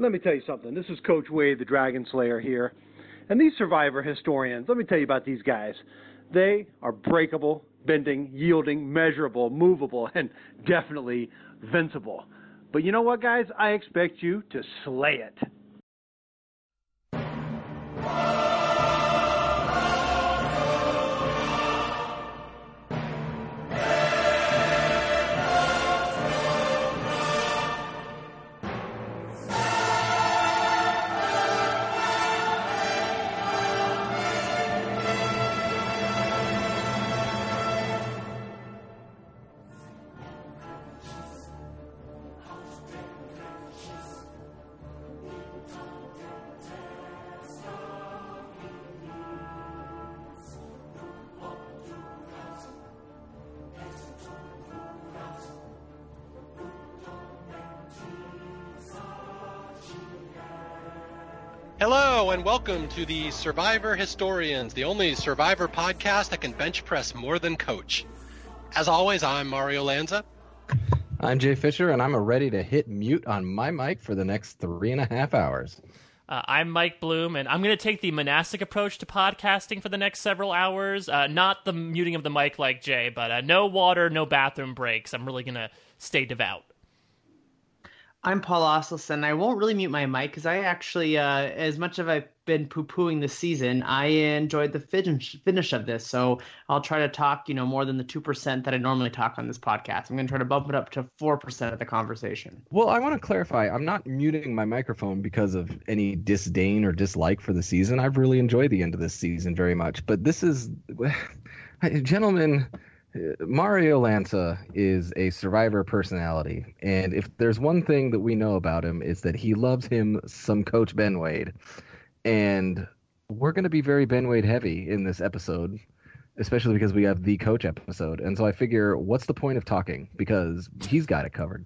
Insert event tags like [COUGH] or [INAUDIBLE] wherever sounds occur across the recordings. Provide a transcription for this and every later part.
let me tell you something. This is Coach Wade, the Dragon Slayer here. And these survivor historians, let me tell you about these guys. They are breakable, bending, yielding, measurable, movable, and definitely vincible. But you know what, guys? I expect you to slay it. Welcome to the Survivor Historians, the only Survivor podcast that can bench press more than Coach. As always, I'm Mario Lanza. I'm Jay Fischer, and I'm ready to hit mute on my mic for the next three and a half hours. Uh, I'm Mike Bloom, and I'm going to take the monastic approach to podcasting for the next several hours. Uh, not the muting of the mic like Jay, but uh, no water, no bathroom breaks. I'm really going to stay devout. I'm Paul Asleson. I won't really mute my mic because I actually, uh, as much as I've been poo-pooing the season, I enjoyed the finish finish of this. So I'll try to talk, you know, more than the two percent that I normally talk on this podcast. I'm going to try to bump it up to four percent of the conversation. Well, I want to clarify. I'm not muting my microphone because of any disdain or dislike for the season. I've really enjoyed the end of this season very much. But this is, [SIGHS] gentlemen Mario Lanza is a survivor personality, and if there's one thing that we know about him is that he loves him some Coach Ben Wade, and we're going to be very Ben Wade heavy in this episode, especially because we have the Coach episode, and so I figure, what's the point of talking because he's got it covered.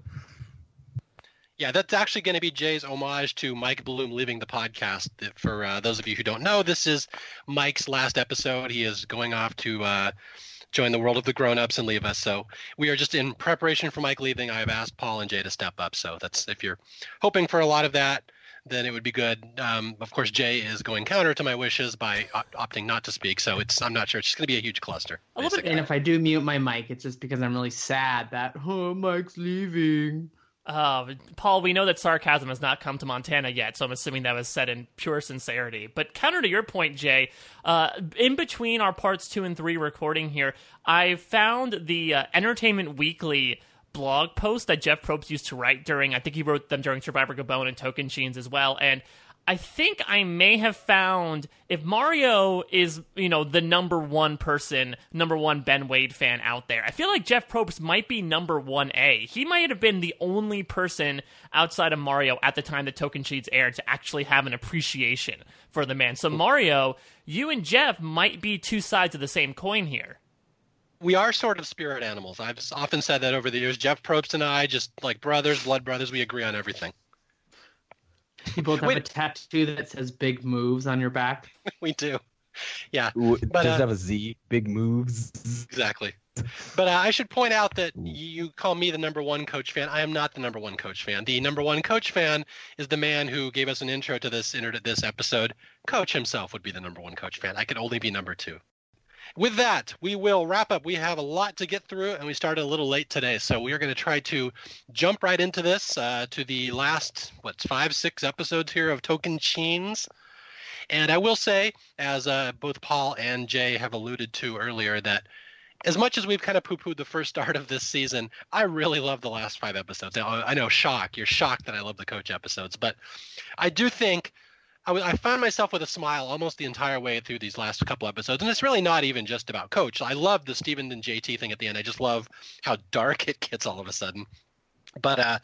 Yeah, that's actually going to be Jay's homage to Mike Bloom leaving the podcast. For uh, those of you who don't know, this is Mike's last episode. He is going off to. Uh, join the world of the grown-ups and leave us. So we are just in preparation for Mike leaving. I have asked Paul and Jay to step up. So that's if you're hoping for a lot of that, then it would be good. Um, of course, Jay is going counter to my wishes by op- opting not to speak. So it's I'm not sure. It's just going to be a huge cluster. And if I do mute my mic, it's just because I'm really sad that oh Mike's leaving. Uh, Paul, we know that sarcasm has not come to Montana yet, so I'm assuming that was said in pure sincerity. But counter to your point, Jay, uh, in between our parts two and three recording here, I found the uh, Entertainment Weekly blog post that Jeff Probst used to write during, I think he wrote them during Survivor Gabon and Tocantins as well. And I think I may have found if Mario is, you know, the number one person, number one Ben Wade fan out there, I feel like Jeff Probst might be number one A. He might have been the only person outside of Mario at the time that Tocantins aired to actually have an appreciation for the man. So, Mario, you and Jeff might be two sides of the same coin here we are sort of spirit animals. I've often said that over the years. Jeff Probst and I, just like brothers, blood brothers, we agree on everything. You both have Wait. a tattoo that says "big moves" on your back. [LAUGHS] we do. Yeah. Ooh, but, does uh, it have a Z? Big moves. Exactly. But uh, I should point out that you call me the number one coach fan. I am not the number one coach fan. The number one coach fan is the man who gave us an intro to this inter- this episode. Coach himself would be the number one coach fan. I could only be number two with that, we will wrap up. We have a lot to get through, and we started a little late today, so we are going to try to jump right into this uh, to the last what five, six episodes here of Tocantins. And I will say, as uh, both Paul and Jay have alluded to earlier, that as much as we've kind of poo-pooed the first [LAUGHS] start of this season, I really love the last five episodes. I know, shock, you're shocked that I love the coach episodes, but I do think I, found myself with a smile almost the entire way through these last couple episodes, and it's really not even just about Coach. I love the Stephen and JT thing at the end. I just love how dark it gets all of a sudden. But uh,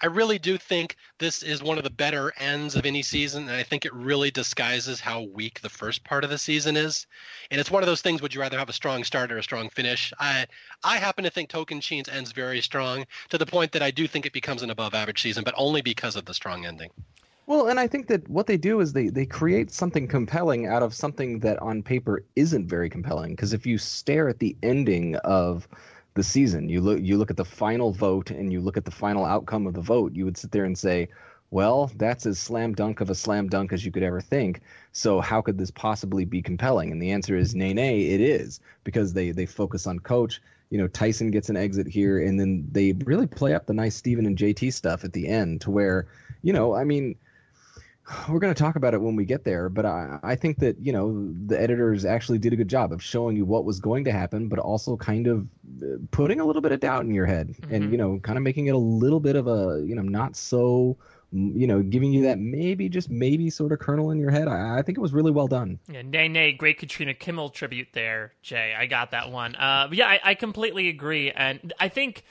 I really do think this is one of the better ends of any season, and I think it really disguises how weak the first part of the season is. And it's one of those things: would you rather have a strong start or a strong finish? I I happen to think Tocantins ends very strong to the point that I do think it becomes an above-average season, but only because of the strong ending. Well, and I think that what they do is they they create something compelling out of something that on paper isn't very compelling. Because if you stare at the ending of the season, you look you look at the final vote and you look at the final outcome of the vote, you would sit there and say, well, that's as slam dunk of a slam dunk as you could ever think. So how could this possibly be compelling? And the answer is nay, nay, it is because they they focus on coach. You know, Tyson gets an exit here, and then they really play up the nice Steven and JT stuff at the end to where, you know, I mean, we're going to talk about it when we get there, but I, I think that you know the editors actually did a good job of showing you what was going to happen, but also kind of uh, putting a little bit of doubt in your head, mm-hmm. and you know, kind of making it a little bit of a you know not so you know, giving you that maybe, just maybe sort of kernel in your head. I, I think it was really well done. Yeah, nay, nay, great Katrina Kimmel tribute there, Jay. I got that one. Uh, yeah, I, I completely agree. And I think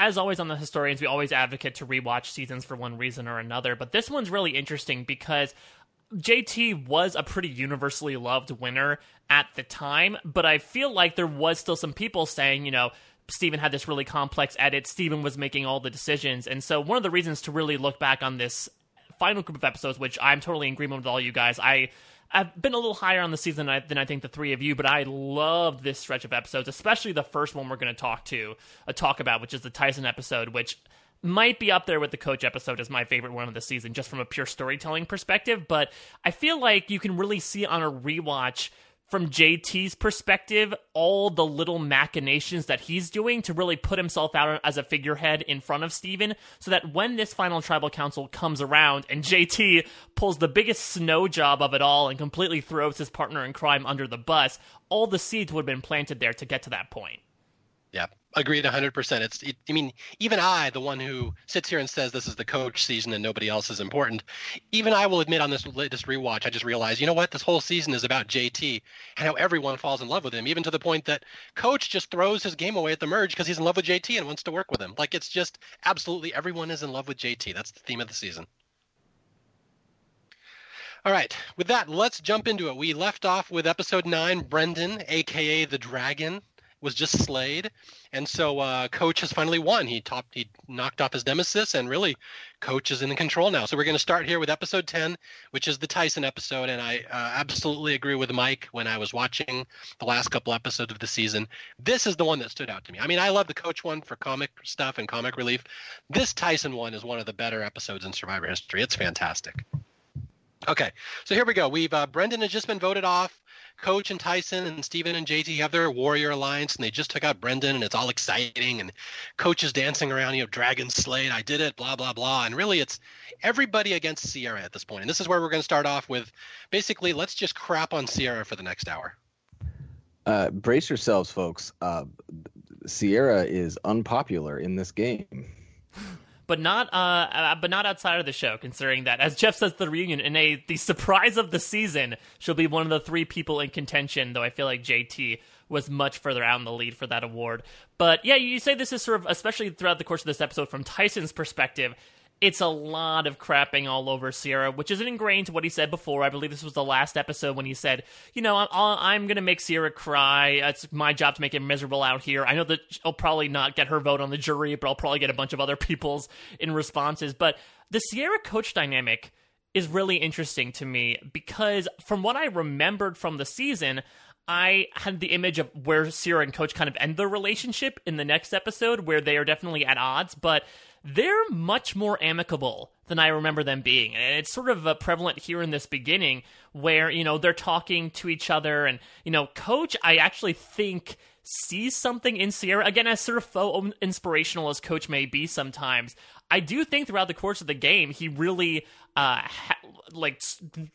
as always on the historians, we always advocate to rewatch seasons for one reason or another. But this one's really interesting because JT was a pretty universally loved winner at the time, but I feel like there was still some people saying, you know, Steven had this really complex edit. Steven was making all the decisions. And so one of the reasons to really look back on this final group of episodes, which I'm totally in agreement with all you guys, I I've been a little higher on the season than I think the three of you, but I loved this stretch of episodes, especially the first one we're going to talk to, uh, talk about, which is the Tyson episode, which might be up there with the coach episode as my favorite one of the season, just from a pure storytelling perspective. But I feel like you can really see on a rewatch from JT's perspective, all the little machinations that he's doing to really put himself out as a figurehead in front of Steven, so that when this final tribal council comes around and JT pulls the biggest snow job of it all and completely throws his partner in crime under the bus, all the seeds would have been planted there to get to that point. Yeah, agreed 100%. It's, it, I mean, even I, the one who sits here and says this is the coach season and nobody else is important, even I will admit on this latest rewatch, I just realized, you know what? This whole season is about JT and how everyone falls in love with him, even to the point that coach just throws his game away at the merge because he's in love with JT and wants to work with him. Like, it's just absolutely everyone is in love with JT. That's the theme of the season. All right, with that, let's jump into it. We left off with episode nine, Brendan, aka the Dragon, was just slayed, and so uh, Coach has finally won. He topped, he knocked off his nemesis, and really, Coach is in control now. So we're going to start here with episode ten, which is the Tyson episode, and I uh, absolutely agree with Mike when I was watching the last couple episodes of the season. This is the one that stood out to me. I mean, I love the Coach one for comic stuff and comic relief. This Tyson one is one of the better episodes in Survivor history. It's fantastic. Okay, so here we go. We've uh, Brendan has just been voted off. Coach and Tyson and Steven and JT have their Warrior Alliance, and they just took out Brendan, and it's all exciting. And Coach is dancing around, you know, Dragon Slayed, I did it, blah, blah, blah. And really, it's everybody against Sierra at this point. And this is where we're going to start off with basically, let's just crap on Sierra for the next hour. Uh, brace yourselves, folks. Uh, Sierra is unpopular in this game [LAUGHS] but not uh, uh, but not outside of the show. Considering that, as Jeff says, the reunion in a the surprise of the season, she'll be one of the three people in contention. Though I feel like JT was much further out in the lead for that award. But yeah, you say this is sort of, especially throughout the course of this episode, from Tyson's perspective, it's a lot of crapping all over Sierra, which isn't ingrained to what he said before. I believe this was the last episode when he said, "You know, i am going to make Sierra cry. It's my job to make it miserable out here. I know that I'll probably not get her vote on the jury, but I'll probably get a bunch of other people's in responses." But the Sierra coach dynamic is really interesting to me because from what I remembered from the season, I had the image of where Sierra and Coach kind of end their relationship in the next episode, where they are definitely at odds, but they're much more amicable than I remember them being. And it's sort of uh, prevalent here in this beginning where, you know, they're talking to each other. And, you know, Coach, I actually think sees something in Sierra. Again, as sort of faux inspirational as Coach may be sometimes, I do think throughout the course of the game, he really uh, ha- like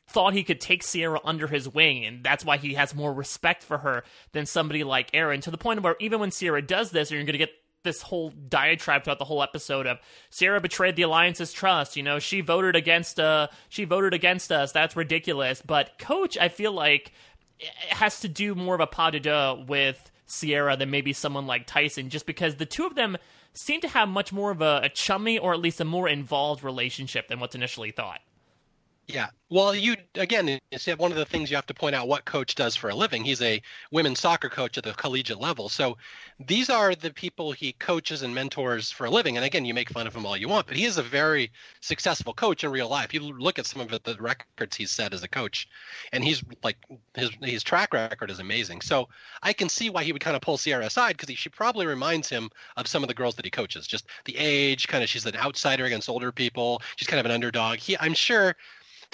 thought he could take Sierra under his wing, and that's why he has more respect for her than somebody like Erinn, To the point where even when Sierra does this, you're going to get this whole diatribe throughout the whole episode of Sierra betrayed the alliance's trust. You know, she voted against uh she voted against us. That's ridiculous. But Coach, I feel like has to do more of a pas de deux with Sierra than maybe someone like Tyson, just because the two of them seem to have much more of a, a chummy or at least a more involved relationship than what's initially thought. Yeah. Well, you again, it's one of the things you have to point out what coach does for a living. He's a women's soccer coach at the collegiate level. So these are the people he coaches and mentors for a living. And again, you make fun of him all you want, but he is a very successful coach in real life. You look at some of the records he's set as a coach, and he's like his his track record is amazing. So I can see why he would kind of pull Sierra aside because she probably reminds him of some of the girls that he coaches. Just the age, kind of she's an outsider against older people. She's kind of an underdog. He, I'm sure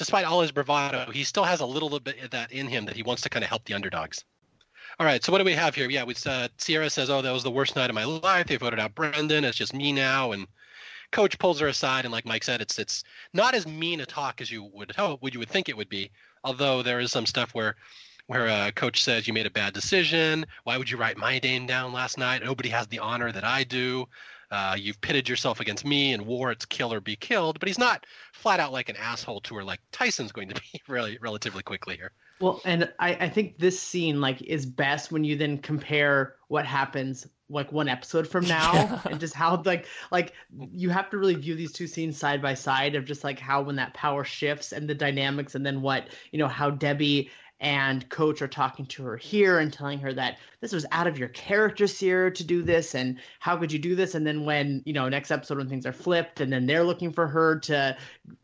despite all his bravado, he still has a little bit of that in him that he wants to kind of help the underdogs. All right, so what do we have here? Yeah, we uh, Sierra says, "Oh, that was the worst night of my life. They voted out Brendan. It's just me now." And coach pulls her aside, and like Mike said, it's it's not as mean a talk as you would hope, would you would think it would be. Although there is some stuff where where uh, coach says you made a bad decision. Why would you write my name down last night? Nobody has the honor that I do. Uh, you've pitted yourself against me in war. It's kill or be killed. But he's not flat out like an asshole to her like Tyson's going to be [LAUGHS] really relatively quickly here. Well, and I, I think this scene like is best when you then compare what happens like one episode from [LAUGHS] now yeah. and just how like like you have to really view these two scenes side by side of just like how when that power shifts and the dynamics and then what you know how Debbie and coach are talking to her here and telling her that this was out of your character Sierra to do this and how could you do this? And then when you know next episode when things are flipped and then they're looking for her to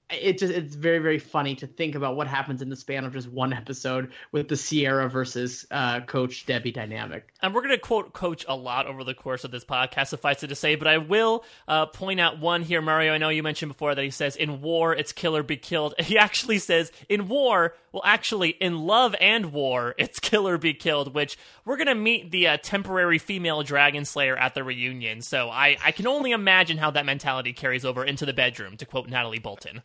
it just it's very very funny to think about what happens in the span of just one episode with the Sierra versus uh, Coach Debbie dynamic. And we're going to quote Coach a lot over the course of this podcast, suffice it to say. But I will uh, point out one here, Mario. I know you mentioned before that he says, "In war, it's kill or be killed." [LAUGHS] He actually says, "In war, well, actually, in love and war, it's kill or be killed." Which we're going to meet the uh, temporary female dragon slayer at the reunion. So I I can only imagine how that mentality carries over into the bedroom. To quote Natalie Bolton.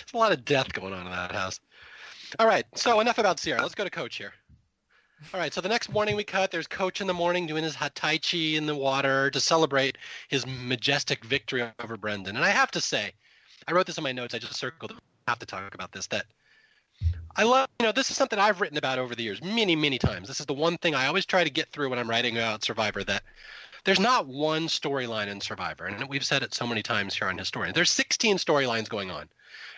There's a lot of death going on in that house. All right, so enough about Sierra. Let's go to Coach here. All right, so the next morning we cut. There's Coach in the morning doing his Tai Chi in the water to celebrate his majestic victory over Brendan. And I have to say, I wrote this in my notes. I just circled. I have to talk about this. That I love. You know, this is something I've written about over the years, many, many times. This is the one thing I always try to get through when I'm writing about Survivor. That there's not one storyline in Survivor, and we've said it so many times here on Historian. There's 16 storylines going on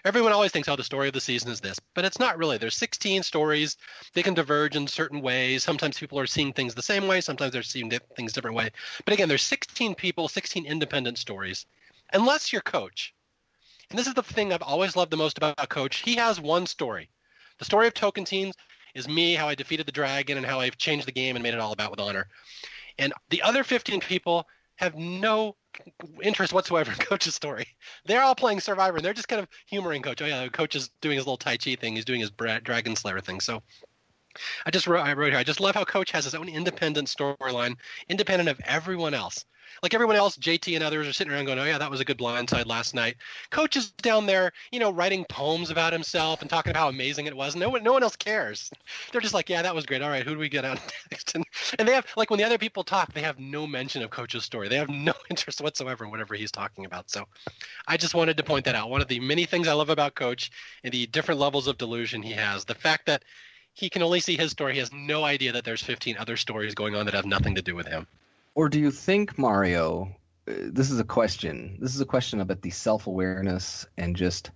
everyone always thinks, oh, the story of the season is this, but it's not really. There's 16 stories. They can diverge in certain ways. Sometimes people are seeing things the same way. Sometimes they're seeing things different way. But again, there's 16 people, 16 independent stories. Unless you're coach, and this is the thing I've always loved the most about coach. He has one story. The story of Tocantins is me, how I defeated the dragon, and how I've changed the game and made it all about with honor. And the other 15 people have no interest whatsoever in [LAUGHS] Coach's story. They're all playing Survivor, and they're just kind of humoring Coach. Oh yeah, Coach is doing his little Tai Chi thing. He's doing his Dragon Slayer thing. So I just wrote, I wrote here. I just love how Coach has his own independent storyline, independent of everyone else. Like everyone else, JT and others are sitting around going, "Oh yeah, that was a good blindside last night." Coach is down there, you know, writing poems about himself and talking about how amazing it was. No one, no one else cares. [LAUGHS] They're just like, "Yeah, that was great. All right, who do we get out [LAUGHS] next?" And, and they have like when the other people talk, they have no mention of Coach's story. They have no [LAUGHS] interest whatsoever in whatever he's talking about. So, I just wanted to point that out. One of the many things I love about Coach and the different levels of delusion he has. The fact that he can only see his story. He has no idea that there's 15 other stories going on that have nothing to do with him. Or do you think Mario? Uh, this is a question. This is a question about the self awareness and just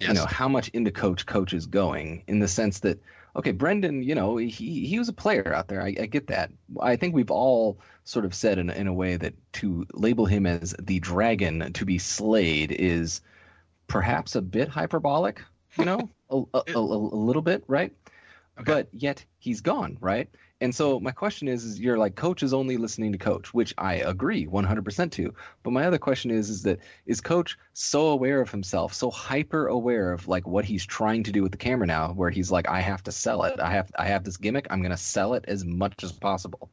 yes. you know how much into coach coach is going in the sense that okay, Brendan, you know he he was a player out there. I, I get that. I think we've all sort of said in in a way that to label him as the dragon to be slayed is perhaps a bit hyperbolic. You know, [LAUGHS] a, a, a, a little bit, right? Okay. But yet he's gone, right? And so my question is, is you're like coach is only listening to coach, which I agree 100% to. But my other question is, is that is coach so aware of himself, so hyper aware of like what he's trying to do with the camera now, where he's like, I have to sell it. I have, I have this gimmick. I'm going to sell it as much as possible.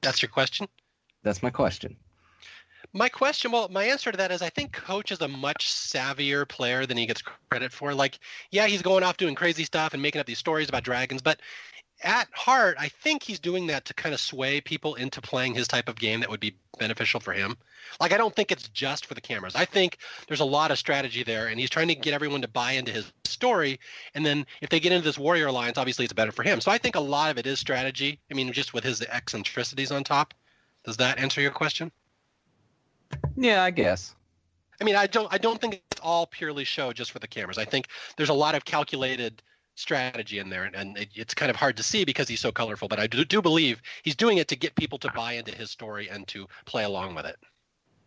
That's your question. That's my question. My question, well, my answer to that is I think Coach is a much savvier player than he gets credit for. Like, yeah, he's going off doing crazy stuff and making up these stories about dragons, but at heart, I think he's doing that to kind of sway people into playing his type of game that would be beneficial for him. Like, I don't think it's just for the cameras. I think there's a lot of strategy there, and he's trying to get everyone to buy into his story. And then if they get into this warrior alliance, obviously it's better for him. So I think a lot of it is strategy. I mean, just with his eccentricities on top. Does that answer your question? Yeah, I guess. I mean, I don't I don't think it's all purely show just for the cameras. I think there's a lot of calculated strategy in there, and, and it, it's kind of hard to see because he's so colorful. But I do, do believe he's doing it to get people to buy into his story and to play along with it.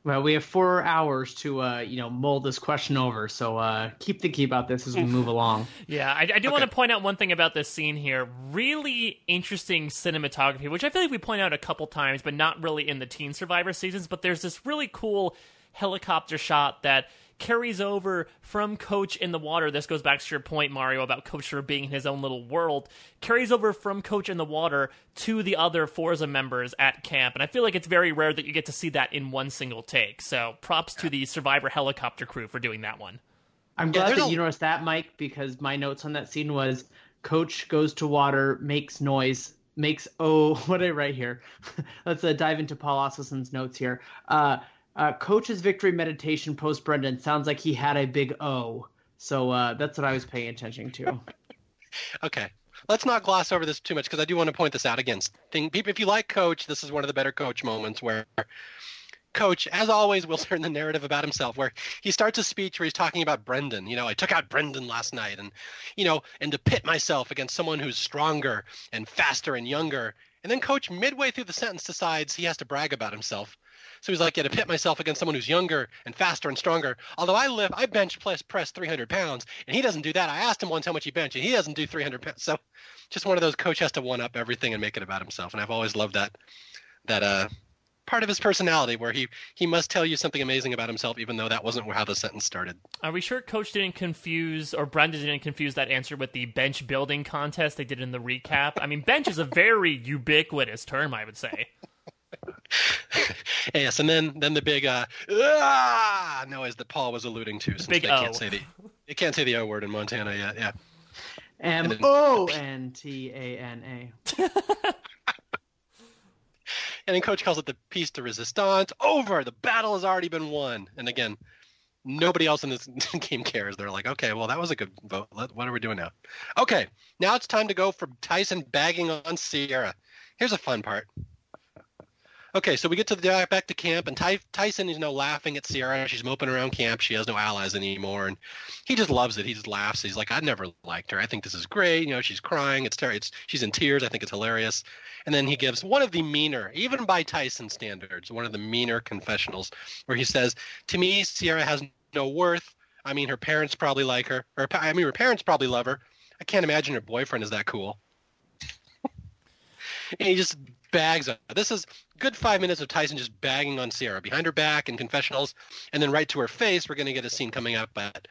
Well, we have four hours to, uh, you know, mold this question over. So uh, keep thinking about this as we move along. Yeah, I, I do Okay. want to point out one thing about this scene here. Really interesting cinematography, which I feel like we point out a couple times, but not really in the Teen Survivor seasons. But there's this really cool helicopter shot that carries over from Coach in the water. This goes back to your point, Mario, about Coach sort of being in his own little world. Carries over from Coach in the water to the other Forza members at camp. And I feel like it's very rare that you get to see that in one single take. So props to the Survivor helicopter crew for doing that one. I'm glad there's that a- you noticed that, Mike, because my notes on that scene was Coach goes to water, makes noise, makes oh, [LAUGHS] what did I write here? [LAUGHS] Let's uh, dive into Paul Asleson's notes here. Uh, uh, Coach's victory meditation post Brendan sounds like he had a big O. So uh, that's what I was paying attention to. [LAUGHS] Okay. Let's not gloss over this too much because I do want to point this out again. Thing, if you like Coach, this is one of the better Coach moments where Coach, as always, will turn the narrative about himself, where he starts a speech where he's talking about Brendan. You know, I took out Brendan last night, and you know, and to pit myself against someone who's stronger and faster and younger. And then Coach, midway through the sentence, decides he has to brag about himself. So he's like, yeah, to pit myself against someone who's younger and faster and stronger. Although I live, I bench press press 300 pounds, and he doesn't do that. I asked him once how much he bench, and he doesn't do 300 pounds. So, just one of those coach has to one up everything and make it about himself. And I've always loved that that uh part of his personality where he he must tell you something amazing about himself, even though that wasn't how the sentence started. Are we sure Coach didn't confuse, or Brendan didn't confuse that answer with the bench building contest they did in the recap? I mean, bench is a very ubiquitous term, I would say. [LAUGHS] [LAUGHS] yes, and then then the big uh ah noise that Paul was alluding to, since big they O. can't say the they can't say the O word in Montana yet. Yeah. M then- O N T A N A. [LAUGHS] And then coach calls it the piece de resistance. Over. The battle has already been won. And again, nobody else in this [LAUGHS] game cares. They're like, okay, well, that was a good vote. What are we doing now? Okay, now it's time to go from Tyson bagging on Sierra. Here's a fun part. Okay, so we get to the uh, back to camp, and Ty, Tyson is know laughing at Sierra. She's moping around camp. She has no allies anymore, and he just loves it. He just laughs. He's like, I never liked her. I think this is great. You know, she's crying. It's terrible. She's in tears. I think it's hilarious. And then he gives one of the meaner, even by Tyson standards, one of the meaner confessionals, where he says, "To me, Sierra has no worth. I mean, her parents probably like her, or I mean, her parents probably love her. I can't imagine her boyfriend is that cool." [LAUGHS] and he just bags. This is good five minutes of Tyson just bagging on Sierra behind her back in confessionals, and then right to her face. We're going to get a scene coming up, but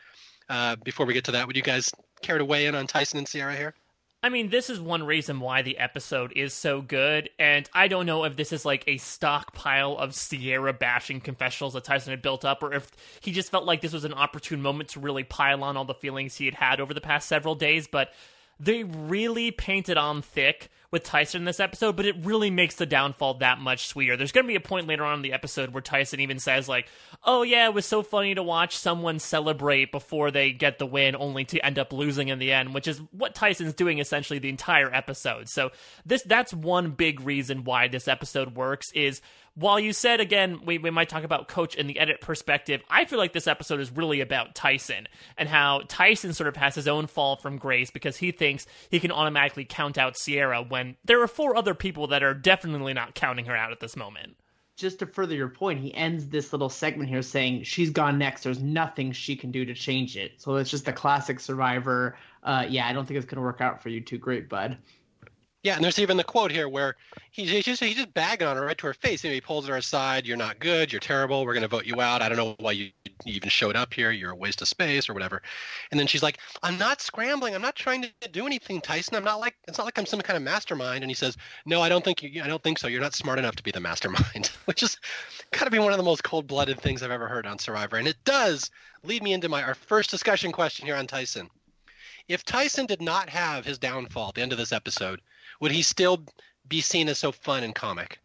uh, before we get to that, would you guys care to weigh in on Tyson and Sierra here? I mean, this is one reason why the episode is so good, and I don't know if this is like a stockpile of Sierra bashing confessionals that Tyson had built up, or if he just felt like this was an opportune moment to really pile on all the feelings he had had over the past several days, but they really painted on thick with Tyson in this episode, but it really makes the downfall that much sweeter. There's going to be a point later on in the episode where Tyson even says, like, oh, yeah, it was so funny to watch someone celebrate before they get the win, only to end up losing in the end, which is what Tyson's doing essentially the entire episode. So this that's one big reason why this episode works is while you said again we, we might talk about coach in the edit perspective i feel like this episode is really about tyson and how tyson sort of has his own fall from grace because he thinks he can automatically count out sierra when there are four other people that are definitely not counting her out at this moment Just to further your point, he ends this little segment here saying she's gone next. There's nothing she can do to change it. So it's just a classic survivor. Uh, yeah, I don't think it's going to work out for you too great, bud. Yeah, and there's even the quote here where he's, just he's just bagging on her right to her face. You know, he pulls her aside. You're not good. You're terrible. We're to vote you out. I don't know why you even showed up here. You're a waste of space or whatever. And then she's like, "I'm not scrambling. I'm not trying to do anything, Tyson. I'm not like it's not like I'm some kind of mastermind." And he says, "No, I don't think you. I don't think so. You're not smart enough to be the mastermind." [LAUGHS] Which is got to be one of the most cold-blooded things I've ever heard on Survivor. And it does lead me into my our first discussion question here on Tyson. If Tyson did not have his downfall at the end of this episode, would he still be seen as so fun and comic?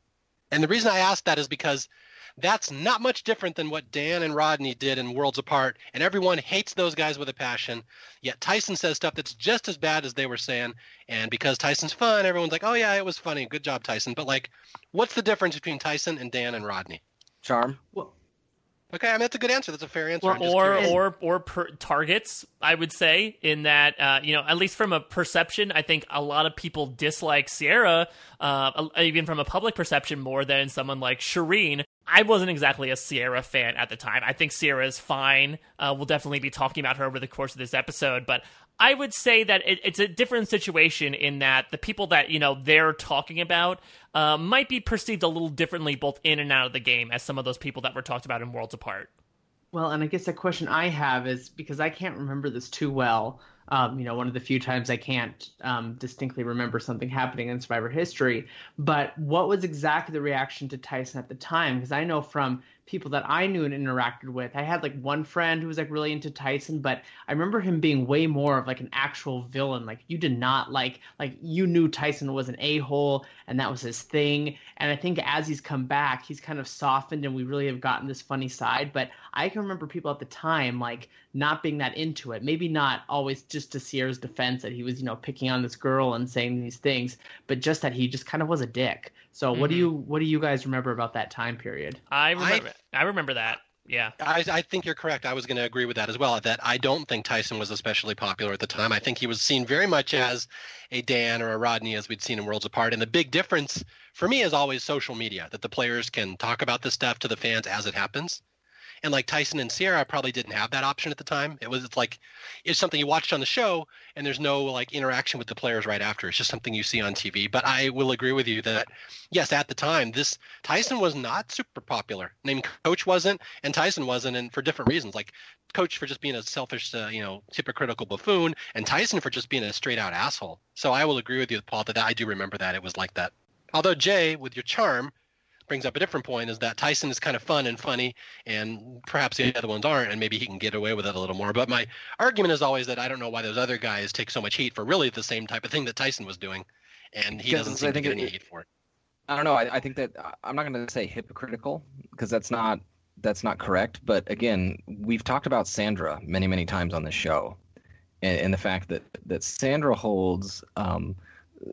And the reason I ask that is because that's not much different than what Dan and Rodney did in Worlds Apart, and everyone hates those guys with a passion. Yet Tyson says stuff that's just as bad as they were saying, and because Tyson's fun, everyone's like, "Oh yeah, it was funny. Good job, Tyson." But like, what's the difference between Tyson and Dan and Rodney? Charm. Well, Okay, I mean that's a good answer. That's a fair answer. Or or or, or per- targets, I would say, in that uh, you know, at least from a perception, I think a lot of people dislike Sierra, uh, even from a public perception, more than someone like Shirin. I wasn't exactly a Sierra fan at the time. I think Sierra is fine. Uh, we'll definitely be talking about her over the course of this episode, but I would say that it, it's a different situation in that the people that you know they're talking about uh, might be perceived a little differently both in and out of the game as some of those people that were talked about in Worlds Apart. Well, and I guess the question I have is because I can't remember this too well. Um, you know, one of the few times I can't um, distinctly remember something happening in Survivor history. But what was exactly the reaction to Tyson at the time? Because I know from people that I knew and interacted with. I had like one friend who was like really into Tyson, but I remember him being way more of like an actual villain. Like you did not like like you knew Tyson was an a-hole and that was his thing. And I think as he's come back, he's kind of softened and we really have gotten this funny side. But I can remember people at the time like not being that into it. Maybe not always just to Sierra's defense that he was, you know, picking on this girl and saying these things, but just that he just kind of was a dick. So mm-hmm. what do mm-hmm. you what do you guys remember about that time period? I remember I, I remember that. Yeah. I, I, think you're correct. I was going to agree with that as well. That I don't think Tyson was especially popular at the time. I think he was seen very much as a Dan or a Rodney, as we'd seen in Worlds Apart. And the big difference for me is always social media, that the players can talk about this stuff to the fans as it happens and like Tyson and Sierra probably didn't have that option at the time. It was it's like it's something you watched on the show, and there's no like interaction with the players right after. It's just something you see on TV. But I will agree with you that yes, at the time, this Tyson was not super popular. I mean, Coach wasn't, and Tyson wasn't, and for different reasons. Like Coach for just being a selfish, uh, you know, hypocritical buffoon, and Tyson for just being a straight out asshole. So I will agree with you, Paul, that I do remember that it was like that. Although Jay, with your charm, brings up a different point is that Tyson is kind of fun and funny, and perhaps the other ones aren't, and maybe he can get away with it a little more. But my argument is always that I don't know why those other guys take so much heat for really the same type of thing that Tyson was doing, and he doesn't seem to get it, any heat for it. I don't know. I, I think that I'm not going to say hypocritical because that's not that's not correct. But again, we've talked about Sandra many many times on this show, and, and the fact that that Sandra holds um,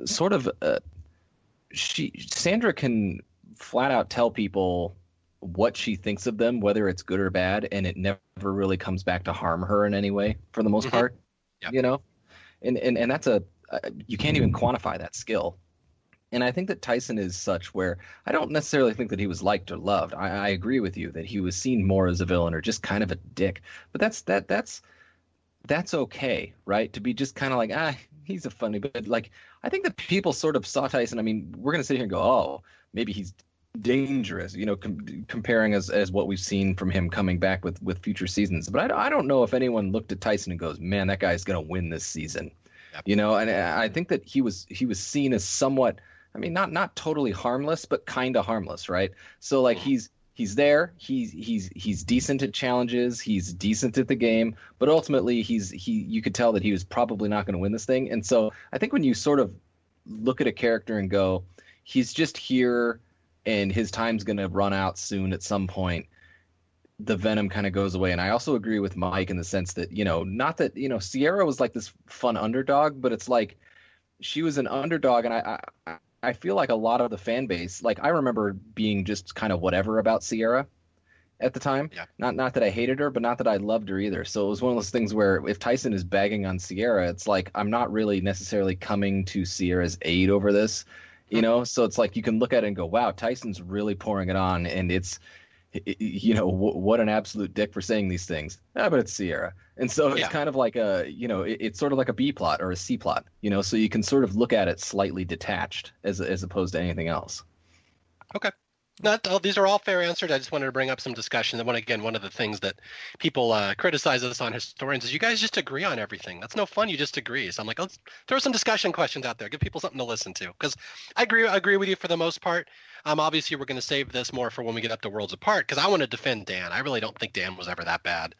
sort of. A, she Sandra can flat out tell people what she thinks of them, whether it's good or bad, and it never really comes back to harm her in any way for the most mm-hmm. part. You know, and and and that's a uh, you can't even quantify that skill. And I think that Tyson is such where I don't necessarily think that he was liked or loved. I, I agree with you that he was seen more as a villain or just kind of a dick. But that's that that's that's okay, right? To be just kind of like ah, he's a funny, but like I think that people sort of saw Tyson. I mean, we're gonna sit here and go, oh, maybe he's dangerous, you know, com- comparing as as what we've seen from him coming back with with future seasons. But I, I don't know if anyone looked at Tyson and goes, "Man, that guy's going to win this season." You know, and I think that he was he was seen as somewhat, I mean, not not totally harmless, but kind of harmless, right? So like mm-hmm. he's he's there, he's he's he's decent at challenges, he's decent at the game, but ultimately he's he you could tell that he was probably not going to win this thing. And so I think when you sort of look at a character and go, he's just here and his time's going to run out soon at some point the venom kind of goes away. And i also agree with mike in the sense that you know not that you know sierra was like this fun underdog but it's like she was an underdog. And i i, I feel like a lot of the fan base like i remember being just kind of whatever about sierra at the time. Yeah. not not that i hated her but not that i loved her either. So it was one of those things where if tyson is bagging on sierra it's like i'm not really necessarily coming to sierra's aid over this you know? So it's like you can look at it and go wow tyson's really pouring it on and it's you know what an absolute dick for saying these things. Ah, but it's sierra. And so it's yeah. kind of like a you know it's sort of like a b plot or a c plot you know? So you can sort of look at it slightly detached as as opposed to anything else. Okay not all, these are all fair answers. I just wanted to bring up some discussion. And one again, one of the things that people uh, criticize us on historians is you guys just agree on everything. That's no fun. You just agree. So I'm like, let's throw some discussion questions out there. Give people something to listen to. Because I agree. I agree with you for the most part. Um, obviously, we're going to save this more for when we get up to Worlds Apart because I want to defend Dan. I really don't think Dan was ever that bad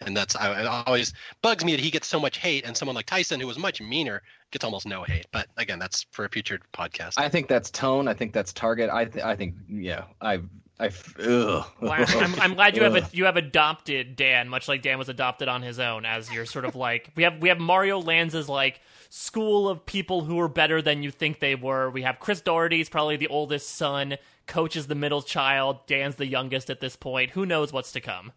and that's I, it always bugs me that he gets so much hate, and someone like Tyson, who was much meaner, gets almost no hate. But again, that's for a future podcast. I think that's tone. I think that's target. I th- I think yeah. I I ugh. I'm, I'm glad you have a, [LAUGHS] you have adopted Dan, much like Dan was adopted on his own, as your sort of like we have we have Mario Lanza's like school of people who are better than you think they were. We have Chris Daugherty's probably the oldest son. Coach is the middle child, Dan's the youngest at this point. Who knows what's to come?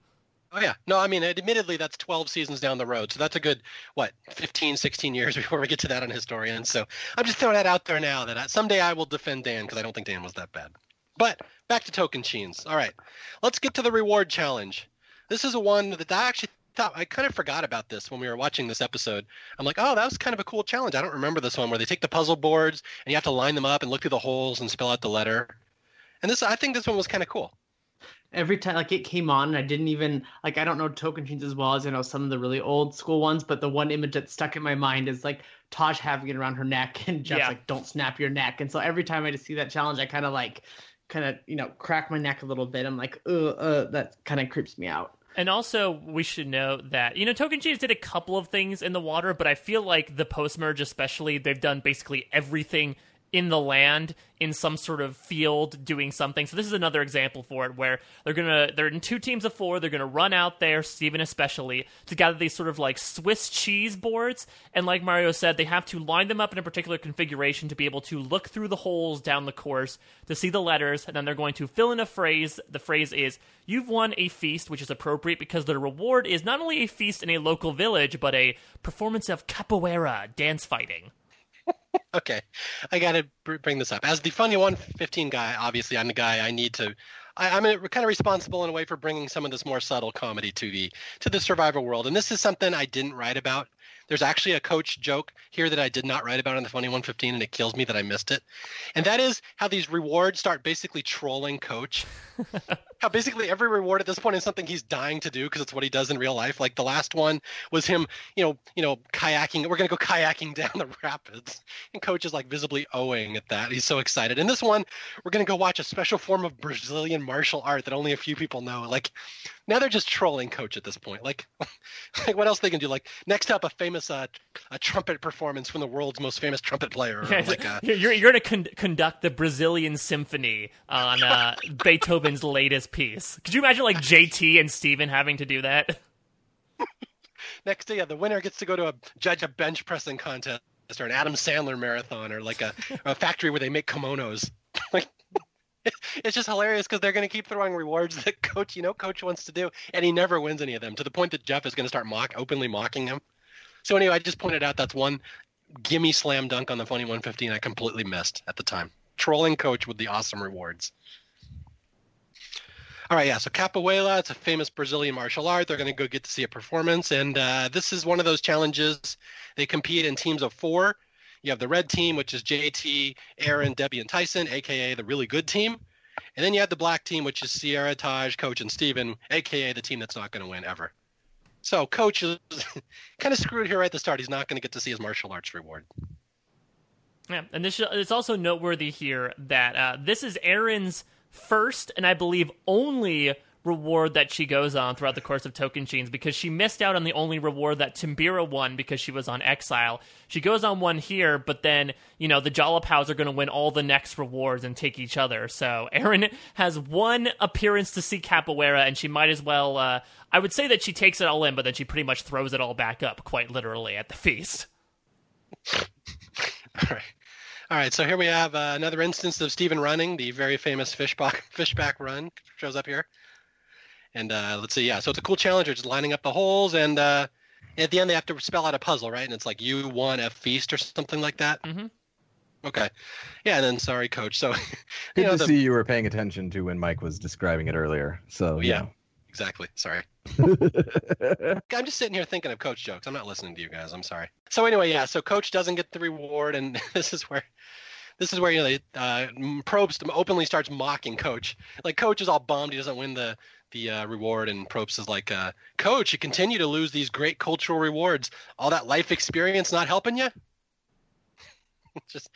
Oh yeah. No, I mean, admittedly, that's 12 seasons down the road. So that's a good, what, 15, 16 years [LAUGHS] before we get to that on Historians. So I'm just throwing that out there now that I, someday I will defend Dan because I don't think Dan was that bad. But back to Tocantins. All right. Let's get to the reward challenge. This is a one that I actually thought I kind of forgot about this when we were watching this episode. I'm like, oh, that was kind of a cool challenge. I don't remember this one where they take the puzzle boards and you have to line them up and look through the holes and spell out the letter. And this, I think this one was kind of cool every time like it came on and I didn't even like I don't know Tocantins as well as I know some of the really old school ones, but the one image that stuck in my mind is like Taj having it around her neck [LAUGHS] and Jeff's yeah. like, Don't snap your neck. And so every time I just see that challenge, I kinda like kind of, you know, crack my neck a little bit. I'm like, uh, uh that kind of creeps me out. And also, we should note that, you know, Tocantins did a couple of things in the water, but I feel like the post merge, especially, they've done basically everything in the land in some sort of field doing something. So this is another example for it where they're gonna they're in two teams of four. They're gonna run out there, Steven especially, to gather these sort of like Swiss cheese boards. And like Mario said, they have to line them up in a particular configuration to be able to look through the holes down the course to see the letters, and then they're going to fill in a phrase. The phrase is You've won a feast, which is appropriate because the reward is not only a feast in a local village, but a performance of capoeira, dance fighting. [LAUGHS] okay, I got to bring this up. As the Funny 115 guy, obviously, I'm the guy I need to. I, am kind of responsible in a way for bringing some of this more subtle comedy to the to the Survivor world, and this is something I didn't write about there's actually a coach joke here that I did not write about on the Funny 115, and it kills me that I missed it. And that is how these rewards start basically trolling coach. [LAUGHS] how basically every reward at this point is something he's dying to do because it's what he does in real life. Like the last one was him, you know, you know, kayaking. We're gonna go kayaking [LAUGHS] down the rapids, and coach is like visibly owing at that. He's so excited. And this one, we're gonna go watch a special form of Brazilian martial art that only a few people know. Like now they're just trolling coach at this point. Like, [LAUGHS] like what else they can do? Like next up, a famous uh, a trumpet performance from the world's most famous trumpet player. [LAUGHS] Yeah, like a, you're you're going to con- conduct the Brazilian symphony on uh, [LAUGHS] Beethoven's latest piece. Could you imagine like JT and Steven having to do that? next day, yeah, the winner gets to go to a judge a bench pressing contest or an Adam Sandler marathon or like a, a factory where they make kimonos. [LAUGHS] it's just hilarious because they're going to keep throwing rewards [LAUGHS] that coach, you know, coach wants to do, and he never wins any of them to the point that Jeff is going to start mock openly mocking him. So anyway, I just pointed out that's one gimme slam dunk on the funny 115 I completely missed at the time. Trolling coach with the awesome rewards. All right, yeah. So capoeira, it's a famous Brazilian martial art. They're going to go get to see a performance, and uh, this is one of those challenges. They compete in teams of four. You have the red team, which is JT, Erinn, Debbie, and Tyson, aka the really good team. And then you have the black team, which is Sierra, Taj, Coach, and Steven, aka the team that's not going to win ever. So Coach is [LAUGHS] kind of screwed here right at the start. He's not going to get to see his martial arts reward. Yeah, and this it's also noteworthy here that uh, this is Aaron's first and I believe only reward that she goes on throughout the course of Token Tocantins because she missed out on the only reward that Timbira won because she was on exile. She goes on one here, but then, you know, the Jalapaos are going to win all the next rewards and take each other. So Erinn has one appearance to see Capoeira, and she might as well. Uh, I would say that she takes it all in, but then she pretty much throws it all back up, quite literally, at the feast. [LAUGHS] all right. All right, so here we have uh, another instance of Steven running, the very famous fishback fishback run shows up here. And uh, let's see, yeah. So it's a cool challenge. They're just lining up the holes, and uh, at the end they have to spell out a puzzle, right? And it's like you won a feast or something like that. Mm-hmm. Okay. Yeah, and then sorry, coach. So [LAUGHS] good know, to the... see you were paying attention to when Mike was describing it earlier. So yeah, yeah. exactly. Sorry. [LAUGHS] I'm just sitting here thinking of coach jokes. I'm not listening to you guys. I'm sorry. So anyway, yeah. So coach doesn't get the reward, and [LAUGHS] this is where this is where you know uh, Probst openly starts mocking Coach. Like Coach is all bummed he doesn't win the the uh, reward, and Probst is like, uh, "Coach, you continue to lose these great cultural rewards. All that life experience not helping you." [LAUGHS] Just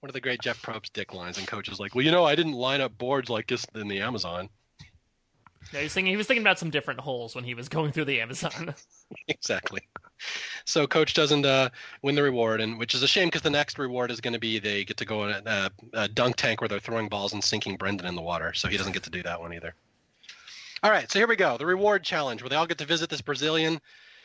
one of the great Jeff Probst dick lines, and Coach is like, "Well, you know, I didn't line up boards like this in the Amazon." Yeah, he's thinking he was thinking about some different holes when he was going through the Amazon. [LAUGHS] [LAUGHS] exactly. So coach doesn't uh, win the reward, and which is a shame because the next reward is going to be they get to go in a, a, dunk tank where they're throwing balls and sinking Brendan in the water. So he doesn't get to do that one either. All right, so here we go. The reward challenge where they all get to visit this Brazilian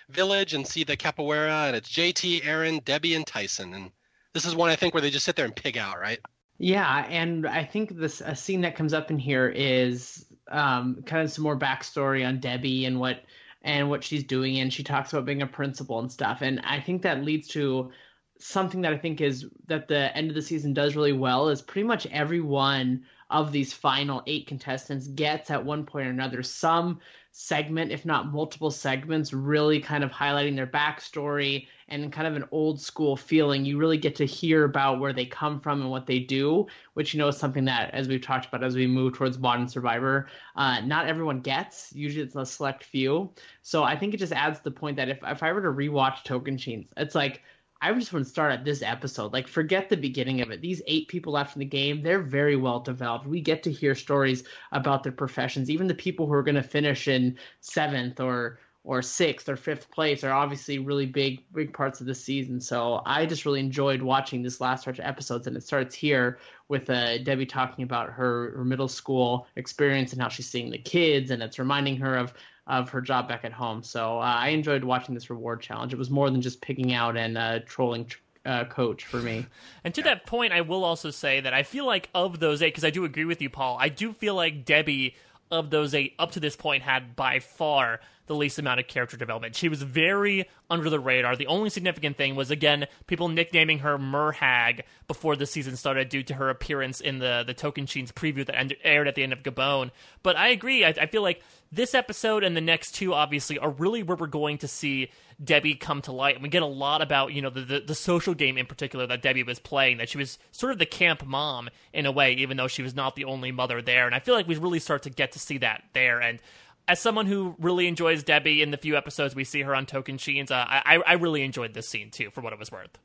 village and see the capoeira, and it's JT, Erinn, Debbie, and Tyson. And this is one I think where they just sit there and pig out, right? Yeah, and I think this a scene that comes up in here is um, kind of some more backstory on Debbie and what and what she's doing, and she talks about being a principal and stuff. And I think that leads to something that I think is that the end of the season does really well is pretty much everyone of these final eight contestants gets at one point or another some segment, if not multiple segments, really kind of highlighting their backstory and kind of an old school feeling. You really get to hear about where they come from and what they do, which you know is something that, as we've talked about as we move towards Modern Survivor, uh, not everyone gets. Usually it's a select few. So I think it just adds to the point that if, if I were to rewatch Tocantins, it's like I just want to start at this episode. Like, forget the beginning of it. These eight people left in the game, they're very well developed. We get to hear stories about their professions. Even the people who are going to finish in seventh or or sixth or fifth place are obviously really big big parts of the season. So I just really enjoyed watching this last stretch of episodes, and it starts here with uh, Debbie talking about her, her middle school experience and how she's seeing the kids, and it's reminding her of of her job back at home. So uh, I enjoyed watching this reward challenge. It was more than just picking out and uh, trolling uh, coach for me. [LAUGHS] And to that point, I will also say that I feel like of those eight, because I do agree with you, Paul, I do feel like Debbie of those eight up to this point had by far the least amount of character development. She was very under the radar. The only significant thing was again people nicknaming her Merhag before the season started due to her appearance in the the Tocantins preview that aired at the end of Gabon. But I agree. I, I feel like this episode and the next two obviously are really where we're going to see Debbie come to light. And we get a lot about, you know, the, the, the, social game in particular that Debbie was playing, that she was sort of the camp mom in a way, even though she was not the only mother there. And I feel like we really start to get to see that there. And as someone who really enjoys Debbie in the few episodes we see her on Tocantins, uh, I, I really enjoyed this scene too, for what it was worth.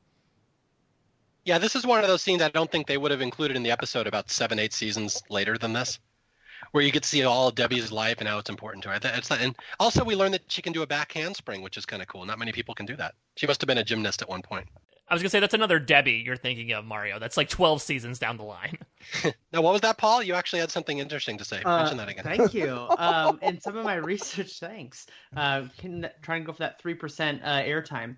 Yeah, this is one of those scenes I don't think they would have included in the episode about seven, eight seasons later than this where you get to see all of Debbie's life and how it's important to her. It's not, and also we learned that she can do a back handspring, which is kind of cool. Not many people can do that. She must have been a gymnast at one point. I was gonna say that's another Debbie you're thinking of, Mario. That's like 12 seasons down the line. [LAUGHS] now, what was that, Paul? You actually had something interesting to say. Uh, Mention that again. Thank you. [LAUGHS] um, in some of my research, thanks. Uh, can try and go for that three percent uh, airtime.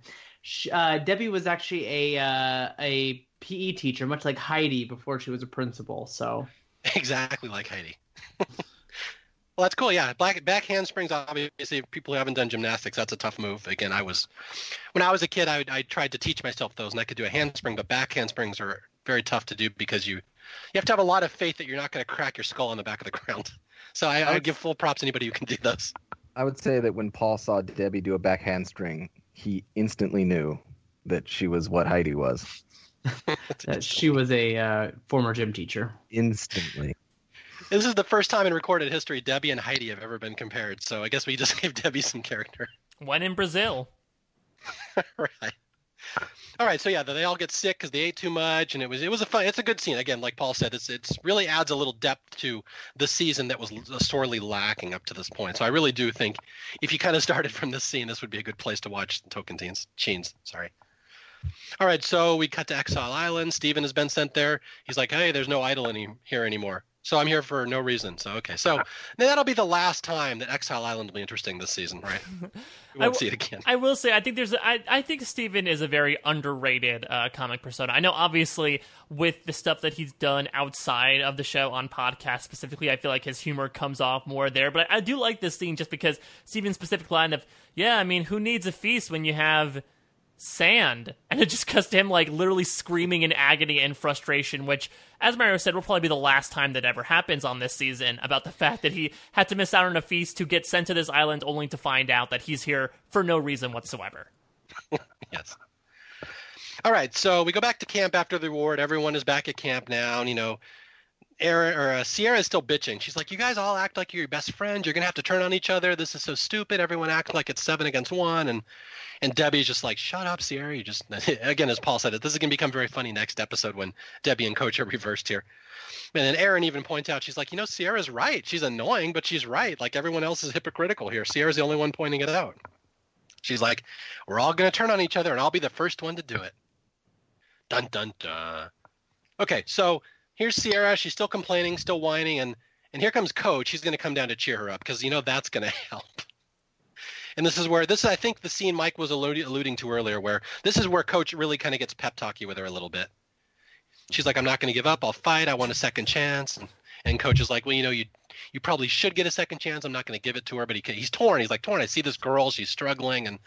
Uh, Debbie was actually a uh, a PE teacher, much like Heidi before she was a principal. So [LAUGHS] exactly like Heidi. Well, that's cool. Yeah, black back handsprings. Obviously, people who haven't done gymnastics, that's a tough move. Again, I was when I was a kid, I, I tried to teach myself those, and I could do a handspring, but back handsprings are very tough to do because you you have to have a lot of faith that you're not going to crack your skull on the back of the ground. [LAUGHS] So I, I would give full props to anybody who can do those. I would say that when Paul saw Debbie do a back handspring, he instantly knew that she was what Heidi was. [LAUGHS] that she was a uh, former gym teacher. Instantly. This is the first time in recorded history Debbie and Heidi have ever been compared. So I guess we just [LAUGHS] gave Debbie some character. When in Brazil. [LAUGHS] right. All right, so yeah, they all get sick because they ate too much, and it was it was a fun. It's a good scene. Again, like Paul said, it's it's really adds a little depth to the season that was sorely lacking up to this point. So I really do think if you kind of started from this scene, this would be a good place to watch Token Teens. Cheens, sorry. All right, so we cut to Exile Island. Stephen has been sent there. He's like, hey, there's no idol any here anymore. So I'm here for no reason. So okay, so [LAUGHS] that'll be the last time that Exile Island will be interesting this season, right? [LAUGHS] We won't w- see it again. I will say, I think there's, I, I think Stephen is a very underrated uh, comic persona. I know, obviously, with the stuff that he's done outside of the show on podcast specifically, I feel like his humor comes off more there. But I, I do like this scene just because Stephen's specific line of, yeah, I mean, who needs a feast when you have sand. [LAUGHS] And it just cuts to him like literally screaming in agony and frustration, which, as Mario said, will probably be the last time that ever happens on this season about the [LAUGHS] fact that he had to miss out on a feast to get sent to this island only to find out that he's here for no reason whatsoever. [LAUGHS] yes. All right, so we go back to camp after the reward. Everyone is back at camp now, and you know, Erinn or uh, Sierra is still bitching. She's like, "You guys all act like you're your best friends. You're gonna have to turn on each other. This is so stupid. Everyone acts like it's seven against one." And and Debbie's just like, "Shut up, Sierra. You just [LAUGHS] again, as Paul said, it this is gonna become very funny next episode when Debbie and Coach are reversed here." And then Erinn even points out, she's like, "You know, Sierra's right. She's annoying, but she's right. Like everyone else is hypocritical here. Sierra's the only one pointing it out." She's like, "We're all gonna turn on each other, and I'll be the first one to do it." Dun dun dun. Okay, so here's Sierra. She's still complaining, still whining, and and here comes Coach. He's going to come down to cheer her up because you know that's going [LAUGHS] to help. And this is where this is, I think, the scene Mike was alluding, to earlier, where this is where Coach really kind of gets pep talky with her a little bit. she's like, I'm not going to give up. I'll fight. I want a second chance. And, and coach is like, well, you know, you you probably should get a second chance. I'm not going to give it to her, but he, he's torn. He's like torn. I see this girl. She's struggling, and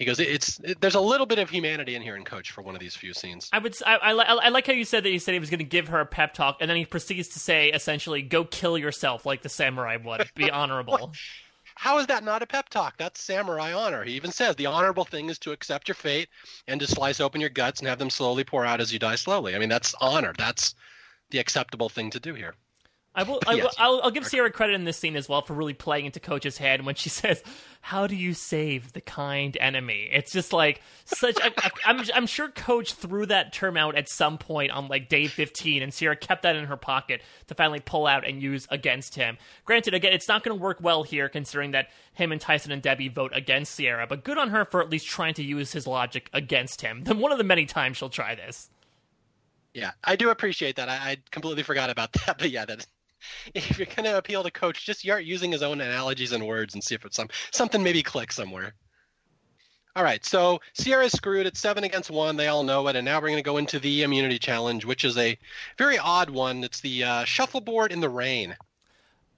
he goes, "It's it, there's a little bit of humanity in here in Coach for one of these few scenes." I would I, I, I like how you said that he said he was going to give her a pep talk, and then he proceeds to say essentially, "Go kill yourself like the samurai would. Be [LAUGHS] honorable." How is that not a pep talk? That's samurai honor. He even says the honorable thing is to accept your fate and to slice open your guts and have them slowly pour out as you die slowly. I mean, that's honor. That's the acceptable thing to do here. I will. I [LAUGHS] will I'll, I'll, give Sierra credit in this scene as well for really playing into Coach's head when she [LAUGHS] says, "How do you save the kind enemy?" It's just like such. I, am I'm, I'm sure Coach threw that term out at some point on like day 15, and Sierra kept that in her pocket to finally pull out and use against him. Granted, again, it's not going to work well here considering that him and Tyson and Debbie vote against Sierra, but good on her for at least trying to use his logic against him. Then [LAUGHS] one of the many times she'll try this. Yeah, I do appreciate that. I, I completely forgot about that, but yeah, that [LAUGHS] if you're going to appeal to coach, just start using his own analogies and words and see if it's some something maybe clicks somewhere. All right, so Sierra's screwed. It's seven against one. They all know it. And now we're going to go into the immunity challenge, which is a very odd one. It's the uh, shuffleboard in the rain.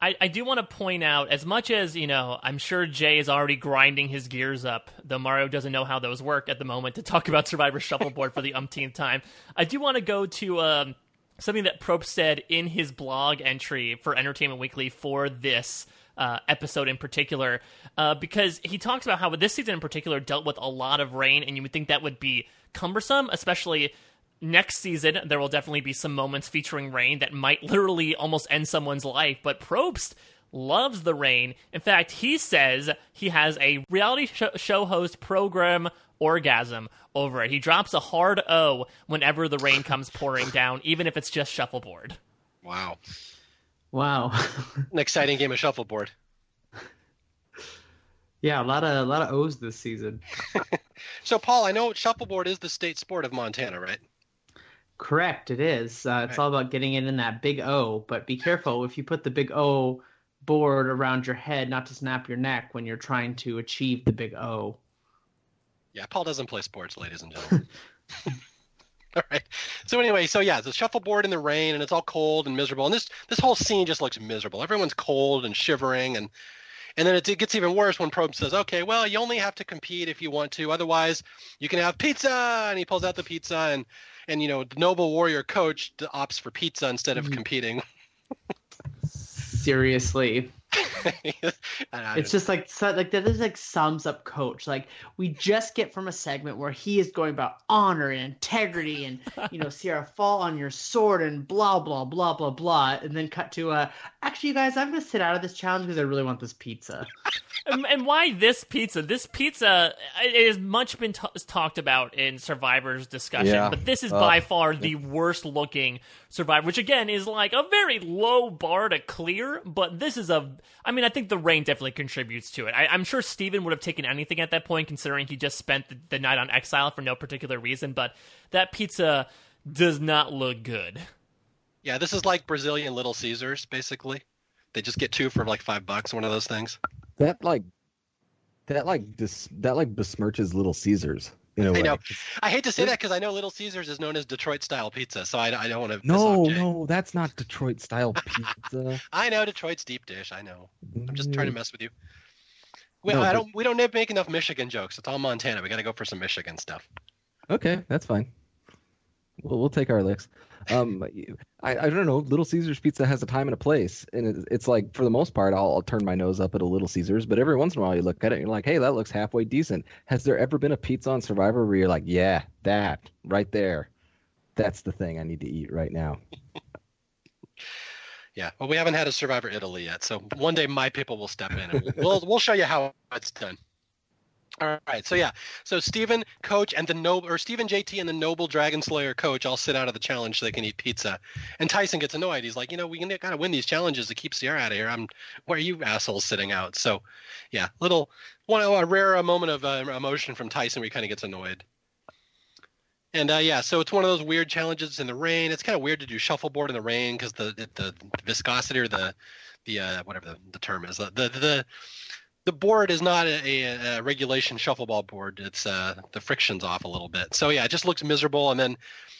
I, I do want to point out, as much as, you know, I'm sure Jay is already grinding his gears up, though Mario doesn't know how those work at the moment to talk about Survivor Shuffleboard for the umpteenth time. I do want to go to um, something that Probst said in his blog entry for Entertainment Weekly for this uh, episode in particular, uh, because he talks about how this season in particular dealt with a lot of rain, and you would think that would be cumbersome, especially next season. There will definitely be some moments featuring rain that might [LAUGHS] literally almost end someone's life, but Probst loves the rain. In fact, he says he has a reality show host program orgasm over it. He drops a hard O whenever the rain comes pouring down, even if it's just shuffleboard. Wow. Wow. An exciting game of shuffleboard. Yeah, a lot of a lot of O's this season. [LAUGHS] so, Paul, I know shuffleboard is the state sport of Montana, right? Correct, it is. Uh, it's right. all about getting it in that big O, but be careful if you put the big O board around your head, not to snap your neck when you're trying to achieve the big O. Yeah, Paul doesn't play sports, ladies and gentlemen. [LAUGHS] [LAUGHS] all right. So anyway, so yeah, the shuffleboard in the rain, and it's all cold and miserable, and this this whole scene just looks miserable. Everyone's cold and shivering, and and then it, it gets even worse when Probst says, "Okay, well, you only have to compete if you want to. Otherwise, you can have pizza." And he pulls out the pizza, and and you know, the noble warrior coach opts for pizza instead of mm-hmm. competing. [LAUGHS] Seriously. [LAUGHS] it's just like so, like that is like sums up coach. Like we just get from a segment where he is going about honor and integrity and you know [LAUGHS] sierra fall on your sword and blah blah blah blah blah and then cut to uh actually you guys i'm gonna sit out of this challenge because i really want this pizza. [LAUGHS] And, and, why this pizza? This pizza it has much been t- talked about in survivor's discussion yeah. but this is uh, by far the worst looking survivor which again is like a very low bar to clear but this is a i mean i think the rain definitely contributes to it. I, am sure stephen would have taken anything at that point considering he just spent the, the night on exile for no particular reason but that pizza does not look good. Yeah this is like brazilian little caesars basically. They just get two for like five bucks one of those things. That like that like dis, that like besmirches Little Caesars. In a way. I know. I hate to say that because I know Little Caesars is known as Detroit style pizza, so I, I don't want to. No, no, that's not Detroit style pizza. [LAUGHS] I know Detroit's deep dish. I know. I'm just trying to mm. mess with you. Well, no, I don't. We don't make enough Michigan jokes. It's all Montana. We got to go for some Michigan stuff. Okay, that's fine. We'll, we'll take our licks. Um, I, I don't know. Little Caesars pizza has a time and a place, and it, it's like for the most part, I'll, I'll turn my nose up at a Little Caesars, but every once in a while you look at it and you're like, hey, that looks halfway decent. Has there ever been a pizza on Survivor where you're like, yeah, that right there, that's the thing I need to eat right now. [LAUGHS] yeah, well, we haven't had a Survivor Italy yet, so one day my people will step in and we'll we'll show you how it's done. All right, so yeah, so Stephen, coach, and the noble, or Stephen JT and the noble Dragon Slayer coach all sit out of the challenge so they can eat pizza. And Tyson gets annoyed. He's like, you know, we gotta win these challenges to keep Sierra out of here. I'm, where are you assholes sitting out? So, yeah, little one a rare moment of uh, emotion from Tyson where he kind of gets annoyed. And uh, yeah, so it's one of those weird challenges in the rain. It's kind of weird to do shuffleboard in the rain because the, the, the viscosity or the the uh, whatever the, the term is the the, the the board is not a, a, regulation shuffleball board. It's uh, the friction's off a little bit. So yeah, it just looks miserable. And then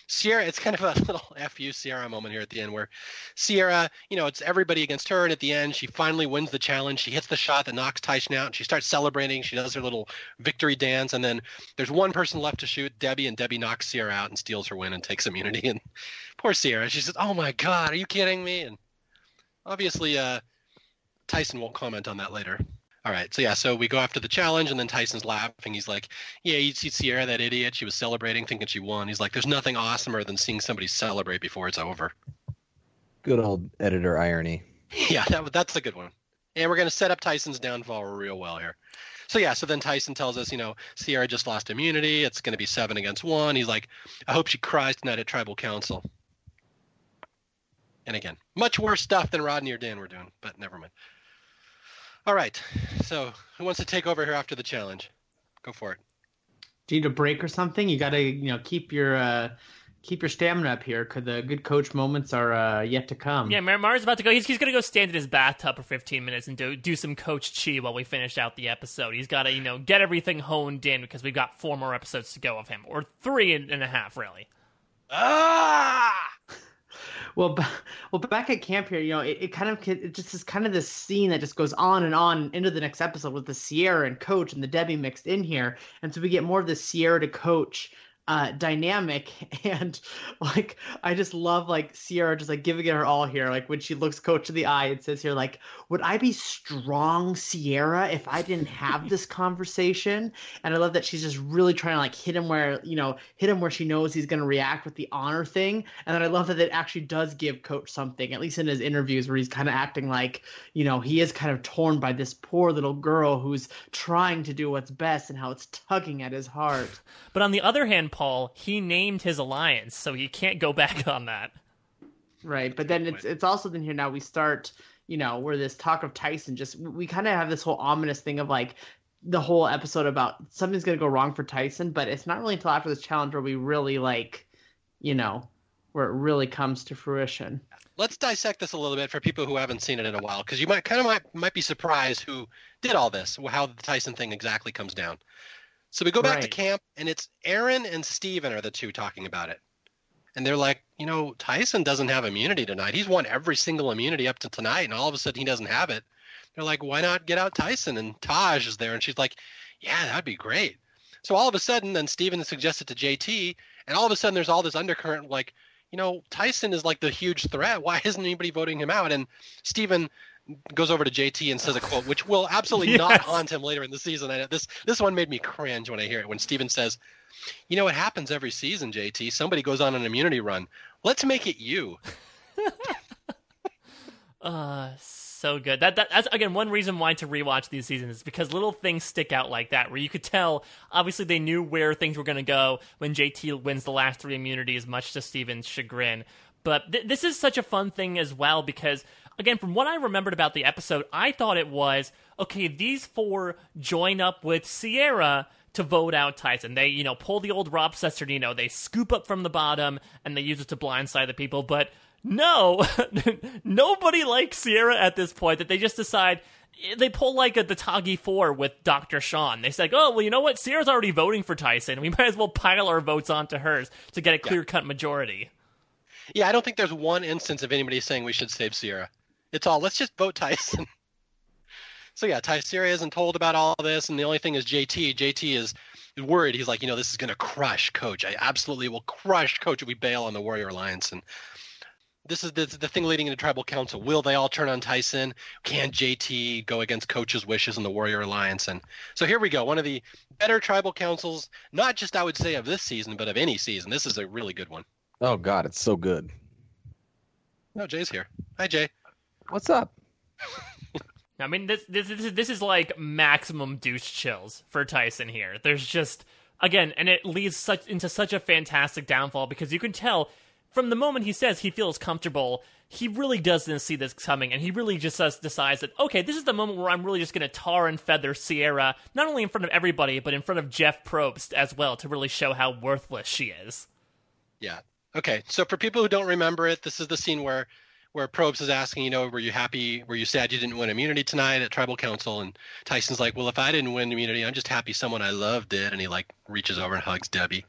Sierra, it's kind of a [LAUGHS] little fu Sierra moment here at the end where Sierra, you know, it's everybody against her, and at the end she finally wins the challenge. She hits the shot that knocks Tyson out, and she starts celebrating. She does her little victory dance, and then there's one person left to shoot, Debbie, and Debbie knocks Sierra out and steals her win and takes immunity. [LAUGHS] And poor Sierra, she says, "Oh my God, are you kidding me?" And obviously, uh, Tyson won't comment on that later. All right, so yeah, so we go after the challenge, and then Tyson's laughing. He's like, "Yeah, you see Sierra, that idiot. She was celebrating, thinking she won." He's like, "There's nothing awesomer than seeing somebody celebrate before it's over." Good old editor irony. [LAUGHS] Yeah, that, that's a good one. And we're going to set up Tyson's downfall real well here. So yeah, so then Tyson tells us, you know, Sierra just lost immunity. It's going to be seven against one. He's like, I hope she cries tonight at tribal council. And again, much worse stuff than Rodney or Dan were doing, but never mind. All right. So who wants to take over here after the challenge? Go for it. Do you need a break or something? You got to, you know, keep your uh, keep your stamina up here because the good coach moments are uh, yet to come. Yeah, Mar's about to go. He's, he's going to go stand in his bathtub for 15 minutes and do do some Coach Chi while we finish out the episode. He's got to, you know, get everything honed in because we've got four more episodes to go of him, or three and, and a half, really. Ah! Well, well, back at camp here, you know, it, it kind of it just is kind of this scene that just goes on and on into the next episode with the Sierra and Coach and the Debbie mixed in here, and so we get more of the Sierra to Coach uh, dynamic. [LAUGHS] And like I just love like Sierra just like giving it her all here. Like when she looks coach in the eye and says here like would I be strong Sierra if I didn't have this [LAUGHS] conversation? And I love that she's just really trying to like hit him where you know hit him where she knows he's going to react with the honor thing. And then I love that it actually does give coach something at least in his interviews where he's kind of acting like you know he is kind of torn by this poor little girl who's trying to do what's best and how it's tugging at his heart. But on the other hand Paul, he named his alliance, so he can't go back [LAUGHS] on that. Right, but then it's it's also then here now we start, you know, where this talk of Tyson just we kind of have this whole ominous thing of like the whole episode about something's gonna go wrong for Tyson, but it's not really until after this challenge where we really like, you know, where it really comes to fruition. Let's dissect this a little bit for people who haven't seen it in a while, because you might kind of might, might be surprised who did all this, how the Tyson thing exactly comes down. So we go back right. to camp, and it's Erinn and Stephen are the two talking about it. And they're like, you know, Tyson doesn't have immunity tonight. He's won every single immunity up to tonight, and all of a sudden he doesn't have it. They're like, why not get out Tyson? And Taj is there, and she's like, yeah, that'd be great. So all of a sudden, then Stephen suggested to JT, and all of a sudden there's all this undercurrent like, you know, Tyson is like the huge threat. Why isn't anybody voting him out? And Stephen goes over to JT and says a [LAUGHS] quote, which will absolutely yes. not haunt him later in the season. I, this this one made me cringe when I hear it. When Stephen says, "You know, it happens every season, JT. Somebody goes on an immunity run. Let's make it you." [LAUGHS] uh so good. That, that that's again one reason why to rewatch these seasons is because little things stick out like that, where you could tell. Obviously, they knew where things were going to go when JT wins the last three immunities, much to Stephen's chagrin. But th- this is such a fun thing as well because again, from what I remembered about the episode, I thought it was okay, these four join up with Sierra to vote out Tyson. They, you know, pull the old Rob Cesternino, they scoop up from the bottom and they use it to blindside the people. But no, [LAUGHS] nobody likes Sierra at this point that they just decide they pull like a the Tagi Four with Dr. Sean. They say, oh, well, you know what? Sierra's already voting for Tyson. We [LAUGHS] might as well pile our votes onto hers to get a clear cut majority. Yeah, I don't think there's one instance of anybody saying we should save Sierra. It's all let's just vote Tyson. [LAUGHS] so yeah, Tyson isn't told about all this, and the only thing is JT. JT is worried. He's like, you know, this is going to crush Coach. I absolutely will crush Coach if we bail on the Warrior Alliance. And this is the, the thing leading into Tribal Council. Will they all turn on Tyson? Can JT go against Coach's wishes in the Warrior Alliance? And so here we go. One of the better Tribal Councils, not just I would say of this season, but of any season. This is a really good one. Oh God, it's so good. No, Jay's here. Hi, Jay. What's up? I mean, this this this is, this is like maximum douche chills for Tyson here. There's just again, and it leads such into such a fantastic downfall because you can tell from the moment he says he feels comfortable, he really doesn't see this coming, and he really just says, decides that okay, this is the moment where I'm really just going to tar and feather Sierra, not only in front of everybody, but in front of Jeff Probst as well, to really show how worthless she is. Yeah. Okay. So for people who don't remember it, this is the scene where where Probst is asking, you know, were you happy? Were you sad you didn't win immunity tonight at Tribal Council? And Tyson's like, well, if I didn't win immunity, I'm just happy someone I love did. And he like reaches over and hugs Debbie.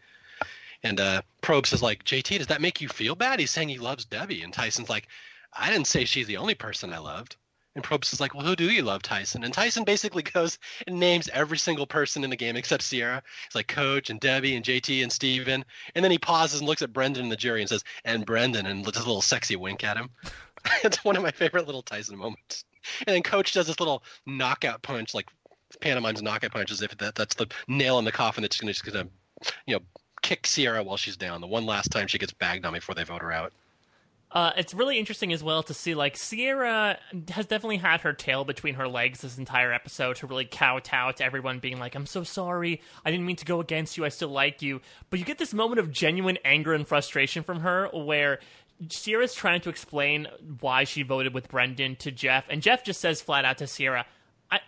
And uh, Probst is like, JT, does that make you feel bad? He's saying he loves Debbie. And Tyson's like, I didn't say she's the only person I loved. And Probst is like, well, who do you love, Tyson? And Tyson basically [LAUGHS] goes and names every single person in the game except Sierra. He's like Coach and Debbie and JT and Stephen. And then he pauses and looks at Brendan and the jury and says, and Brendan, and does a little sexy wink at him. [LAUGHS] it's one of my favorite little Tyson moments. And then Coach does this little knockout punch, like pantomimes knockout punch, as if that, that's the nail in the coffin that's going to, you know, kick Sierra while she's down. The one last time she gets bagged on before they vote her out. Uh, it's really interesting as well to see like Sierra has definitely had her tail between her legs this entire episode to really kowtow to everyone being like, I'm so sorry. I didn't mean to go against you. I still like you. But you get this moment of genuine anger and frustration from her where Sierra's trying to explain why she voted with Brendan to Jeff, and Jeff just says flat out to Sierra,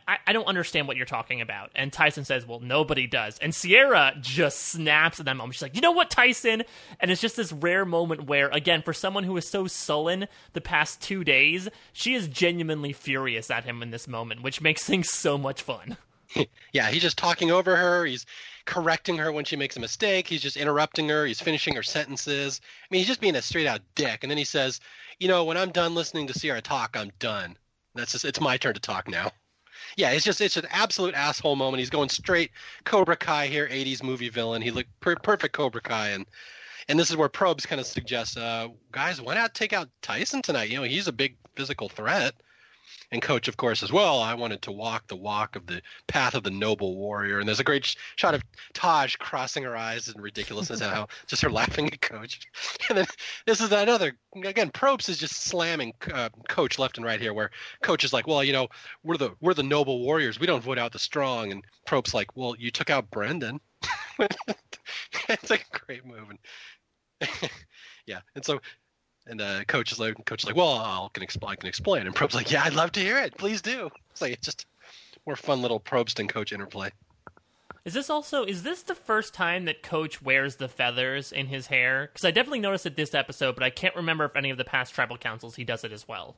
I, I, don't understand what you're talking about. And Tyson says, Well, nobody does. And Sierra just snaps at that moment. She's like, You know what, Tyson? And it's just this rare moment where, again, for someone who is so sullen the past two days, she is genuinely furious at him in this moment, which makes things so much fun. [LAUGHS] yeah, he's just talking over her. He's correcting her when she makes a mistake. He's just interrupting her. He's finishing her sentences. I mean, he's just being a straight out dick. And then he says, You know, when I'm done listening to Sierra talk, I'm done. That's just, it's my turn to talk now yeah, it's just it's an absolute asshole moment. He's going straight Cobra Kai here, 80s movie villain. He looked per- perfect Cobra Kai, and and this is where Probst kind of suggests, uh, guys, why not take out Tyson tonight? You know, he's a big physical threat and coach, of course, as well. I wanted to walk the walk of the path of the noble warrior. And there's a great sh- shot of Taj crossing her eyes in ridiculousness and how [LAUGHS] just her laughing at coach. [LAUGHS] And then this is another, again, Probst is just slamming uh, coach left and right here, where coach is like, well, you know, we're the we're the noble warriors. We don't vote out the strong. And Probst's like, well, you took out Brendan. [LAUGHS] it's a great move. And yeah, and so and uh, coach is like, coach is like, well, I can explain. I can explain. And Probst's like, yeah, I'd love to hear it. Please do. It's like it's just more fun little Probst and coach interplay. Is this also is this the first time that Coach wears the feathers in his hair? Because I definitely noticed it this episode, but I can't remember if any of the past tribal councils he does it as well.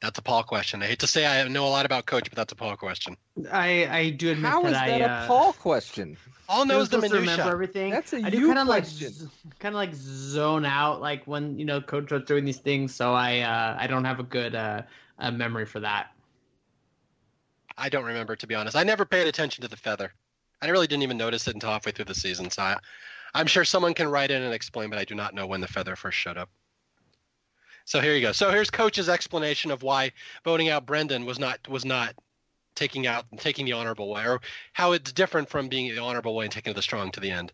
That's a Paul question. I hate to say I know a lot about Coach, but that's a Paul question. I I do admit How that is that I, a uh, Paul question? All knows the remember minutia. everything. That's a I do kind of like question. kind of like zone out like when you know coach was doing these things so I uh I don't have a good uh, uh memory for that. I don't remember to be honest. I never paid attention to the feather. I really didn't even notice it until halfway through the season. So I, I'm sure someone can write in and explain, but I do not know when the feather first showed up. So here you go. So here's Coach's explanation of why voting out Brendan was not was not taking out taking the honorable way, or how it's different from being the honorable way and taking the strong to the end.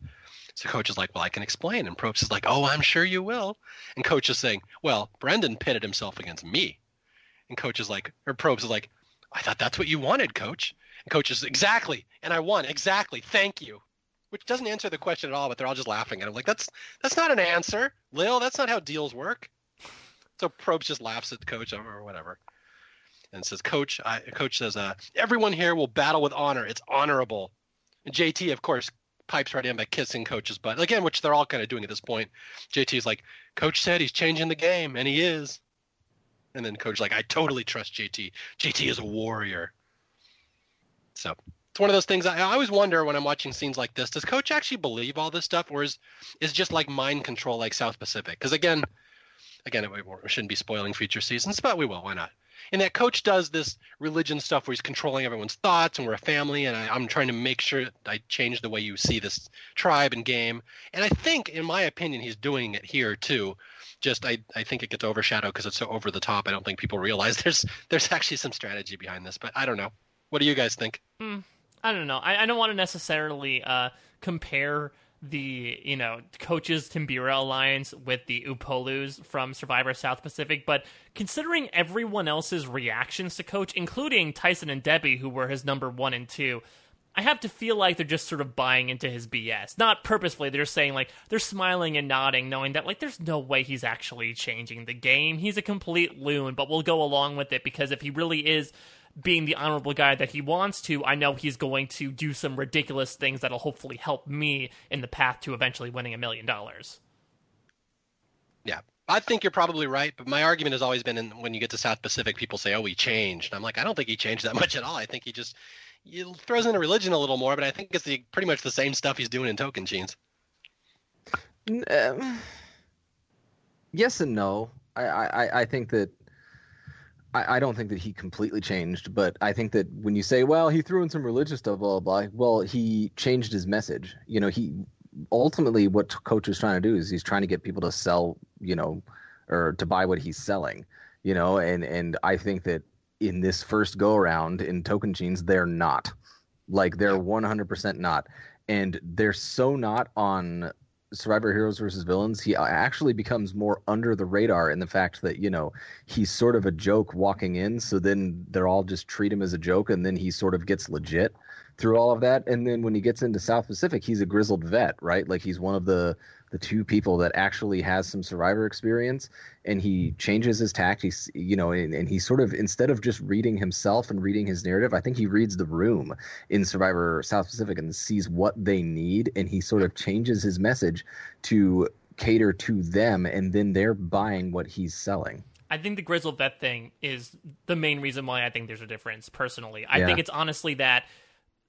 So Coach is like, well, I can explain, and Probst is like, oh, I'm sure you will. And Coach is saying, well, Brendan pitted himself against me, and Coach is like, or Probst is like, I thought that's what you wanted, Coach. And Coach is exactly, and I won exactly. Thank you. Which doesn't answer the question at all, but they're all just laughing at him. Like that's that's not an answer, Lil. That's not how deals work. So Probst just laughs at the coach or whatever, and says, "Coach, I, coach says, uh, everyone here will battle with honor. It's honorable." And JT, of course, pipes right in by kissing Coach's butt again, which they're all kind of doing at this point. JT's like, "Coach said he's changing the game, and he is." And then Coach like, "I totally trust JT. JT is a warrior." So it's one of those things I, I always wonder when I'm watching scenes like this: Does Coach actually believe all this stuff, or is is just like mind control, like South Pacific? Because again, again, we, shouldn't be spoiling future seasons, but we will. Why not? And that coach does this religion stuff where he's controlling everyone's thoughts, and we're a family, and I, I'm trying to make sure I change the way you see this tribe and game. And I think, in my opinion, he's doing it here too. Just I, I think it gets overshadowed because it's so over the top. I don't think people realize [LAUGHS] there's there's actually some strategy behind this. But I don't know. What do you guys think? I don't know. I, I don't want to necessarily uh, compare the you know coaches Timbira alliance with the Upolus from Survivor South Pacific, but considering everyone else's reactions to Coach, including Tyson and Debbie, who were his number one and two. I have to feel like they're just sort of buying into his BS. Not purposefully, they're saying like they're smiling and nodding, knowing that like there's no way he's actually changing the game. He's a complete loon, but we'll go along with it because if he really is being the honorable guy that he wants to, I know he's going to do some ridiculous things that'll hopefully help me in the path to eventually winning a million dollars. Yeah, I think you're probably right, but my argument has always been in, when you get to South Pacific, people say, "Oh, he changed." And I'm like, I don't think he changed that [LAUGHS] much at all. I think he just he throws in a religion a little more, but I think it's the, pretty much the same stuff he's doing in Tocantins. Um, yes and no. I, I, I think that I, I don't think that he completely changed, but I think that when you say, well, he threw in some religious stuff, blah blah, blah well, he changed his message. You know, he ultimately what coach is trying to do is he's trying to get people to sell, you know, or to buy what he's selling. You know, and and I think that in this first go around in Tocantins, they're not. Like they're 100% not. And they're so not on Survivor Heroes versus Villains, he uh, actually becomes more under the radar in the fact that, you know, he's sort of a joke walking in. So then they're all just treat him as a joke. And then he sort of gets legit through all of that. And then when he gets into South Pacific, he's a grizzled vet, right? Like he's one of the the two people that actually has some survivor experience and he changes his tact he's you know and, and he sort of instead of just reading himself and reading his narrative i think he reads the room in survivor south pacific and sees what they need and he sort of changes his message to cater to them and then they're buying what he's selling I think the grizzled vet thing is the main reason why I think there's a difference personally. I Yeah. think it's honestly that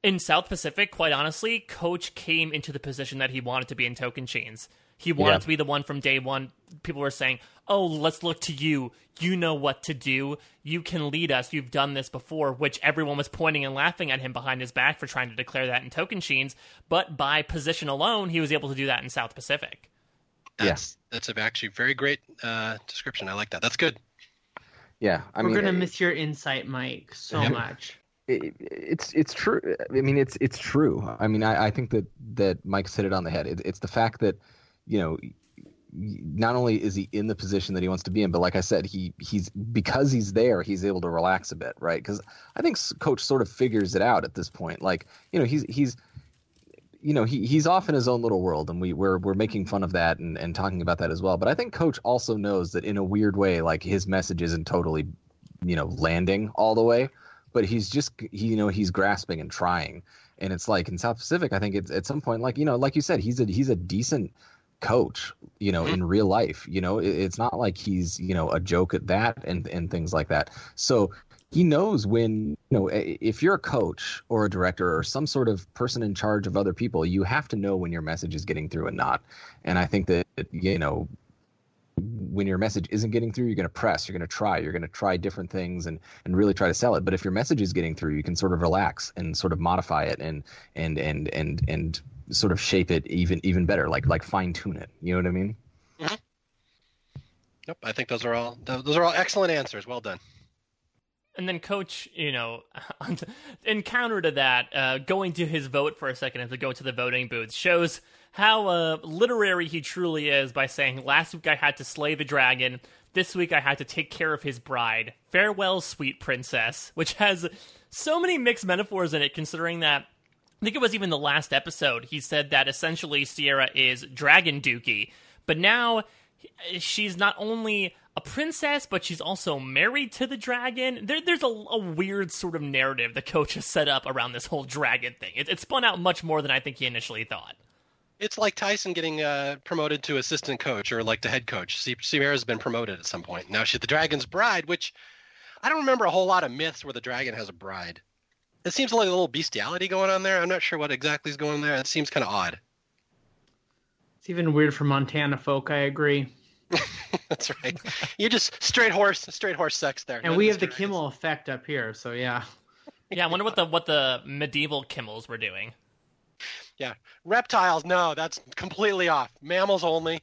in South Pacific, quite honestly, Coach came into the position that he wanted to be in Token Chains. He wanted Yeah. to be the one from day one. People were saying, "Oh, let's look to you. You know what to do. You can lead us. You've done this before." Which everyone was pointing and laughing at him behind his back for trying to declare that in Token Chains. But by position alone, he was able to do that in South Pacific. Yeah. That's that's a actually very great uh, description. I like that. That's good. yeah i We're mean gonna it- miss your insight, Mike, so Yep. much. It, it's it's true. I mean, it's it's true. I mean, I, I think that that Mike's hit it on the head. It, it's the fact that you know, not only is he in the position that he wants to be in, but like I said, he he's because he's there, he's able to relax a bit, right? Because I think Coach sort of figures it out at this point. Like you know, he's he's you know he, he's off in his own little world and we, we're we're making fun of that and, and talking about that as well but i think coach also knows that in a weird way like his message isn't totally you know landing all the way but he's just he, you know he's grasping and trying. And it's like in south pacific i think it's at some point like you know like you said he's a he's a decent coach you know in mm-hmm. real life you know? It, it's not like he's you know a joke at that and and things like that. So he knows when you know if you're a coach or a director or some sort of person in charge of other people you have to know when your message is getting through and not. And i think that you know when your message isn't getting through you're going to press you're going to try you're going to try different things and and really try to sell it but if your message is getting through you can sort of relax and sort of modify it and and and and and sort of shape it even even better like like fine tune it you know what i mean Nope. I think those are all those are all excellent answers. Well done. And then coach, you know, [LAUGHS] in counter to that, uh, going to his vote for a second and to go to the voting booth shows how uh, literary he truly is by saying, "Last week I had to slay the dragon. This week I had to take care of his bride. Farewell, sweet princess," which has so many mixed metaphors in it. Considering that, I think it was even the last episode he said that essentially Sierra is Dragon Dookie, but now she's not only a princess, but she's also married to the dragon. There, there's a, a weird sort of narrative the coach has set up around this whole dragon thing. It, it spun out much more than I think he initially thought. It's like Tyson getting uh, promoted to assistant coach or like the head coach. Sie- Sierra's been promoted at some point. Now she's the dragon's bride, which I don't remember a whole lot of myths where the dragon has a bride. It seems like a little bestiality going on there. I'm not sure what exactly is going on there. It seems kind of odd. It's even weird for Montana folk. I agree. [LAUGHS] That's right. you just straight horse, straight horse sex there. And None we have the dragons. Kimmel effect up here, so yeah. Yeah, I wonder what the what the medieval Kimmels were doing. Yeah, reptiles. No, that's completely off. Mammals only.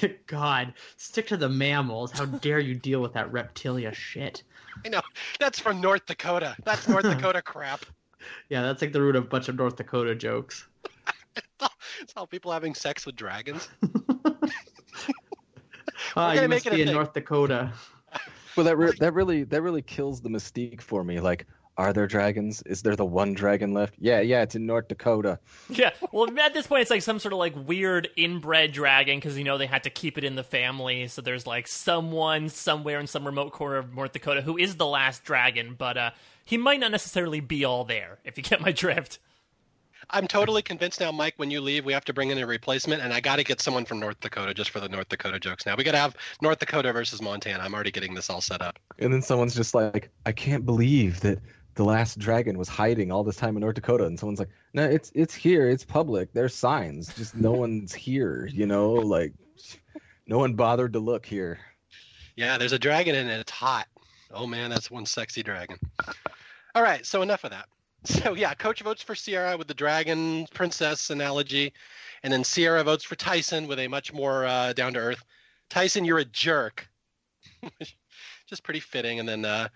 [LAUGHS] God, stick to the mammals. How dare you deal with that reptilia shit? I know that's from North Dakota. That's North [LAUGHS] Dakota crap. Yeah, that's like the root of a bunch of North Dakota jokes. [LAUGHS] It's all people having sex with dragons. Ah, you make must it be in thing. North Dakota. well that re- that really that really kills the mystique for me like are there dragons is there the one dragon left yeah yeah it's in north dakota [LAUGHS] Yeah, well, at this point, it's like some sort of like weird inbred dragon because you know they had to keep it in the family. So there's like someone somewhere in some remote corner of North Dakota who is the last dragon, but uh, he might not necessarily be all there. If you get my drift. I'm totally convinced now, Mike. When you leave, we have to bring in a replacement, and I got to get someone from North Dakota just for the North Dakota jokes. Now we got to have North Dakota versus Montana. I'm already getting this all set up. And then someone's just like, I can't believe that the last dragon was hiding all this time in North Dakota, and someone's like, No, it's it's here. It's public. There's signs. Just no [LAUGHS] one's here. You know, like no one bothered to look here. Yeah, there's a dragon in it. It's hot. Oh man, that's one sexy dragon. All right, so enough of that. [LAUGHS] So yeah, coach votes for Sierra with the dragon princess analogy, and then Sierra votes for Tyson with a much more uh, down to earth. Tyson, you're a jerk. [LAUGHS] just pretty fitting. And then uh,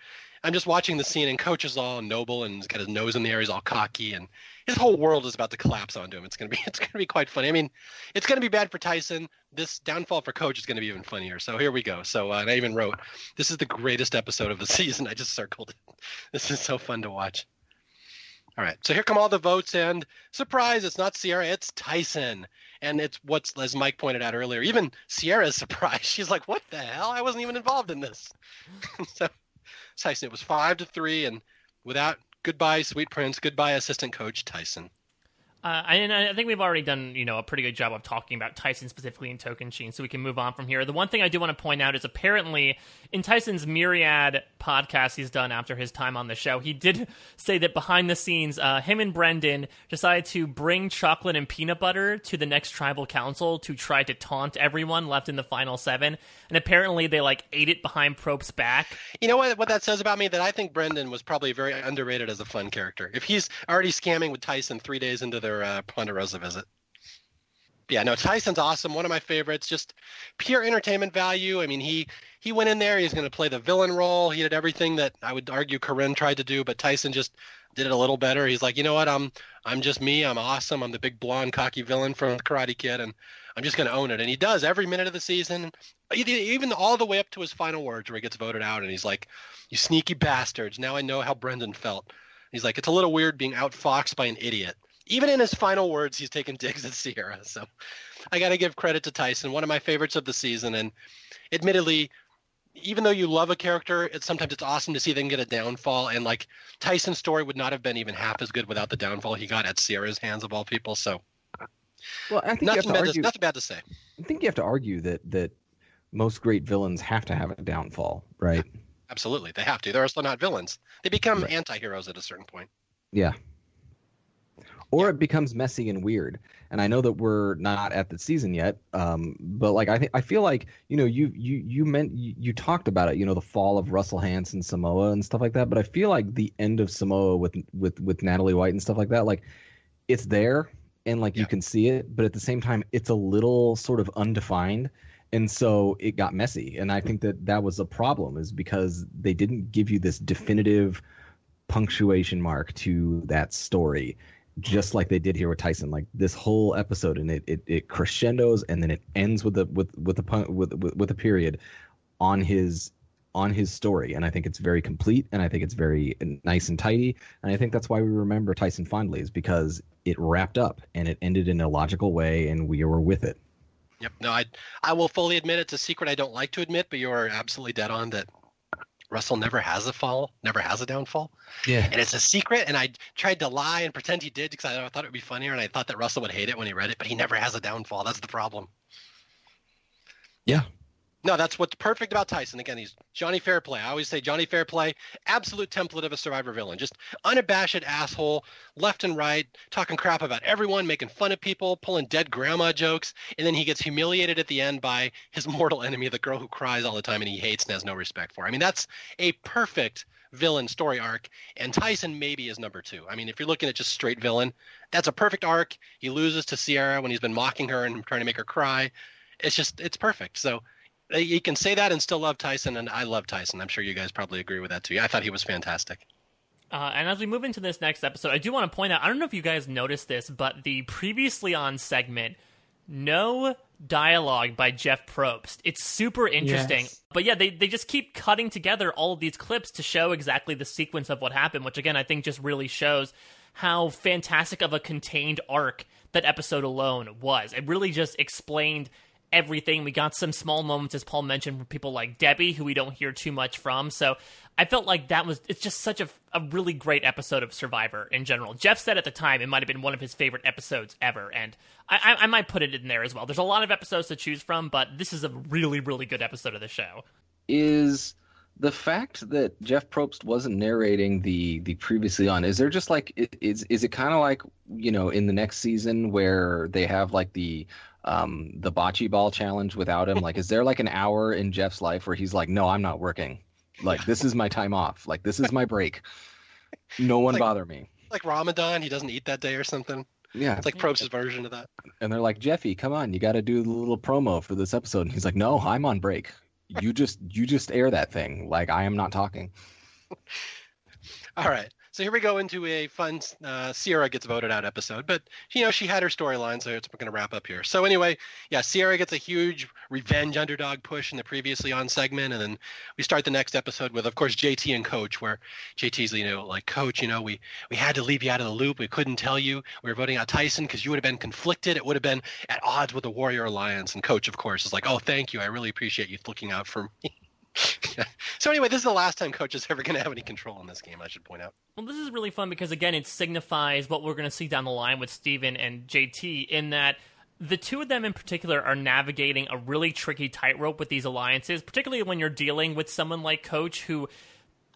I'm just watching the scene, and Coach is all noble and he's got his nose in the air. He's all cocky, and his whole world is about to collapse onto him. It's gonna be [LAUGHS] it's gonna be quite funny. I mean, it's gonna be bad for Tyson. This downfall for Coach is gonna be even funnier. So here we go. So uh, and I even wrote, this is the greatest episode of the [LAUGHS] season. I just circled it. [LAUGHS] This is so fun to watch. All right, so here come all the votes, and surprise, it's not Sierra, it's Tyson. And it's what's, as Mike pointed out earlier, even Sierra's surprised. She's like, what the hell? I wasn't even involved in this. so Tyson. It was five to three, and without goodbye, Sweet Prince, goodbye, assistant coach Tyson. Uh, and I think we've already done, you know, a pretty good job of talking about Tyson specifically in Tocantins, so we can move on from here. The one thing I do want to point out is apparently in Tyson's myriad podcasts he's done after his time on the show, he did [LAUGHS] say that behind the scenes, uh, him and Brendan decided to bring chocolate and peanut butter to the next tribal council to try to taunt everyone left in the final seven. And apparently they like ate it behind Probst's back. You know what? What that says about me? That I think Brendan was probably very underrated as a fun character. If he's already scamming with Tyson three days into their uh, Ponderosa visit. Yeah, no, Tyson's awesome. One of my favorites. Just pure entertainment value. I mean, he he went in there. He's going to play the villain role. He did everything that I would argue Corinne tried to do, but Tyson just did it a little better. He's like, you know what? I'm I'm just me. I'm awesome. I'm the big blonde cocky villain from Karate Kid, and I'm just going to own it. And he does every minute of the season, even all the way up to his final words where he gets voted out, and he's like, "You sneaky bastards! Now I know how Brendan felt." He's like, "It's a little weird being outfoxed by an idiot." Even in his final words, he's taking digs at Sierra. So I got to give credit to Tyson, one of my favorites of the season. And admittedly, even though you love a character, it's sometimes it's awesome to see them get a downfall. And like Tyson's story would not have been even half as good without the downfall he got at Sierra's hands of all people. So, well, I think nothing, bad to, argue, nothing bad to say. I think you have to argue that that most great villains have to have a downfall, right? Absolutely, they have to. They're also not villains. They become right. anti-heroes at a certain point. Yeah, or it becomes messy and weird. And I know that we're not at the season yet, um, but like I think I feel like you know you you you meant you, you, talked about it, you know, the fall of Russell Hantz, Samoa, and stuff like that. But I feel like the end of Samoa with with with Natalie White and stuff like that, like it's there and like yeah. you can see it, but at the same time, it's a little sort of undefined and so it got messy and i think that that was a problem is because they didn't give you this definitive punctuation mark to that story just like they did here with Tyson. Like this whole episode, and it, it, it crescendos and then it ends with the with with the with, with with a period on his on his story, and I think it's very complete, and I think it's very nice and tidy, and I think that's why we remember Tyson fondly is because it wrapped up and it ended in a logical way, and we were with it. Yep. No, I I will fully admit it's a secret I don't like to admit, but you are absolutely dead on that Russell never has a fall, never has a downfall. Yeah. And it's a secret. And I tried to lie and pretend he did because I thought it would be funnier. And I thought that Russell would hate it when he read it, but he never has a downfall. That's the problem. Yeah. No, that's what's perfect about Tyson. Again, he's Johnny Fairplay. I always say Johnny Fairplay, absolute template of a survivor villain. Just unabashed asshole, left and right, talking crap about everyone, making fun of people, pulling dead grandma jokes, and then he gets humiliated at the end by his mortal enemy, the girl who cries all the time and he hates and has no respect for. I mean, that's a perfect villain story arc, and Tyson maybe is number two. I mean, if you're looking at just straight villain, that's a perfect arc. He loses to Sierra when he's been mocking her and trying to make her cry. It's just it's perfect. So you can say that and still love Tyson, and I love Tyson. I'm sure you guys probably agree with that too. I thought he was fantastic. Uh, and as we move into this next episode, I do want to point out I don't know if you guys noticed this, but the previously on segment, no dialogue by Jeff Probst. It's super interesting. Yes. But yeah, they, they just keep cutting together all of these clips to show exactly the sequence of what happened, which again, I think just really shows how fantastic of a contained arc that episode alone was. It really just explained everything. We got some small moments, as Paul mentioned, from people like Debbie, who we don't hear too much from. So I felt like that was it's just such a, a really great episode of Survivor in general. Jeff said at the time it might have been one of his favorite episodes ever, and I, I, I might put it in there as well. There's a lot of episodes to choose from, but this is a really really good episode of the show. Is the fact that Jeff Probst wasn't narrating the the previously on is there just like is is it kind of like you know in the next season where they have like the um the bocce ball challenge without him? Like is there like an hour in Jeff's life where he's like no I'm not working. Like this is my time off. Like this is my break. No one Like- bother me. Like Ramadan, he doesn't eat that day or something. yeah. It's like Probst's version of that. and they're like Jeffy come on. You got to do the little promo for this episode. And he's like no I'm on break. You just you just air that thing. Like I am not talking. [LAUGHS] All right. So here we go into a fun uh, Sierra gets voted out episode, but you know she had her storyline, so it's, we're going to wrap up here. So anyway, yeah, Sierra gets a huge revenge underdog push in the previously on segment, and then we start the next episode with, of course, JT and Coach, where JT's you know like Coach, you know we we had to leave you out of the loop, we couldn't tell you. We were voting out Tyson because you would have been conflicted, it would have been at odds with the Warrior Alliance, and Coach, of course, is like, oh thank you, I really appreciate you looking out for me. [LAUGHS] so anyway, this is the last time Coach is ever going to have any control in this game. I should point out. Well, this is really fun because again, it signifies what we're going to see down the line with Stephen and JT in that the two of them in particular are navigating a really tricky tightrope with these alliances, particularly when you're dealing with someone like Coach who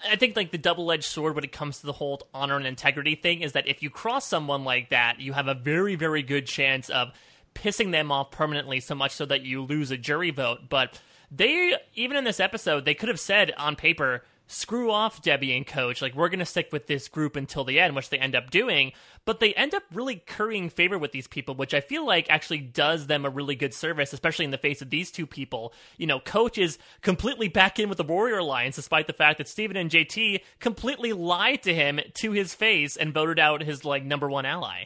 I think like the double-edged sword when it comes to the whole honor and integrity thing is that if you cross someone like that, you have a very very good chance of pissing them off permanently so much so that you lose a jury vote, but they even in this episode they could have said on paper screw off Debbie and Coach. Like, we're going to stick with this group until the end, which they end up doing. But they end up really currying favor with these people, which I feel like actually does them a really good service, especially in the face of these two people. You know, Coach is completely back in with the Warrior Alliance, despite the fact that Stephen and JT completely lied to him to his face and voted out his, like, number one ally.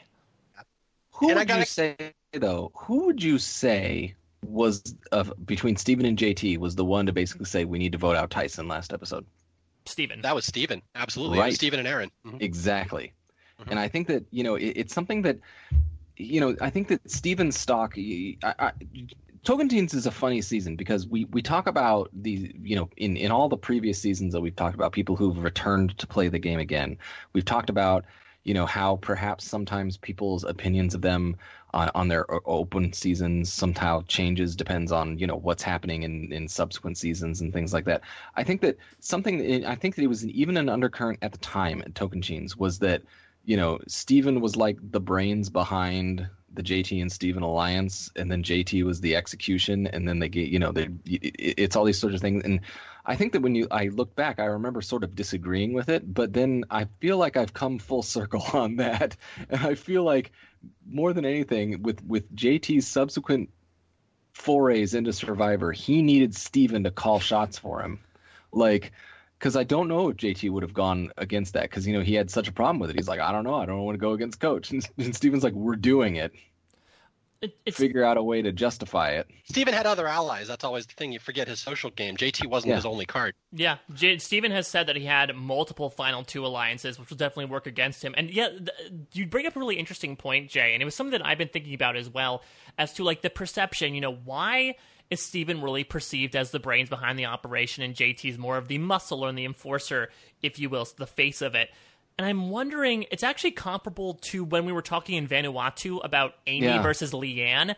Who And I would you gotta- say though? Who would you say was uh, between Stephen and JT was the one to basically say we need to vote out Tyson last episode? Stephen. That was Stephen. Absolutely. It was Right. Stephen and Erinn. Mhm. Exactly. Mhm. And I think that you know it, it's something that you know I think that Stephen's stock. I, I, Tocantins is a funny season because we we talk about the you know in in all the previous seasons that we've talked about people who've returned to play the game again. We've talked about you know how perhaps sometimes people's opinions of them on, on their open seasons somehow changes depends on you know what's happening in, in subsequent seasons and things like that. I think that something eh, I think that it was even an undercurrent at the time at Tocantins was that you know Stephen was like the brains behind the JT and Stephen alliance and then JT was the execution and then they get you know they it, it's all these sorts of things and I think that when you I look back I remember sort of disagreeing with it but then I feel like I've come full circle [LAUGHS] on that and I feel like more than anything with with JT's subsequent forays into Survivor, he needed Stephen to call shots for him. Like because I don't know if JT would have gone against that because you know he had such a problem with it. He's like, I don't know, I don't want to go against coach, and, [LAUGHS] and Stephen's like, we're doing it. It, it's Figure out a way to justify it. Stephen had other allies. That's always the thing. You forget his social game. JT wasn't Yeah. his only card. Yeah, J- Stephen has said that he had multiple final two alliances, which will definitely work against him. And yeah, th- you bring up a really interesting point, Jay, and it was something that I've been thinking about as well, as to like the perception. You know, why is Stephen really perceived as the brains behind the operation, and JT's more of the muscle or the enforcer, if you will, the face of it? And I'm wondering, it's actually comparable to when we were talking in Vanuatu about Ami Yeah. versus Leann.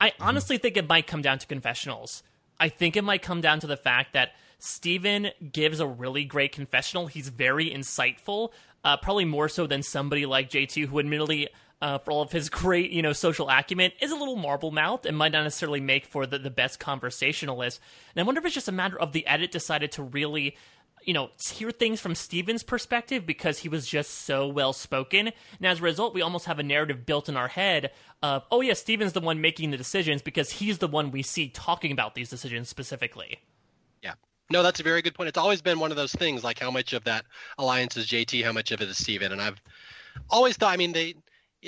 I honestly think it might come down to confessionals. I think it might come down to the fact that Stephen gives a really great confessional. He's very insightful, uh, probably more so than somebody like JT, who admittedly, uh, for all of his [LAUGHS] great, you know, social acumen, is a little marble mouthed and might not necessarily make for the, the best conversationalist. And I wonder if it's just a matter of the edit decided to really you know, hear things from Stephen's perspective because he was just so well spoken. And as a result, we almost have a narrative built in our head of, oh, yeah, Stephen's the one making the decisions because he's the one we see talking about these decisions specifically. Yeah. No, that's a very good point. It's always been one of those things, like how much of that alliance is JT, how much of it is Stephen. And I've always thought, I mean, they,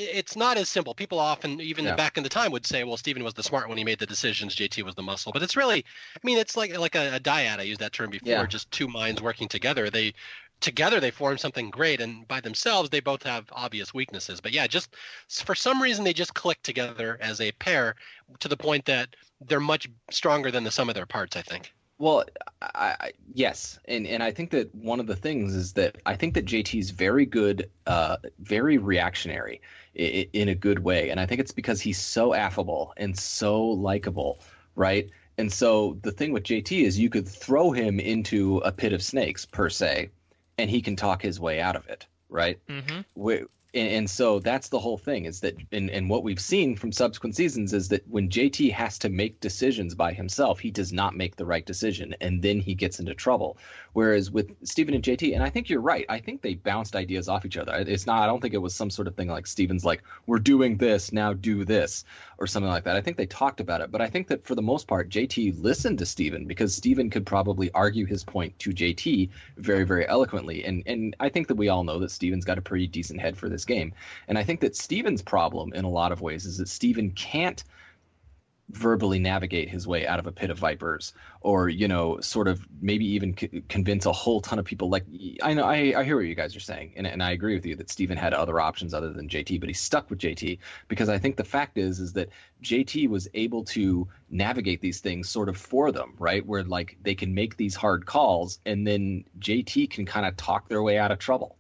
it's not as simple. People often, even Yeah. back in the time, would say, "Well, Stephen was the smart one; he made the decisions. JT was the muscle." But it's really, I mean, it's like like a, a dyad. I used that term before. Yeah. Just two minds working together. They together they form something great and by themselves they both have obvious weaknesses but yeah just for some reason they just click together as a pair to the point that they're much stronger than the sum of their parts i think well, I, I, yes, and and I think that one of the things is that I think that JT is very good, uh, very reactionary in, in a good way, and I think it's because he's so affable and so likable, right? And so the thing with JT is you could throw him into a pit of snakes per se, and he can talk his way out of it, right? Mm-hmm and, and, so that's the whole thing is that and, and what we've seen from subsequent seasons is that when JT has to make decisions by himself, he does not make the right decision and then he gets into trouble. Whereas with Stephen and JT, and I think you're right, I think they bounced ideas off each other. It's not I don't think it was some sort of thing like Stephen's like, we're doing this, now do this, or something like that. I think they talked about it, but I think that for the most part, JT listened to Stephen because Stephen could probably argue his point to JT very, very eloquently. And and I think that we all know that Stephen's got a pretty decent head for this game. And I think that Stephen's problem in a lot of ways is that Stephen can't verbally navigate his way out of a pit of vipers or you know sort of maybe even c- convince a whole ton of people like i know I, I hear what you guys are saying and, and i agree with you that Stephen had other options other than jt but he stuck with jt because i think the fact is is that jt was able to navigate these things sort of for them right? Where like they can make these hard calls and then jt can kind of talk their way out of trouble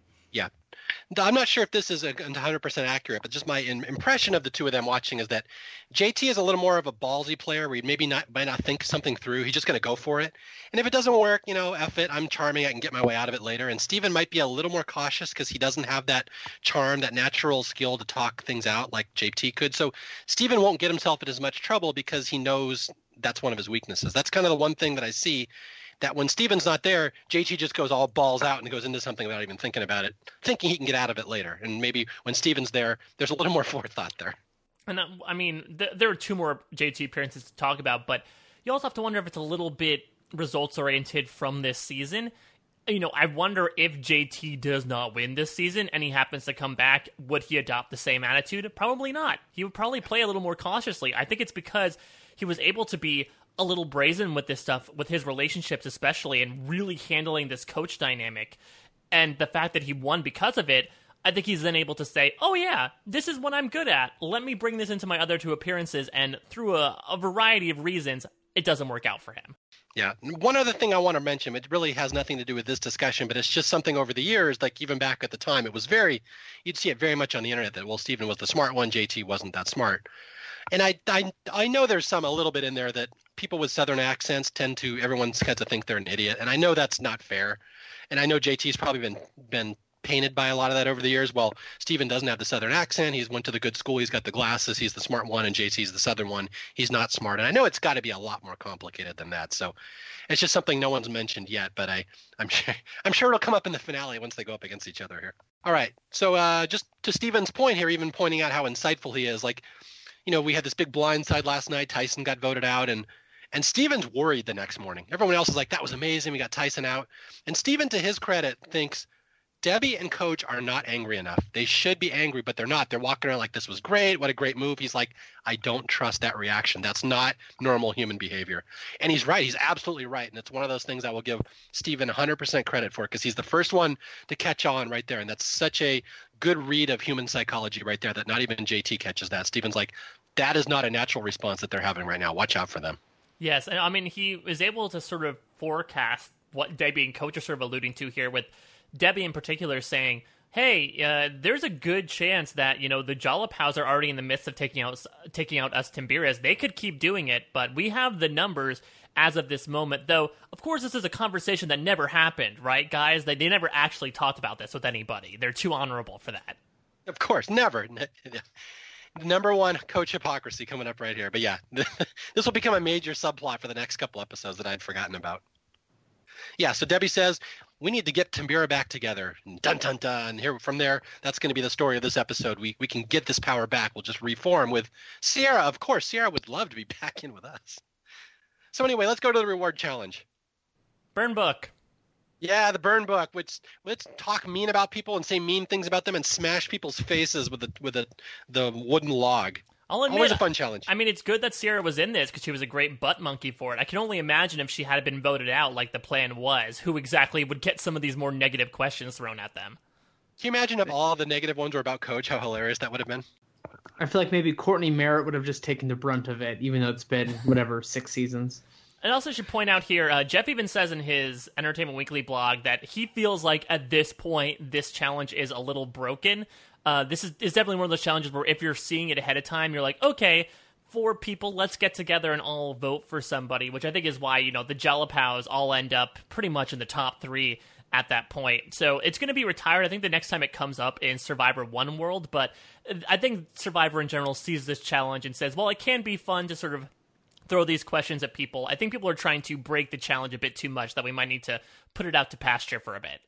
I'm not sure if this is 100% accurate, but just my impression of the two of them watching is that JT is a little more of a ballsy player where he maybe not might not think something through. He's just going to go for it. And if it doesn't work, you know, F it. I'm charming. I can get my way out of it later. And Stephen might be a little more cautious because he doesn't have that charm, that natural skill to talk things out like JT could. So Stephen won't get himself in as much trouble because he knows that's one of his weaknesses. That's kind of the one thing that I see that when Stephen's not there, JT just goes all balls out and goes into something without even thinking about it, thinking he can get out of it later. And maybe when Stephen's there, there's a little [LAUGHS] more forethought there. And uh, I mean, th- there are two more JT appearances to talk about, but you also have to wonder if it's a little bit results oriented from this season. You know, I wonder if JT does not win this season and he happens to come back, would he adopt the same attitude? Probably not. He would probably play a little more cautiously. I think it's because he was able to be a little brazen with this stuff, with his relationships especially, and really handling this coach dynamic. And the fact that he won because of it, I think he's then able to say, oh, yeah, this is what I'm good at. Let me bring this into my other two appearances. And through a, a variety of reasons, it doesn't work out for him. Yeah. One other thing I want to mention, it really has nothing to do with this discussion, but it's just something over the years, like even back at the time, it was very, you'd see it very much on the internet that, well, Stephen was the smart one, JT wasn't that smart. And I, I, I know there's some a little bit in there that people with southern accents tend to everyone's got to think they're an idiot, and I know that's not fair. And I know JT's probably been been painted by a lot of that over the years. Well, Stephen doesn't have the southern accent. He's went to the good school. He's got the glasses. He's the smart one, and JT's the southern one. He's not smart. And I know it's got to be a lot more complicated than that. So it's just something no one's mentioned yet, but I I'm [LAUGHS] sure I'm sure it'll come up in the finale once they go up against each other here. All right. So uh, just to Stephen's point here, even pointing out how insightful he is, like you know, we had this big blind side last night. Tyson got voted out, and and Stephen's worried the next morning. Everyone else is like, that was amazing. We got Tyson out. And Stephen, to his credit, thinks Debbie and coach are not angry enough. They should be angry, but they're not. They're walking around like this was great. What a great move. He's like, I don't trust that reaction. That's not normal human behavior. And he's right. He's absolutely right. And it's one of those things I will give Stephen 100% credit for because he's the first one to catch on right there. And that's such a good read of human psychology right there that not even JT catches that. Stephen's like, that is not a natural response that they're having right now. Watch out for them. Yes, and I mean he is able to sort of forecast what Debbie and Coach are sort of alluding to here, with Debbie in particular saying, "Hey, uh, there's a good chance that you know the Jalapaos are already in the midst of taking out taking out us Timbiras. They could keep doing it, but we have the numbers." As of this moment, though, of course, this is a conversation that never happened, right, guys? They, they never actually talked about this with anybody. They're too honorable for that. Of course, never. [LAUGHS] number one coach hypocrisy coming up right here. But yeah, [LAUGHS] this will become a major subplot for the next couple episodes that I'd forgotten about. Yeah, so Debbie says we need to get Timbira back together. Dun dun dun. Here from there, that's going to be the story of this episode. We we can get this power back. We'll just reform with Sierra. Of course, Sierra would love to be [LAUGHS] back in with us. So anyway, let's go to the reward challenge. Burn book. Yeah, the burn book. Which let's talk mean about people and say mean things about them and smash people's faces with the with the the wooden log. I'll admit, Always a fun challenge. I mean, it's good that Sierra was in this because she was a great butt monkey for it. I can only imagine if she had been voted out like the plan was, who exactly would get some of these more negative questions thrown at them. Can you imagine if all the negative ones were about Coach? How hilarious that would have been. I feel like maybe Courtney Marit would have just taken the brunt of it, even though it's been whatever six seasons. And also should point out here, uh, Jeff even says in his Entertainment Weekly blog that he feels like at this point this challenge is a little broken. Uh, this is, is definitely one of those challenges where if you're seeing it ahead of time, you're like, okay, four people, let's get together and all vote for somebody, which I think is why, you know, the Jalapaos all end up pretty much in the top three at that point. So it's going to be retired. I think the next time it comes up in Survivor One World, but I think Survivor in general sees this challenge and says, well, it can be fun to sort of throw these questions at people. I think people are trying to break the challenge a bit too much that we might need to put it out to pasture for a bit.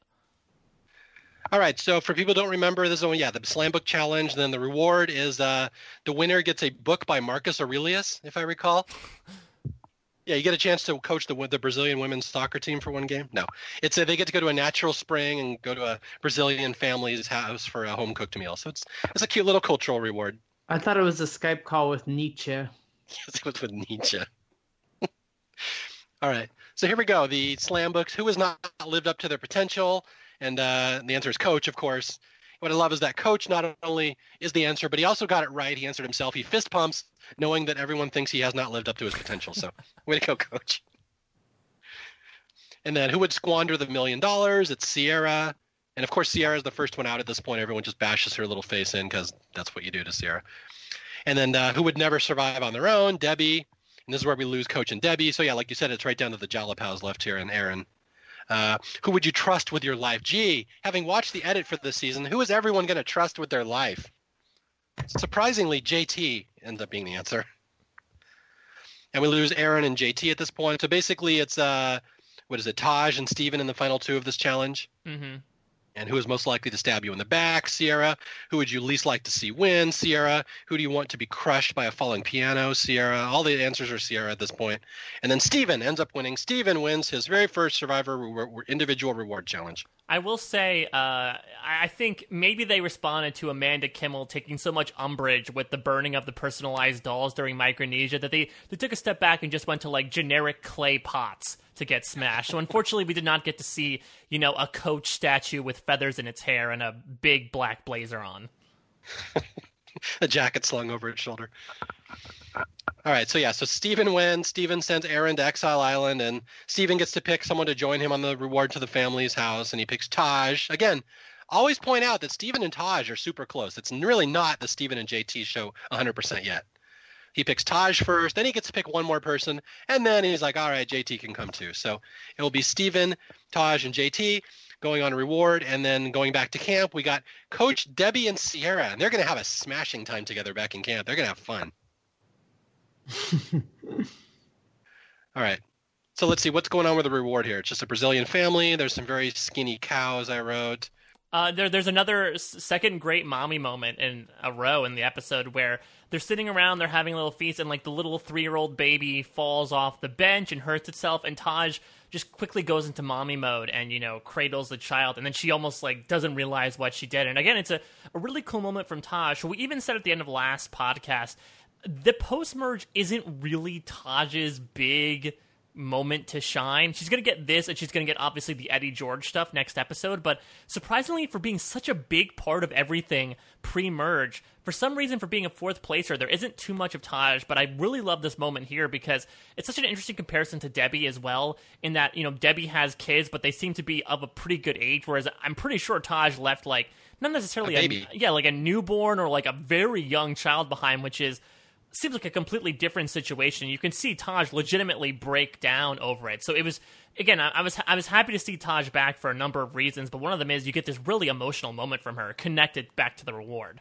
All right, so for people who don't remember, this is one, yeah, the slam book challenge. Then the reward is uh, the winner gets a book by Marcus Aurelius, if I recall. Yeah, you get a chance to coach the the Brazilian women's soccer team for one game. No, it's a, they get to go to a natural spring and go to a Brazilian family's house for a home cooked meal. So it's it's a cute little cultural reward. I thought it was a Skype call with Nietzsche. [LAUGHS] Yes, it was with Nietzsche. All right, so here we go. The slam books. Who has not lived up to their potential? And uh, the answer is coach, of course. What I love is that coach not only is the answer, but he also got it right. He answered himself. He fist pumps, knowing that everyone thinks he has not lived up to his potential. So, way to go, coach. And then who would squander the million dollars? It's Sierra. And of course, Sierra is the first one out at this point. Everyone just bashes her little face in because that's what you do to Sierra. And then uh, who would never survive on their own? Debbie. And this is where we lose Coach and Debbie. So yeah, like you said, it's right down to the Jalapaos left here and Erinn. Uh, who would you trust with your life? Gee, having watched the edit for this season, who is everyone going to trust with their life? Surprisingly, JT ends up being the answer. And we lose Erinn and JT at this point. So basically, it's uh, what is it, Taj and Stephen in the final two of this challenge. Mm-hmm. And who is most likely to stab you in the back? Sierra. Who would you least like to see win? Sierra. Who do you want to be crushed by a falling piano? Sierra. All the answers are Sierra at this point. And then Stephen ends up winning. Stephen wins his very first Survivor re- individual reward challenge. I will say, uh, I think maybe they responded to Amanda Kimmel taking so much umbrage with the burning of the personalized dolls during Micronesia that they, they took a step back and just went to like generic clay pots to get smashed. So unfortunately, we did not get to see, you know, a coach statue with feathers in its hair and a big black blazer on. [LAUGHS] a jacket slung over its shoulder. All right, so yeah, so Stephen wins. Stephen sends Erinn to Exile Island, and Stephen gets to pick someone to join him on the reward to the family's house, and he picks Taj. Again, always point out that Stephen and Taj are super close. It's really not the Stephen and JT show 100% yet. He picks Taj first, then he gets to pick one more person, and then he's like, all right, JT can come too. So it will be Stephen, Taj, and JT going on a reward, and then going back to camp. We got Coach Debbie and Sierra, and they're going to have a smashing time together back in camp. They're going to have fun. [LAUGHS] All right. So let's see what's going on with the reward here. It's just a Brazilian family. There's some very skinny cows I wrote. Uh, there, there's another second great mommy moment in a row in the episode where they're sitting around, they're having a little feast, and like the little three year old baby falls off the bench and hurts itself, and Taj just quickly goes into mommy mode and you know cradles the child, and then she almost like doesn't realize what she did. And again, it's a, a really cool moment from Taj. We even said at the end of last podcast, the post merge isn't really Taj's big moment to shine. She's going to get this, and she's going to get obviously the Eddie George stuff next episode. But surprisingly, for being such a big part of everything pre merge, for some reason, for being a fourth placer, there isn't too much of Taj. But I really love this moment here because it's such an interesting comparison to Debbie as well, in that, you know, Debbie has kids, but they seem to be of a pretty good age, whereas I'm pretty sure Taj left like. Not necessarily a, a yeah, like a newborn or like a very young child behind, which is seems like a completely different situation. You can see Taj legitimately break down over it. So it was again, I, I, was I was happy to see Taj back for a number of reasons, but one of them is you get this really emotional moment from her, connected back to the reward.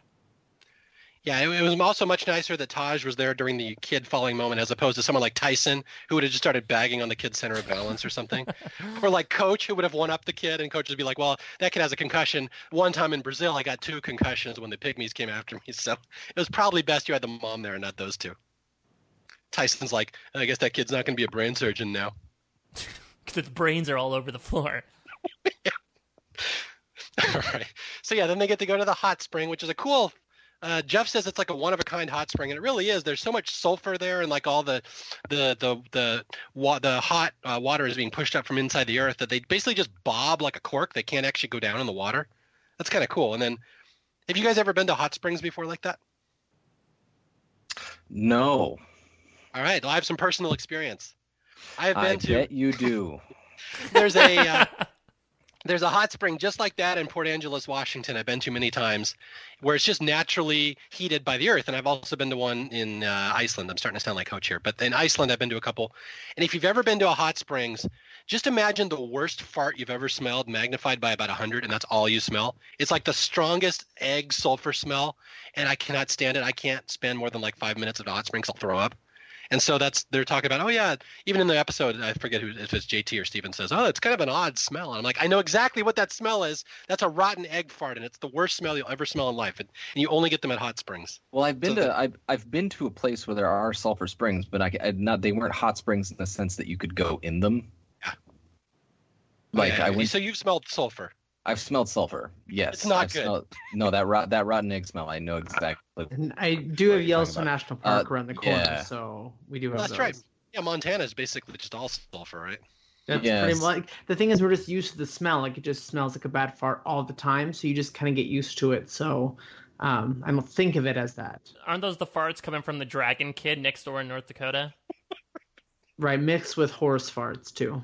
Yeah, it, it, was also much nicer that Taj was there during the kid falling moment as opposed to someone like Tyson who would have just started bagging on the kid's center of balance or something. [LAUGHS] or like Coach who would have one up the kid and Coach would be like, well, that kid has a concussion. One time in Brazil, I got two concussions when the Pygmies came after me. [LAUGHS] So it was probably best you had the mom there and not those two. Tyson's like, I guess that kid's not going to be a brain surgeon now. because [LAUGHS] the brains are all over the floor. All right. So yeah, then they get to go to the hot spring, which is a cool Uh, Jeff says it's like a one of a kind hot spring, and it really is. There's so much sulfur there, and like all the the the the wa- the hot uh, water is being pushed up from inside the earth that they basically just bob like a cork. They can't actually go down in the water. That's kind of cool. And then, have you guys ever been to hot springs before like that? No, All right, well, I have some personal experience. I have been I to. bet you do. [LAUGHS] There's a uh, [LAUGHS] there's a hot spring just like that in Port Angeles, Washington. I've been to many times, where it's just naturally heated by the earth. And I've also been to one in uh, Iceland. I'm starting to sound like coach here, but in Iceland I've been to a couple. And if you've ever been to a hot springs, just imagine the worst fart you've ever smelled magnified by about 100, and that's all you smell. It's like the strongest egg sulfur smell, and I cannot stand it. I can't spend more than like five minutes at a hot springs. I'll throw up. And so that's they're talking about. Oh yeah, even in the episode, I forget who if it's JT or Stephen says, "Oh, it's kind of an odd smell." And I'm like, I know exactly what that smell is. That's a rotten egg fart, and it's the worst smell you'll ever smell in life. And, and you only get them at hot springs. Well, I've been So to I've I've been to a place where there are sulfur springs, but I, I not they weren't hot springs in the sense that you could go in them. Yeah. Like oh, Yeah, I went, So you've smelled sulfur. I've smelled sulfur. Yes, It's not I've good. smelled- no, that rot, that rotten egg smell. I know exactly. [LAUGHS] And I do have Yellowstone? National Park Uh, around the corner, yeah. so we do have Well, that's those. right. Yeah, Montana is basically just all sulfur, right? That's Yes. pretty much the thing is we're just used to the smell. Like it just smells like a bad fart all the time, so you just kind of get used to it. So um, I don't think of it as that. Aren't those the farts coming from the dragon kid next door in North Dakota? Right, mixed with horse farts too.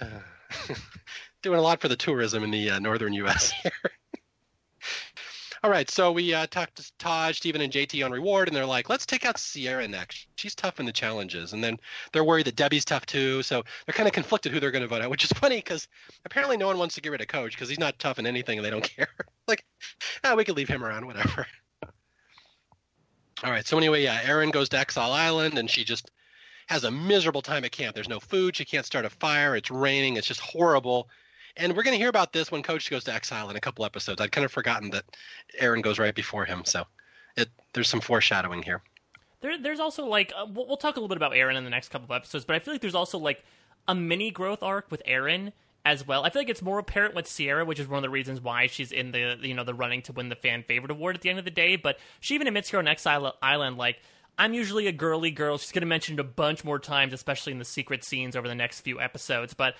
[LAUGHS] Doing a lot for the tourism in the uh, northern U.S. [LAUGHS] here. All right, so we uh, talked to Taj, Stephen, and JT on reward, and they're like, let's take out Sierra next. She's tough in the challenges. And then they're worried that Debbie's tough too. So they're kind of conflicted who they're going to vote out, which is [LAUGHS] funny because apparently no one wants to get rid of Coach because he's not tough in anything and they don't [LAUGHS] care. like, ah, we could leave him around, whatever. All right, so anyway, yeah, Erinn goes to Exile Island and she just has a miserable time at camp. There's no food. She can't start a fire. It's raining. It's just horrible. And we're going to hear about this when Coach goes to exile in a couple episodes. I'd kind of forgotten that Erinn goes right before him. So it there's some foreshadowing here. There, there's also like uh, we'll, talk a little bit about Erinn in the next couple of episodes, but I feel like there's also like a mini growth arc with Erinn as well. I feel like it's more apparent with Sierra, which is one of the reasons why she's in the you know the running to win the fan favorite award at the end of the day. But she even admits here on Exile Island, like I'm usually a girly girl. She's going to mention it a bunch more times, especially in the secret scenes over the next few episodes. But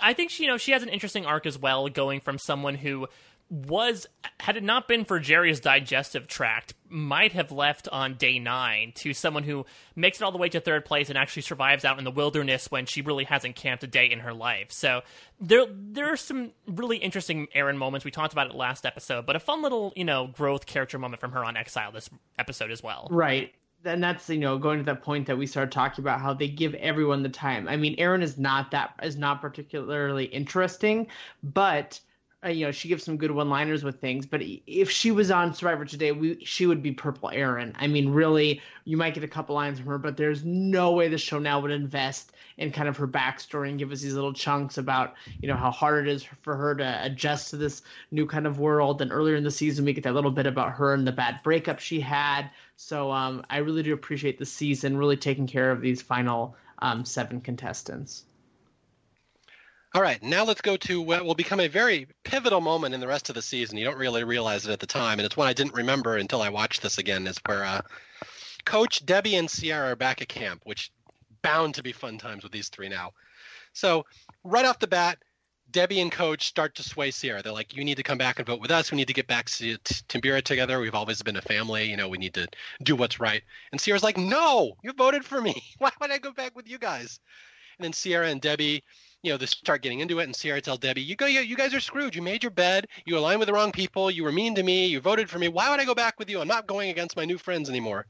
I think she, you know, she has an interesting arc as well, going from someone who was, had it not been for Jerry's digestive tract, might have left on day nine to someone who makes it all the way to third place and actually survives out in the wilderness when she really hasn't camped a day in her life. So there, there are some really interesting Erinn moments. We talked about it last episode, but a fun little, you know, growth character moment from her on Exile this episode as well. Right. And that's you know going to that point that we started talking about how they give everyone the time. I mean, Erinn is not that is not particularly interesting, but uh, you know she gives some good one-liners with things. But if she was on Survivor today, we she would be Purple Erinn. I mean, really, you might get a couple lines from her, but there's no way the show now would invest in kind of her backstory and give us these little chunks about you know how hard it is for her to adjust to this new kind of world. And earlier in the season, we get that little bit about her and the bad breakup she had. So um, I really do appreciate the season really taking care of these final um, seven contestants. All right, now let's go to what will become a very pivotal moment in the rest of the season. You don't really realize it at the time, and it's one I didn't remember until I watched this again. Is where uh, Coach Debbie and Sierra are back at camp, which bound to be fun times with these three now. So right off the bat, Debbie and Coach start to sway Sierra. They're like, "You need to come back and vote with us. We need to get back to Timbira together. We've always been a family. You know, we need to do what's right." And Sierra's like, "No, you voted for me. [LAUGHS] Why would I go back with you guys?" And then Sierra and Debbie you know, they start getting into it, and Sierra tells Debbie, "You go, you, you guys are screwed. You made your bed. You aligned with the wrong people. You were mean to me. You voted for me. Why would I go back with you? I'm not going against my new friends anymore.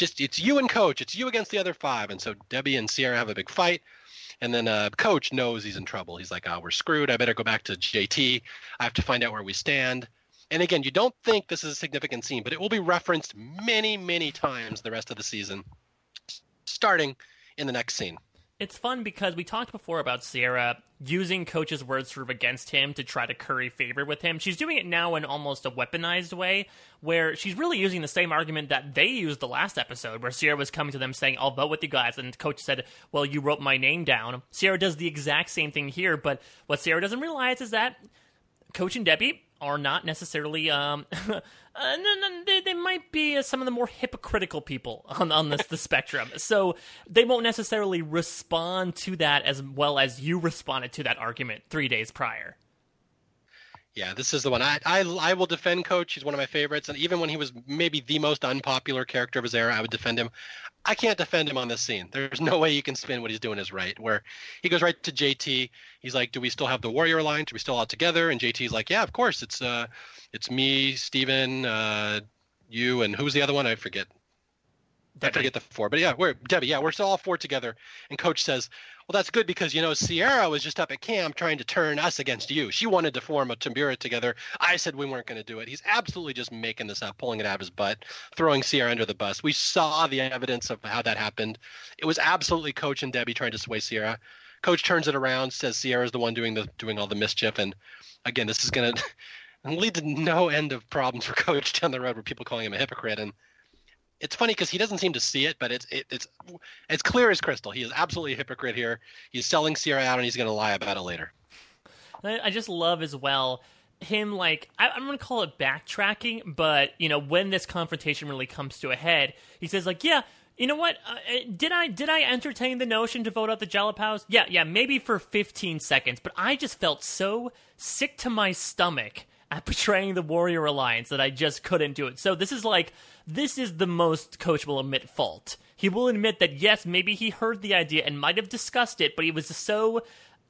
Just it's you and Coach. It's you against the other five. And so Debbie and Sierra have a big fight, and then uh, Coach knows he's in trouble. He's like, "Oh, we're screwed. I better go back to JT. I have to find out where we stand." And again, you don't think this is a significant scene, but it will be referenced many, many times the rest of the season, starting in the next scene. It's fun because we talked before about Sierra using Coach's words sort of against him to try to curry favor with him. She's doing it now in almost a weaponized way, where she's really using the same argument that they used the last episode, where Sierra was coming to them saying, I'll vote with you guys. And Coach said, Well, you wrote my name down. Sierra does the exact same thing here, but what Sierra doesn't realize is that Coach and Debbie are not necessarily um, [LAUGHS] uh, no, no, they, they might be uh, some of the more hypocritical people on, on this the spectrum. So they won't necessarily respond to that as well as you responded to that argument three days prior. Yeah, this is the one. I, I I will defend Coach. He's one of my favorites, and even when he was maybe the most unpopular character of his era, I would defend him. I can't defend him on this scene. There's no way you can spin what he's doing is right. Where he goes right to JT. He's like, "Do we still have the Warrior Alliance? Are we still all together?" And JT's like, "Yeah, of course. It's uh, it's me, Stephen, uh, you, and who's the other one? I forget. Debbie. I forget the four, but yeah, we're Debbie. Yeah, we're still all four together. And Coach says, "Well, that's good because you know Sierra was just up at camp trying to turn us against you. She wanted to form a Timbira together. I said we weren't going to do it. He's absolutely just making this up, pulling it out of his butt, throwing Sierra under the bus. We saw the evidence of how that happened. It was absolutely Coach and Debbie trying to sway Sierra. Coach turns it around, says Sierra's the one doing the doing all the mischief, and again, this is going [LAUGHS] to lead to no end of problems for Coach down the road, where people calling him a hypocrite and it's funny because he doesn't seem to see it, but it's it, it's it's clear as crystal. He is absolutely a hypocrite here. He's selling Sierra out, and he's going to lie about it later. I just love as well him like I, am going to call it backtracking, but you know when this confrontation really comes to a head, he says like, yeah. You know what? Uh, uh did I did I entertain the notion to vote out the Jalapaos? Yeah, yeah, maybe for 15 seconds, but I just felt so sick to my stomach [LAUGHS] at betraying the Warrior Alliance that I just couldn't do it. So this is like this is the most Coach will admit fault. He will admit that yes, maybe he heard the idea and might have discussed it, but he was so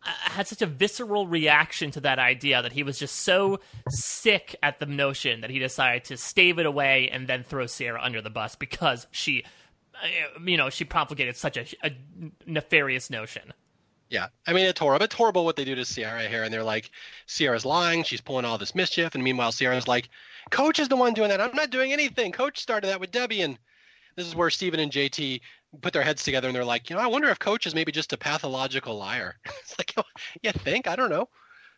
uh, had such a visceral reaction to that idea that he was just so sick at the notion that he decided to stave it away and then throw Sierra under the bus because she, uh, you know, she propagated such a, a nefarious notion. Yeah, I mean it's horrible. It's horrible what they do to Sierra here, and they're like, Sierra's lying. She's pulling all this mischief, and meanwhile Sierra's like, Coach is the one doing that. I'm not doing anything. Coach started that with Debbie, and this is where Stephen and JT put their heads together, and they're like, you know, I wonder if Coach is maybe just a pathological liar. [LAUGHS] it's like, you think? I don't know.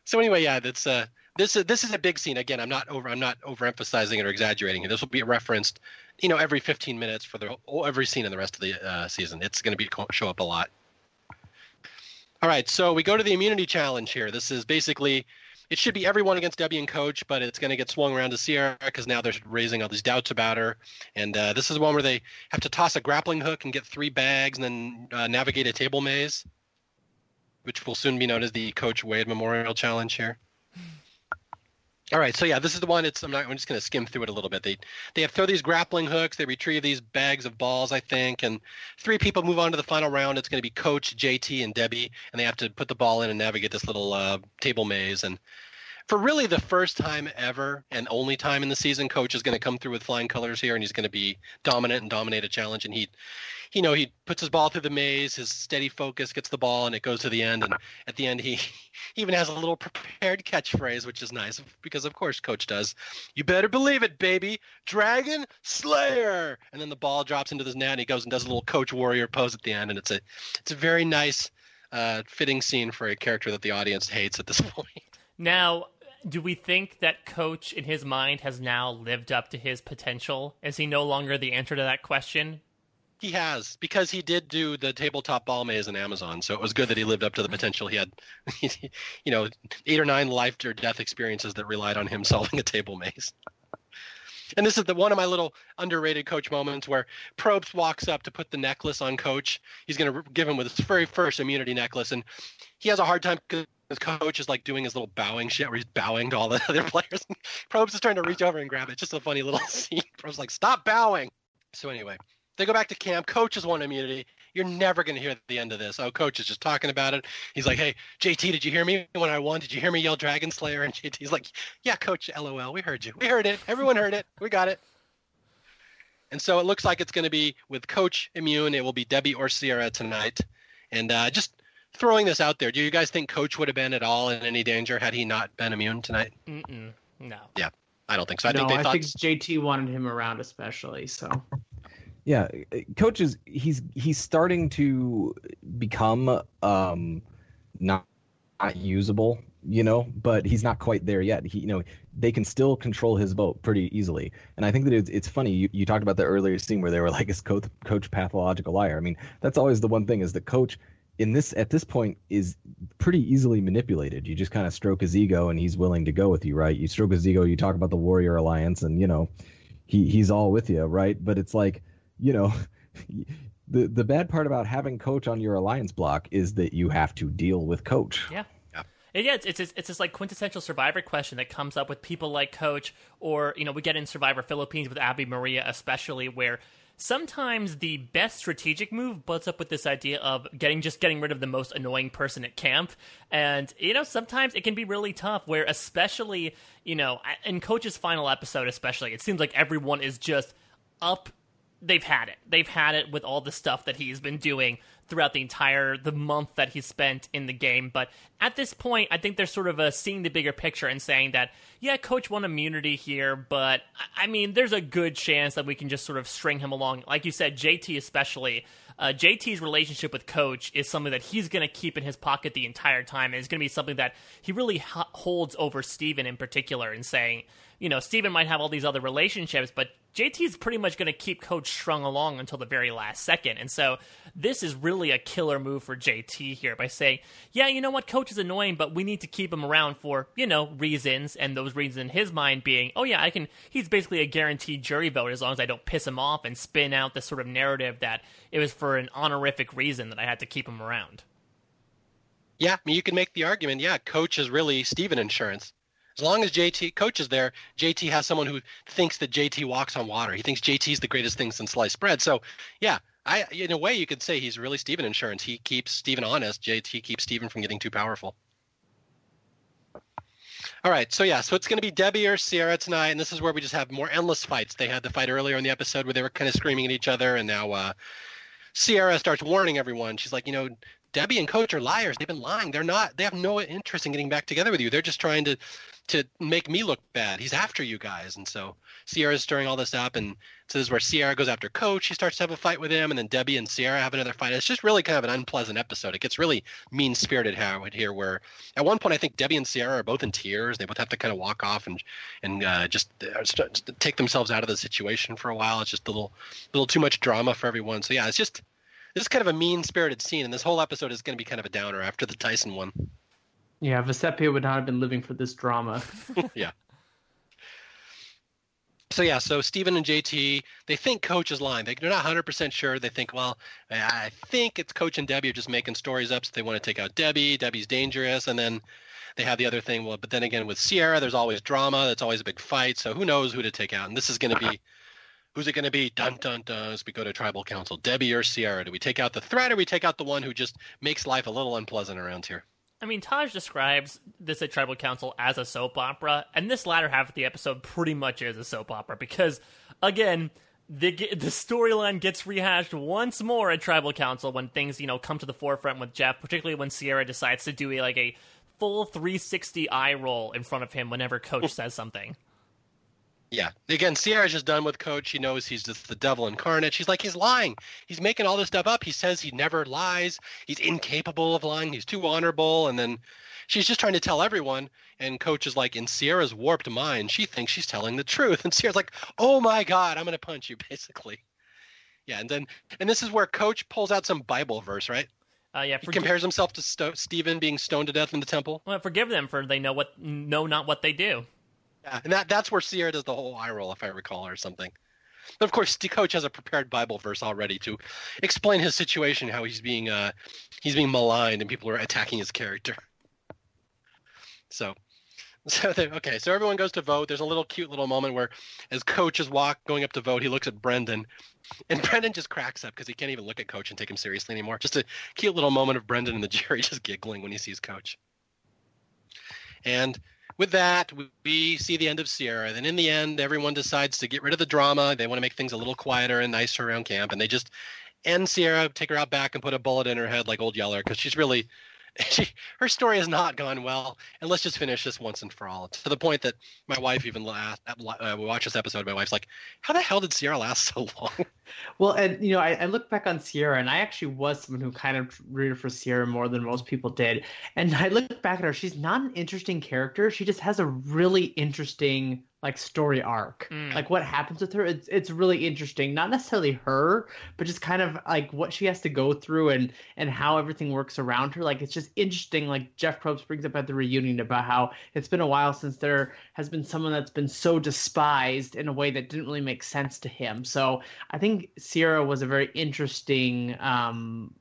So anyway, yeah, that's uh, this is this is a big scene. Again, I'm not over I'm not overemphasizing it or exaggerating it. This will be referenced, you know, every 15 minutes for the every scene in the rest of the uh, season. It's going to be show up a lot. All right, so we go to the immunity challenge here. This is basically it should be everyone against Debbie and Coach, but it's going to get swung around to Sierra because now they're raising all these doubts about her. And uh, this is one where they have to toss a grappling hook and get three bags and then uh, navigate a table maze, which will soon be known as the Coach Wade Memorial Challenge here. All right, so yeah, this is the one. It's I'm not. I'm just going to skim through it a little bit. They they have throw these grappling hooks. They retrieve these bags of balls, I think, and three people move on to the final round. It's going to be Coach, JT, and Debbie, and they have to put the ball in and navigate this little uh, table maze. And for really the first time ever and only time in the season, Coach is going to come through with flying colors here, and he's going to be dominant and dominate a challenge. And he you know, he puts his ball through the maze, his steady focus gets the ball, and it goes to the end. And [LAUGHS] at the end, he, he even has a little prepared catchphrase, which is nice because, of course, Coach does. You better believe it, baby. Dragon Slayer. And then the ball drops into the net, and he goes and does a little Coach Warrior pose at the end. And it's a, it's a very nice, uh, fitting scene for a character that the audience hates at this [LAUGHS] point. Now, do we think that coach in his mind has now lived up to his potential is he no longer the answer to that question he has because he did do the tabletop ball maze in Amazon, so it was good that he lived up to the potential. He had, [LAUGHS] you know, eight or nine life or death experiences that relied on him [LAUGHS] solving a table maze. And this is the one of my little underrated coach moments where Probst walks up to put the necklace on coach. He's going to give him with his very first immunity necklace, and he has a hard time because his coach is like doing his little bowing shit where he's bowing to all the [LAUGHS] other players. Probst is trying to reach over and grab it. Just a funny little scene. Probst's like, "Stop bowing." So anyway, they go back to camp. Coach has won immunity. You're never going to hear the end of this. Oh, coach is just talking about it. He's like, hey, JT, did you hear me when I won? Did you hear me yell Dragon Slayer? And JT's like, yeah, coach, lol. We heard you. We heard it. Everyone heard it. We got it. And so it looks like it's going to be with coach immune. It will be Debbie or Sierra tonight. And uh, just throwing this out there, do you guys think coach would have been at all in any danger had he not been immune tonight? Mm-mm. No. Yeah, I don't think so. I no, think they I thought... think JT wanted him around especially. So yeah, coach is he's he's starting to become um not, not usable, you know, but he's not quite there yet. He, you know, they can still control his vote pretty easily. And I think that it's, it's funny. You, you talked about the earlier scene where they were like, "Is coach, coach pathological liar?" I mean, that's always the one thing is the coach in this at this point is pretty easily manipulated. You just kind of stroke his ego, and he's willing to go with you, right? You stroke his ego, you talk about the Warrior Alliance, and you know, he he's all with you, right? But it's like, you know. [LAUGHS] The, the bad part about having coach on your alliance block is that you have to deal with coach. Yeah. Yeah, it's, it's it's this like quintessential survivor question that comes up with people like Coach, or you know, we get in Survivor Philippines with Abi-Maria, especially where sometimes the best strategic move butts up with this idea of getting just getting rid of the most annoying person at camp and you know sometimes it can be really tough where especially you know in coach's final episode especially it seems like everyone is just up they've had it. They've had it with all the stuff that he's been doing throughout the entire the month that he spent in the game. But at this point i think they're sort of uh, seeing the bigger picture and saying that yeah coach won immunity here but i mean there's a good chance that we can just sort of string him along. Like you said jt especially uh, JT's relationship with Coach is something that he's going to keep in his pocket the entire time, and it's going to be something that he really h- holds over Stephen in particular, and saying, you know, Stephen might have all these other relationships, but JT is pretty much going to keep Coach strung along until the very last second. And so this is really a killer move for JT here by saying, yeah, you know what, Coach is annoying, but we need to keep him around for, you know, reasons. And those reasons in his mind being, oh, yeah, I can, he's basically a guaranteed jury vote as long as I don't piss him off and spin out this sort of narrative that it was for an honorific reason that I had to keep him around. Yeah, I mean, you can make the argument, yeah, Coach is really Stephen insurance. As long as JT coach is there, JT has someone who thinks that JT walks on water. He thinks JT is the greatest thing since sliced bread. So, yeah, I in a way you could say he's really Stephen insurance. He keeps Stephen honest. JT keeps Stephen from getting too powerful. All right, so yeah, so it's going to be Debbie or Sierra tonight, and this is where we just have more endless fights. They had the fight earlier in the episode where they were kind of screaming at each other, and now uh, Sierra starts warning everyone. She's like, you know, Debbie and Coach are liars. They've been lying. They're not. They have no interest in getting back together with you. They're just trying to to make me look bad. He's after you guys. And so Sierra's stirring all this up. And so this is where Sierra goes after Coach. She starts to have a fight with him. And then Debbie and Sierra have another fight. It's just really kind of an unpleasant episode. It gets really mean spirited here, where at one point I think Debbie and Sierra are both in tears. They both have to kind of walk off and and uh, just, uh, just take themselves out of the situation for a while. It's just a little, little too much drama for everyone. So yeah, it's just this is kind of a mean spirited scene. And this whole episode is going to be kind of a downer after the Tyson one. Yeah, Vecepia would not have been living for this drama. [LAUGHS] [LAUGHS] yeah. So yeah, so Stephen and JT, they think Coach is lying. They're not 100% sure. They think, well, I think it's Coach and Debbie are just making stories up. So they want to take out Debbie. Debbie's dangerous, and then they have the other thing. Well, but then again, with Sierra, there's always drama. That's always a big fight. So who knows who to take out? And this is going to be, [LAUGHS] who's it going to be? Dun dun dun. As we go to Tribal Council, Debbie or Sierra? Do we take out the threat, or we take out the one who just makes life a little unpleasant around here? I mean, Taj describes this at Tribal Council as a soap opera, and this latter half of the episode pretty much is a soap opera because, again, the the storyline gets rehashed once more at Tribal Council when things you know come to the forefront with Jeff, particularly when Sierra decides to do a, like a full 360 eye roll in front of him whenever Coach hmm. says something. Yeah. Again, Sierra's just done with Coach. She knows he's just the devil incarnate. She's like, he's lying. He's making all this stuff up. He says he never lies. He's incapable of lying. He's too honorable. And then she's just trying to tell everyone. And Coach is like, in Sierra's warped mind, she thinks she's telling the truth. [LAUGHS] And Sierra's like, oh my God, I'm going to punch you, [LAUGHS] basically. Yeah. And then, and this is where Coach pulls out some Bible verse, right? Uh, yeah, he compares himself to Sto- Stephen being stoned to death in the temple. Well, forgive them for they know what know not what they do. Yeah, and that that's where Sierra does the whole eye roll, if I recall, or something. But of course, coach has a prepared Bible verse already to explain his situation, how he's being uh, he's being maligned and people are attacking his character. So, [LAUGHS] so they, okay, so everyone goes to vote. There's a little cute little moment where, as coach is walk going up to vote, he looks at Brendan, and [LAUGHS] Brendan just cracks up because he can't even look at coach and take him seriously anymore. Just a cute little moment of Brendan and the [LAUGHS] jury just giggling when he sees coach. And with that, we see the end of Sierra. Then in the end, everyone decides to get rid of the drama. They want to make things a little quieter and nicer around camp, and they just end Sierra, take her out back, and put a bullet in her head like old Yeller because she's really she, her story has not gone well, and let's just finish this once and for all. To the point that my wife even last, uh, we watched this episode. My wife's like, "How the hell did Sierra last [LAUGHS] so long?" Well, and you know, I, I look back on Sierra, and I actually was someone who kind of rooted for Sierra more than most people did. And I look back at her; she's not an interesting character. She just has a really interesting like story arc. Mm. Like what happens with her, it's it's really interesting. Not necessarily her, but just kind of like what she has to go through and and how everything works around her. Like it's just interesting. Like Jeff Probst brings up at the reunion about how it's been a while since there has been someone that's been so despised in a way that didn't really make sense to him. So I think Sierra was a very interesting um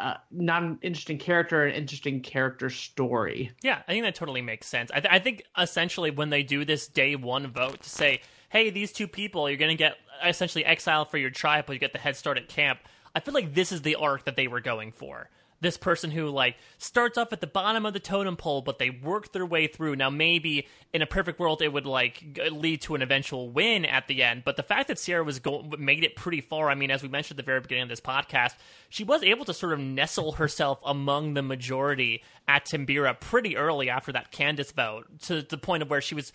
uh, not an interesting character, an interesting character story. Yeah, I think that totally makes sense. I, th- I think essentially when they do this day one vote to say, hey, these two people, you're going to get essentially exiled for your tribe, but you get the head start at camp. I feel like this is the arc that they were going for this person who like starts off at the bottom of the totem pole but they work their way through. Now maybe in a perfect world it would like lead to an eventual win at the end but the fact that sierra was go- made it pretty far i mean as we mentioned at the very beginning of this podcast she was able to sort of nestle herself among the majority at timbira pretty early after that candace vote to the point of where she was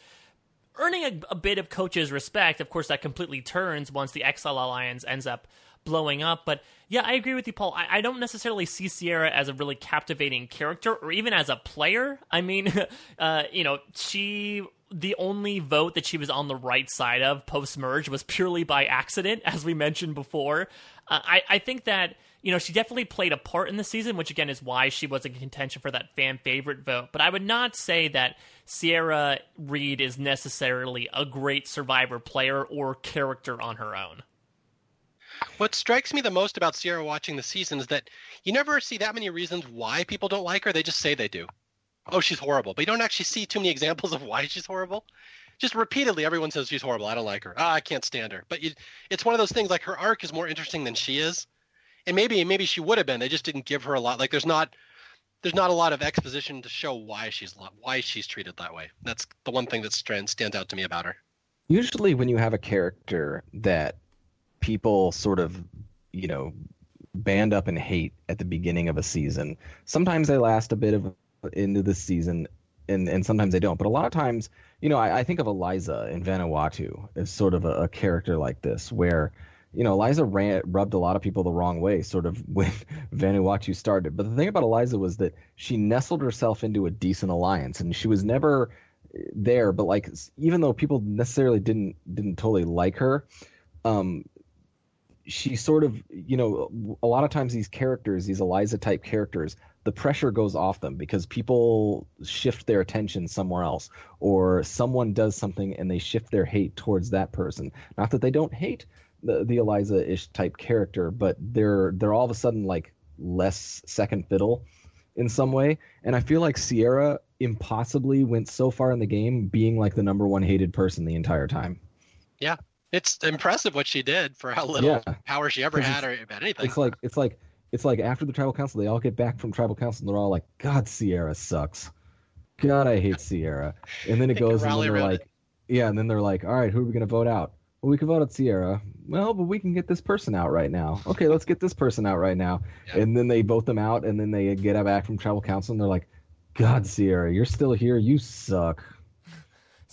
earning a, a bit of coach's respect. Of course that completely turns once the exile alliance ends up blowing up. But yeah, I agree with you, Paul. I, I, don't necessarily see Sierra as a really captivating character or even as a player. I mean, [LAUGHS] uh, you know, she. The only vote that she was on the right side of post merge was purely by accident, as we mentioned before. Uh, I, I think that you know, she definitely played a part in the season, which again is why she was in contention for that fan favorite vote. But I would not say that Sierra Reed is necessarily a great survivor player or character on her own. What strikes me the most about Sierra watching the season is that you never see that many reasons why people don't like her. They just say they do. Oh, she's horrible. But you don't actually see too many examples of why she's horrible. Just repeatedly, everyone says she's horrible. I don't like her. Ah, I can't stand her. But you, it's one of those things like her arc is more interesting than she is. And maybe maybe she would have been. They just didn't give her a lot. Like there's not there's not a lot of exposition to show why she's why she's treated that way. That's the one thing that stands out to me about her. Usually, when you have a character that people sort of, you know, band up and hate at the beginning of a season. Sometimes they last a bit of into the season, and and sometimes they don't. But a lot of times, you know, I, I think of Eliza in Vanuatu as sort of a, a character like this, where you know, Eliza ran, rubbed a lot of people the wrong way, sort of [LAUGHS] when Vanuatu started. But the thing about Eliza was that she nestled herself into a decent alliance, and she was never there. But like, even though people necessarily didn't didn't totally like her, um, she sort of, you know, a lot of times these characters, these Eliza type characters, the pressure goes off them because people shift their attention somewhere else, or someone does something and they shift their hate towards that person. Not that they don't hate the, the Eliza-ish type character, but they're they're all of a sudden like less second fiddle in some way. And I feel like Sierra impossibly went so far in the game being like the number one hated person the entire time. Yeah, it's impressive what she did for how little yeah. power she ever had or about anything. It's like it's like it's like after the tribal council, they all get back from tribal council and they're all like, "God, Sierra sucks. God, I hate Sierra." And then it [LAUGHS] goes and then they're like, it. "Yeah," and then they're like, "All right, who are we gonna vote out?" Well, we can vote out Sierra. Well, but we can get this person out right now. Okay, let's get this person out right now. Yeah. And then they vote them out, and then they get back from tribal council, and they're like, "God, Sierra, you're still here. You suck."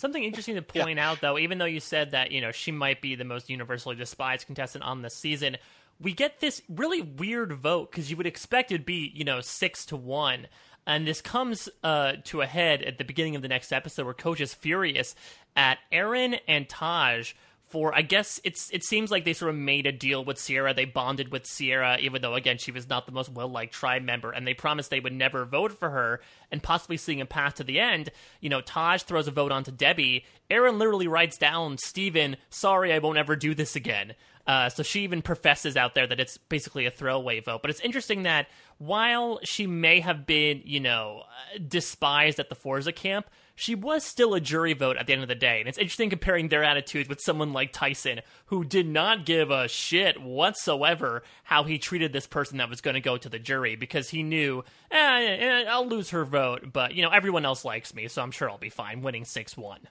Something interesting to point yeah. out, though, even though you said that you know she might be the most universally despised contestant on the season, we get this really weird vote because you would expect it'd be you know six to one, and this comes uh, to a head at the beginning of the next episode where Coach is furious at Erinn and Taj for I guess it's it seems like they sort of made a deal with Sierra. They bonded with Sierra, even though again she was not the most well liked tribe member, and they promised they would never vote for her and possibly seeing a path to the end. You know, Taj throws a vote onto Debbie. Erinn literally writes down, Stephen, sorry I won't ever do this again. Uh, so she even professes out there that it's basically a throwaway vote. But it's interesting that while she may have been, you know, despised at the Forza camp, she was still a jury vote at the end of the day. And it's interesting comparing their attitudes with someone like Tyson, who did not give a shit whatsoever how he treated this person that was going to go to the jury because he knew, eh, eh, I'll lose her vote, but, you know, everyone else likes me, so I'm sure I'll be fine winning 6 1.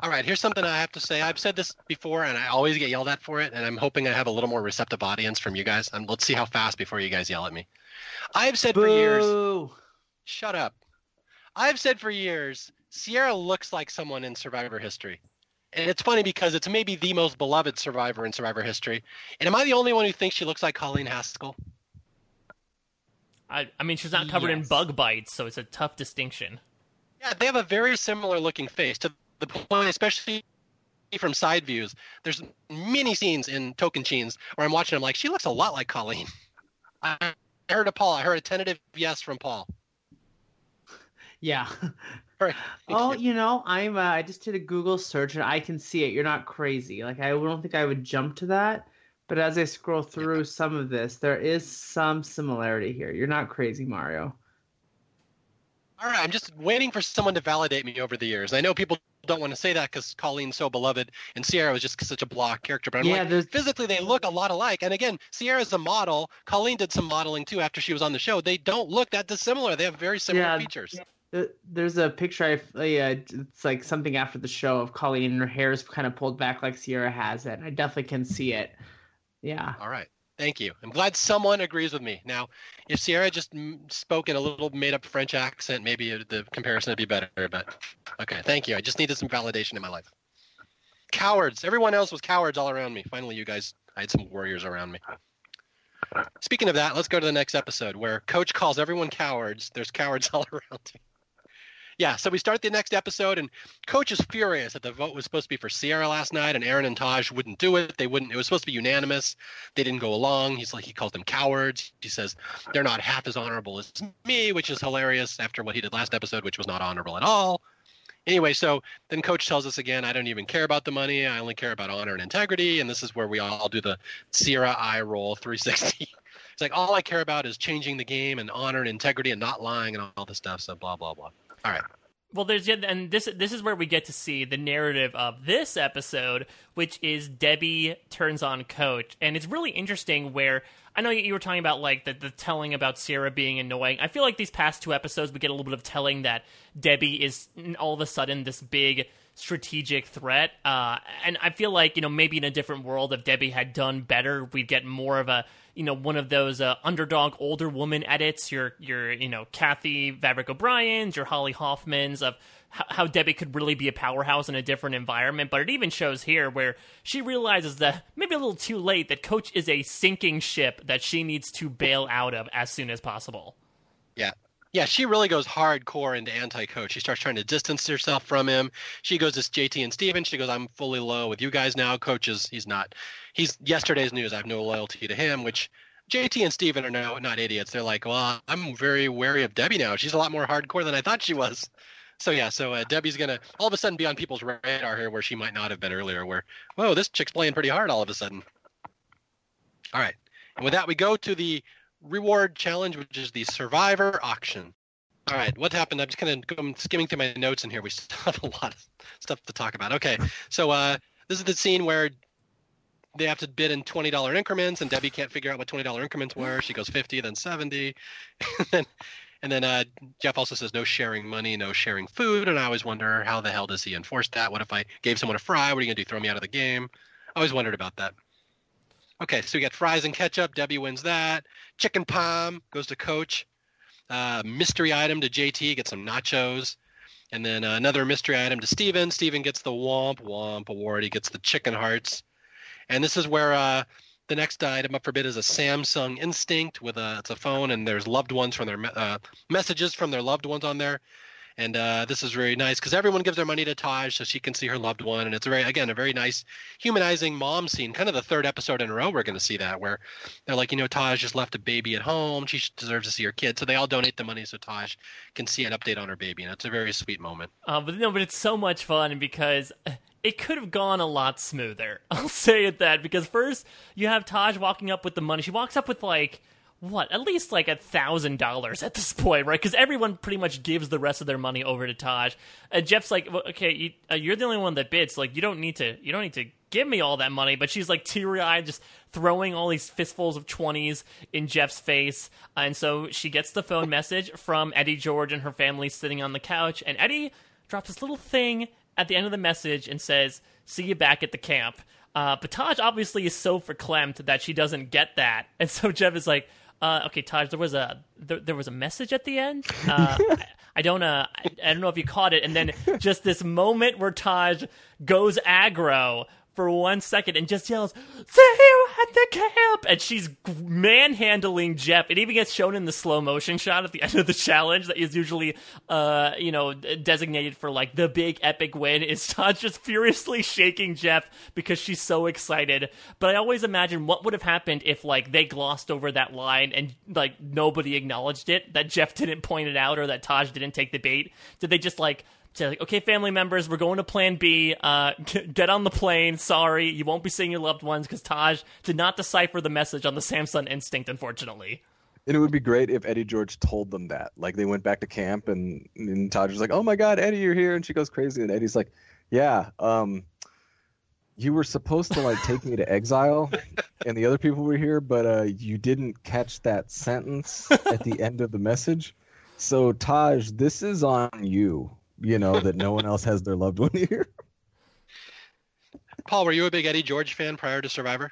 All right, here's something I have to say. I've said this before, and I always get yelled at for it, and I'm hoping I have a little more receptive audience from you guys. And let's see how fast before you guys yell at me. I've said Boo. for years. Shut up. I've said for years, Sierra looks like someone in Survivor history. And it's funny because it's maybe the most beloved survivor in Survivor history. And am I the only one who thinks she looks like Colleen Haskell? I, I mean, she's not covered yes. in bug bites, so it's a tough distinction. Yeah, they have a very similar looking face to the point, especially from side views. There's many scenes in Tocantins where I'm watching. I'm like, she looks a lot like Colleen. I heard a Paul. I heard a tentative yes from Paul. Yeah. [LAUGHS] Right. Oh, you know, I'm. Uh, I just did a Google search and I can see it. You're not crazy. Like I don't think I would jump to that, but as I scroll through yeah. some of this, there is some similarity here. You're not crazy, Mario. All right, I'm just waiting for someone to validate me over the years. I know people don't want to say that because Colleen's so beloved, and Sierra was just such a block character. But I'm yeah, like, physically they look a lot alike. And again, Sierra's a model. Colleen did some modeling too after she was on the show. They don't look that dissimilar. They have very similar yeah, features. There's a picture I uh, it's like something after the show of Colleen her hair is kind of pulled back like Sierra has it. I definitely can see it. Yeah. All right. Thank you. I'm glad someone agrees with me. Now, if Sierra just spoke in a little made-up French accent, maybe the comparison would be better. But okay, thank you. I just needed some validation in my life. Cowards. Everyone else was cowards all around me. Finally, you guys, I had some warriors around me. Speaking of that, let's go to the next episode where Coach calls everyone cowards. There's cowards [LAUGHS] all around me yeah, so we start the next episode, and Coach is furious that the vote was supposed to be for Sierra last night, and Erinn and Taj wouldn't do it. They wouldn't. It was supposed to be unanimous. They didn't go along. He's like he calls them cowards. He says they're not half as honorable as me, which is hilarious after what he did last episode, which was not honorable at all. Anyway, so then Coach tells us again, I don't even care about the money. I only care about honor and integrity. And this is where we all do the Sierra eye roll 360. [LAUGHS] it's like all I care about is changing the game and honor and integrity and not lying and all this stuff. So blah blah blah. All right. Well, there's and this this is where we get to see the narrative of this episode, which is Debbie turns on Coach, and it's really interesting. Where I know you were talking about like the, the telling about Sierra being annoying. I feel like these past two episodes we get a little bit of telling that Debbie is all of a sudden this big strategic threat, uh, and I feel like you know maybe in a different world if Debbie had done better, we'd get more of a you know one of those uh, underdog older woman edits. Your your you know Kathy Vavrick O'Brien's your Holly Hoffman's of how, how Debbie could really be a powerhouse in a different environment. But it even shows here where she realizes that maybe a little too late that coach is a sinking ship that she needs to bail out of as soon as possible. Yeah yeah, she really goes hardcore into anti-coach. She starts trying to distance herself from him. She goes to JT and Stephen. She goes, "I'm fully low with you guys now. Coach is he's not. He's yesterday's news. I have no loyalty to him." Which JT and Stephen are no not idiots. They're like, "Well, I'm very wary of Debbie now. She's a lot more hardcore than I thought she was." So yeah, so uh, Debbie's gonna all of a sudden be on people's radar here, where she might not have been earlier. Where, whoa, this chick's playing pretty hard all of a sudden. All right, and with that, we go to the reward challenge, which is the Survivor auction. All right, what happened? I'm just kind of skimming through my notes in here. We still [LAUGHS] have a lot of stuff to talk about. Okay, [LAUGHS] so uh, this is the scene where they have to bid in twenty dollar increments, and Debbie can't figure out what twenty dollar increments were. She goes fifty, then seventy, [LAUGHS] and then and then uh, Jeff also says no sharing money, no sharing food, and I always wonder how the hell does he enforce that? What if I gave someone a fry? What are you gonna do? Throw me out of the game? I always wondered about that. Okay, so we got fries and ketchup. Debbie wins that. Chicken palm goes to Coach. Uh, mystery item to JT, get some nachos. And then uh, another mystery item to Stephen. Stephen gets the Womp Womp award. He gets the chicken hearts. And this is where uh, the next item up for bid is a Samsung Instinct with a it's a phone and there's loved ones from their uh, messages from their loved ones on there. And uh, this is very nice because everyone gives their money to Taj so she can see her loved one. And it's a very, again, a very nice humanizing mom scene. Kind of the third episode in a row we're going to see that where they're like, you know, Taj just left a baby at home. She deserves to see her kid. So they all donate the money so Taj can see an update on her baby. And it's a very sweet moment. Uh, but no, but it's so much fun because it could have gone a lot smoother. [LAUGHS] I'll say it that because first you have Taj walking up with the money. She walks up with like what at least like a thousand dollars at this point right? Because everyone pretty much gives the rest of their money over to taj. And jeff's like well, okay you, uh, you're the only one that bids. Like you don't need to you don't need to give me all that money. But she's like teary-eyed just throwing all these fistfuls of 20s in jeff's face. And so she gets the phone message from eddie george and her family sitting on the couch. And eddie drops this little thing at the end of the message and says see you back at the camp. Uh, but Taj obviously is so verklempt that she doesn't get that. And so Jeff is like, uh, okay, Taj, there was a there, there, was a message at the end. [LAUGHS] Uh, I, I, don't uh, I, I, don't know if you caught it, and then just this moment where Taj goes aggro for one second and just yells, "See you at the camp!" And she's manhandling Jeff. It even gets shown in the slow motion shot at the [LAUGHS] end of the challenge that is usually, uh, you know, designated for like the big epic win. [LAUGHS] Is Taj just furiously shaking Jeff because she's so excited? But I always imagine what would have happened if like they glossed over that line and like nobody acknowledged it, that Jeff didn't point it out or that Taj didn't take the bait. Did they just like? Say like, okay, family members, we're going to Plan B. Uh, [LAUGHS] get on the plane. Sorry, you won't be seeing your loved ones because Taj did not decipher the message on the Samsung Instinct, unfortunately. And it would be great if Eddie George told them that. Like they went back to camp and, and Taj was like, "Oh my God, Eddie, you're here!" And she goes crazy, and Eddie's like, "Yeah, um, you were supposed to like take me to [LAUGHS] exile, and the other people were here, but uh, you didn't catch that sentence at the end of the message. So Taj, this is on you you know, that no one else has their loved one here. [LAUGHS] Paul, were you a big Eddie George fan prior to Survivor?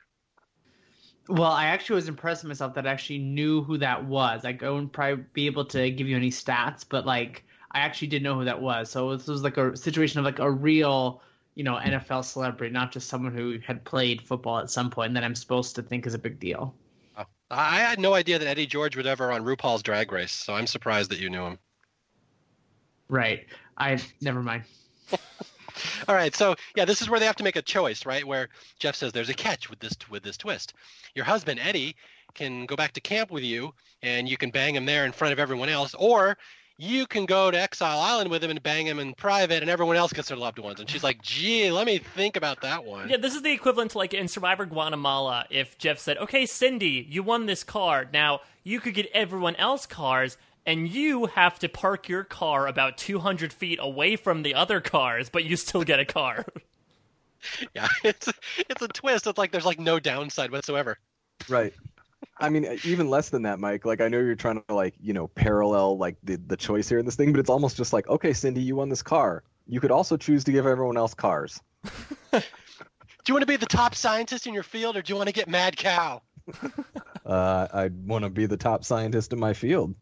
Well, I actually was impressed with myself that I actually knew who that was. I wouldn't probably be able to give you any stats, but like I actually did know who that was. So this was like a situation of like a real, you know, NFL celebrity, not just someone who had played football at some point and that I'm supposed to think is a big deal. Oh, I had no idea that Eddie George would ever on RuPaul's Drag Race, so I'm surprised that you knew him. Right. I never mind. [LAUGHS] All right, so yeah, this is where they have to make a choice, right? Where Jeff says there's a catch with this with this twist. Your husband Eddie can go back to camp with you, and you can bang him there in front of everyone else, or you can go to Exile Island with him and bang him in private, and everyone else gets their loved ones. And she's like, "Gee, let me think about that one." Yeah, this is the equivalent to like in Survivor Guatemala. If Jeff said, "Okay, Cindy, you won this car. Now you could get everyone else cars." And you have to park your car about 200 feet away from the other cars, but you still get a car. [LAUGHS] yeah, [LAUGHS] it's it's a twist. It's like there's like no downside whatsoever. Right. I mean, even less than that, Mike. Like, I know you're trying to like, you know, parallel like the the choice here in this thing, but it's almost just like, okay, Cindy, you won this car. You could also choose to give everyone else cars. [LAUGHS] do you want to be the top scientist in your field, or do you want to get Mad Cow? uh, I want to be the top scientist in my field.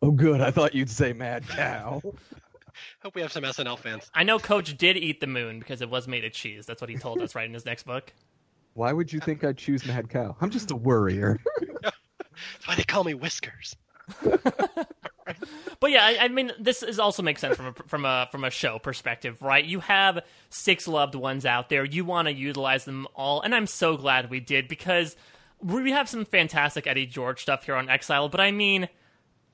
[LAUGHS] Oh, good. I thought you'd say Mad Cow. [LAUGHS] Hope we have some SNL fans. I know Coach did eat the moon because it was made of cheese. That's what he told us right in his next book. [LAUGHS] Why would you think I'd choose Mad Cow? I'm just a worrier. That's why they call me Whiskers. but yeah, I, I, mean, this is also makes sense from a, from a from a show perspective, right? You have six loved ones out there. You want to utilize them all, and I'm so glad we did because we have some fantastic Eddie George stuff here on Exile. But I mean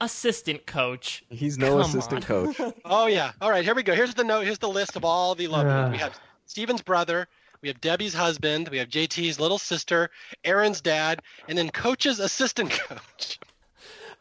assistant coach. He's no Come assistant on. coach. [LAUGHS] oh yeah. All right, here we go. Here's the note. Here's the list of all the loved ones. We have Stephen's brother. We have Debbie's husband. We have JT's little sister, Erinn's dad, and then coach's assistant [LAUGHS] coach.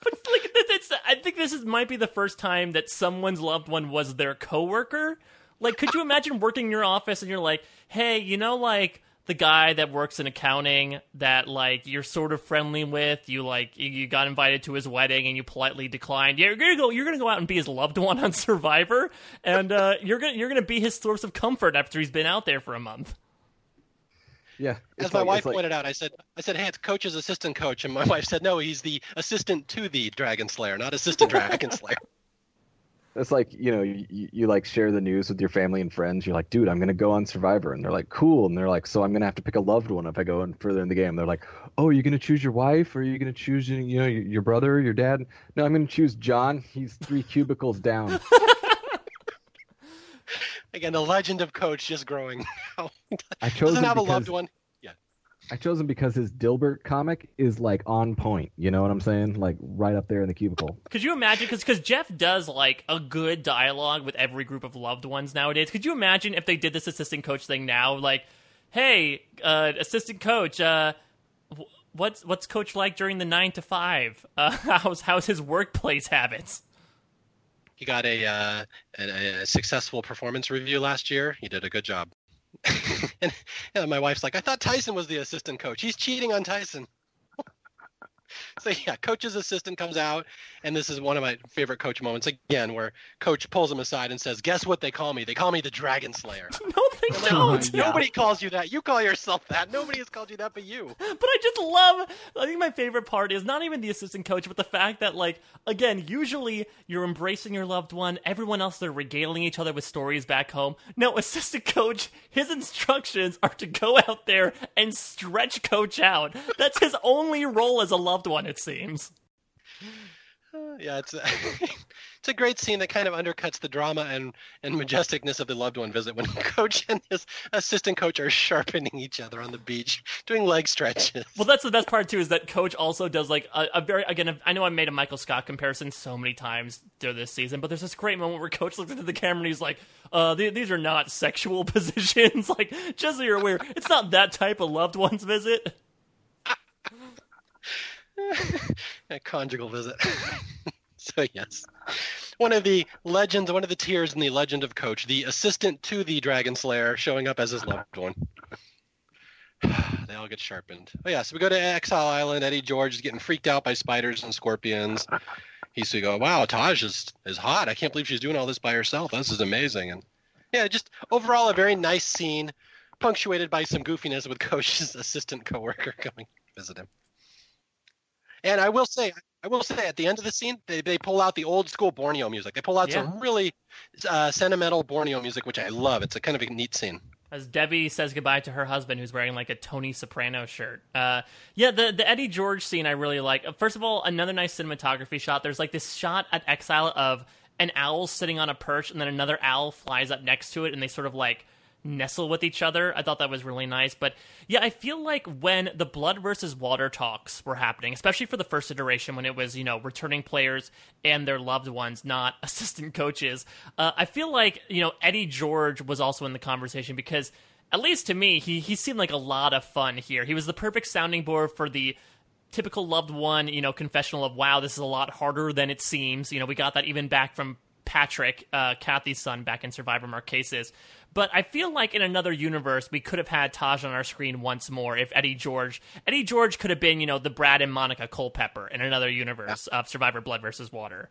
But like, it's, I think this is might be the first time that someone's loved one was their coworker. Like, could you imagine working in your office and you're like, hey, you know, like the guy that works in accounting that like you're sort of friendly with you like you got invited to his wedding and you politely declined. Yeah, you're gonna go you're gonna go out and be his loved one on [LAUGHS] survivor and uh, you're gonna you're gonna be his source of comfort after he's been out there for a month. Yeah as my like, wife pointed out i said i said hey it's coach's assistant coach and my [LAUGHS] wife said no he's the assistant to the dragon slayer not assistant [LAUGHS] dragon slayer it's like you know you, you like share the news with your family and friends. You're like, dude, I'm gonna go on Survivor, and they're like, cool, and they're like, so I'm gonna have to pick a loved one if I go in further in the game. They're like, oh, are you gonna choose your wife, or are you gonna choose you know your brother, your dad? No, I'm gonna choose John. He's three [LAUGHS] cubicles down. [LAUGHS] Again, the legend of Coach just growing. [LAUGHS] I chose doesn't have because... a loved one. I chose him because his Dilbert comic is like on point. You know what I'm saying? Like right up there in the cubicle. Could you imagine? Because because Jeff does like a good dialogue with every group of loved ones nowadays. Could you imagine if they did this assistant coach thing now? Like, hey, uh, assistant coach, uh, what's what's coach like during the nine to five? [LAUGHS] Uh, how's how's his workplace habits? He got a, uh, a, a successful performance review last year. He did a good job. [LAUGHS] and, and, my wife's like, I thought Tyson was the assistant coach. He's cheating on Tyson. [LAUGHS] So yeah, coach's assistant comes out, and this is one of my favorite coach moments again, where coach pulls him aside and says, "Guess what they call me? They call me the Dragon Slayer." [LAUGHS] no, they like, don't. Yeah. Nobody calls you that. You call yourself that. Nobody has called you that but you. But I just love. I think my favorite part is not even the assistant coach, but the fact that, like, again, usually you're embracing your loved one. Everyone else they're regaling each other with stories back home. No, assistant coach. His instructions are to go out there and stretch coach out. That's his only role as a loved one. It seems. Uh, yeah, it's a, [LAUGHS] it's a great scene that kind of undercuts the drama and and majesticness of the loved one visit when [LAUGHS] coach and his assistant coach are sharpening each other on the beach, doing leg stretches. Well, that's the best part too. Is that Coach also does like a, a very again. I know I made a Michael Scott comparison so many times during this season, but there's this great moment where Coach looks into the camera and he's like, "Uh, th- these are not sexual [LAUGHS] positions. like, just so you're aware, it's not that type of loved ones visit." [LAUGHS] a conjugal visit. [LAUGHS] so yes, one of the legends, one of the tiers in the legend of Coach, the assistant to the Dragon Slayer, showing up as his loved one. [SIGHS] they all get sharpened. Oh yeah, so we go to Exile Island. Eddie George is getting freaked out by spiders and scorpions. He's to go, wow, Taj is is hot. I can't believe she's doing all this by herself. This is amazing. And yeah, just overall a very nice scene, punctuated by some goofiness with [LAUGHS] Coach's assistant coworker coming visit him. And I will say, I will say, at the end of the scene, they, they pull out the old school Borneo music. They pull out some really uh, sentimental Borneo music, which I love. It's a kind of a neat scene. As Debbie says goodbye to her husband, who's wearing like a Tony Soprano shirt. Uh, yeah, the the Eddie George scene I really like. First of all, another nice cinematography shot. There's like this shot at Exile of an owl sitting on a perch, and then another owl flies up next to it, and they sort of like nestle with each other. I thought that was really nice. But yeah, I feel like when the blood versus water talks were happening, especially for the first iteration when it was, you know, returning players and their loved ones, not [LAUGHS] assistant coaches, uh, I feel like, you know, Eddie George was also in the conversation because at least to me, he, he seemed like a lot of fun here. He was the perfect sounding board for the typical loved one, you know, confessional of, wow, this is a lot harder than it seems. You know, we got that even back from Patrick, uh, Kathy's son, back in Survivor Marquesas. But I feel like in another universe, we could have had Taj on our screen once more if Eddie George, Eddie George could have been, you know, the Brad and Monica Culpepper in another universe of Survivor Blood versus Water.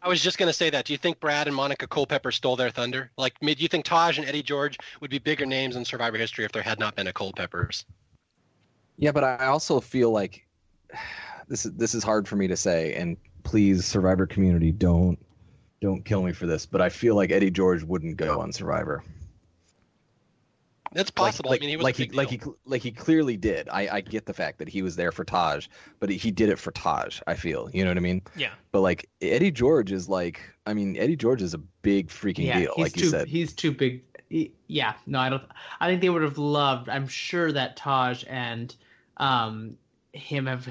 I was just going to say that. Do you think Brad and Monica Culpepper stole their thunder? Like, do you think Taj and Eddie George would be bigger names in Survivor history if there had not been a Culpeppers? Yeah, but I also feel like [SIGHS] this is this is hard for me to say, and please, Survivor community, don't don't kill me for this. But I feel like Eddie George wouldn't go on Survivor. It's possible. Like, I mean, he was like he big like he like he clearly did. I I get the fact that he was there for Taj, but he did it for Taj. I feel you know what I mean. Yeah. But like Eddie George is like, I mean, Eddie George is a big freaking yeah, deal, he's like too you said. he's too big. he- yeah, no, I don't. I think they would have loved. I'm sure that Taj and um him have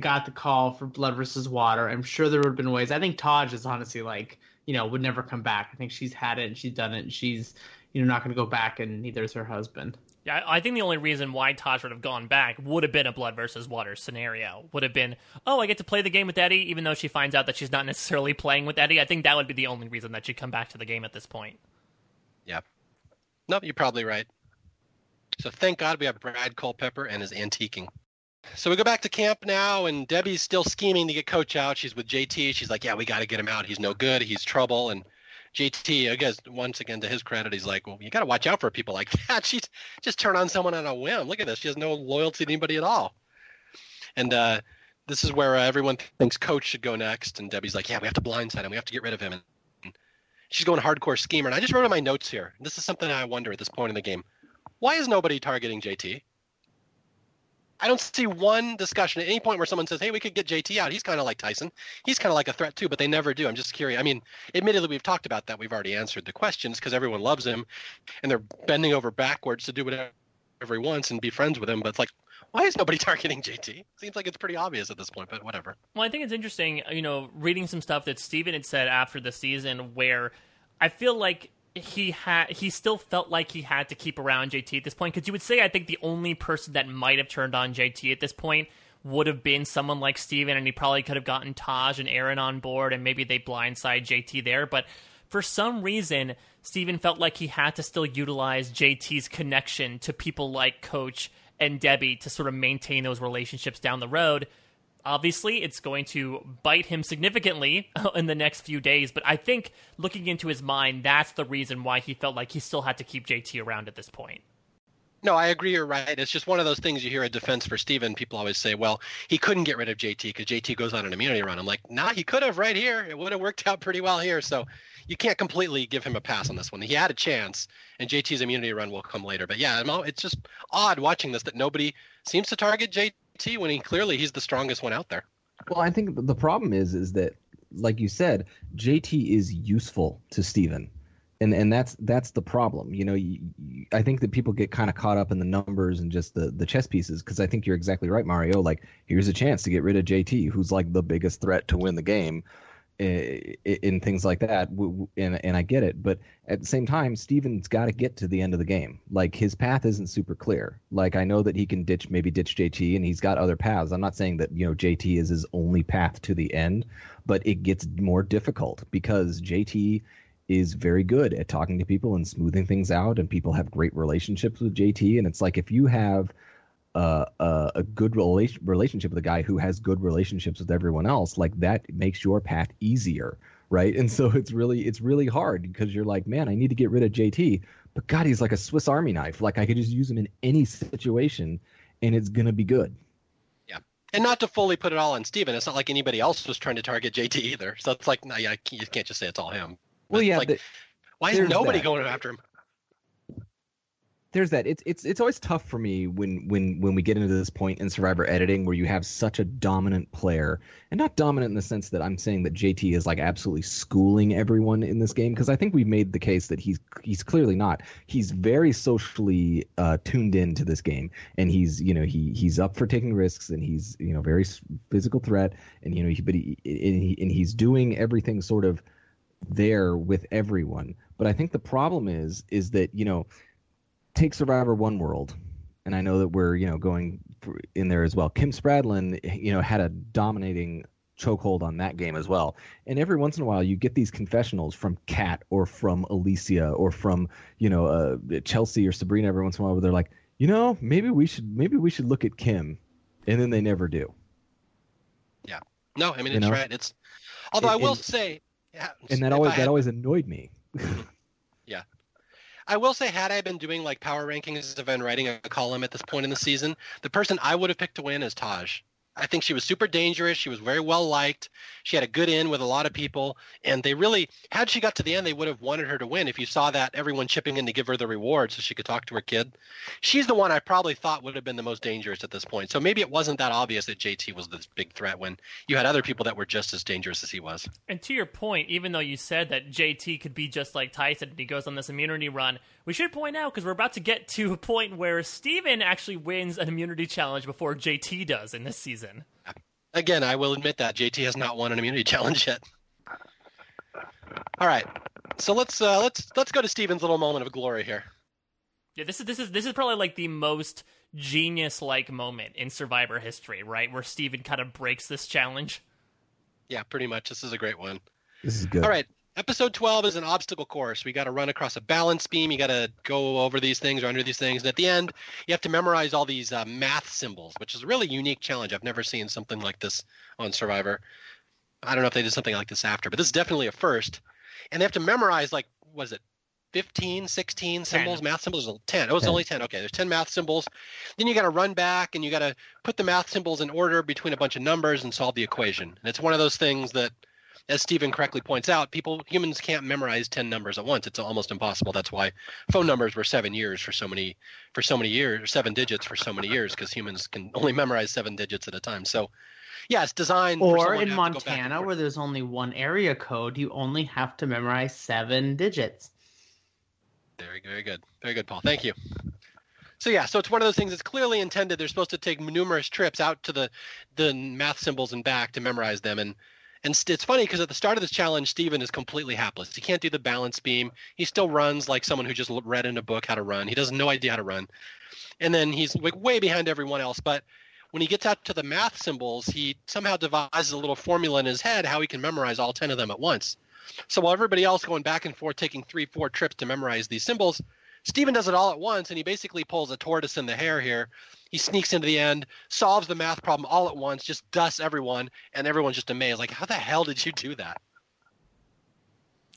got the call for Blood versus Water. I'm sure there would have been ways. I think Taj is honestly like you know would never come back. I think she's had it and she's done it and she's you know not going to go back and neither is her husband. Yeah, I I think the only reason why Taj would have gone back would have been a blood versus water scenario. Would have been, oh, I get to play the game with Eddie, even though she finds out that she's not necessarily playing with Eddie. I think that would be the only reason that she'd come back to the game at this point. Yeah. No, you're probably right. So thank God we have Brad Culpepper and his antiquing. So we go back to camp now, and Debbie's still scheming to get Coach out. She's with JT. She's like, "Yeah, we got to get him out. He's no good. He's trouble." And JT, I guess, once again, to his credit, he's like, "Well, you got to watch out for people like [LAUGHS] that. She's just turn on someone on a whim. Look at this. She has no loyalty to anybody at all." And uh, this is where uh, everyone thinks Coach should go next. And Debbie's like, "Yeah, we have to blindside him. We have to get rid of him." And she's going hardcore schemer. And I just wrote in my notes here. This is something I wonder at this point in the game. Why is nobody targeting JT? I don't see one discussion at any point where someone says, "Hey, we could get JT out. He's kind of like Tyson. He's kind of like a threat too." But they never do. I'm just curious. I mean, admittedly, we've talked about that. We've already answered the questions because everyone loves him, and they're bending over backwards to do whatever he wants and be friends with him. But it's like, why is nobody [LAUGHS] targeting JT? Seems like it's pretty obvious at this point. But whatever. Well, I think it's interesting, you know, reading some stuff that Stephen had said after the season where I feel like he had he still felt like he had to keep around JT at this point because you would say I think the only person that might have turned on JT at this point would have been someone like Stephen and he probably could have gotten Taj and Erinn on board and maybe they blindside JT there but for some reason Stephen felt like he had to still utilize JT's connection to people like Coach and Debbie to sort of maintain those relationships down the road Obviously, it's going to bite him significantly [LAUGHS] in the next few days, but I think looking into his mind, that's the reason why he felt like he still had to keep JT around at this point. No, I agree. You're right. It's just one of those things you hear a defense for Stephen. People always say, well, he couldn't get rid of JT because JT goes on an immunity run. I'm like, nah, he could have right here. It would have worked out pretty well here. So you can't completely give him a pass on this one. He had a chance, and JT's immunity run will come later. But yeah, it's just odd watching this that nobody seems to target JT when he clearly he's the strongest one out there. Well, I think the problem is is that, like you said, JT is useful to Stephen. And and that's that's the problem. You know you, you, i think that people get kind of caught up in the numbers and just the the chess pieces because i think you're exactly right mario. Like here's a chance to get rid of jt who's like the biggest threat to win the game in, in things like that and and i get it but at the same time stephen's got to get to the end of the game like his path isn't super clear like i know that he can ditch maybe ditch jt and he's got other paths i'm not saying that you know jt is his only path to the end but it gets more difficult because jt is very good at talking to people and smoothing things out, and people have great relationships with JT. And it's like if you have uh, a, a good rela- relationship with a guy who has good relationships with everyone else, like that makes your path easier, right? And so it's really it's really hard because you're like, man, I need to get rid of JT, but God, he's like a Swiss Army knife. Like I could just use him in any situation, and it's gonna be good. Yeah, and not to fully put it all on Stephen, it's not like anybody else was trying to target JT either. So it's like, no, yeah, you can't just say it's all him. Well, yeah. Like, the, why is nobody that. going after him? There's that. It's it's it's always tough for me when when when we get into this point in Survivor editing where you have such a dominant player, and not dominant in the sense that I'm saying that JT is like absolutely schooling everyone in this game because I think we've made the case that he's he's clearly not. He's very socially uh, tuned in to this game, and he's you know he he's up for taking risks, and he's you know very physical threat, and you know he, but he and, he and he's doing everything sort of there with everyone. But I think the problem is is that you know, take Survivor One World, and I know that we're you know going in there as well. Kim Spradlin, you know, had a dominating chokehold on that game as well. And every once in a while, you get these confessionals from Kat or from Alicia or from you know uh, Chelsea or Sabrina. Every once in a while, where they're like, you know, maybe we should maybe we should look at Kim, and then they never do. Yeah. No, I mean it's know? right. It's although I will say yeah, and that always that always annoyed me. [LAUGHS] I will say, had I been doing like power rankings as I've writing a column at this point in the season, the person I would have picked to win is Taj. I think she was super dangerous. She was very well liked. She had a good in with a lot of people, and they really, had she got to the end, they would have wanted her to win. If you saw that everyone chipping in to give her the reward so she could talk to her kid, she's the one I probably thought would have been the most dangerous at this point. So maybe it wasn't that obvious that JT was this big threat when you had other people that were just as dangerous as he was. And to your point, even though you said that JT could be just like Tyson and he goes on this immunity run, we should point out because we're about to get to a point where Stephen actually wins an immunity challenge before JT does in this season. Again, I will admit that JT has not won an immunity [LAUGHS] challenge yet. All right, so let's uh, let's let's go to Stephen's little moment of glory here. Yeah, this is this is this is probably like the most genius like moment in Survivor history, right? Where Stephen kind of breaks this challenge. Yeah, pretty much. This is a great one. This is good. All right, Episode 12 is an obstacle course. We got to run across a balance beam. You got to go over these things or under these things. And at the end, you have to memorize all these uh, math symbols, which is a really unique challenge. I've never seen something like this on Survivor. I don't know if they did something like this after, but this is definitely a first. And they have to memorize, like, was it 15, 16 symbols, 10. math symbols? 10. it was 10. only 10. Okay, there's 10 math symbols. Then you got to run back and you got to put the math symbols in order between a bunch of numbers and solve the equation. And it's one of those things that – as Stephen correctly points out, people humans can't memorize 10 numbers at once. It's almost impossible. That's why phone numbers were 7 years for so many for so many years, 7 digits for so many years because humans can only memorize 7 digits at a time. So yeah, it's designed Or in Montana where there's only one area code, you only have to memorize 7 digits. Very very good. Very good, Paul. Thank you. So yeah, so it's one of those things that's clearly intended. They're supposed to take numerous trips out to the the math symbols and back to memorize them, and and it's funny because at the start of this challenge, Stephen is completely hapless. He can't do the balance beam. He still runs like someone who just read in a book how to run. He doesn't no idea how to run. And then he's like way behind everyone else. But when he gets out to the math symbols, he somehow devises a little formula in his head how he can memorize all 10 of them at once. So while everybody else going back and forth taking three, four trips to memorize these symbols, Stephen does it all at once, and he basically pulls a tortoise in the hare here. He sneaks into the end, solves the math problem all at once, just dusts everyone, and everyone's just amazed. Like, how the hell did you do that?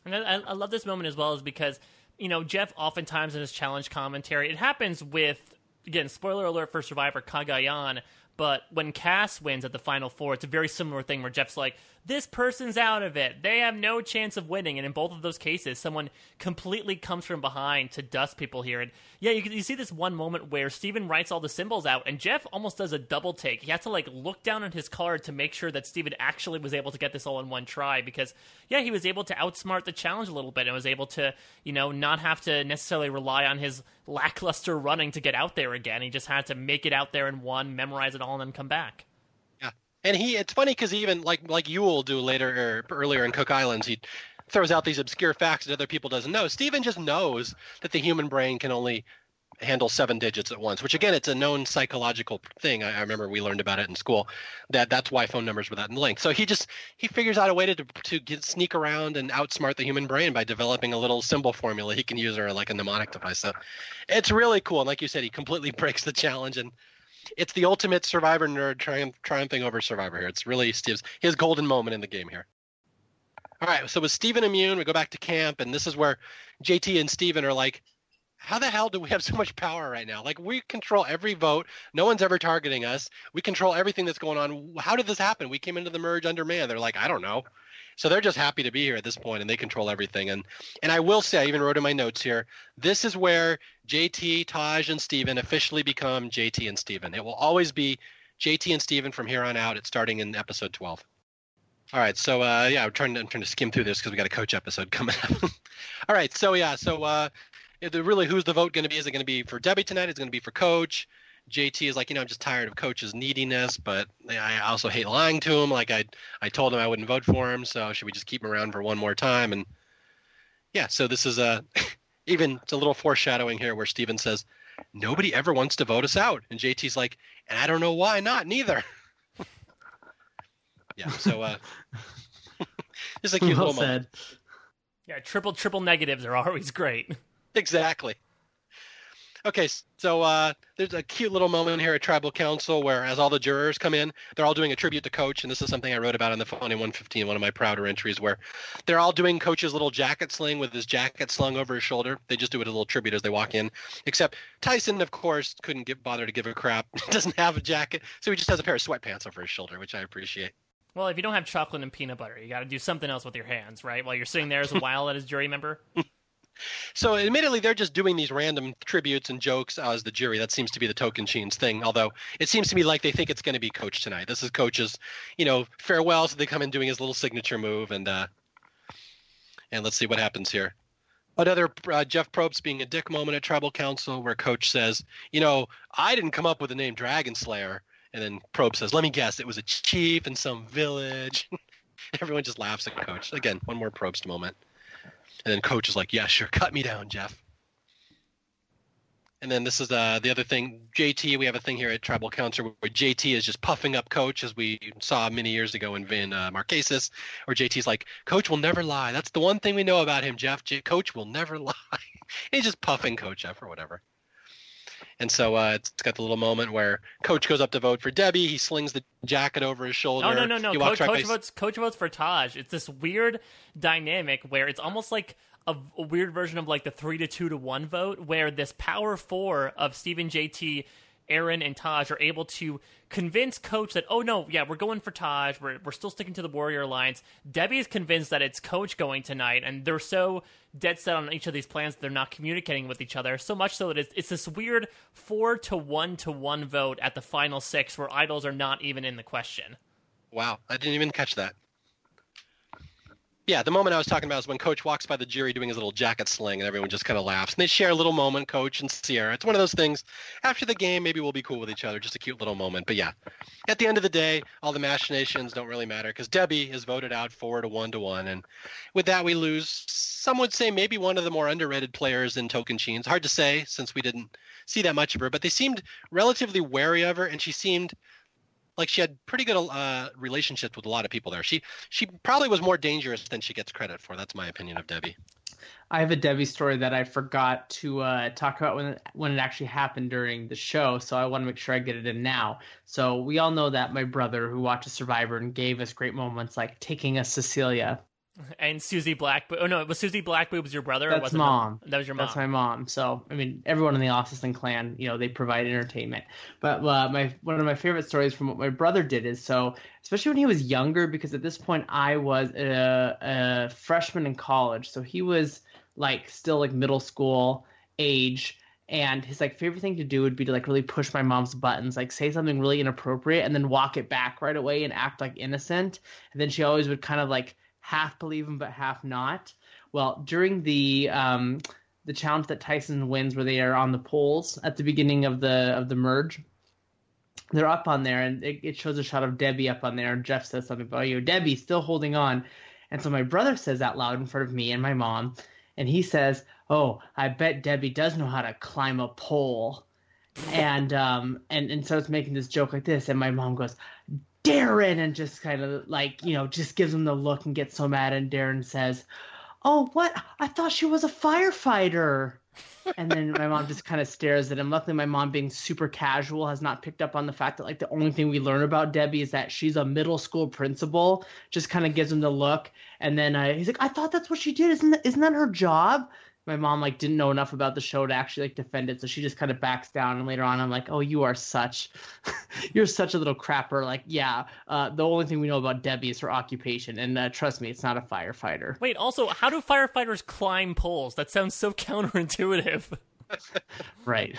And I, I love this moment as well, is because you know Jeff oftentimes in his challenge commentary, it happens with again spoiler alert for Survivor Cagayan, but when Kass wins at the final four, it's a very similar thing where Jeff's like, this person's out of it. They have no chance of winning. And in both of those cases, someone completely comes from behind to dust people here. And yeah, you, you see this one moment where Stephen writes all the symbols out, and Jeff almost does a double take. He has to like look down at his card to make sure that Stephen actually was able to get this all in one try because, yeah, he was able to outsmart the challenge a little bit and was able to, you know, not have to necessarily rely on his lackluster running to get out there again. He just had to make it out there in one, memorize it all, and then come back. And he, it's funny because even like like you will do later or earlier in Cook Islands, he throws out these obscure facts that other people doesn't know. Stephen just knows that the human brain can only handle seven digits at once, which again, it's a known psychological thing. I, I, remember we learned about it in school. That that's why phone numbers were that linked. So he just he figures out a way to to get, sneak around and outsmart the human brain by developing a little symbol formula he can use or like a mnemonic device. So it's really cool. And like you said, he completely [LAUGHS] breaks the challenge and it's the ultimate Survivor nerd triumph, triumphing over Survivor here. It's really Steve's his golden moment in the game here. All right, so with Stephen immune, we go back to camp, and this is where JT and Stephen are like, how the hell do we have so much power right now? Like we control every vote. No one's ever targeting us. We control everything that's going on. How did this happen? We came into the merge under man. They're like, I don't know. So they're just happy to be here at this point, and they control everything. And and I will say, I even wrote in my notes here, this is where JT, Taj, and Stephen officially become JT and Stephen. It will always be JT and Stephen from here on out. It's starting in episode 12. All right, so uh, yeah, I'm trying to I'm trying to skim through this because we got a coach episode [LAUGHS] coming up. [LAUGHS] All right, so yeah, so uh, really, who's the vote going to be? Is it going to be for Debbie tonight? Is it going to be for Coach? JT is like, you know, I'm just tired of coach's neediness, but I also hate lying to him. Like I, I told him I wouldn't vote for him, so should we just keep him around for one more time? And yeah, so this is a [LAUGHS] even it's a little foreshadowing here where Stephen says, nobody ever wants to vote us out, and JT's like, and I don't know why not, neither. [LAUGHS] yeah, so uh, [LAUGHS] just a cute well little said. moment. Yeah, triple triple negatives are always great. Exactly. Okay, so uh, there's a cute little moment here at Tribal Council where, as all the jurors come in, they're all doing a tribute to Coach, and this is something I wrote about on the phone in 115, one of my prouder entries, where they're all doing Coach's little jacket sling with his jacket slung over his shoulder. They just do it a little tribute as they walk in. Except Tyson, of course, couldn't get bother to give a crap. [LAUGHS] Doesn't have a jacket, so he just has a pair of sweatpants over his shoulder, which I appreciate. Well, if you don't have chocolate and peanut butter, you got to do something else with your hands, right? While you're sitting there as a while as a jury member. So, admittedly, they're just doing these random tributes and jokes as the jury. That seems to be the Tocantins thing. Although it seems to me like they think it's going to be Coach tonight. This is Coach's, you know, farewell. So they come in doing his little signature move, and uh, and let's see what happens here. Another uh, Jeff Probst being a dick moment at Tribal Council, where Coach says, "You know, I didn't come up with the name Dragon Slayer." And then Probst says, "Let me guess, it was a chief in some village." [LAUGHS] Everyone just laughs at Coach. Again, one more Probst moment. And then coach is like, yeah, sure, cut me down, Jeff. And then this is uh, the other thing. JT, we have a thing here at Tribal Council where JT is just puffing up Coach, as we saw many years ago in, in uh, Marquesas, where JT's like, Coach will never lie. That's the one thing we know about him, Jeff. J- Coach will never [LAUGHS] lie. he's just puffing Coach up or whatever. And so uh, it's got the little moment where Coach goes up to vote for Debbie. He slings the jacket over his shoulder. No, no, no, no. Coach, Coach votes. Coach votes for Taj. It's this weird dynamic where it's almost like a, a, weird version of like the three to two to one vote, where this power four of Stephen JT Erinn and Taj are able to convince Coach that, oh no, yeah, we're going for Taj. We're, we're still sticking to the Warrior Alliance. Debbie is convinced that it's Coach going tonight, and they're so dead set on each of these plans they're not communicating with each other. So much so that it's, it's this weird four to one to one vote at the final six where idols are not even in the question. Wow, I didn't even catch that. Yeah, the moment I was talking about is when Coach walks by the jury doing his little jacket sling, and everyone just kind of laughs. And they share a little moment, Coach and Sierra. It's one of those things. After the game, maybe we'll be cool with each other. Just a cute little moment. But yeah, at the end of the day, all the machinations don't really matter because Debbie is voted out four to one to one, and with that we lose. Some would say maybe one of the more underrated players in Tocantins. Hard to say since we didn't see that much of her, but they seemed relatively wary of her, and she seemed like she had pretty good uh, relationships with a lot of people there. She she probably was more dangerous than she gets credit for. That's my opinion of Debbie. I have a Debbie story that I forgot to uh, talk about when when it actually happened during the show, so I want to make sure I get it in now. So we all know that my brother, who watches Survivor and gave us great moments like taking us Cecilia and Susie Black. Oh no, was Susie Blackboob was your brother? That's or was it mom. That was your mom. That's my mom. So I mean, everyone in the Austin clan, you know, they provide entertainment. But uh, my one of my favorite stories from what my brother did is so, especially when he was younger, because at this point I was a, a freshman in college, so he was like still like middle school age. And his like favorite thing to do would be to like really push my mom's buttons, like say something really inappropriate and then walk it back right away and act like innocent. And then she always would kind of like half believe him but half not. Well, during the um, the challenge that Tyson wins, where they are on the poles at the beginning of the of the merge, they're up on there, and it, it shows a shot of Debbie up on there, and Jeff says something about you, Debbie, still holding on, and so my brother says out loud in front of me and my mom, and he says, "Oh, I bet Debbie does know how to climb a pole." and um and and starts making this joke like this and my mom goes Darren, and just kind of like, you know, just gives him the look and gets so mad. And Darren says, Oh, what? I thought she was a firefighter. and then my mom just kind of stares at him. Luckily, my mom, being super casual, has not picked up on the fact that like the only thing we learn about Debbie is that she's a middle school principal. Just kind of gives him the look, and then uh, he's like, "I thought that's what she did. Isn't that, isn't that her job?" My mom like didn't know enough about the show to actually like defend it so she just kind of backs down and later on i'm like oh you are such [LAUGHS] you're such a little crapper like yeah uh, the only thing we know about debbie is her occupation and uh, trust me it's not a firefighter Wait, also, how do firefighters climb poles? That sounds so [LAUGHS] counterintuitive. [LAUGHS] right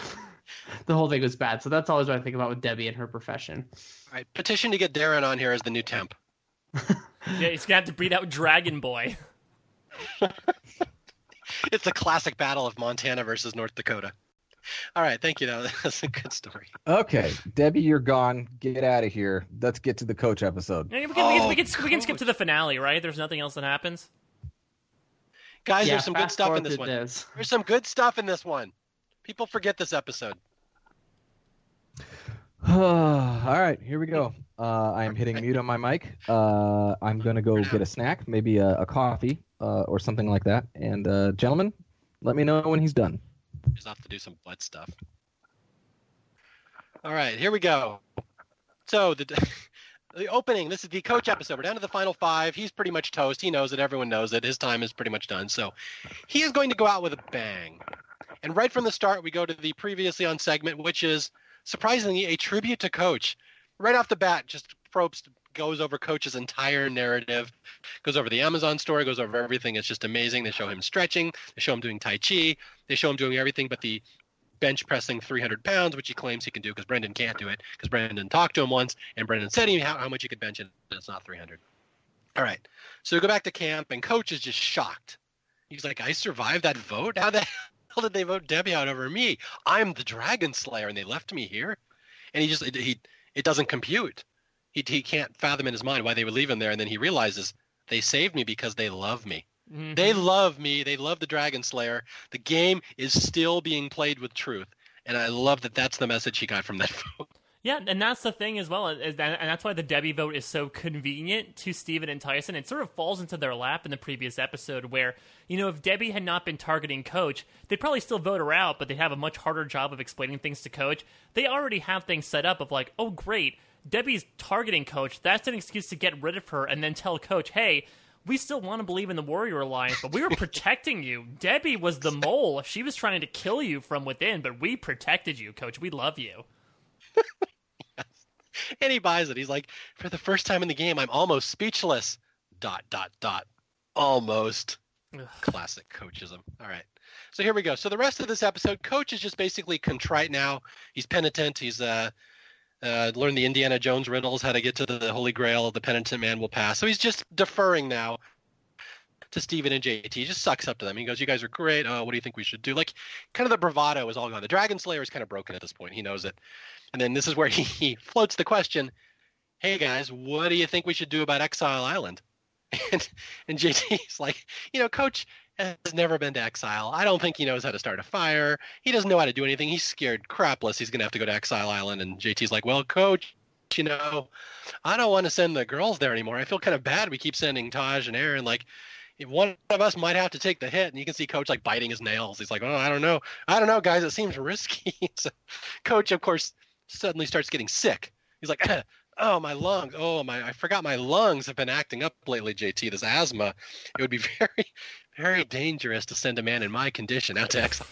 the whole thing was bad so that's always what i think about with debbie and her profession All right, petition to get Darren on here as the new temp. yeah, he's gonna have to beat out Dragon Boy. It's a classic battle of Montana versus North Dakota. All right, thank you. Though [LAUGHS] that's a good story. Okay, Debbie, you're gone. Get out of here. Let's get to the coach episode. Yeah, We can, we, can, Oh, we, can, we can skip to the finale, right? There's nothing else that happens. Guys, yeah, there's some good fast stuff in forward this to one. this. There's some good stuff in this one. People forget this episode. [SIGHS] All right, here we go. Uh, I am hitting mute on my mic. Uh, I'm gonna go get a snack, maybe a, a coffee uh, or something like that. And uh, gentlemen, let me know when he's done. He's off to do some butt stuff. All right, here we go. So the [LAUGHS] the opening. This is the coach episode. We're down to the final five. He's pretty much toast. He knows it. Everyone knows it. His time is pretty much done. So he is going to go out with a bang. And right from the start, we go to the previously on segment, which is surprisingly a tribute to Coach. Right off the bat, just Probst goes over Coach's entire narrative, goes over the Amazon story, goes over everything. It's just amazing. They show him stretching, they show him doing Tai Chi, they show him doing everything but the bench pressing 300 pounds, which he claims he can do because Brendan can't do it because Brendan talked to him once and Brendan said him how, how much he could bench and it's not 300. All right. So we go back to camp and coach is just shocked. He's like, I survived that vote? How the hell did they vote Debbie out over me? I'm the Dragon Slayer and they left me here? And he just, he, it doesn't compute. He, he can't fathom in his mind why they would leave him there. And then he realizes they saved me because they love me. Mhm. They love me. They love the Dragon Slayer. The game is still being played with truth, and I love that. That's the message he got from that [LAUGHS] vote. Yeah, and that's the thing as well, is that, and that's why the Debbie vote is so convenient to Stephen and Tyson. It sort of falls into their lap in the previous episode, where you know if Debbie had not been targeting Coach, they'd probably still vote her out, but they'd have a much harder job of explaining things to Coach. They already have things set up of like, oh great, Debbie's targeting Coach. That's an excuse to get rid of her, and then tell Coach, hey. We still want to believe in the Warrior Alliance, but we were [LAUGHS] protecting you. Debbie was the mole. She was trying to kill you from within, but we protected you, Coach. We love you. [LAUGHS] and he buys it. He's like, for the first time in the game, I'm almost speechless. Dot dot dot. Almost. Ugh. Classic coachism. All right. So here we go. So the rest of this episode, Coach is just basically contrite now. He's penitent. He's uh, uh, the Indiana Jones riddles, how to get to the Holy Grail. The penitent man will pass. So he's just deferring now to Stephen and JT. He just sucks up to them. He goes, "You guys are great. Oh, what do you think we should do?" Like, kind of the bravado is all gone. The Dragon Slayer is kind of broken at this point. He knows it. And then this is where [LAUGHS] he, he floats the question, "Hey guys, what do you think we should do about Exile Island?" [LAUGHS] And and JT's like, "You know, Coach has never been to Exile. I don't think he knows how to start a fire. He doesn't know how to do anything. He's scared crapless. He's gonna have to go to Exile Island." And JT's like, "Well, Coach, you know, I don't want to send the girls there anymore. I feel kind of bad. We keep sending Taj and Erinn. Like, one of us might have to take the hit. And you can see Coach like biting his nails. He's like, oh, I don't know. I don't know, guys. It seems risky. [LAUGHS] so, Coach, of course, suddenly starts getting sick. He's like, [CLEARS THROAT] oh, my lungs. Oh, my, I forgot my lungs have been acting up lately, JT. This asthma. It would be [LAUGHS] very, very dangerous to send a man in my condition out to exile.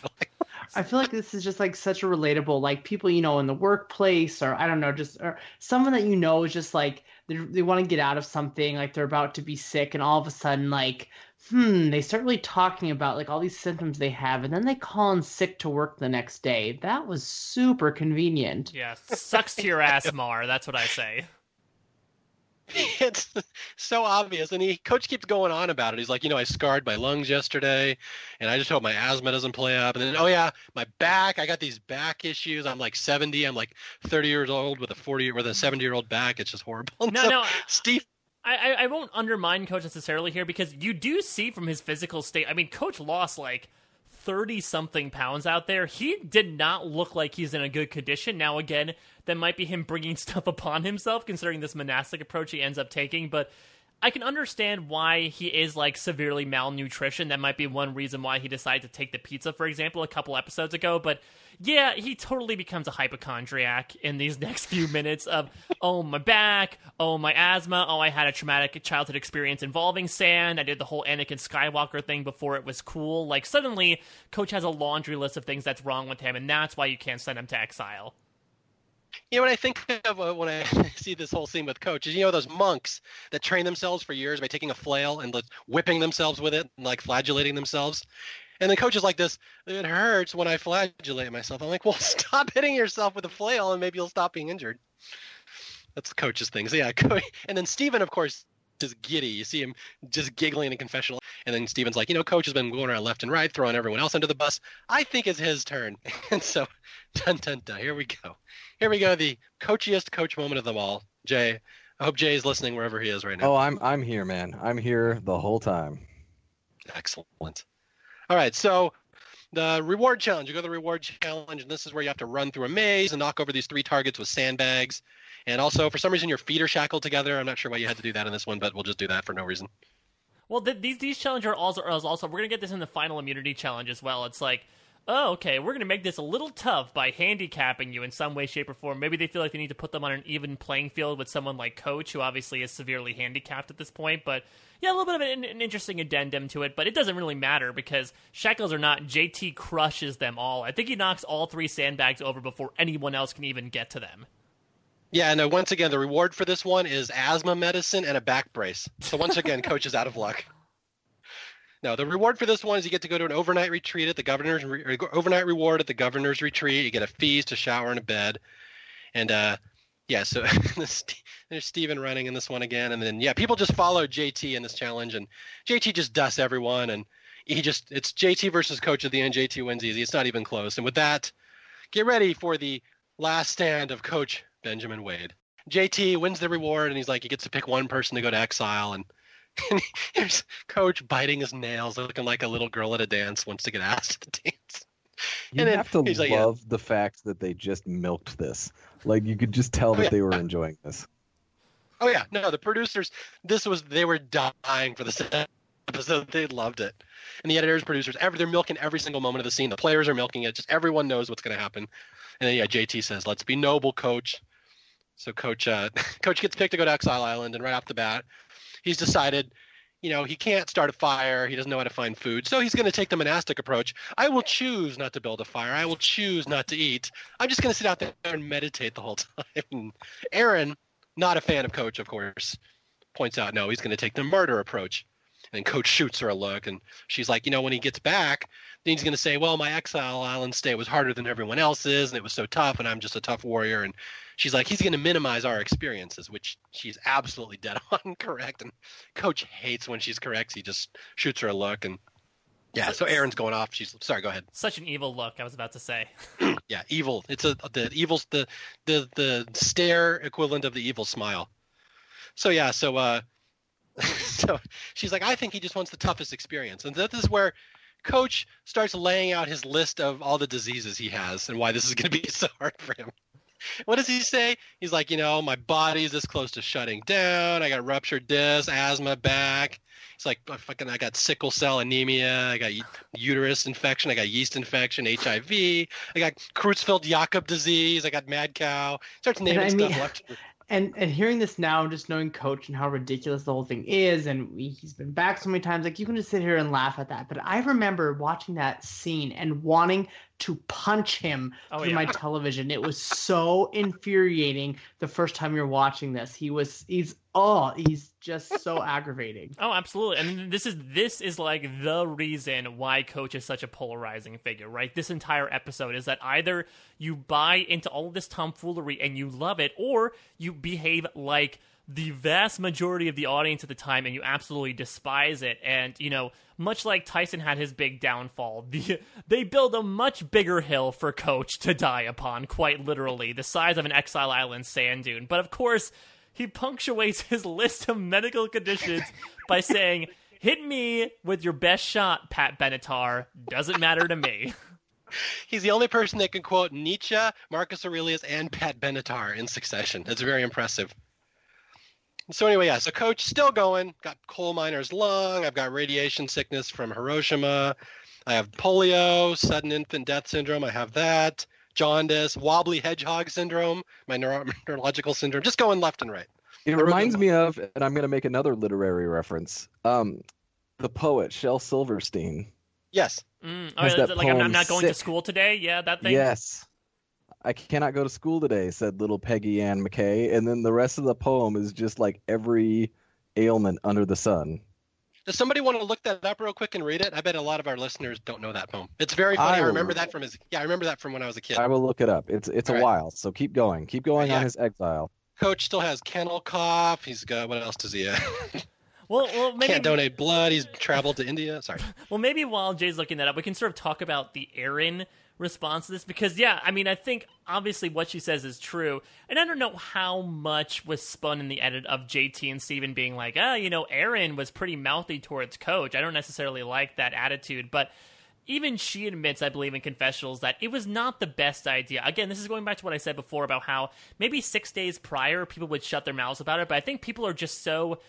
I feel like this is just like such a relatable, like people you know in the workplace, or I don't know, just or someone that you know is just like they they want to get out of something, like they're about to be sick, and all of a sudden, like, hmm, they start really talking about like all these symptoms they have, and then they call in sick to work the next day. That was super convenient. Yeah, sucks to your ass, Mar. That's what I say. [LAUGHS] it's so obvious and he coach keeps going on about it. He's like you know i scarred my lungs yesterday and i just hope my asthma doesn't play up. And then oh yeah my back i got these back issues. I'm like 70 i'm like 30 years old with a 40 with a 70 year old back. It's just horrible. No so, no steve I, I won't undermine coach necessarily here because you do see from his physical state i mean coach lost like 30 something pounds out there. He did not look like he's in a good condition. Now, again, that might be him bringing [LAUGHS] stuff upon himself, considering this monastic approach he ends up taking. But I can understand why he is like severely malnutrition. That might be one reason why he decided to take the pizza, for example, a couple episodes ago. But yeah, he totally becomes a hypochondriac in these [LAUGHS] next few minutes of, oh, my back, oh, my asthma, oh, I had a traumatic childhood experience involving sand. I did the whole Anakin Skywalker thing before it was cool. Like, suddenly, Coach has a laundry list of things that's wrong with him, and that's why you can't send him to exile. You know, when I think of uh, when I [LAUGHS] see this whole scene with Coach, is you know those monks that train themselves for years by taking a flail and whipping themselves with it, and, like flagellating themselves. And the coach is like this, it hurts when I flagellate myself. I'm like, well, [LAUGHS] stop hitting yourself with a flail and maybe you'll stop being injured. That's the coach's thing. So yeah, [LAUGHS] and then Stephen, of course, is giddy. You see him just giggling in confessional. And then Stephen's like, you know, coach has been going around left and right, throwing everyone else under the bus. I think it's his turn. [LAUGHS] And so, dun dun dun, here we go. Here we go, the coachiest coach moment of them all. Jay, I hope Jay is listening wherever he is right now. Oh, I'm I'm here, man. I'm here the whole time. Excellent. All right, so the reward challenge. You go to the reward challenge, and this is where you have to run through a maze and knock over these three targets with sandbags. And also, for some reason, your feet are shackled together. I'm not sure why you had to do that in this one, but we'll just do that for no reason. Well, th- these these challenges are also, are also we're gonna get this in the final immunity challenge as well. It's like, oh, okay, we're gonna make this a little tough by handicapping you in some way, shape, or form. Maybe they feel like they need to put them on an even playing field with someone like Coach, who obviously is severely handicapped at this point, but yeah, a little bit of an, an, interesting addendum to it, but it doesn't really matter because shackles or not, JT crushes them all. I think he knocks all three sandbags over before anyone else can even get to them. Yeah, and once again, the reward for this one is asthma medicine and a back brace. So once again, [LAUGHS] coach is out of luck. No, the reward for this one is you get to go to an overnight retreat at the governor's re- overnight reward at the governor's retreat. You get a feast, a shower, and a bed. And uh, yeah, so [LAUGHS] there's Stephen running in this one again, and then yeah, people just follow JT in this challenge, and JT just dusts everyone, and he just it's JT versus Coach at the end. JT wins easy. It's not even close. And with that, get ready for the last stand of Coach Benjamin Wade. JT wins the reward, and he's like he gets to pick one person to go to exile, and, [LAUGHS] and here's Coach biting his nails, looking like a little girl at a dance wants to get asked to [LAUGHS] dance. You and have to love like, yeah. the fact that they just milked this. Like you could just tell oh, that yeah. they were enjoying this. Oh yeah, no, the producers. This was they were dying for this episode. They loved it, and the editors, producers, every they're milking every single moment of the scene. The players are milking it. Just everyone knows what's going to happen. And then yeah, JT says, "Let's be noble, coach." So coach, uh, [LAUGHS] coach gets picked to go to Exile Island, and right off the bat, he's decided you know, he can't start a fire. He doesn't know how to find food. So he's going to take the monastic approach. I will choose not to build a fire. I will choose not to eat. I'm just going to sit out there and meditate the whole [LAUGHS] time. Erinn, not a fan of Coach, of course, points out no, he's going to take the murder approach. And Coach shoots her a look, and she's like, you know, when he gets back, then he's going to say, well, my exile island stay was harder than everyone else's, and it was so tough, and I'm just a tough warrior. And she's like, he's going to minimize our experiences, which she's absolutely dead [LAUGHS] on correct. And Coach hates when she's correct. He just shoots her a look, and yeah. So Erinn's going off. She's sorry. Go ahead. Such an evil look. I was about to say. [CLEARS THROAT] yeah, evil. It's a the evil's the the the stare equivalent of the evil smile. So yeah. So uh, [LAUGHS] so she's like, I think he just wants the toughest experience, and this is where Coach starts laying out his list of all the diseases he has and why this is going to be [LAUGHS] so hard for him. what does he say? He's like, you know, my body's this close to shutting down. I got ruptured disc, asthma back. It's like I fucking I got sickle cell anemia. I got uterus infection. I got yeast infection, HIV. I got Creutzfeldt-Jakob disease. I got mad cow. Starts naming I stuff left. And and hearing this now, just knowing Coach and how ridiculous the whole thing is, and we, he's been back so many times, like you can just sit here and laugh at that. But I remember watching that scene and wanting to punch him Oh, through yeah. my television. It was so infuriating the first time you're watching this. He was he's oh he's just so [LAUGHS] aggravating. Oh, absolutely. And this is this is like the reason why Coach is such a polarizing figure, right? This entire episode is that either you buy into all of this tomfoolery and you love it, or you behave like the vast majority of the audience at the time and you absolutely despise it. And, you know, much like Tyson had his big downfall, the, [LAUGHS] they build a much bigger hill for Coach to die upon, quite literally, the size of an Exile Island sand dune. But of course, he punctuates [LAUGHS] his list of medical conditions by [LAUGHS] saying, Hit me with your best shot, Pat Benatar. Doesn't matter to me. He's the only person that can quote Nietzsche, Marcus Aurelius, and Pat Benatar in succession. That's very impressive. So anyway, yeah. So coach still going. Got coal miner's lung. I've got radiation sickness from Hiroshima. I have polio, sudden infant death syndrome. I have that. Jaundice, wobbly hedgehog syndrome, my neuro- [LAUGHS] neurological syndrome. Just going left and right. It I reminds me of, and I'm going to make another literary reference. Um, the poet Shel Silverstein. Yes. Mm, oh, Has that like I'm, I'm not going to school today? Yeah, that thing? Yes. I cannot go to school today, said little Peggy Ann McKay. And then the rest of the poem is just like every ailment under the sun. Does somebody want to look that up real quick and read it? I bet a lot of our listeners don't know that poem. It's very funny. I, I remember that from his. Yeah, I remember that from when I was a kid. I will look it up. It's it's All a right. while, so keep going. Keep going Yeah. on his exile. Coach still has kennel cough. He's got what else does he have? [LAUGHS] Well, well, [LAUGHS] maybe Can't donate blood. He's traveled to India. Sorry. [LAUGHS] Well, maybe while Jay's looking that up, we can sort of talk about the Erinn response to this because, yeah, I mean, I think obviously what she says is true, and I don't know how much was spun in the edit of JT and Stephen being like, ah, you know, Erinn was pretty mouthy towards Coach. I don't necessarily like that attitude, but. Even she admits, I believe, in confessionals that it was not the best idea. Again, this is going back to what I said before about how maybe six days prior people would shut their mouths about it, but I think people are just so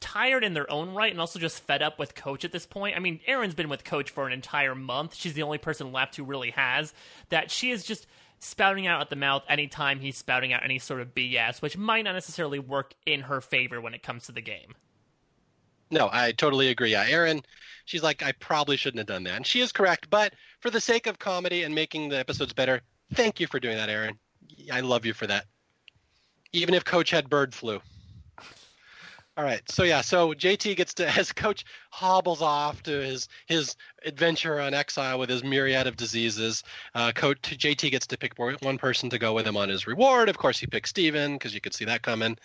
tired in their own right and also just fed up with coach at this point. I mean, Erinn's been with coach for an entire month. She's the only person left who really has that she is just spouting out at the mouth anytime he's spouting out any sort of BS, which might not necessarily work in her favor when it comes to the game. No, I totally agree. Yeah, Erinn, she's like, I probably shouldn't have done that. And she is correct. But for the sake of comedy and making the episodes better, thank you for doing that, Erinn. I love you for that. Even if Coach had bird flu. All right. So yeah, so JT gets to [LAUGHS] as coach hobbles off to his his adventure on exile with his myriad of diseases. Uh, coach JT gets to pick one person to go with him on his reward. Of course, he picks Stephen because you could see that coming.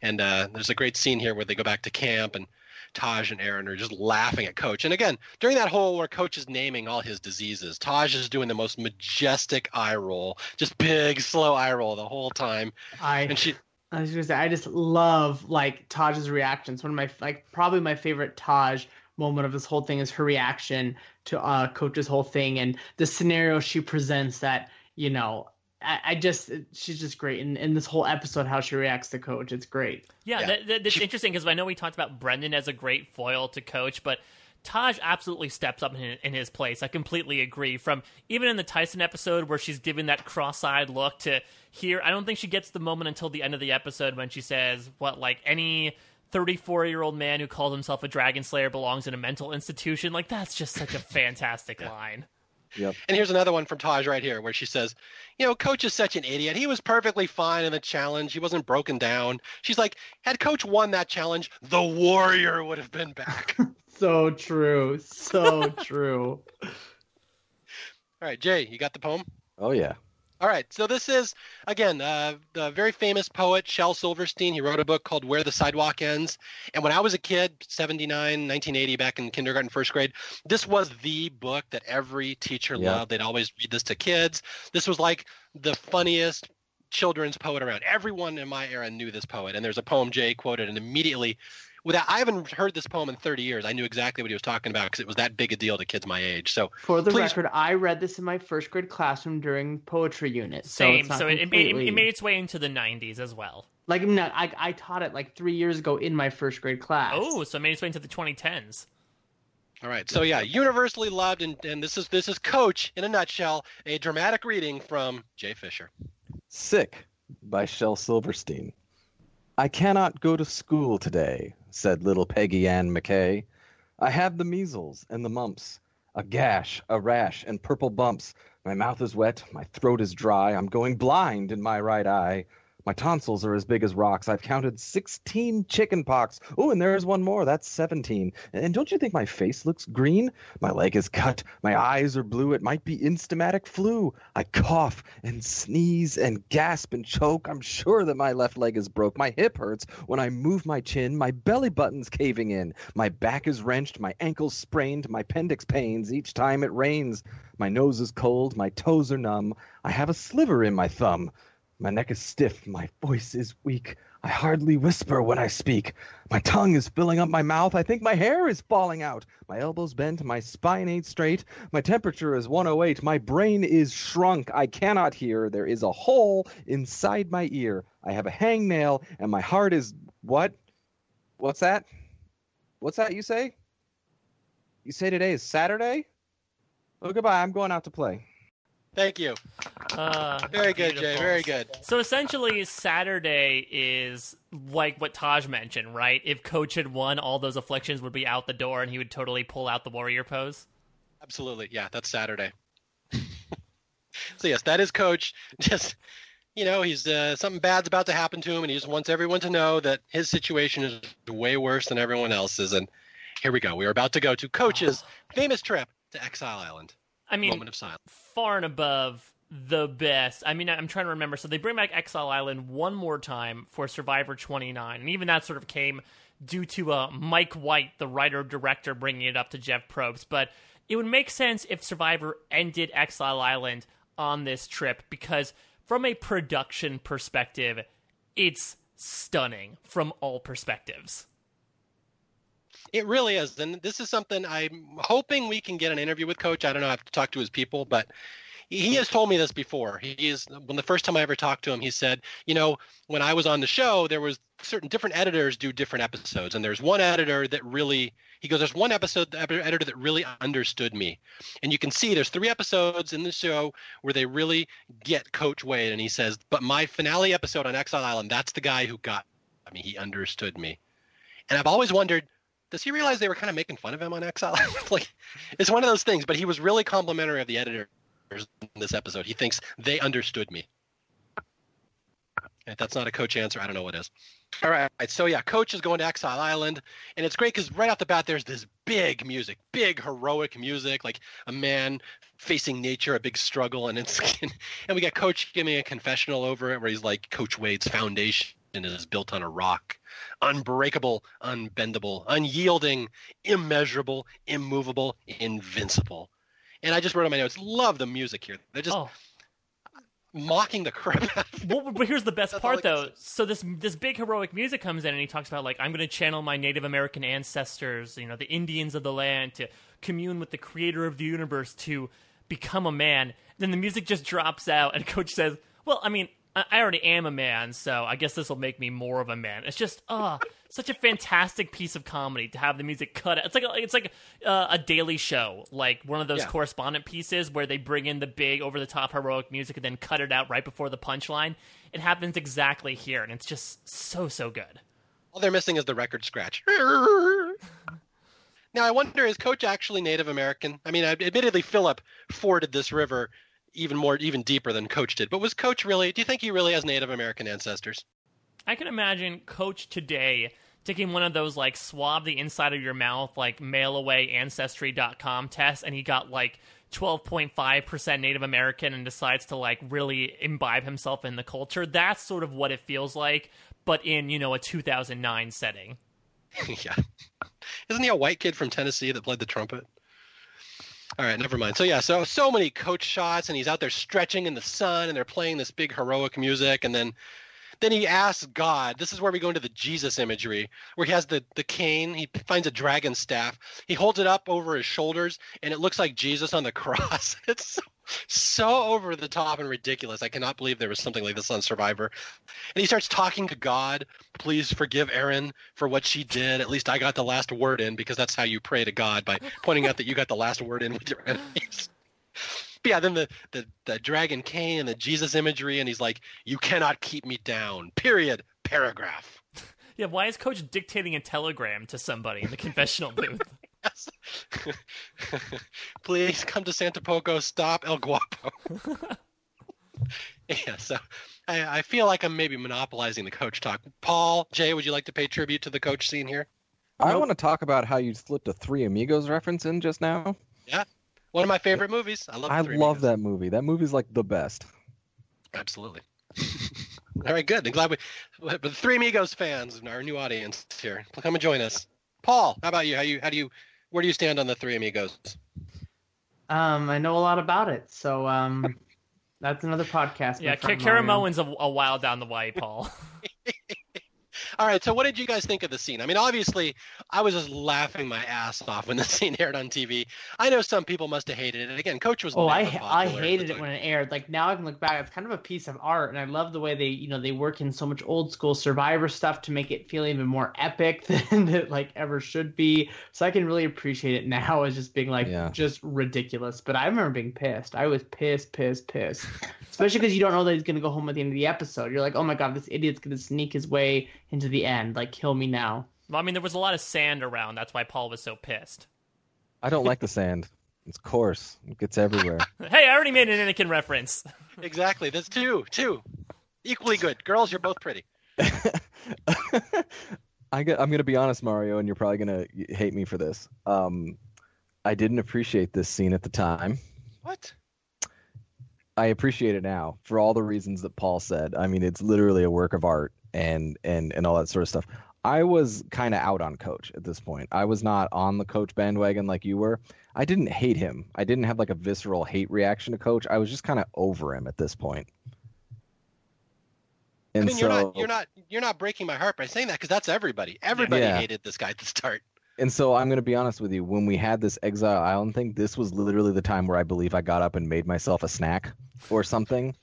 And uh, there's a great scene here where they go back to camp and Taj and Erinn are just laughing at Coach. And again, during that whole where Coach is naming all his diseases, Taj is doing the most majestic eye roll, just big, slow eye roll the whole time. I And she, I was gonna say I just love like Taj's reactions. One of my like probably my favorite Taj moment of this whole thing is her reaction to uh Coach's whole thing and the scenario she presents that you know I, I just she's just great and in this whole episode how she reacts to Coach it's great. Yeah, Yeah. That, that, that's She- interesting because I know we talked about Brendan as a great foil to coach, but Taj absolutely steps up in his, in his place. I completely agree. From even in the Tyson episode where she's giving that cross-eyed look to here, I don't think she gets the moment until the end of the episode when she says, "What like any." 34 year old man who calls himself a dragon slayer belongs in a mental institution. Like, that's just such a fantastic [LAUGHS] line. Yep. and here's another one from Taj right here where she says, you know, Coach is such an idiot. He was perfectly fine in the challenge. He wasn't broken down. She's like, had Coach won that challenge, the warrior would have been back. [LAUGHS] So true, so true. [LAUGHS] All right, Jay, you got the poem? Oh yeah. All right, so this is again uh, the very famous poet Shel Silverstein. He wrote a book called Where the Sidewalk Ends. And when I was a kid, 79, 1980, back in kindergarten, first grade, this was the book that every teacher Yeah. loved. They'd always read this to kids. This was like the funniest children's poet around. Everyone in my era knew this poet. And there's a poem Jay quoted, and immediately without I haven't heard this poem in 30 years. I knew exactly what he was talking about because it was that big a deal to kids my age. So For the Please- record, I read this in my first grade classroom during poetry unit. So Same. it's So, it, it, made, it made its way into the 90s as well. like no, I I taught it like three years ago in my first grade class. Oh, so it made its way into the 2010s. all right, so yeah, universally loved, and, and this is this is Coach in a nutshell, a dramatic reading from Jay Fischer. Sick by Shel Silverstein. I cannot go to school today, said little Peggy Ann McKay. I have the measles and the mumps, a gash, a rash, and purple bumps. My mouth is wet, my throat is dry, I'm going blind in my right eye. My tonsils are as big as rocks. I've counted 16 chicken pox. Oh, and there's one more. That's 17. And don't you think my face looks green? My leg is cut. My eyes are blue. It might be instamatic flu. I cough and sneeze and gasp and choke. I'm sure that my left leg is broke. My hip hurts when I move my chin. My belly button's caving in. My back is wrenched. My ankle's sprained. My appendix pains each time it rains. My nose is cold. My toes are numb. I have a sliver in my thumb. My neck is stiff. My voice is weak. I hardly whisper when I speak. My tongue is filling up my mouth. I think my hair is falling out. My elbows bent. My spine ain't straight. My temperature is 108. My brain is shrunk. I cannot hear. There is a hole inside my ear. I have a hangnail, and my heart is what? What's that? What's that you say? You say today is Saturday? Oh, goodbye. I'm going out to play. Thank you. Uh, Very good, Jay. Very good. So essentially, Saturday is like what Taj mentioned, right? If Coach had won, all those afflictions would be out the door, and he would totally pull out the warrior pose. Absolutely. Yeah, that's Saturday. [LAUGHS] so yes, that is Coach. [LAUGHS] Just you know, he's uh, something bad's about to happen to him, and he just wants everyone to know that his situation is way worse than everyone else's. And here we go. We are about to go to Coach's famous trip to Exile Island. I mean, Moment of silence. Far and above the best. I mean, I'm trying to remember. So they bring back Exile Island one more time for Survivor 29, and even that sort of came due to uh, Mike White, the writer director, bringing it up to Jeff Probst. But it would make sense if Survivor ended Exile Island on this trip because, from a production perspective, it's stunning from all perspectives. It really is, and this is something I'm hoping we can get an interview with Coach. I don't know. I have to talk to his people, but he has told me this before. He is when the first time I ever talked to him, he said, you know, when I was on the show, there was certain different editors do different episodes, and there's one editor that really he goes, there's one episode the editor that really understood me, and you can see there's three episodes in the show where they really get Coach Wade, and he says, but my finale episode on Exile Island, that's the guy who got me. He understood me, and I've always wondered does he realize they were kind of making fun of him on Exile? [LAUGHS] like, it's one of those things. But he was really complimentary of the editors in this episode. He thinks they understood me. If that's not a coach answer, I don't know what is. All right. So yeah, coach is going to Exile Island, and it's great because right off the bat, there's this big music, big heroic music, like a man facing nature, a big struggle, and it's [LAUGHS] and we got coach giving a confessional over it where he's like, Coach Wade's foundation is built on a rock unbreakable, unbendable, unyielding, immeasurable, immovable, invincible. And I just wrote on my notes, love the music here. They're just oh. mocking the crap out of. Well, but here's the best part, though. So this this big heroic music comes in, and he talks about like I'm going to channel my Native American ancestors, you know, the Indians of the land, to commune with the Creator of the universe, to become a man. Then the music just drops out, and [LAUGHS] Coach says, "Well, I mean, I already am a man, so I guess this will make me more of a man." It's just, ah, such a fantastic piece of comedy to have the music cut. out. It's like a, it's like uh, a Daily Show, like one of those Yeah. correspondent pieces where they bring in the big over the top heroic music and then cut it out right before the punchline. It happens exactly here, and it's just so so good. All they're missing is the record scratch. [LAUGHS] now I wonder, is Coach actually Native American? I mean, admittedly, Philip forded this river even more, even deeper than Coach did. But was Coach really? Do you think he really has Native American ancestors? I can imagine Coach today taking one of those like swab the inside of your mouth like mail away ancestry.com tests and he got like 12.5% Native American and decides to like really imbibe himself in the culture. That's sort of what it feels like, but in, you know, a 2009 setting. [LAUGHS] yeah. Isn't he a white kid from Tennessee that played the trumpet? All right, never mind. So yeah, so so many coach shots, and he's out there stretching in the sun, and they're playing this big heroic music, and then Then he asks God. This is where we go into the Jesus imagery, where he has the the cane. He finds a dragon staff. He holds it up over his shoulders, and it looks like Jesus on the [LAUGHS] cross. It's so so over the top and ridiculous. I cannot believe there was something like this on Survivor. And he starts talking to God. Please forgive Erinn for what she did. At least I got the last word in because that's how you pray to God by pointing out that you got the last word in with your [LAUGHS] enemies. But yeah, then the, the the dragon cane and the Jesus imagery, and he's like, "You cannot keep me down." Period. Paragraph. [LAUGHS] Yeah, why is Coach dictating a telegram to somebody in the [LAUGHS] confessional booth? Yes. [LAUGHS] Please come to Santo Poco. Stop El Guapo. [LAUGHS] yeah, so I, I feel like I'm maybe monopolizing the coach talk. Paul, Jay, would you like to pay tribute to the coach scene here? I want to talk about how you slipped a Three Amigos reference in just now. Yeah, one of my favorite movies. I love. I Three love Amigos. that movie. That movie's like the best. Absolutely. [LAUGHS] All right, good. I'm glad we. But the Three Amigos fans, and our new audience here, come and join us. Paul, how about you? How you? How do you? Where do you stand on the Three Amigos? Um, I know a lot about it, so um, [LAUGHS] that's another podcast. yeah, my friend Karen Moen's a, a while down the way, Paul. [LAUGHS] All right, so what did you guys think of the scene? I mean, obviously, I was just laughing my ass off when [LAUGHS] the scene aired on TV. I know some people must have hated it. And again, Coach was. Oh, I I popular at the hated it when it aired. Like now I can look back, it's kind of a piece of art, and I love the way they, you know, they work in so much old school Survivor stuff to make it feel even more epic [LAUGHS] than it like ever should be. So I can really appreciate it now as just being like Yeah. just ridiculous. But I remember being pissed. I was pissed, pissed, pissed. Especially because you don't know that he's gonna go home at the end of the episode. You're like, oh my god, this idiot's gonna sneak his way into the end. Like, kill me now. well, I mean, there was a lot of sand around. That's why Paul was so pissed. I don't like the sand. It's coarse. It gets everywhere. [LAUGHS] Hey, I already made an Anakin reference. [LAUGHS] Exactly. That's two. Two. Equally good. Girls, you're both pretty. [LAUGHS] I get, I'm gonna be honest, Mario, and you're probably gonna hate me for this. Um, I didn't appreciate this scene at the time. What? I appreciate it now for all the reasons that Paul said. I mean, it's literally a work of art and and and all that sort of stuff. I was kind of out on Coach at this point. I was not on the Coach bandwagon like you were. I didn't hate him. I didn't have like a visceral hate reaction to Coach. I was just kind of over him at this point. And I mean, so, you're not you're not you're not breaking my heart by saying that because that's everybody. Everybody Yeah. hated this guy at the start. And so I'm going to be honest with you. When we had this Exile Island thing, this was literally the time where I believe I got up and made myself a snack or something.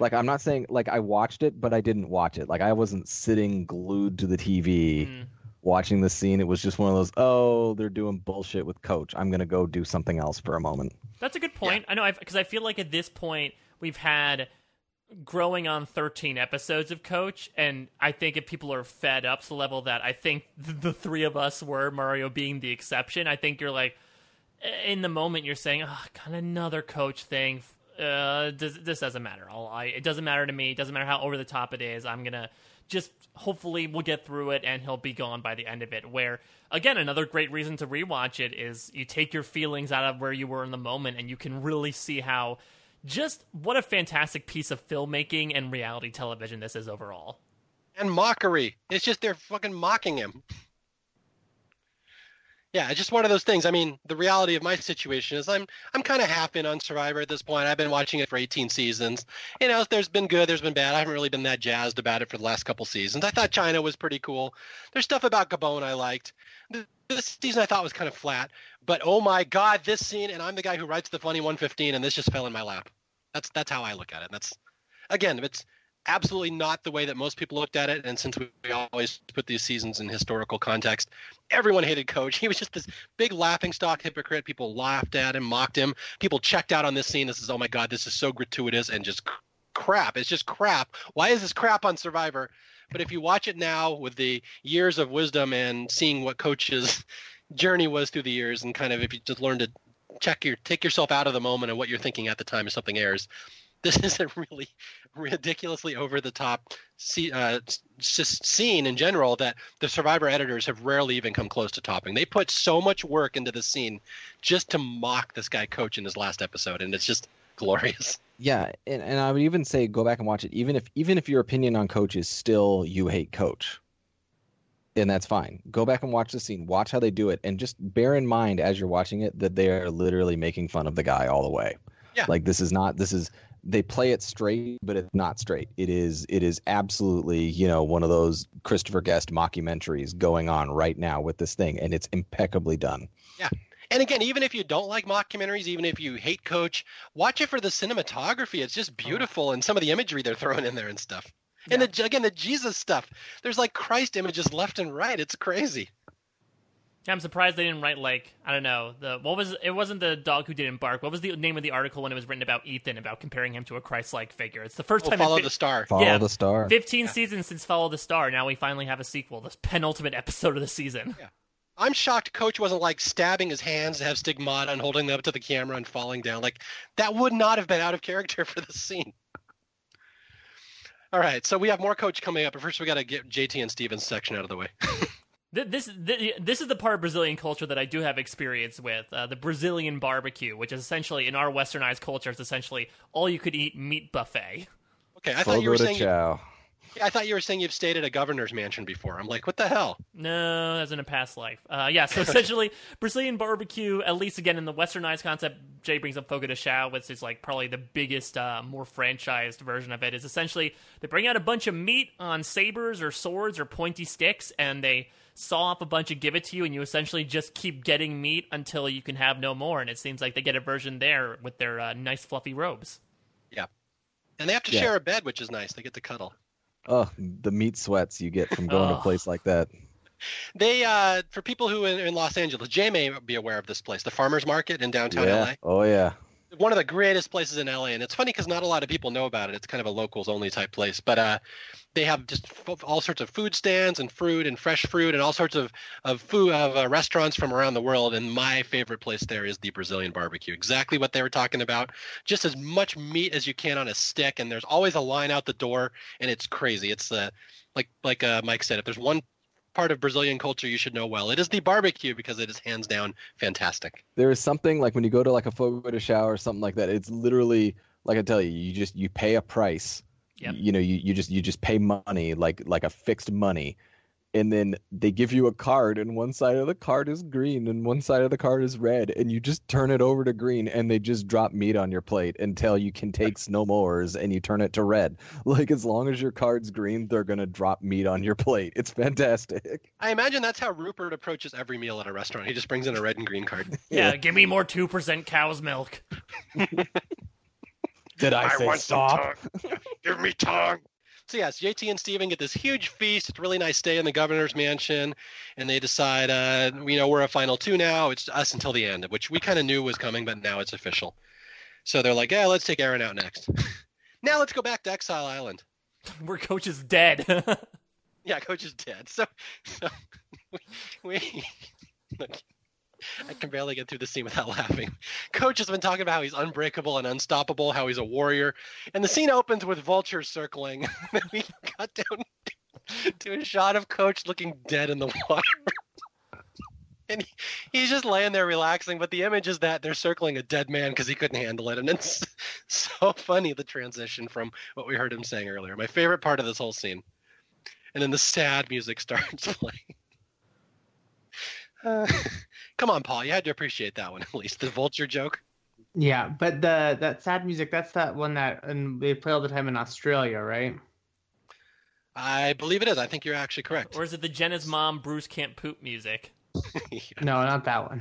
Like I'm not saying like I watched it, but I didn't watch it. Like I wasn't sitting glued to the TV Mm. watching the scene. It was just one of those, oh, they're doing bullshit with Coach. I'm going to go do something else for a moment. That's a good point. I know because I feel like at this point we've had growing on 13 episodes of Coach, and I think if people are fed up to the level that I think the three of us were, Mario being the exception, I think you're like in the moment you're saying, oh, kind of another Coach thing. Uh, this, doesn't matter. I, it doesn't matter to me. It doesn't matter how over the top it is. I'm gonna just hopefully we'll get through it and he'll be gone by the end of it. Where again, another great reason to rewatch it is you take your feelings out of where you were in the moment and you can really see how just what a fantastic piece of filmmaking and reality television this is overall. And mockery. It's just they're fucking mocking him. Yeah, it's just one of those things. I mean, the reality of my situation is I'm I'm kind of half in on Survivor at this point. I've been watching it for 18 seasons. You know, there's been good, there's been bad. I haven't really been that jazzed about it for the last couple seasons. I thought China was pretty cool. There's stuff about Gabon I liked. This season I thought was kind of flat, but oh my god, this scene and I'm the guy who writes the funny 115 and this just fell in my lap. That's that's how I look at it. That's again, it's absolutely not the way that most people looked at it. And since we, always put these seasons in historical context, everyone hated Coach. [LAUGHS] He was just this big laughing stock hypocrite. People laughed at him, mocked him. People checked out on this scene. This is, oh my God, this is so gratuitous and just crap. It's just crap. Why is this crap on Survivor? But if you watch it now with the years of wisdom and seeing what Coach's [LAUGHS] journey was through the years, and kind of if you just learn to check your take yourself out of the moment and what you're thinking at the time if something airs, [LAUGHS] this is a really ridiculously over the top see, uh, scene in general that the survivor editors have rarely even come close to topping they put so much work into the scene just to mock this guy coach in his last episode and it's just glorious [LAUGHS] Yeah, and, and I would even say go back and watch it. Even if even if your opinion on Coach is still you hate Coach, and that's fine. Go back and watch the scene. Watch how they do it, and just bear in mind as you're watching it that they are literally making fun of the guy all the way. Yeah. Like this is not this is they play it straight, but it's not straight. It is it is absolutely you know one of those Christopher Guest mockumentaries going on right now with this thing, and it's impeccably done. Yeah. And again, even if you don't like mockumentaries, even if you hate Coach, watch it for the cinematography. It's just oh. beautiful, and some of the imagery they're throwing in there and stuff. And the, again, the Jesus stuff. There's like Christ images left and right. It's crazy. Yeah, I'm surprised they didn't write like I don't know the what was it wasn't the dog who didn't bark. What was the name of the article when it was written about Ethan about comparing him to a Christ-like figure? It's the first Oh, time. in follow fi- the star. Follow Yeah. the star. 15 seasons since Follow the Star. Now we finally have a sequel. This penultimate episode of the season. Yeah. I'm shocked Coach wasn't like stabbing his hands to have stigmata and holding them up to the camera and falling down. Like that would not have been out of character [LAUGHS] for the scene. All right, so we have more Coach coming up, but first we got to get JT and Stephens section out of the way. [LAUGHS] Th- This this is the part of Brazilian culture that I do have experience with. Uh, the Brazilian barbecue, which is essentially in our westernized culture, it's essentially all you could eat meat buffet. Okay, I thought you were Fogo de saying You, I thought you were saying you've stayed at a governor's mansion before. I'm like, what the hell? No, that's in a past life. Uh, yeah, so essentially, [LAUGHS] Brazilian barbecue, at least again in the westernized concept, Jay brings up Fogo de Chao, which is like probably the biggest, uh, more franchised version of it. Is essentially they bring out a bunch of meat on sabers or swords or pointy sticks, and they saw off a bunch and give it to you, and you essentially just keep getting meat until you can have no more. And it seems like they get a version there with their uh, nice fluffy robes. Yeah, and they have to Yeah. share a bed, which is nice. They get to cuddle. Oh, the meat sweats you get from going to Oh. a place like that. [LAUGHS] They, uh, for people who in, in Los Angeles, Jay may be aware of this place, the Farmers Market in downtown yeah. LA. Oh yeah. One of the greatest places in LA, and it's funny because not a lot of people know about it. It's kind of a locals only type place, but uh, they have just f- all sorts of food stands and fruit and fresh fruit and all sorts of of food of uh, restaurants from around the world. And my favorite place there is the Brazilian barbecue. Exactly what they were talking about. Just as much meat as you can on a stick, and there's always a line out the door, and it's crazy. It's uh, like like uh, Mike said, if there's one part of Brazilian culture you should know well, it is the barbecue because it is hands down fantastic. There is something like when you go to like a Fogo de Chao or something like that. It's literally like I tell you, you just you pay a price. Yep. You know, you, you just you just pay money like like a fixed money, and then they give you a card, and one side of the card is green and one side of the card is red, and you just turn it over to green, and they just drop meat on your plate until you can take [LAUGHS] no mores, and you turn it to red. Like as long as your card's green, they're gonna drop meat on your plate. It's fantastic. I imagine that's how Rupert approaches every meal at a restaurant. He just brings in a red and green card. [LAUGHS] Yeah, give me more 2% cow's milk. [LAUGHS] Did I, say stop? Give me tongue. So yes, JT and Stephen get this huge feast. It's a really nice day in the governor's mansion, and they decide, uh, you know, we're a final two now. It's us until the end, which we kind of knew was coming, but now it's official. So they're like, yeah, let's take Erinn out next. [LAUGHS] now let's go back to Exile Island. [LAUGHS] Where coach is dead. [LAUGHS] Yeah, coach is dead. So, so we, we look, I can barely get through the scene without [LAUGHS] laughing. Coach has been talking about how he's unbreakable and unstoppable, how he's a warrior, and the scene opens with vultures circling. [LAUGHS] then we cut down to a shot of Coach looking dead in the [LAUGHS] water. And he, he's just laying there relaxing, but the image is that they're circling a dead man because he couldn't handle it. And it's so funny the transition from what we heard him saying earlier. My favorite part of this whole scene and then the sad music starts playing. Uh, [LAUGHS] come on, Paul. You had to appreciate that one [LAUGHS] at least. The vulture joke. Yeah, but the that sad music, that's that one that and they play all the time in Australia, right? I believe it is. I think you're actually correct. or is it the Jenna's mom, Bruce can't poop music? [LAUGHS] No, not that one.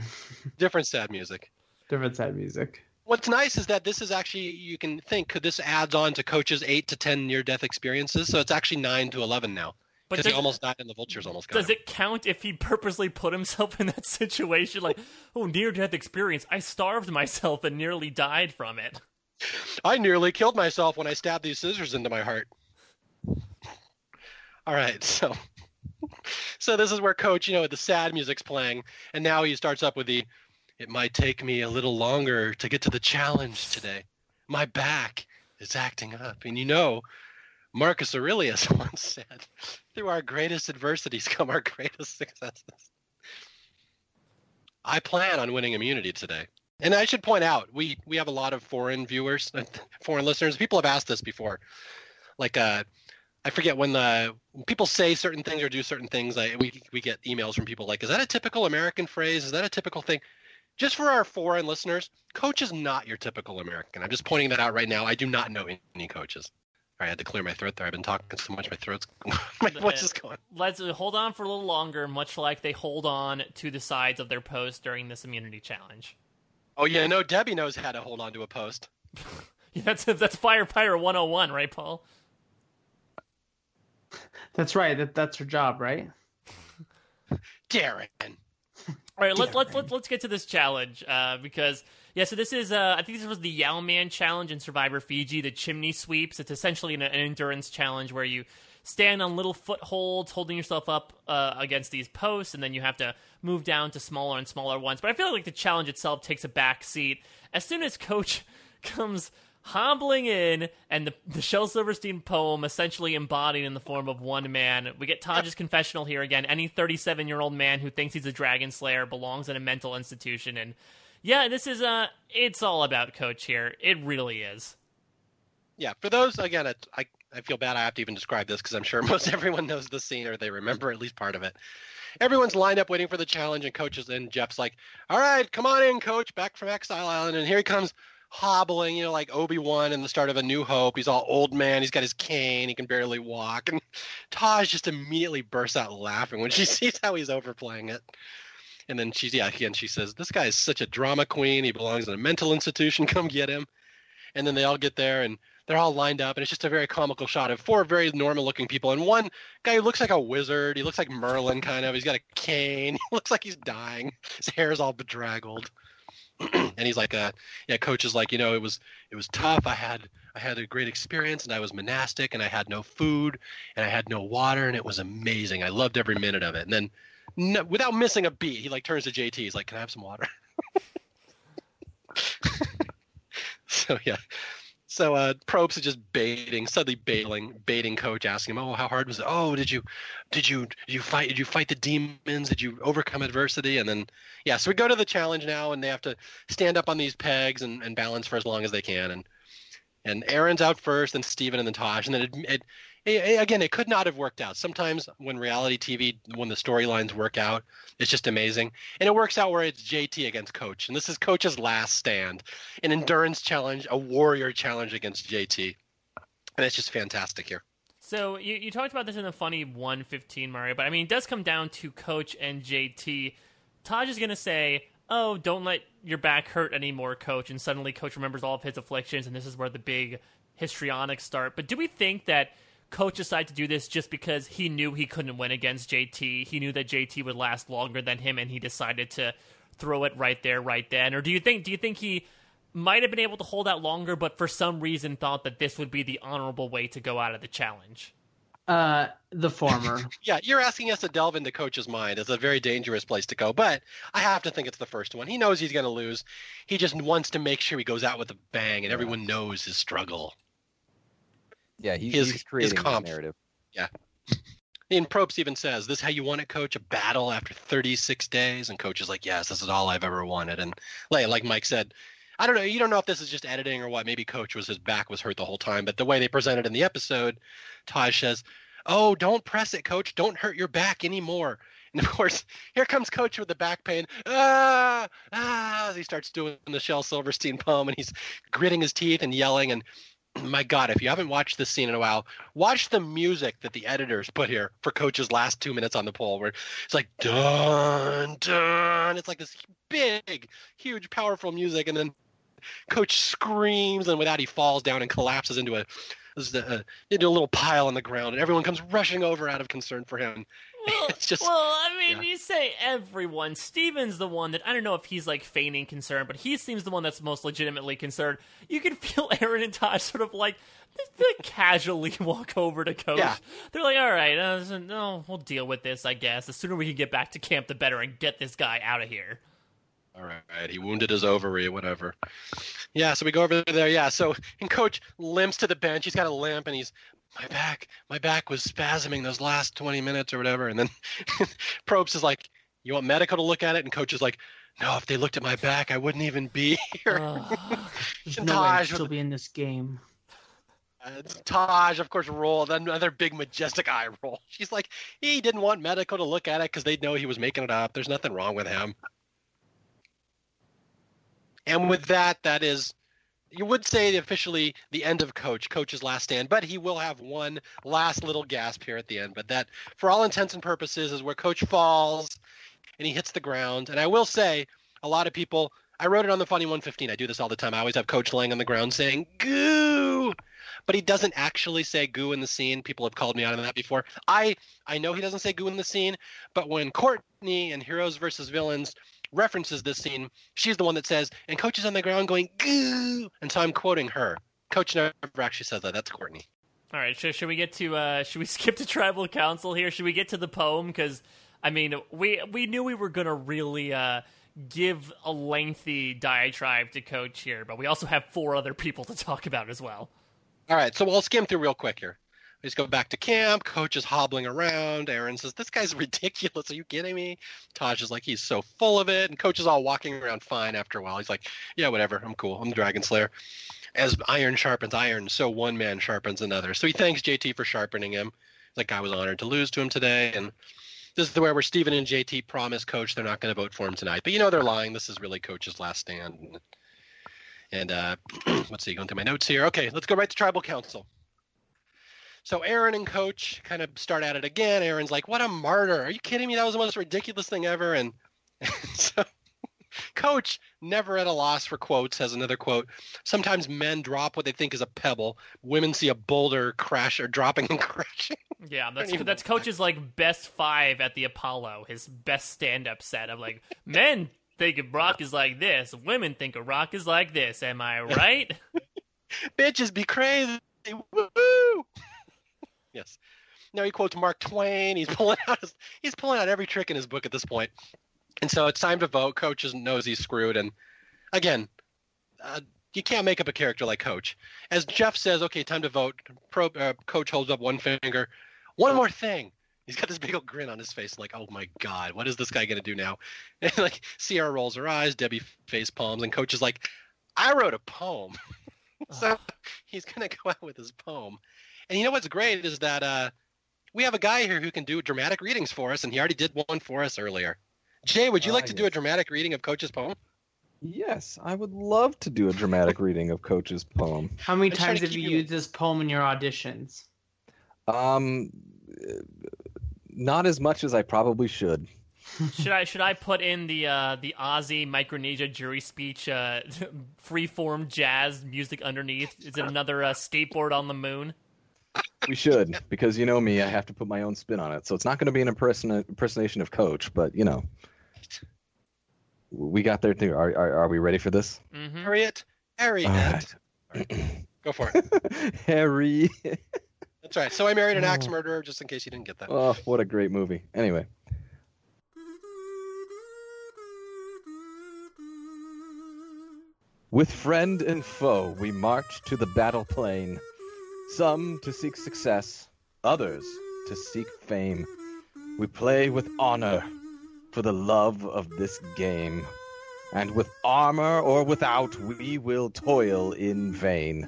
Different sad music. Different sad music. What's nice is that this is actually you can think could this adds on to coaches eight to ten near death experiences, so it's actually nine to eleven now But because he does, almost died and the vultures almost got does him. it count if he purposely put himself in that [LAUGHS] situation? Like, oh, near death experience. I starved myself and nearly died from it. I nearly killed myself when I stabbed these scissors into my heart. All right, so [LAUGHS] so this is where coach, you know, the sad music's playing, and now he starts up with the it might take me a little longer to get to the challenge today. My back is acting up. And you know, Marcus Aurelius [LAUGHS] once said, through our greatest adversities come our greatest successes. I plan on winning immunity today. And I should point out, we we have a lot of foreign viewers, [LAUGHS] foreign listeners. People have asked this before. Like uh I forget when the when people say certain things or do certain things. I we we get emails from people like, "Is that a typical American phrase? Is that a typical thing?" just for our foreign listeners, coach is not your typical American. I'm just pointing that out right now. I do not know any coaches. I had to clear my throat there. I've been talking so much, my throat's [LAUGHS] my voice is going. Let's hold on for a little longer, much like they hold on to the sides of their post during this immunity challenge. Oh yeah, no, Debbie knows how to hold on to a post. [LAUGHS] yeah, that's that's firefighter 101, right, Paul? That's right. That that's her job, right? [LAUGHS] Darren. All right, let's let's let's let's get to this challenge uh, because yeah, so this is uh, I think this was the Yao Man challenge in Survivor Fiji, the chimney sweeps. It's essentially an, an endurance challenge where you stand on little footholds, holding yourself up uh, against these posts, and then you have to move down to smaller and smaller ones. But I feel like the challenge itself takes a back seat as soon as Coach [LAUGHS] comes hobbling in, and the, the Shel Silverstein poem essentially embodied in the form of one man. We get Taj's [LAUGHS] confessional here again. Any 37 year old man who thinks he's a dragon slayer belongs in a mental institution. And yeah, this is uh it's all about Coach here. It really is. Yeah, for those again, it, I I feel bad I have to even describe this because I'm sure [LAUGHS] most everyone knows the scene or they remember at least part of it. Everyone's lined up waiting for the challenge, and coaches and Jeff's like, "All right, come on in, coach, back from Exile Island." And here he comes, hobbling, you know, like Obi Wan in the start of A New Hope. He's all old man. He's got his cane. He can barely walk. And [LAUGHS] Taj just immediately bursts out laughing when she [LAUGHS] sees how he's overplaying it. And then she's yeah, again she says, "This guy is such a drama queen. He belongs in a mental institution. [LAUGHS] Come get him." And then they all get there and they're all lined up, and it's just a very comical shot of four very normal-looking people, and one guy who looks like a wizard. He looks like Merlin, kind of. He's got a cane. [LAUGHS] He looks like he's dying. His hair's all bedraggled. [CLEARS THROAT] and he's like, uh, yeah, coach is like, you know, it was it was tough. I had I had a great experience, and I was monastic, and I had no food, and I had no water, and it was amazing. I loved every minute of it. And then, no, without missing a beat, he like turns to JT. He's like, "Can I have some water?" [LAUGHS] so yeah. So uh, Probst is just baiting, suddenly baiting, baiting coach, asking him, "Oh, how hard was it? Oh, did you, did you, did you fight? Did you fight the demons? Did you overcome adversity?" And then, yeah, so we go to the challenge now, and they have to stand up on these pegs and, and balance for as long as they can. And and Erinn's out first, then Stephen, and then Taj, and then it, it, it, again, it could not have worked out. Sometimes when reality TV, when the storylines work out, it's just amazing, and it works out where it's JT against Coach, and this is Coach's last stand, an endurance challenge, a warrior challenge against JT, and it's just fantastic here. So you, you talked about this in the funny 115, Mario, but I mean, it does come down to Coach and JT. Taj is going to say, oh, don't let your back hurt anymore, coach. And suddenly, coach remembers all of his afflictions, and this is where the big histrionics start. But do we think that coach decided to do this just because he knew he couldn't win against JT? He knew that JT would last longer than him, and he decided to throw it right there, right then. Or do you think? Do you think he? Might have been able to hold out longer, but for some reason thought that this would be the honorable way to go out of the challenge. Uh, the former. [LAUGHS] yeah, you're asking us to delve into coach's mind. It's a very dangerous place to go, but I have to think it's the first one. He knows he's going to lose. He just wants to make sure he goes out with a bang, and everyone knows his struggle. Yeah, he, his, he's creating his comp- narrative. Yeah. And Probst even says, "This is how you want it, Coach? A battle after 36 days." And Coach is like, "Yes, this is all I've ever wanted." And like, like Mike said, I don't know. You don't know if this is just editing or what. Maybe Coach was his back was hurt the whole time, but the way they presented in the episode, Taj says, "Oh, don't press it, Coach. Don't hurt your back anymore." And of course, [LAUGHS] here comes Coach with the back pain. Ah, ah! As he starts doing the Shel Silverstein poem, and he's gritting his teeth and yelling. And my God, if you haven't watched this scene in a while, watch the music that the editors put here for Coach's last two minutes on the pole, where it's like dun dun. It's like this big, huge, powerful music, and then Coach screams, and with that, he falls down and collapses into a into a little pile on the ground, and everyone comes rushing over out of concern for him. Well, [LAUGHS] just, well, I mean, yeah. you say everyone. Stephen's the one that I don't know if he's like feigning concern, but he seems the one that's most legitimately concerned. You can [LAUGHS] feel Erinn and Taj sort of like they casually [LAUGHS] walk over to coach. Yeah. They're like, "All right, uh, no, we'll deal with this. I guess the sooner we can get back to camp, the better, and get this guy out of here." All right, he wounded his ovary, whatever. Yeah, so we go over there. Yeah, so and coach limps to the bench. He's got a limp, and he's my back, my back was spasming those last 20 minutes or whatever. And then [LAUGHS] Probst is like, "You want medical to look at it?" And coach is like, "No, if they looked at my back, I wouldn't even be [LAUGHS] here." Uh, there's [LAUGHS] no way I'd still be in this game. Uh, Taj, of course, roll another big majestic eye roll. She's like, he didn't want medical to look at it because they'd know he was making it up. There's nothing wrong with him. And with that, that is, you would say officially the end of Coach, Coach's last stand, but he will have one last little gasp here at the end. But that, for all intents and purposes, is where Coach falls and he hits the ground. And I will say, a lot of people, I wrote it on the Funny 115. I do this all the time. I always have Coach laying on the ground saying, goo. But he doesn't actually say goo in the scene. People have called me out on that before. I I know he doesn't say goo in the scene, but when Courtney and Heroes versus Villains references this scene, she's the one that says, and Coach is on the ground going goo, and so I'm quoting her. Coach never actually says that. That's Courtney. All right, should, should we get to uh should we [LAUGHS] skip to tribal council here? Should we get to the poem cuz I mean, we we knew we were going to really uh give a lengthy diatribe to coach here, but we also have four other people to talk about as well. All right, so we'll skim through real quick here. We just go back to camp. Coach is hobbling around. Erinn says, This guy's [LAUGHS] ridiculous. Are you kidding me? Taj is like, He's so full of it. And Coach is all walking around fine after a while. He's like, Yeah, whatever. I'm cool. I'm the Dragon Slayer. As iron sharpens iron, so one man sharpens another. So he thanks JT for sharpening him. Like, I was honored to lose to him today. And this is the where where Stephen and JT promise Coach they're not going to vote for him tonight. But you know they're lying. This is really Coach's last stand. And uh, [CLEARS THROAT] let's see, going through my notes here. Okay, let's go right to Tribal Council. So Erinn and Coach kind of start at it again. Erinn's like, "What a martyr! Are you kidding me? That was the most ridiculous thing ever." And, and [LAUGHS] so Coach, never at a loss for quotes, has another quote. Sometimes men drop what they think is a pebble. Women see a boulder crash or dropping and [LAUGHS] crashing. Yeah, that's that's Coach's like best five at the Apollo. His best stand-up set of like men think a rock is like this, women think a rock is like this. Am I [LAUGHS] right? Bitches be crazy. Woo! Yes. Now he quotes Mark Twain. He's [LAUGHS] pulling out his, he's pulling out every trick in his book at this point. And so it's time to vote. Coach knows he's screwed. And again, uh, you can't make up a character like Coach. As Jeff says, okay, time to vote. Pro, uh, Coach holds up one finger. One more thing. He's got this big old grin on his face, like, oh my God, what is this guy going to do now? [LAUGHS] And like, Sierra rolls her eyes, Debbie face palms, and Coach is like, I wrote a poem. [LAUGHS] so he's going to go out with his poem. And you know what's great is that uh, we have a guy here who can do dramatic readings for us, and he already did one for us earlier. Jay, would you like to do a dramatic reading of Coach's poem? Yes, I would love to do a dramatic [LAUGHS] reading of Coach's poem. How many I'm times have you keep you- used this poem in your auditions? Um, not as much as I probably should. should I should I put in the uh, the Aussie Micronesia jury speech uh, [LAUGHS] freeform jazz music underneath? Is it another uh, skateboard on the moon? We should, because you know me, I have to put my own spin on it. So it's not going to be an imperson- impersonation of Coach, but you know, we got there too. Are are, are we ready for this? hmm Harriet, Harriet. All right. Go for it. [LAUGHS] Harry. That's right. So I married an axe murderer, just in case you didn't get that. oh, what a great movie. Anyway. With friend and foe, we march to the battle plain. Some to seek success, others to seek fame. We play with honor for the love of this game. And with armor or without, we will toil in vain.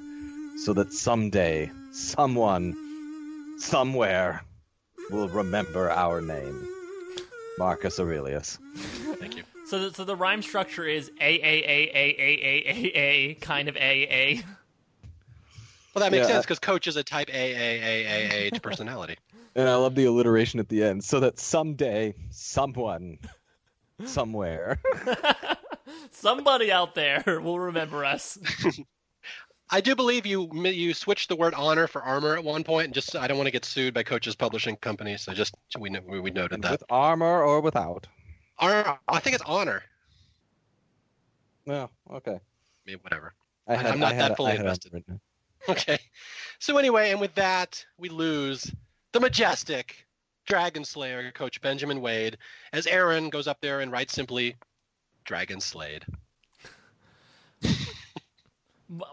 So that someday, someone, somewhere, will remember our name. Marcus Aurelius. Thank you. So the, so the rhyme structure is a a a a a a a a kind of a a. Well, that makes Yeah, sense because Coach is a type A A A A A personality. [LAUGHS] And I love the alliteration at the end. So that someday, someone, somewhere. [LAUGHS] Somebody out there [LAUGHS] will remember us. I do believe you you switched the word honor for armor at one point, and just I don't want to get sued by Coach's publishing company, so just we know- we noted that. with armor or without. Ar- I think it's honor. No, okay. I mean, whatever. I I'm not I that a- fully I had a- invested. [LAUGHS] Okay. So anyway, and with that, we lose the majestic Dragon Slayer, Coach Benjamin Wade, as Erinn goes up there and writes simply, "Dragon slayed." [LAUGHS]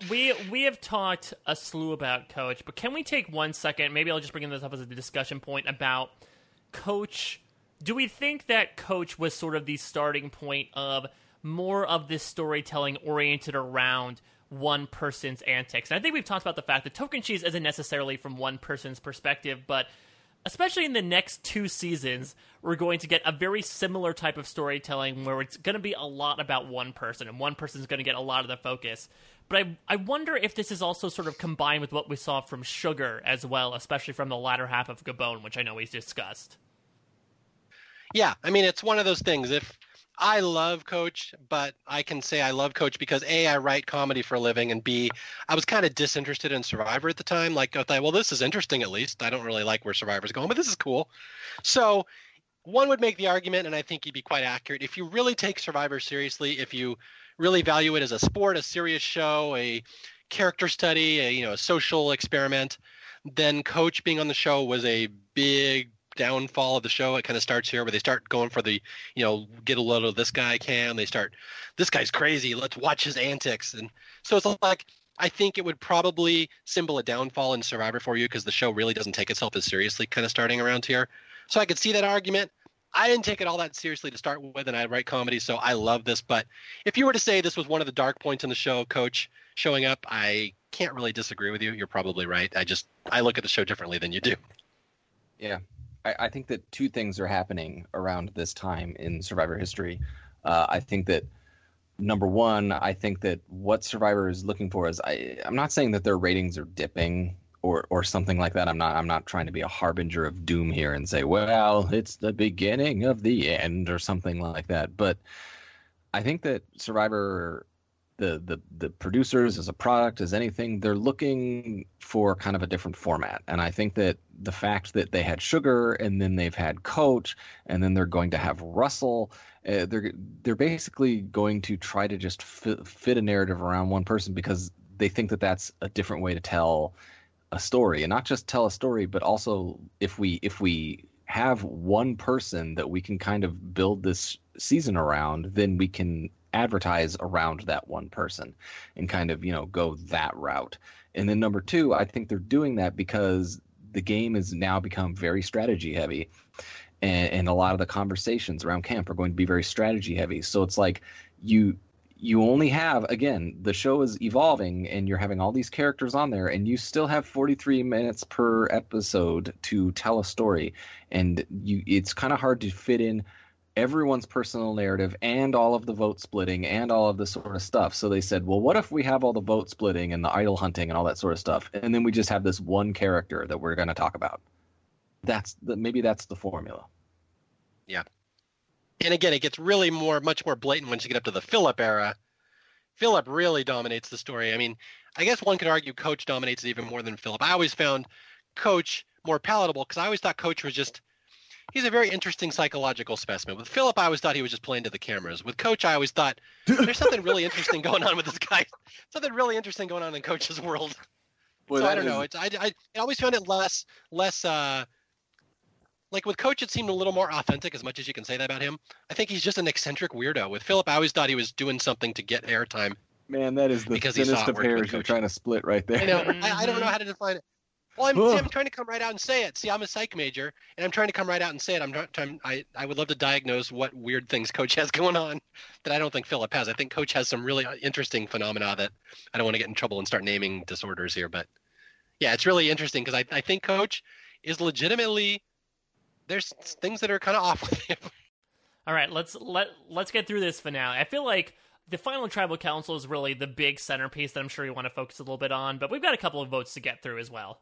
We we have talked a slew about coach, but can we take one second? Maybe I'll just bring this up as a discussion point about coach. Do we think that coach was sort of the starting point of more of this storytelling oriented around one person's antics? And I think we've talked about the fact that Tocantins isn't necessarily from one person's perspective, but especially in the next two seasons, we're going to get a very similar type of storytelling where it's going to be a lot about one person and one person's going to get a lot of the focus. But I, I wonder if this is also sort of combined with what we saw from Sugar as well, especially from the latter half of Gabon, which I know we've discussed. Yeah, I mean, it's one of those things. If I love Coach, but I can say I love Coach because A, I write comedy for a living, and B, I was kind of disinterested in Survivor at the time. Like, I thought, well, this is interesting at least. I don't really like where Survivor's going, but this is cool. So, one would make the argument, and I think you'd be quite accurate. If you really take Survivor seriously, if you really value it as a sport, a serious show, a character study, a you know, a social experiment, then Coach being on the show was a big downfall of the show. It kind of starts here where they start going for the, you know, get a load of this guy can. They start, this guy's crazy. Let's watch his antics. And so it's like, I think it would probably symbol a downfall in Survivor for you because the show really doesn't take itself as seriously kind of starting around here. So I could see that argument. I didn't take it all that seriously to start with, and I write comedy, so I love this. But if you were to say this was one of the dark points in the show, Coach showing up, I can't really disagree with you. You're probably right. I just I look at the show differently than you do. Yeah, I, I think that two things are happening around this time in Survivor history. Uh, I think that number one, I think that what Survivor is looking for is I, I'm not saying that their ratings are dipping or or something like that. I'm not I'm not trying to be a harbinger of doom here and say, well, it's the beginning of the end or something like that. But I think that Survivor the the the producers as a product as anything they're looking for kind of a different format. And i think that the fact that they had sugar and then they've had coach and then they're going to have russell uh, they're they're basically going to try to just fit, fit a narrative around one person because they think that that's a different way to tell a story. And not just tell a story but also if we if we have one person that we can kind of build this season around then we can advertise around that one person and kind of you know go that route. And then number two i think they're doing that because the game has now become very strategy heavy and, and a lot of the conversations around camp are going to be very strategy heavy. So it's like you you only have again the show is evolving and you're having all these characters on there and you still have 43 minutes per episode to tell a story. And you it's kind of hard to fit in everyone's personal narrative and all of the vote splitting and all of this sort of stuff. So they said, well, what if we have all the vote splitting and the idol hunting and all that sort of stuff, and then we just have this one character that we're going to talk about? That's the, maybe that's the formula. Yeah. And again, it gets really more, much more blatant once you get up to the Philip era. Philip really dominates the story. I mean, I guess one could argue Coach dominates it even more than Philip. I always found Coach more palatable because I always thought Coach was just he's a very interesting psychological specimen. With Philip, I always thought he was just playing to the cameras. With Coach, I always thought there's something really interesting going on with this guy. [LAUGHS] Something really interesting going on in Coach's world. Well, so I don't is... know. It's I, I, I always found it less less uh like with Coach, it seemed a little more authentic, as much as you can say that about him. I think he's just an eccentric weirdo. With Philip, I always thought he was doing something to get airtime. Man, that is the because thinnest of hairs you're trying to split right there. I know. I, I, don't know how to define it. Well, I'm, see, I'm trying to come right out and say it. See, I'm a psych major, and I'm trying to come right out and say it. I'm trying. I I would love to diagnose what weird things Coach has [LAUGHS] going on that I don't think Philip has. I think Coach has some really uh, interesting phenomena that I don't want to get in trouble and start naming disorders here, but yeah, it's really interesting because I I think Coach is legitimately there's things that are kind of off with him. [LAUGHS] All right, let's let let's get through this finale. I feel like the final tribal council is really the big centerpiece that I'm sure you want to focus a little bit on, but we've got a couple of votes to get through as well.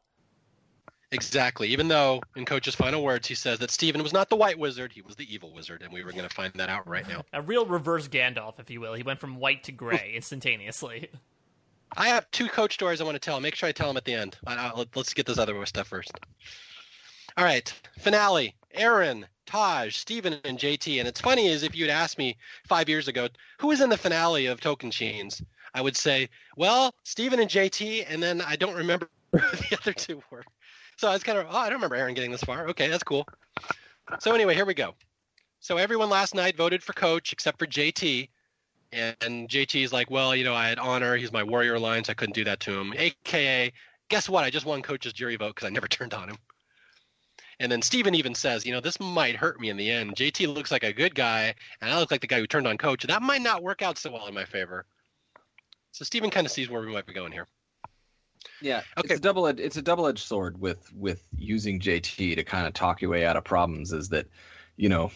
Exactly. Even though in Coach's final words he says that Stephen was not the white wizard, he was the evil wizard, and we were going to find that out right now. [LAUGHS] A real reverse Gandalf, if you will. He went from white to gray [LAUGHS] instantaneously. I have two Coach stories I want to tell. Make sure I tell them at the end. let's get this other stuff first. All right, finale. Erinn, Taj, Stephen, and JT. And it's funny is if you'd asked me five years ago, who was in the finale of Tocantins, I would say, well, Stephen and JT, and then I don't remember [LAUGHS] who the other two were. So I was kind of, oh, I don't remember Erinn getting this far. Okay, that's cool. So anyway, here we go. So everyone last night voted for coach except for JT. And, and JT is like, well, you know, I had honor. He's my warrior alliance. I couldn't do that to him. AKA, guess what? I just won coach's jury vote because I never [LAUGHS] turned on him. And then Stephen even says, you know, this might hurt me in the end. JT looks like a good guy, and I look like the guy who turned on coach. That might not work out so well in my favor. So Stephen kind of sees where we might be going here. Yeah, Okay. it's a double it's a double edged sword with with using JT to kind of talk your way out of problems. Is that, you know,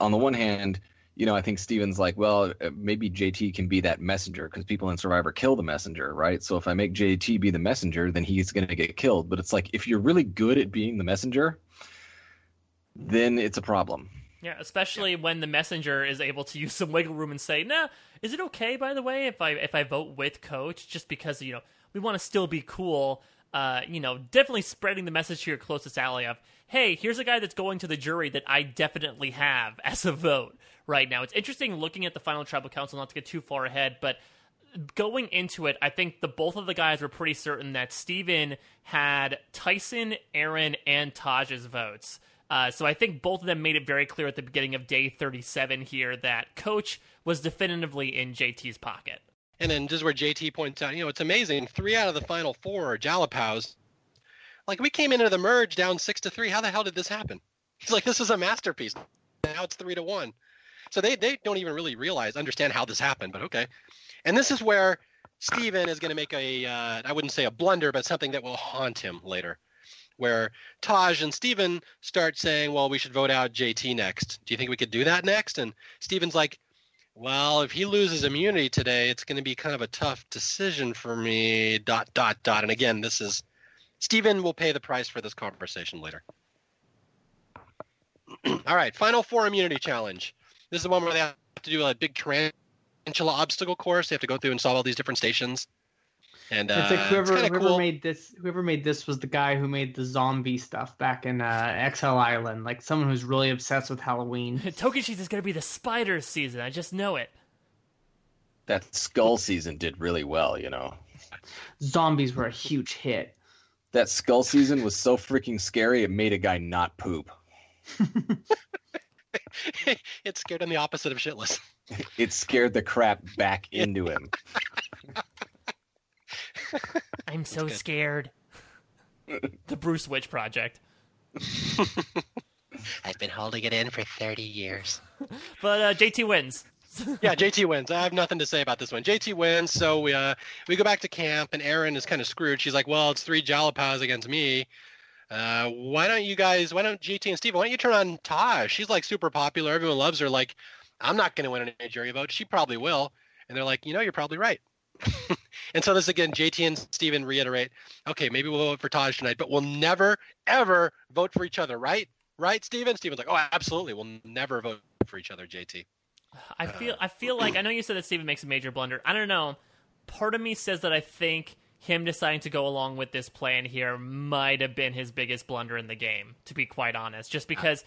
on the one hand, you know, I think Stephen's like, well, uh, maybe JT can be that messenger because people in Survivor kill the messenger, right? So if I make JT be the messenger, then he's going to get killed. But it's like if you're really good at being the messenger, then it's a problem. Yeah, especially when the messenger is able to use some wiggle room and say, "Nah, is it okay by the way if I if I vote with coach just because, you know, we want to still be cool." Uh, you know, definitely spreading the message to your closest ally of, "Hey, here's a guy that's going to the jury that I definitely have [LAUGHS] as a vote right now." It's interesting looking at the final tribal council not to get too far ahead, but going into it, I think the both of the guys were pretty certain that Stephen had Tyson, Erinn, and Taj's votes. Uh, so I think both of them made it very clear at the beginning of day 37 here that Coach was definitively in JT's pocket. And then this is where JT points out, you know, it's amazing. Three out of the final four are Jalapaos. Like we came into the merge down six to three. How the hell did this happen? [LAUGHS] He's like, this is a masterpiece. Now it's three to one. So they they don't even really realize, understand how this happened. But okay. And this is where Stephen is going to make a, uh, I wouldn't say a blunder, but something that will haunt him later. Where Taj and Stephen start saying, well, we should vote out JT next. Do you think we could do that next? And Stephen's like, well, if he loses immunity today, it's going to be kind of a tough decision for me. Dot dot dot. And again, this is Stephen will pay the price for this conversation later. [CLEARS THROAT] All right, final four immunity challenge. This is the one where they have to do a big tarantula obstacle course. They have to go through and solve all these different stations. And uh, it's like whoever kinda whoever cool. made this whoever made this was the guy who made the zombie stuff back in uh, Exile Island. Like someone who's really obsessed with Halloween. [LAUGHS] Tokyo is going to be the spider season. I just know it. That skull season did really well, you know. Zombies were a huge hit. That skull season was so freaking scary it made a guy not poop. [LAUGHS] it scared him the opposite of shitless. It scared the crap back into him. [LAUGHS] I'm so scared. [LAUGHS] the Bruce Witch Project. [LAUGHS] I've been holding it in for 30 years. [LAUGHS] But uh, JT wins. yeah, JT wins. I have nothing to say about this one. JT wins, so we uh we go back to camp, and Erinn is kind of screwed. She's like, "Well, it's three Jalapaos against me. Uh, why don't you guys? Why don't JT and Steve? Why don't you turn on Taj? She's like super popular. Everyone loves her. Like, I'm not going to win any jury vote. She probably will." And they're like, "You know, you're probably right." [LAUGHS] and so this again, JT and Stephen reiterate, "Okay, maybe we'll vote for Taj tonight, but we'll never ever vote for each other, right? Right, Stephen?" Stephen's like, "Oh, absolutely. We'll never vote for each other, JT." I uh, feel I feel like I know you said that Stephen makes a major blunder. I don't know. Part of me says that I think him deciding to go along with this plan here might have been his biggest blunder in the game, to be quite honest. Just ah. because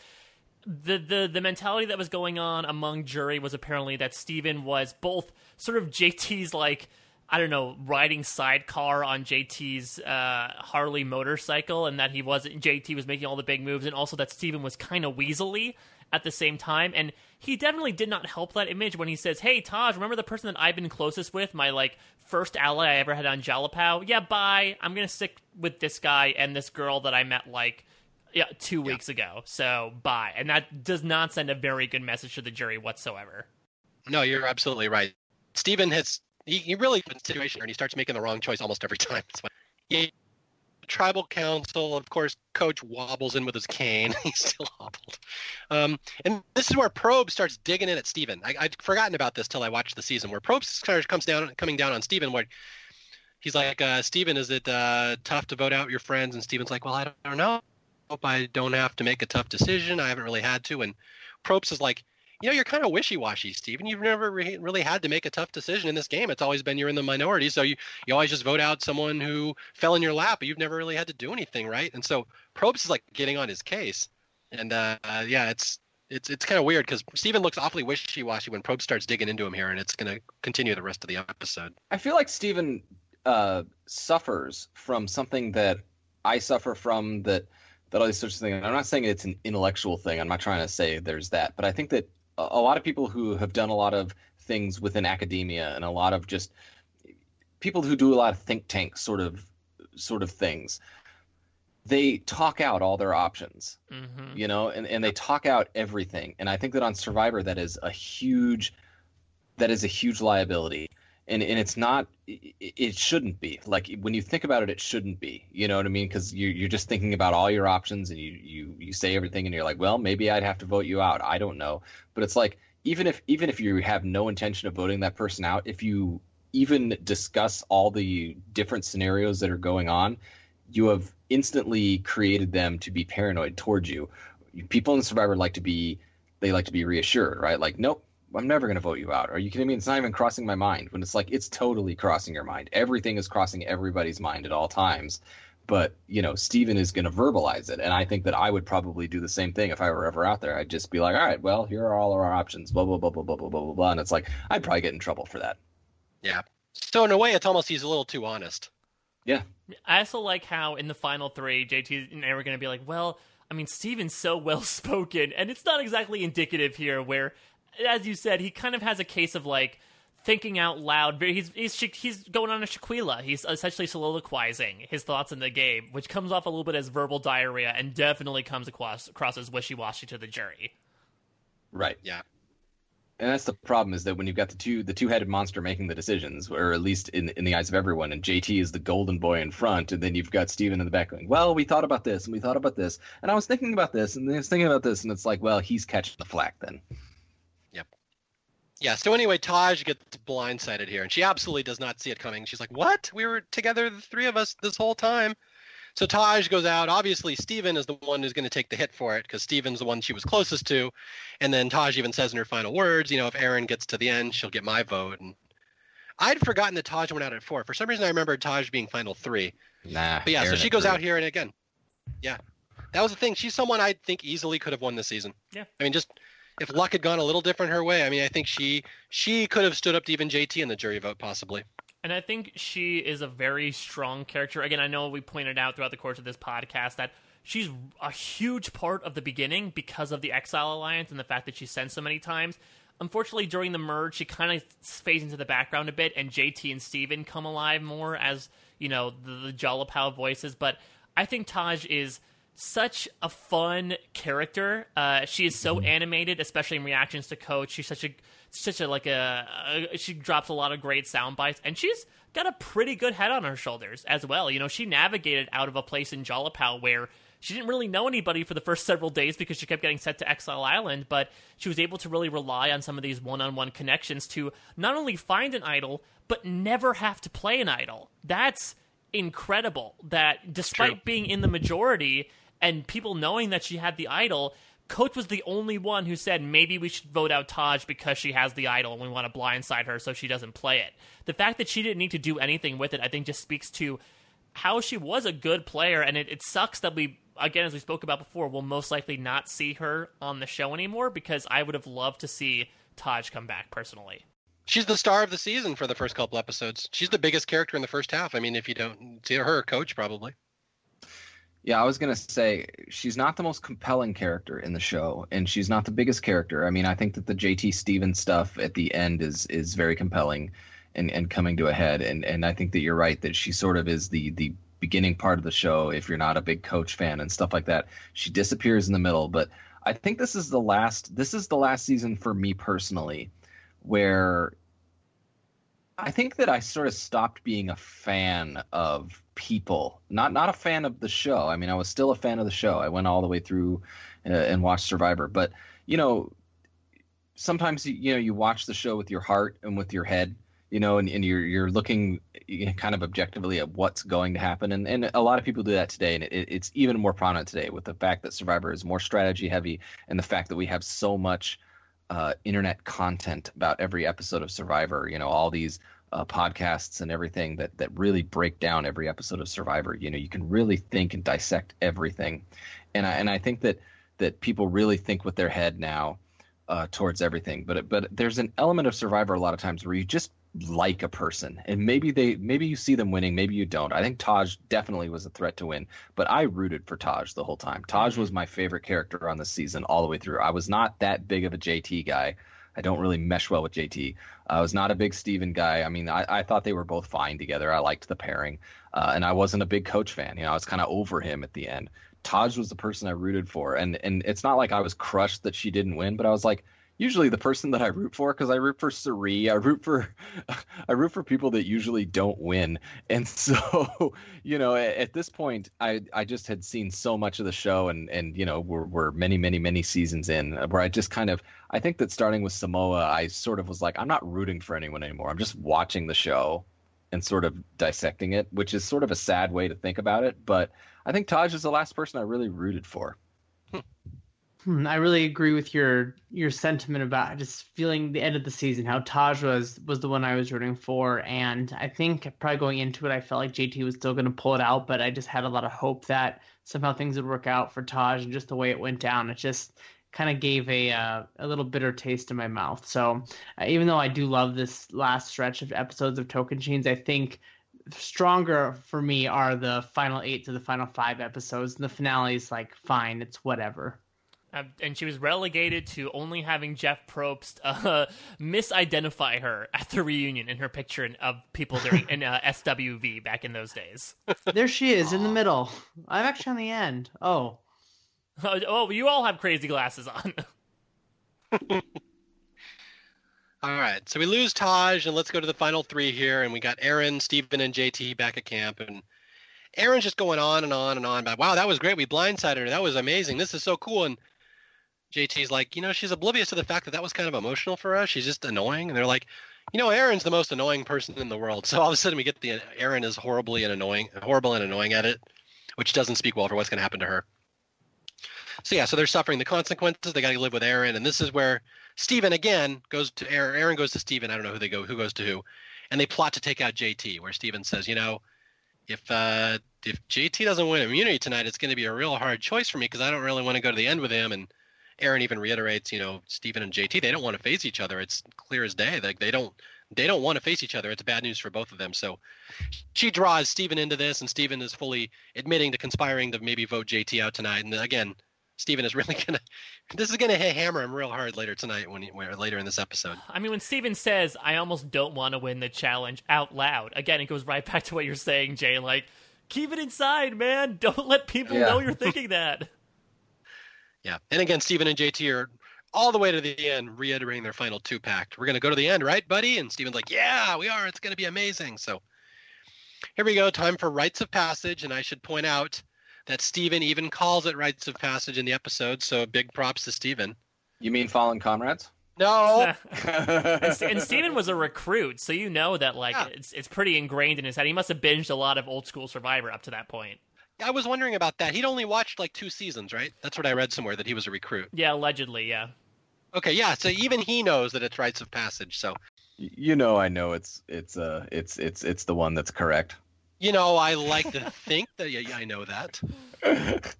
the the the mentality that was going on among jury was apparently that Stephen was both sort of JT's like I don't know, riding sidecar on JT's uh, Harley motorcycle, and that he wasn't JT was making all the big moves, and also that Stephen was kind of weaselly at the same time. And he definitely did not help that image when he says, "Hey Taj, remember the person that I've been closest with, my like first ally I ever had on Jalapao? Yeah, bye. I'm gonna stick with this guy and this girl that I met like." Yeah, two weeks ago. So bye, and that does not send a very good message to the jury whatsoever. No, you're absolutely right. Stephen has he, he really in a situation and he starts making the wrong choice almost every [LAUGHS] time. It's yeah, tribal council, of course, coach wobbles in with his cane. [LAUGHS] He's still hobbled. Um, and this is where Probst starts digging in at Stephen. I, I'd forgotten about this till I watched the season where Probst starts comes down coming down on Stephen where he's like, uh, Stephen, is it uh, tough to vote out your friends? And Stephen's like, Well, I don't, I don't know. Hope I don't have to make a tough decision. I haven't really had to. And Probst is like, you know, you're kind of wishy-washy, Stephen. You've never re- really had to make a tough decision in this game. It's always been you're in the minority, so you, you always just vote out someone who fell in your lap, but you've never really had to do anything, right? And so Probst is like getting on his case, and uh, yeah, it's it's it's kind of weird because Stephen looks awfully wishy-washy when Probst starts digging into him here, and it's going to continue the rest of the episode. I feel like Stephen uh, suffers from something that I suffer from that that all these sorts of things. I'm not saying it's an intellectual thing. I'm not trying to say there's that, but I think that a, lot of people who have done a lot of things within academia and a lot of just people who do a lot of think tank sort of sort of things, they talk out all their options Mm-hmm. you know and, and they talk out everything and i think that on survivor that is a huge that is a huge liability and and it's not it, shouldn't be. Like when you think about it it shouldn't be. You know what i mean? Because you, you're just thinking about all your options and you you you say everything and you're like well maybe i'd have to vote you out. I don't know. But it's like even if even if you have no intention of voting that person out if you even discuss all the different scenarios that are going on you have instantly created them to be paranoid towards you. People in survivor like to be they like to be reassured right? Like nope I'm never going to vote you out. Are you kidding me? It's not even crossing my mind. When it's like it's totally crossing your mind. Everything is crossing everybody's mind at all times. But you know, Stephen is going to verbalize it, and I think that I would probably do the same thing if I were ever out there. I'd just be like, all right, well, here are all of our options. Blah blah blah blah blah blah blah blah blah. And it's like I'd probably get in trouble for that. Yeah. So in a way, it's almost he's a little too honest. Yeah. I also like how in the final three, JT and I were going to be like, well. I mean, Stephen's so well [LAUGHS] spoken, and it's not exactly indicative here where as you said, he kind of has a case of like thinking out loud. He's he's he's going on a Shaquilla. He's essentially soliloquizing his thoughts in the game, which comes off a little bit as verbal diarrhea and definitely comes across across as wishy washy to the jury. Right. Yeah. And that's the problem is that when you've got the two the two headed monster making the decisions, or at least in in the eyes of everyone, and JT is the golden boy in front, and then you've got Stephen in the back going, Well, we thought about this and we thought about this, and I was thinking about this, and I was thinking about this, and it's like, well, he's catching the flack then. Yeah. So anyway, Taj gets blindsided here, and she absolutely does not see it coming. She's like, "What? We were together, the three of us, this whole time." So Taj goes out. Obviously, Stephen is the one who's going to take the hit for it because Stephen's the one she was closest to. And then Taj even says in her final words, you know, if Erinn gets to the end, she'll get my vote. And I'd forgotten that Taj went out at four. For some reason, I remember Taj being final three. Nah. But yeah, Erinn so she goes three. out here and again, yeah, that was the thing. She's someone I think easily could have won this season. Yeah. I mean, just if luck had gone a little different her way, I mean, I think she she could have stood up to even JT in the jury vote possibly. And I think she is a very strong character. Again, I know we pointed out throughout the course of this podcast that she's a huge part of the beginning because of the Exile Alliance and the fact that she's sent so many times. Unfortunately, during the merge, she kind of fades into the background a bit, and JT and Stephen come alive more as, you know, the, the Jalapao voices. But I think Taj is such a fun character. Uh, she is so animated, especially in reactions to Coach. She's such a such a like a, a she drops a lot of great sound bites, and she's got a pretty good head on her shoulders as well. You know, she navigated out of a place in Jalapao where she didn't really know anybody for the first [LAUGHS] several days because she kept getting sent to Exile Island, but she was able to really rely on some of these one-on-one connections to not only find an idol but never have to play an idol. That's incredible. That despite True. being in the majority and people knowing that she had the idol, Coach was the only one who said maybe we should vote out Taj because she has the idol and we want to blindside her so she doesn't play it. The fact that she didn't need to do anything with it, I think, just speaks to how she was a good player. And it, it sucks that we, again, as we spoke about before, will most likely not see her on the show anymore because I would have loved to see Taj come back personally. She's the star of the season for the first couple episodes. She's the biggest character in the first half. I mean, if you don't see her, coach probably. Yeah, I was gonna say she's not the most compelling character in the show, and she's not the biggest character. I mean, I think that the JT Stephens stuff at the end is is very compelling, and and coming to a head. And and I think that you're right that she sort of is the the beginning part of the show. If you're not a big Coach fan and stuff like that, she disappears in the middle. But I think this is the last. This is the last season for me personally, where I think that I sort of stopped being a fan of people, not not a fan of the show. I mean, I was still a fan of the show. I went all the way through uh, and watched Survivor, but you know, sometimes you, know you watch the show with your heart and with your head, you know, and, and you're you're looking kind of objectively at what's going to happen, and and a lot of people do that today, and it, it's even more prominent today with the fact that Survivor is more strategy heavy, and the fact that we have so much uh, internet content about every episode of Survivor. You know, all these uh, podcasts and everything that that really break down every episode of Survivor. You know, you can really think and dissect everything, and I and I think that that people really think with their head now uh, towards everything. But but there's an element of Survivor a lot of times where you just like a person. And maybe they maybe you see them winning maybe you don't. I think taj definitely was a threat to win but i rooted for taj the whole time. Taj was my favorite character on the season all the way through. I was not that big of a jt guy i don't really mesh well with jt i was not a big stephen guy. I mean i, I thought they were both fine together. I liked the pairing uh, and i wasn't a big coach fan. You know i was kind of over him at the end. Taj was the person i rooted for and and it's not like i was crushed that she didn't win but i was like usually the person that I root for because I root for Cirie. I root for [LAUGHS] I root for people that usually don't win. And [LAUGHS] so, you know, at, at, this point, I I just had seen so much of the show, and and you know, we're we're many many many seasons in where I just kind of I think that starting with Samoa, I sort of was like, I'm not rooting for anyone anymore. I'm just watching the show and sort of dissecting it, which is sort of a sad way to think about it. But I think Taj is the last person I really rooted for. Hmm, I really agree with your your sentiment about just feeling the end of the season. How Taj was was the one I was rooting for, and I think probably going into it, I felt like JT was still going to pull it out, but I just had a lot of hope that somehow things would work out for Taj, and just the way it went down, it just kind of gave a uh, a little bitter taste in my mouth. So uh, even though I do love this last stretch of episodes of Tocantins, I think stronger for me are the final eight to the final five episodes. And the finale is like fine, it's whatever. Uh, and she was relegated to only having Jeff Probst uh, [LAUGHS] misidentify her at the reunion in her picture of people during in uh, [LAUGHS] SWV back in those days. There she is in the middle. I'm actually on the end. Oh, oh, [LAUGHS] oh you all have crazy glasses on. all right, so we lose Taj, and let's go to the final three here. And we got Erinn, Stephen, and JT back at camp, and Erinn's just going on and on and on about, wow, that was great. We blindsided her. That was amazing. This is so cool. And JT's like, you know, she's oblivious to the fact that that was kind of emotional for us. She's just annoying. And they're like, you know, Erinn's the most annoying person in the world. [LAUGHS] So all of a sudden we get the Erinn is horribly and annoying, horrible and annoying at it, which doesn't speak well for what's going to happen to her. So yeah, so they're suffering the consequences. They got to live with Erinn, and this is where Stephen again goes to Erinn. Erinn goes to Stephen. I don't know who they go, who goes to who, and they plot to take out JT. Where Stephen says, you know, if uh, if JT doesn't win immunity tonight, it's going to be a real hard choice for me because I don't really want to go to the end with him and Erinn even reiterates, you know, Stephen and JT, they don't want to face each other. It's clear as day. Like they don't they don't want to face each other. It's bad news for both of them. So she draws Stephen into this, and Stephen is fully admitting to conspiring to maybe vote JT out tonight. And again, Stephen is [LAUGHS] really gonna this is gonna hit hammer him real hard later tonight when, when later in this episode. I mean, when Stephen says, "I almost don't want to win the challenge" out loud, again, it goes right back to what you're saying, Jay. Like, keep it inside, man. Don't let people yeah. know you're thinking that. [LAUGHS] Yeah. And again, Stephen and JT are all the way to the end, reiterating their final two pact. We're going to go to the end, right, buddy? And Stephen's like, yeah, we are. It's going to be amazing. So here we go. Time for rites of passage. And I should point out that Stephen even calls it rites of passage in the episode. So big props to Stephen. You mean fallen comrades? No. [LAUGHS] and, and Stephen was a recruit, so you know that like yeah. it's it's pretty ingrained in his head. He must have binged a lot of old school Survivor up to that point. I was wondering about that. He'd only watched like two seasons, right? That's what I read somewhere that he was a recruit. Yeah, allegedly, yeah. Okay, yeah. So even he knows that it's rites of passage. So you know, I know it's it's uh it's it's it's the one that's correct. You know, I like to think that yeah, I know that. [LAUGHS]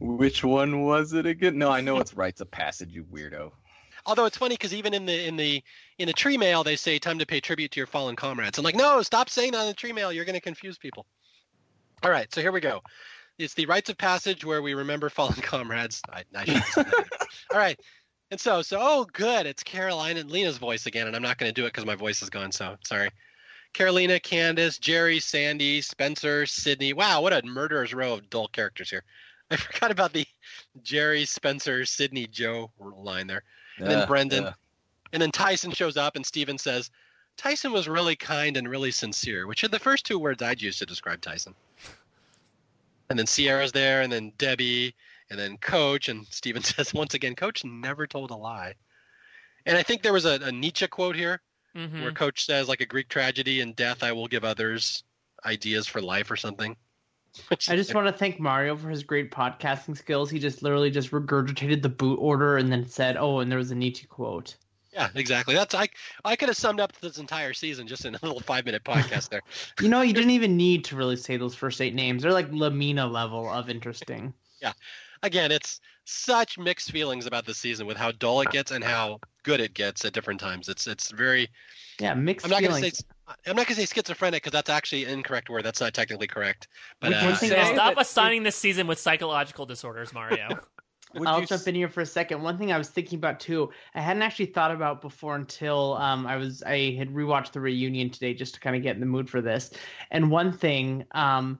Which one was it again? No, I know it's rites of passage, you weirdo. Although it's funny because even in the in the in the tree mail they say time to pay tribute to your fallen comrades. I'm like, no, stop saying that in the tree mail. You're going to confuse people. All right, so here we go. It's the rites of passage where we remember fallen [LAUGHS] comrades. I, I All right. And so, so oh, good. It's Caroline and Lena's voice again, and I'm not going to do it because my voice is gone. So sorry. Carolina, Candace, Jerry, Sandy, Spencer, Sydney. Wow, what a murderer's row of dull characters here. [LAUGHS] I forgot about the Jerry, Spencer, Sydney, Joe line there. And then Brendan. And then Tyson shows up, and Stephen says, Tyson was really kind and really sincere, which are the first two words I'd use to describe Tyson and then Sierra's there, and then Debbie, and then Coach, and [LAUGHS] Stephen says once again, Coach never told a lie. And I think there was a, a Nietzsche quote here mm-hmm. where Coach says, like a Greek tragedy and death, I will give others ideas for life or something. [LAUGHS] I just want to thank Mario for his great podcasting skills. He just literally just regurgitated the boot order and then said, "Oh, and there was a Nietzsche quote." Yeah, exactly. That's I I could have summed up this entire season just in a little five minute podcast there. [LAUGHS] you know, you didn't even need to really say those first eight names. They're like Lamina level of interesting. yeah. Again, it's such mixed feelings about the season with how dull it gets and how good it gets at different times. It's it's very yeah mixed. I'm not feelings. gonna say I'm not gonna say schizophrenic because that's actually an incorrect word. That's not technically correct. But uh, stop assigning this season with psychological disorders, Mario. [LAUGHS] Would I'll jump in here for a second. One thing I was thinking about too, I hadn't actually thought about before until um, I was I had rewatched the reunion today just to kind of get in the mood for this. And one thing, um,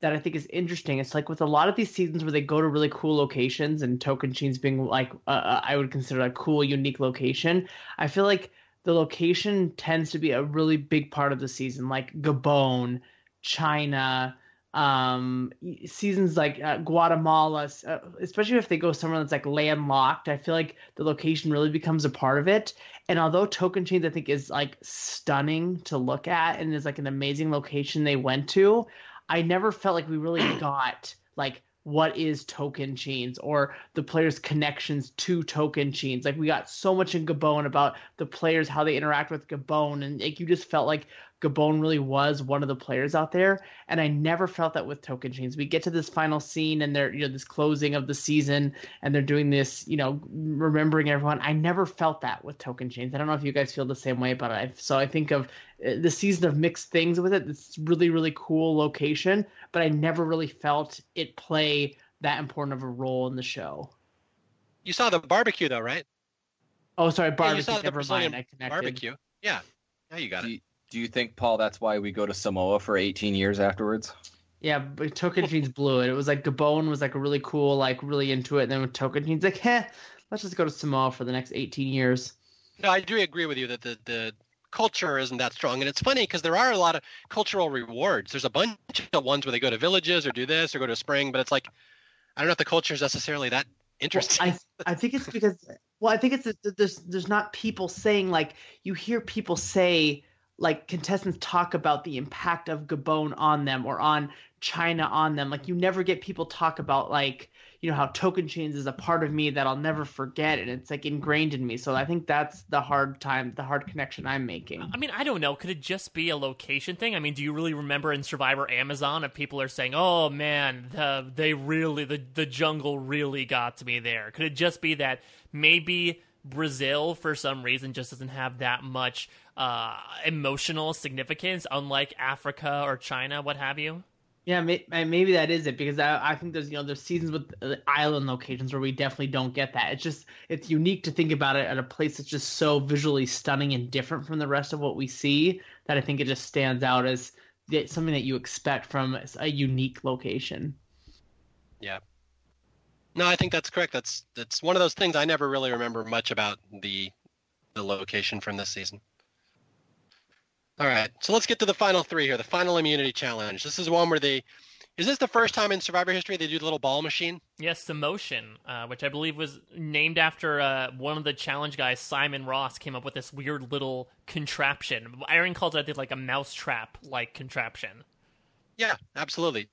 that I think is interesting. It's like with a lot of these seasons where they go to really cool locations, and token Tocantins being like uh, I would consider a cool, unique location. I feel like the location tends to be a really big part of the season, like Gabon, China, um, seasons like uh, Guatemala, uh, especially if they go somewhere that's like landlocked. I feel like the location really becomes a part of it. And although Tocantins, I think, is like stunning to look at and is like an amazing location they went to, I never felt like we really [CLEARS THROAT] got like what is Tocantins or the players' connections to Tocantins. Like we got so much in Gabon about the players, how they interact with Gabon, and like you just felt like Gabon really was one of the players out there. And I never felt that with Tocantins. We get to this final scene and they're, you know, this closing of the season and they're doing this, you know, remembering everyone. I never felt that with Tocantins. I don't know if you guys feel the same way, but I, so I think of uh, the season of mixed things with it. It's really, really cool location, but I never really felt it play that important of a role in the show. You saw the barbecue though, right? Oh, sorry, barbecue. Yeah, you saw the Never mind. I connected. Barbecue. Yeah. Now you got it. Do you think, Paul, that's why we go to Samoa for 18 years afterwards? Yeah, but Tocantins blew it. It was like Gabon was like a really cool, like really into it. And then with Tocantins, like, heh, let's just go to Samoa for the next 18 years. No, I do agree with you that the, the culture isn't that strong. And it's funny because there are a lot of cultural rewards. There's a bunch of ones where they go to villages or do this or go to a spring, but it's like, I don't know if the culture is necessarily that interesting. Well, I, [LAUGHS] I think it's because, well, I think it's there's there's not people saying like you hear people say like contestants talk about the impact of Gabon on them or on China on them. Like you never get people talk about like you know how Tocantins is a part of me that I'll never forget and it's like ingrained in me. So I think that's the hard time, the hard connection I'm making. I mean, I don't know. Could it just be a location thing? I mean, do you really remember in Survivor Amazon if people are saying, "Oh man, the, they really the the jungle really got to me there"? Could it just be that maybe Brazil for some reason just doesn't have that much uh, emotional significance, unlike Africa or China, what have you. Yeah, maybe that is it because I, I think there's you know there's seasons with island locations where we definitely don't get that. It's just it's unique to think about it at a place that's just so visually stunning and different from the rest of what we see that I think it just stands out as something that you expect from a unique location. Yeah, no, I think that's correct. That's that's one of those things I never really remember much about the the location from this season. All right, so let's get to the final three here. The final immunity challenge. This is one where they. Is this the first time in Survivor history they do the little ball machine? Yes, the motion, uh, which I believe was named after uh, one of the challenge guys, Simon Ross, came up with this weird little contraption. Erinn calls it, I think, like a mousetrap like contraption. Yeah, absolutely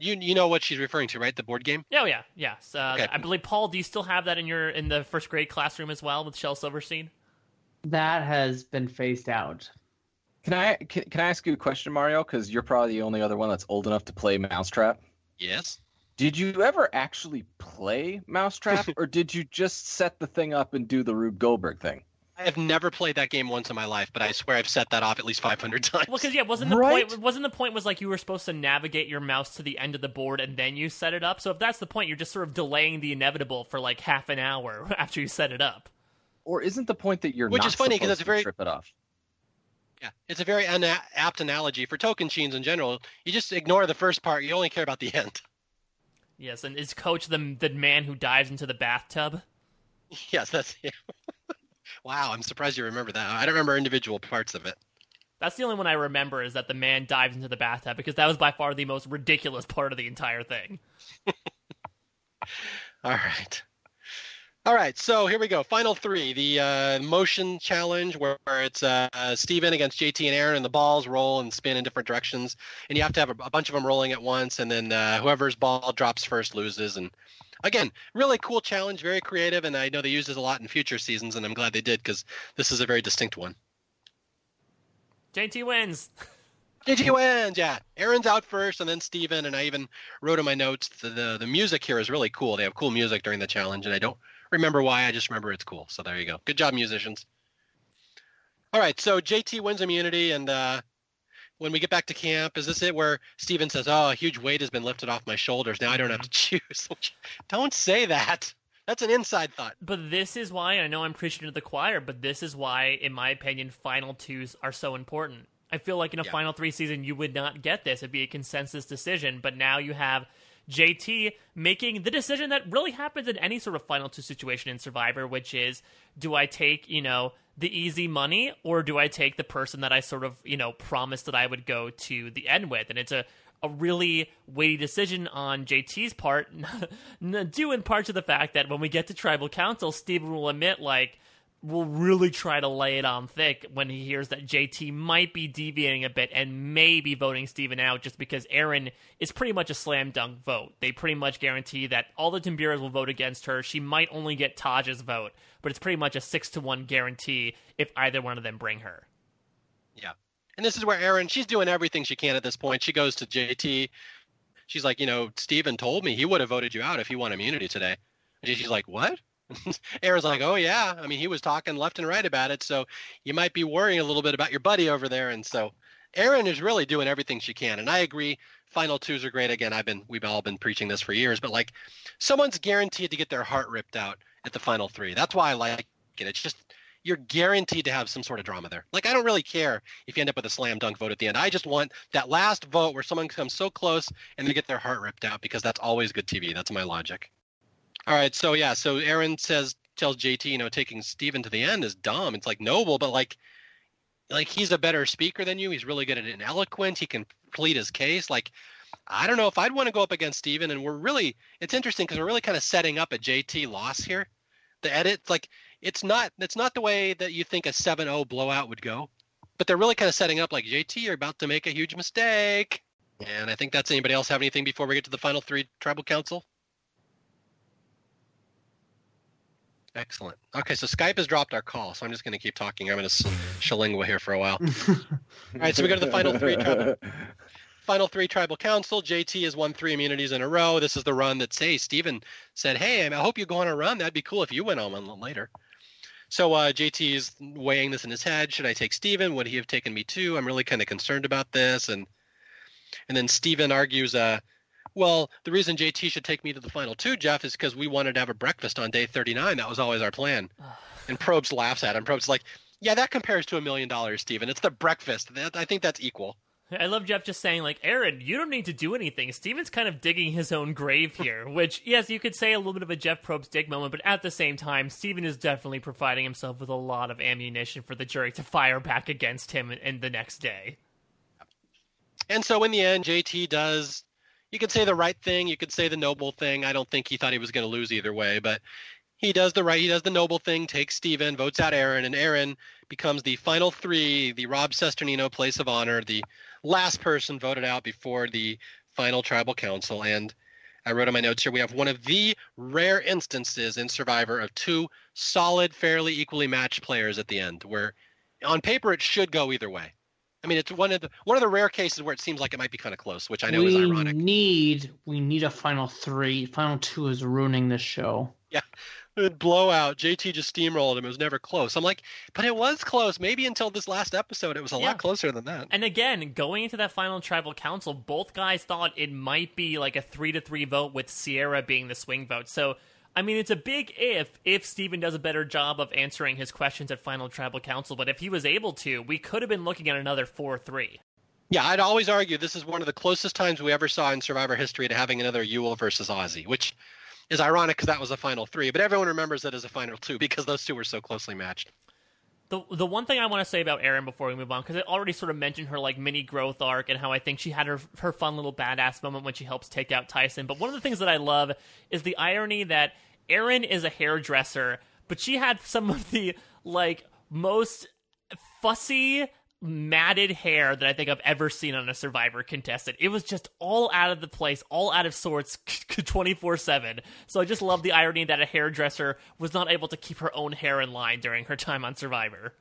you you know what she's referring to, right? The board game. Oh yeah, yes. Uh, okay. I believe Paul. Do you still have that in your in the first grade classroom as well with Shel Silverstein? That has been phased out. Can I can, can I ask you a question, Mario? Because you're probably the only other one that's old enough to play Mousetrap. Yes. Did you ever actually play Mousetrap, [LAUGHS] or did you just set the thing up and do the Rube Goldberg thing? I have never played that game once in my life, but I swear I've set that off at least 500 times. Well, because yeah, wasn't the right? point? Wasn't the point was like you were supposed to navigate your mouse to the end of the board and then you set it up? So if that's the point, you're just sort of delaying the inevitable for like half an hour [LAUGHS] after you set it up. Or isn't the point that you're which is funny because it's a very trip it off? Yeah, it's a very una- apt analogy for Tocantins in general. You just ignore the first part; you only care about the [LAUGHS] end. Yes, and is Coach the the man who dives into the bathtub? [LAUGHS] Yes, that's him. [LAUGHS] Wow, I'm surprised you remember that. I don't remember individual parts of it. That's the only one I remember is that the man dives into the bathtub because that was by far the most ridiculous part of the entire thing. All right. All right, so here we go. Final three: the uh, motion challenge, where, where it's uh, Stephen against JT and Erinn, and the balls roll and spin in different directions, and you have to have a, a bunch of them rolling at once, and then uh, whoever's ball drops first loses, and again, really cool challenge, very creative, and I know they use this a lot in future seasons, and I'm glad they did because this is a very distinct one. JT wins. [LAUGHS] JT wins, yeah. Erinn's out first, and then Stephen, and I even wrote in my notes the, the the music here is really cool. They have cool music during the challenge, and I don't remember why. I just remember it's cool. So there you go. Good job, musicians. All right, so JT wins immunity, and uh, when we get back to camp, is this it where Stephen says, "Oh, a huge weight has been lifted off my shoulders. Now I don't have to [LAUGHS] choose." don't say that. That's an inside thought. But this is why I know I'm preaching to the choir, but this is why, in my opinion, final twos are so important. I feel like in a Yeah. final three season, you would not get this. It'd be a consensus decision. But now you have JT making the decision that really happens in any sort of final two situation in Survivor, which is do I take, you know, the easy money or do I take the person that I sort of, you know, promised that I would go to the end with? And it's a, a really weighty decision on JT's part, [LAUGHS] due in part to the fact that when we get to tribal council, Stephen will admit, like, will really try to lay it on thick when he hears that JT might be deviating a bit and may be voting Stephen out just because Erinn is pretty much a slam dunk vote. They pretty much guarantee that all the Timbiras will vote against her. She might only get Taj's vote, but it's pretty much a six to one guarantee if either one of them bring her. Yeah. And this is where Erinn, she's doing everything she can at this point. She goes to JT. She's like, you know, Stephen told me he would have voted you out if he won immunity today. And JT's like, what? [LAUGHS] Erinn's like, oh yeah. I mean, he was talking left and right about it, so you might be worrying a little bit about your buddy over there. And so, Erinn is really doing everything she can. And I agree. Final twos are great. Again, I've been we've all been preaching this for years, but like, someone's guaranteed to get their heart ripped out at the final three. That's why I like it. It's just you're guaranteed to have some sort of drama there. Like I don't really care if you end up with a slam dunk vote at the end. I just want that last vote where someone comes so close and they get their heart ripped out because that's always good TV. That's my logic. All right, so yeah, so Erinn says tells JT, you know, taking Stephen to the end is dumb. It's like noble, but like like he's a better speaker than you. He's really good at it eloquent. He can plead his case. Like I don't know if I'd want to go up against Stephen and we're really it's interesting because we're really kind of setting up a JT loss here. The edit like it's not it's not the way that you think a 7-0 blowout would go. But they're really kind of setting up like JT, you're about to make a huge mistake. And I think that's anybody else have anything before we get to the final three tribal council? Excellent. Okay, so Skype has dropped our call, so I'm just going to keep talking. I'm going [LAUGHS] to shalingua here for a while. [LAUGHS] All right, so we go to the final three tribal, [LAUGHS] final three tribal council. JT has won three immunities in a row. This is the run that say Stephen said, "Hey, I hope you go on a run. That'd be cool if you went on one later." So uh, JT is weighing this in his head. Should I take Stephen? Would he have taken me too? I'm really kind of concerned about this. And and then Stephen argues, uh, well, the reason JT should take me to the final two, Jeff, is because we wanted to have a breakfast on day 39. That was always our plan. And Probst laughs at him. Probst like, yeah, that compares to a million dollars, Stephen. It's the breakfast. That, I think that's equal. I love Jeff just saying, like, Erinn, you don't need to do anything. Stephen's kind of digging his own grave here, which, yes, you could say a little bit of a Jeff Probst dig moment, but at the same time, Stephen is definitely providing himself with a lot of ammunition for the jury to fire back against him in, in the next day. And so in the end, JT does. You could say the right thing. You could say the noble thing. I don't think he thought he was going to lose either way, but he does the right. He does the noble thing. Takes Stephen, votes out Erinn, and Erinn becomes the final three, the Rob Cesternino place of honor, the last person voted out before the final tribal council. And I wrote in my notes here we have one of the rare instances in Survivor of two solid, fairly equally matched players at the end, where on paper it should go either way. I mean, it's one of the one of the rare cases where it seems like it might be kind of close, which I know we is ironic. need we need a final three. Final two is ruining this show. Yeah, good blowout. JT just steamrolled him. It was never close. I'm like, but it was close. Maybe until this last episode, it was a Yeah. lot closer than that. And again, going into that final tribal council, both guys thought it might be like a three to three vote with Sierra being the swing vote. So, I mean, it's a big if if Stephen does a better job of answering his questions at final tribal council. But if he was able to, we could have been looking at another four three. Yeah, I'd always argue this is one of the closest times we ever saw in Survivor history to having another Yul versus Ozzy, which is ironic because that was a final three, but everyone remembers it as a final two because those two were so closely matched. The the one thing I want to say about Erinn before we move on, because I already sort of mentioned her like mini growth arc and how I think she had her her fun little badass moment when she helps take out Tyson. But one of the things that I love is the irony that Erinn is a hairdresser, but she had some of the like most fussy matted hair that I think I've ever seen on a Survivor contestant. It was just all out of the place, all out of sorts [LAUGHS] 24/7. So I just love the irony that a hairdresser was not able to keep her own hair in line during her time on Survivor.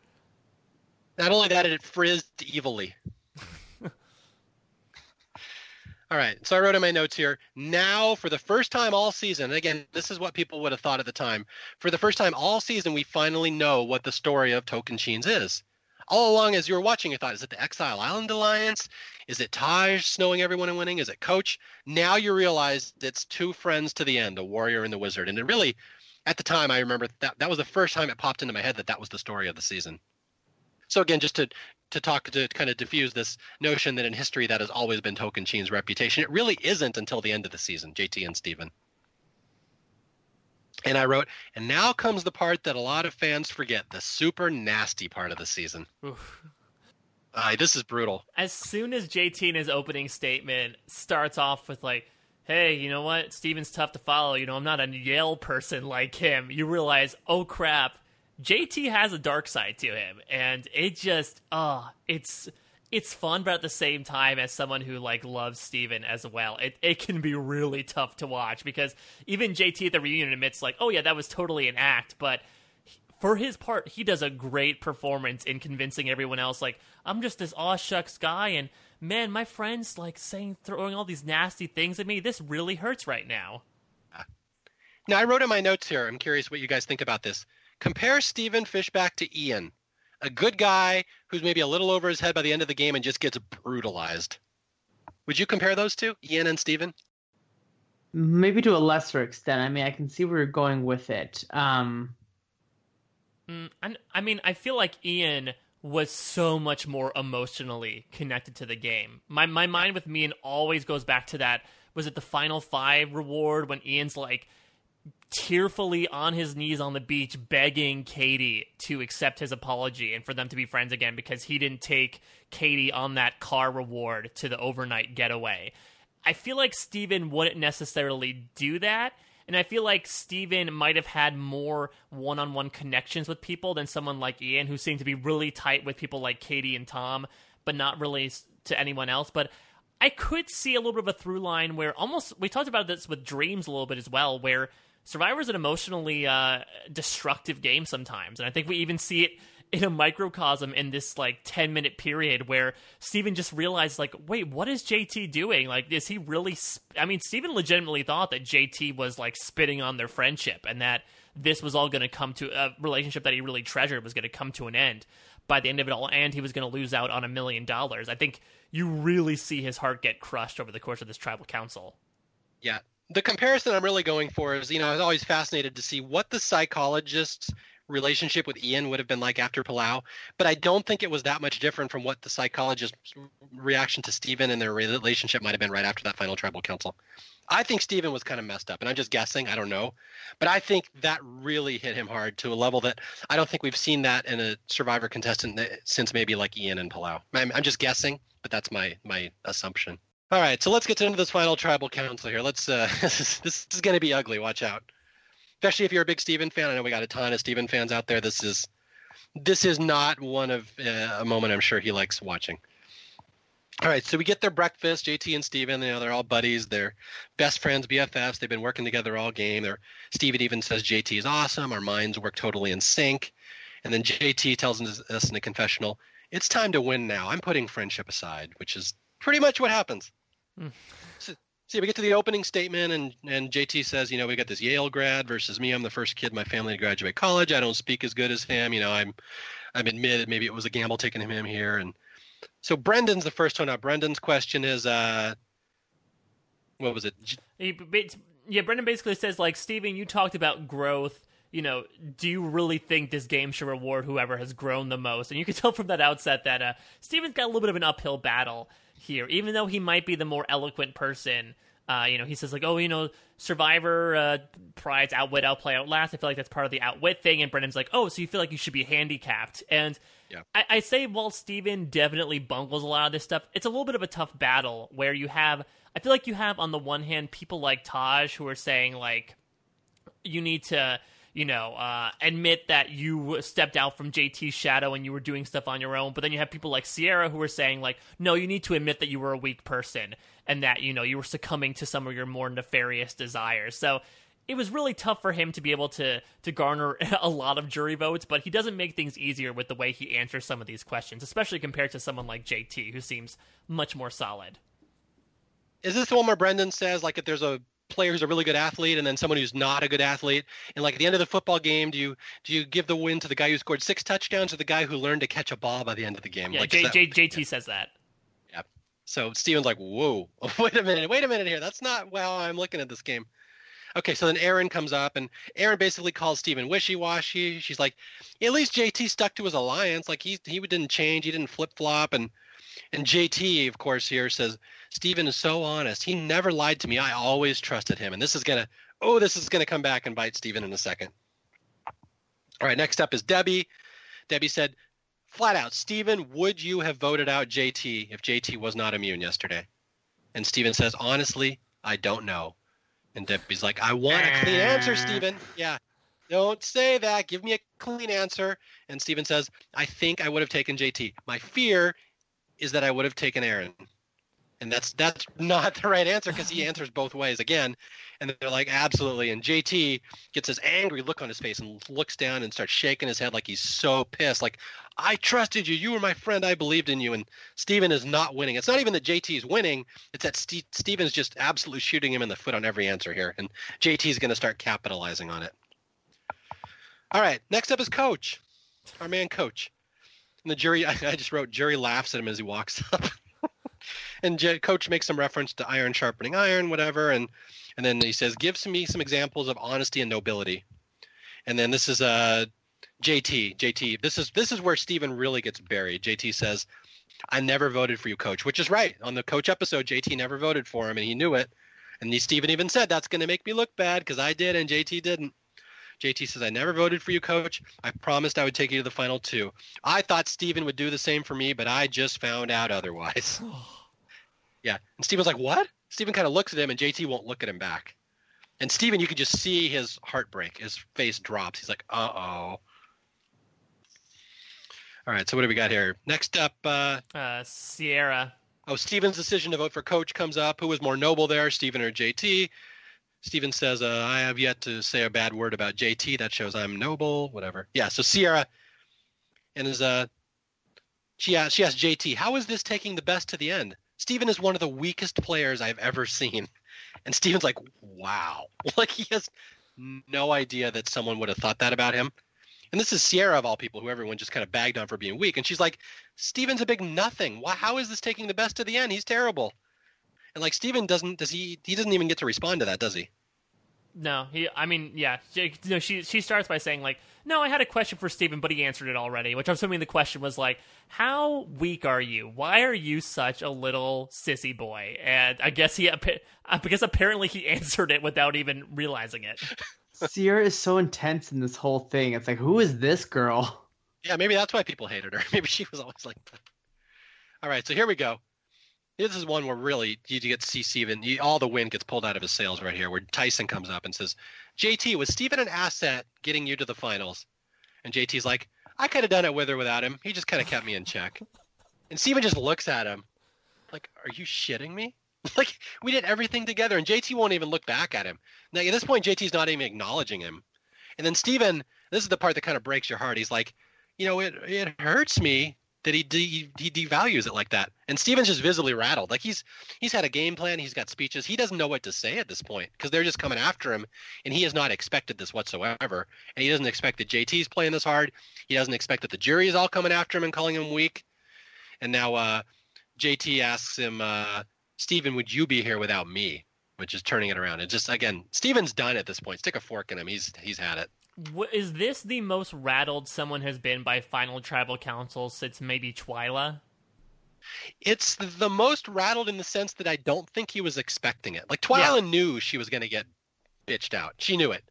Not only that, it frizzed evilly. [LAUGHS] all right, so I wrote in my notes here. Now, for the first time all season, and again, this is what people would have thought at the time. For the first time all season, we finally know what the story of Tocantins is. All along, as you were watching, you thought, is it the Exile Island Alliance? Is it Taj snowing everyone and winning? Is it Coach? Now you realize it's two friends to the end, the warrior and the wizard. And it really, at the time, I remember that that was the first time it popped into my head that that was the story of the season. So again, just to to talk to kind of diffuse this notion that in history that has always been Tocantins' reputation. It really isn't until the end of the season, JT and Stephen. And I wrote, and now comes the part that a lot of fans forget the super nasty part of the season. Uh, this is brutal. As soon as JT in his opening statement starts off with, like, hey, you know what? Stephen's tough to follow. You know, I'm not a Yale person like him. You realize, oh crap, JT has a dark side to him. And it just, oh, it's it's fun, but at the same time, as someone who like loves Stephen as well, it, it can be really tough to watch because even JT at the reunion admits like, oh yeah, that was totally an act, but for his part, he does a great performance in convincing everyone else like, I'm just this aw shucks guy and man, my friends like saying throwing all these nasty things at me. This really hurts right now. Now I wrote in my notes here. I'm curious what you guys think about this. Compare Stephen Fishbach to Ian a good guy who's maybe a little over his head by the end of the game and just gets brutalized. Would you compare those two, Ian and Stephen? Maybe to a lesser extent. I mean, I can see where you're going with it. Um, mm, I mean, I feel like Ian was so much more emotionally connected to the game. My my mind with me and always goes back to that. Was it the final five reward when Ian's like, tearfully on his knees on the beach begging Katie to accept his apology and for them to be friends again because he didn't take Katie on that car reward to the overnight getaway. I feel like Stephen wouldn't necessarily do that. And I feel like Stephen might have had more one on one connections with people than someone like Ian, who seemed to be really tight with people like Katie and Tom, but not really to anyone else. But I could see a little bit of a through line where almost, we talked about this with Dreamz a little bit as well, where Survivor is an emotionally uh, destructive game sometimes, and I think we even see it in a microcosm in this like 10 minute period where Stephen just realized like wait what is JT doing? Like is he really sp- I mean Stephen legitimately thought that JT was like spitting on their friendship and that this was all going to come to a relationship that he really treasured was going to come to an end by the end of it all and he was going to lose out on a million dollars. I think you really see his heart get crushed over the course of this tribal council. Yeah the comparison I'm really going for is, you know, I was always fascinated to see what the psychologist's relationship with Ian would have been like after Palau, but I don't think it was that much different from what the psychologist's reaction to Stephen and their relationship might have been right after that final tribal council. I think Stephen was kind of messed up, and I'm just guessing. I don't know, but I think that really hit him hard to a level that I don't think we've seen that in a Survivor contestant since maybe like Ian and Palau. I'm, I'm just guessing, but that's my my assumption. All right, so let's get into this final tribal council here. Let's. Uh, [LAUGHS] this is, going to be ugly. Watch out, especially if you're a big Stephen fan. I know we got a ton of Stephen fans out there. This is this is not one of uh, a moment I'm sure he likes watching. All right, so we get their breakfast. JT and Stephen, you know, they're all buddies. They're best friends, BFFs. They've been working together all game. They're, Stephen even says JT is awesome. Our minds work totally in sync. And then JT tells us in a confessional, "It's time to win now. I'm putting friendship aside," which is pretty much what happens. Mm. So, see, we get to the opening statement, and and JT says, you know, we got this Yale grad versus me. I'm the first kid in my family to graduate college. I don't speak as good as him. You know, I'm I'm admitted maybe it was a gamble taking him here, and so Brendan's the first one up. Brendan's question is, uh, what was it? He, yeah, Brendan basically says like, Stephen, you talked about growth you know, do you really think this game should reward whoever has grown the most? And you can [LAUGHS] tell from that outset that uh, Stephen's got a little bit of an uphill battle here, even though he might be the more eloquent person. Uh, you know, he says like, "Oh, you know, Survivor uh, prides outwit, outplay, outlast." I feel like that's part of the outwit thing. And Brendan's like, "Oh, so you feel like you should be handicapped?" And yeah. I, I say, while Stephen definitely bungles a lot of this stuff, it's a little bit of a tough battle where you have. I feel like you have on the one hand people like Taj who are saying like, you need to you know, uh, admit that you stepped out from JT's shadow and you were doing stuff on your own. But then you have people like Sierra who are saying, like, no, you need to admit that you were a weak person and that, you know, you were succumbing to some of your more nefarious desires. So it was really tough for him to be able to to garner [LAUGHS] a lot of jury votes, but he doesn't make things easier with the way he answers some of these questions, especially compared to someone like JT, who seems much more solid. Is this the one where Brendan says like if there's a player who's a really good athlete and then someone who's not a good athlete. And like at the end of the football game do you do you give the win to the guy who scored six touchdowns or the guy who learned to catch a ball by the end of the game? Yeah like, J, that, J, jt yeah. says that. Yeah. So stephen's like whoa [LAUGHS] wait a minute wait a minute here. That's not how i'm looking at this game. Okay, so then Erinn comes up, and Erinn basically calls Stephen wishy-washy. She's like, at least JT stuck to his alliance. Like he he didn't change, he didn't flip-flop, and and JT, of course, here says Stephen is so honest. He never lied to me. I always trusted him. And this is gonna oh, this is gonna come back and bite Stephen in a second. All right, next up is Debbie. Debbie said, flat out, Stephen, would you have voted out JT if JT was not immune yesterday? And Stephen says, honestly, I don't know. And Debbie's like, I want a clean answer, ah. Stephen. Yeah. Don't say that. Give me a clean answer. And Stephen says, I think I would have taken JT. My fear is that I would have taken Erinn. And that's that's not the right answer because he answers both ways again. And they're like, absolutely. And JT gets this angry look on his face and looks down and starts shaking his head like he's so pissed. Like, I trusted you. You were my friend. I believed in you. And Stephen is not winning. It's not even that JT is winning. It's that St- Stephen's just absolutely shooting him in the foot on every answer here. And JT is going to start capitalizing on it. All right. Next up is Coach, our man Coach. And the jury, [LAUGHS] I, I just wrote, jury laughs at him as he walks up. [LAUGHS] and J- Coach makes some reference to iron sharpening iron, whatever. And and then he says, "Give me some examples of honesty and nobility." And then this is uh, JT. JT. This is this is where Stephen really gets buried. JT says, "I never voted for you, Coach," which is right. On the Coach episode, JT never voted for him, and he knew it. And he, Stephen even said, "That's going to make me look bad because I did and JT didn't." JT says, I never voted for you, coach. I promised I would take you to the final two. I thought Stephen would do the same for me, but I just found out otherwise. [LAUGHS] yeah. And Stephen's like, What? Stephen kind of looks at him, and JT won't look at him back. And Stephen, you could just see his heartbreak. His face drops. He's like, Uh oh. All right, so what do we got here? Next up, uh, Uh, Sierra. oh, Stephen's decision to vote for coach comes up. Who was more noble there, Stephen or JT? Stephen says, uh, I have yet to say a bad word about JT. That shows I'm noble, whatever. Yeah, so Sierra and is uh she asked, she asked JT, how is this taking the best to the end? Stephen is one of the weakest players I've ever seen. And Stephen's like, wow. [LAUGHS] Like he has no idea that someone would have thought that about him. And this is Sierra of all people, who everyone just kind of bagged on for being weak. And she's like, Stephen's a big nothing. Why, how is this taking the best to the end? He's terrible. And like Stephen doesn't does he he doesn't even get to respond to that, does he? No, he. I mean, yeah. She, no, she she starts by saying like, "No, I had a question for Stephen, but he answered it already." Which I'm assuming the question was like, "How weak are you? Why are you such a little sissy boy?" And I guess he because apparently he [LAUGHS] answered it without even realizing it. Sierra is so intense in this whole thing. It's like, who is this girl? Yeah, maybe that's why people hated her. [LAUGHS] Maybe she was always like. All right, so here we go. This is one where really you get to see Stephen. You, all the wind gets pulled out of his sails right here, where Tyson comes up and says, JT, was Stephen an asset getting you to the finals? And JT's like, I could have done it with or without him. He just kind of kept me in check. And Stephen just looks at him like, Are you shitting me? [LAUGHS] like, we did everything together, and JT won't even look back at him. Now, at this point, JT's not even acknowledging him. And then Stephen, this is the part that kind of breaks your heart. He's like, You know, it, it hurts me that he de- he devalues it like that. And Stephen's just visibly rattled. Like he's he's had a game plan, he's got speeches. He doesn't know what to say at this point because they're just coming after him, and he has not expected this whatsoever. And he doesn't expect that JT's playing this hard. He doesn't expect that the jury is all coming after him and calling him weak. And now uh, JT asks him, uh, Stephen, would you be here without me? Which is turning it around. And just again, Stephen's done at this point. Stick a fork in him. He's he's had it. Is this the most rattled someone has been by final tribal council since maybe Twila? It's the most rattled in the sense that I don't think he was expecting it. Like Twila yeah. knew she was going to get bitched out. She knew it.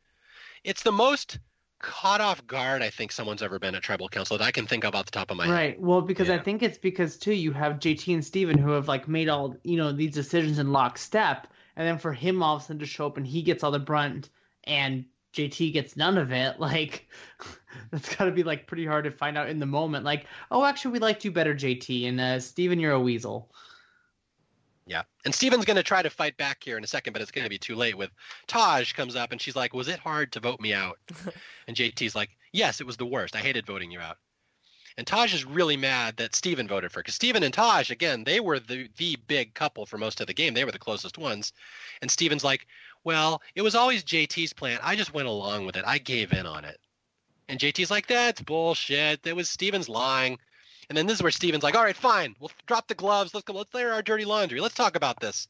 It's the most caught off guard I think someone's ever been at tribal council that I can think of off the top of my right. head. Right. Well, because yeah. I think it's because too you have JT and Stephen who have like made all you know these decisions in lockstep, and then for him all of a sudden to show up and he gets all the brunt and JT gets none of it, [LAUGHS] like that's got to be like pretty hard to find out in the moment. Like, oh, actually, we liked you better, JT, and uh, Stephen, you're a weasel. Yeah, and Stephen's going to try to fight back here in a second, but it's going to be too late. With Taj comes up and she's like, "Was it hard to vote me out?" [LAUGHS] and JT's like, "Yes, it was the worst. I hated voting you out." And Taj is really mad that Stephen voted for because Stephen and Taj, again, they were the the big couple for most of the game. They were the closest ones. And Stephen's like, well, it was always JT's plan. I just went along with it. I gave in on it. And JT's like, that's bullshit. That was Stephen's lying. And then this is where Stephen's like, all right, fine. We'll drop the gloves. Let's go. Let's layer our dirty laundry. Let's talk about this.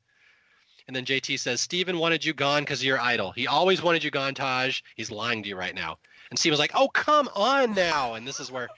And then JT says, Stephen wanted you gone because you're idol. He always wanted you gone, Taj. He's lying to you right now. And Stephen's like, oh, come on now. And this is where,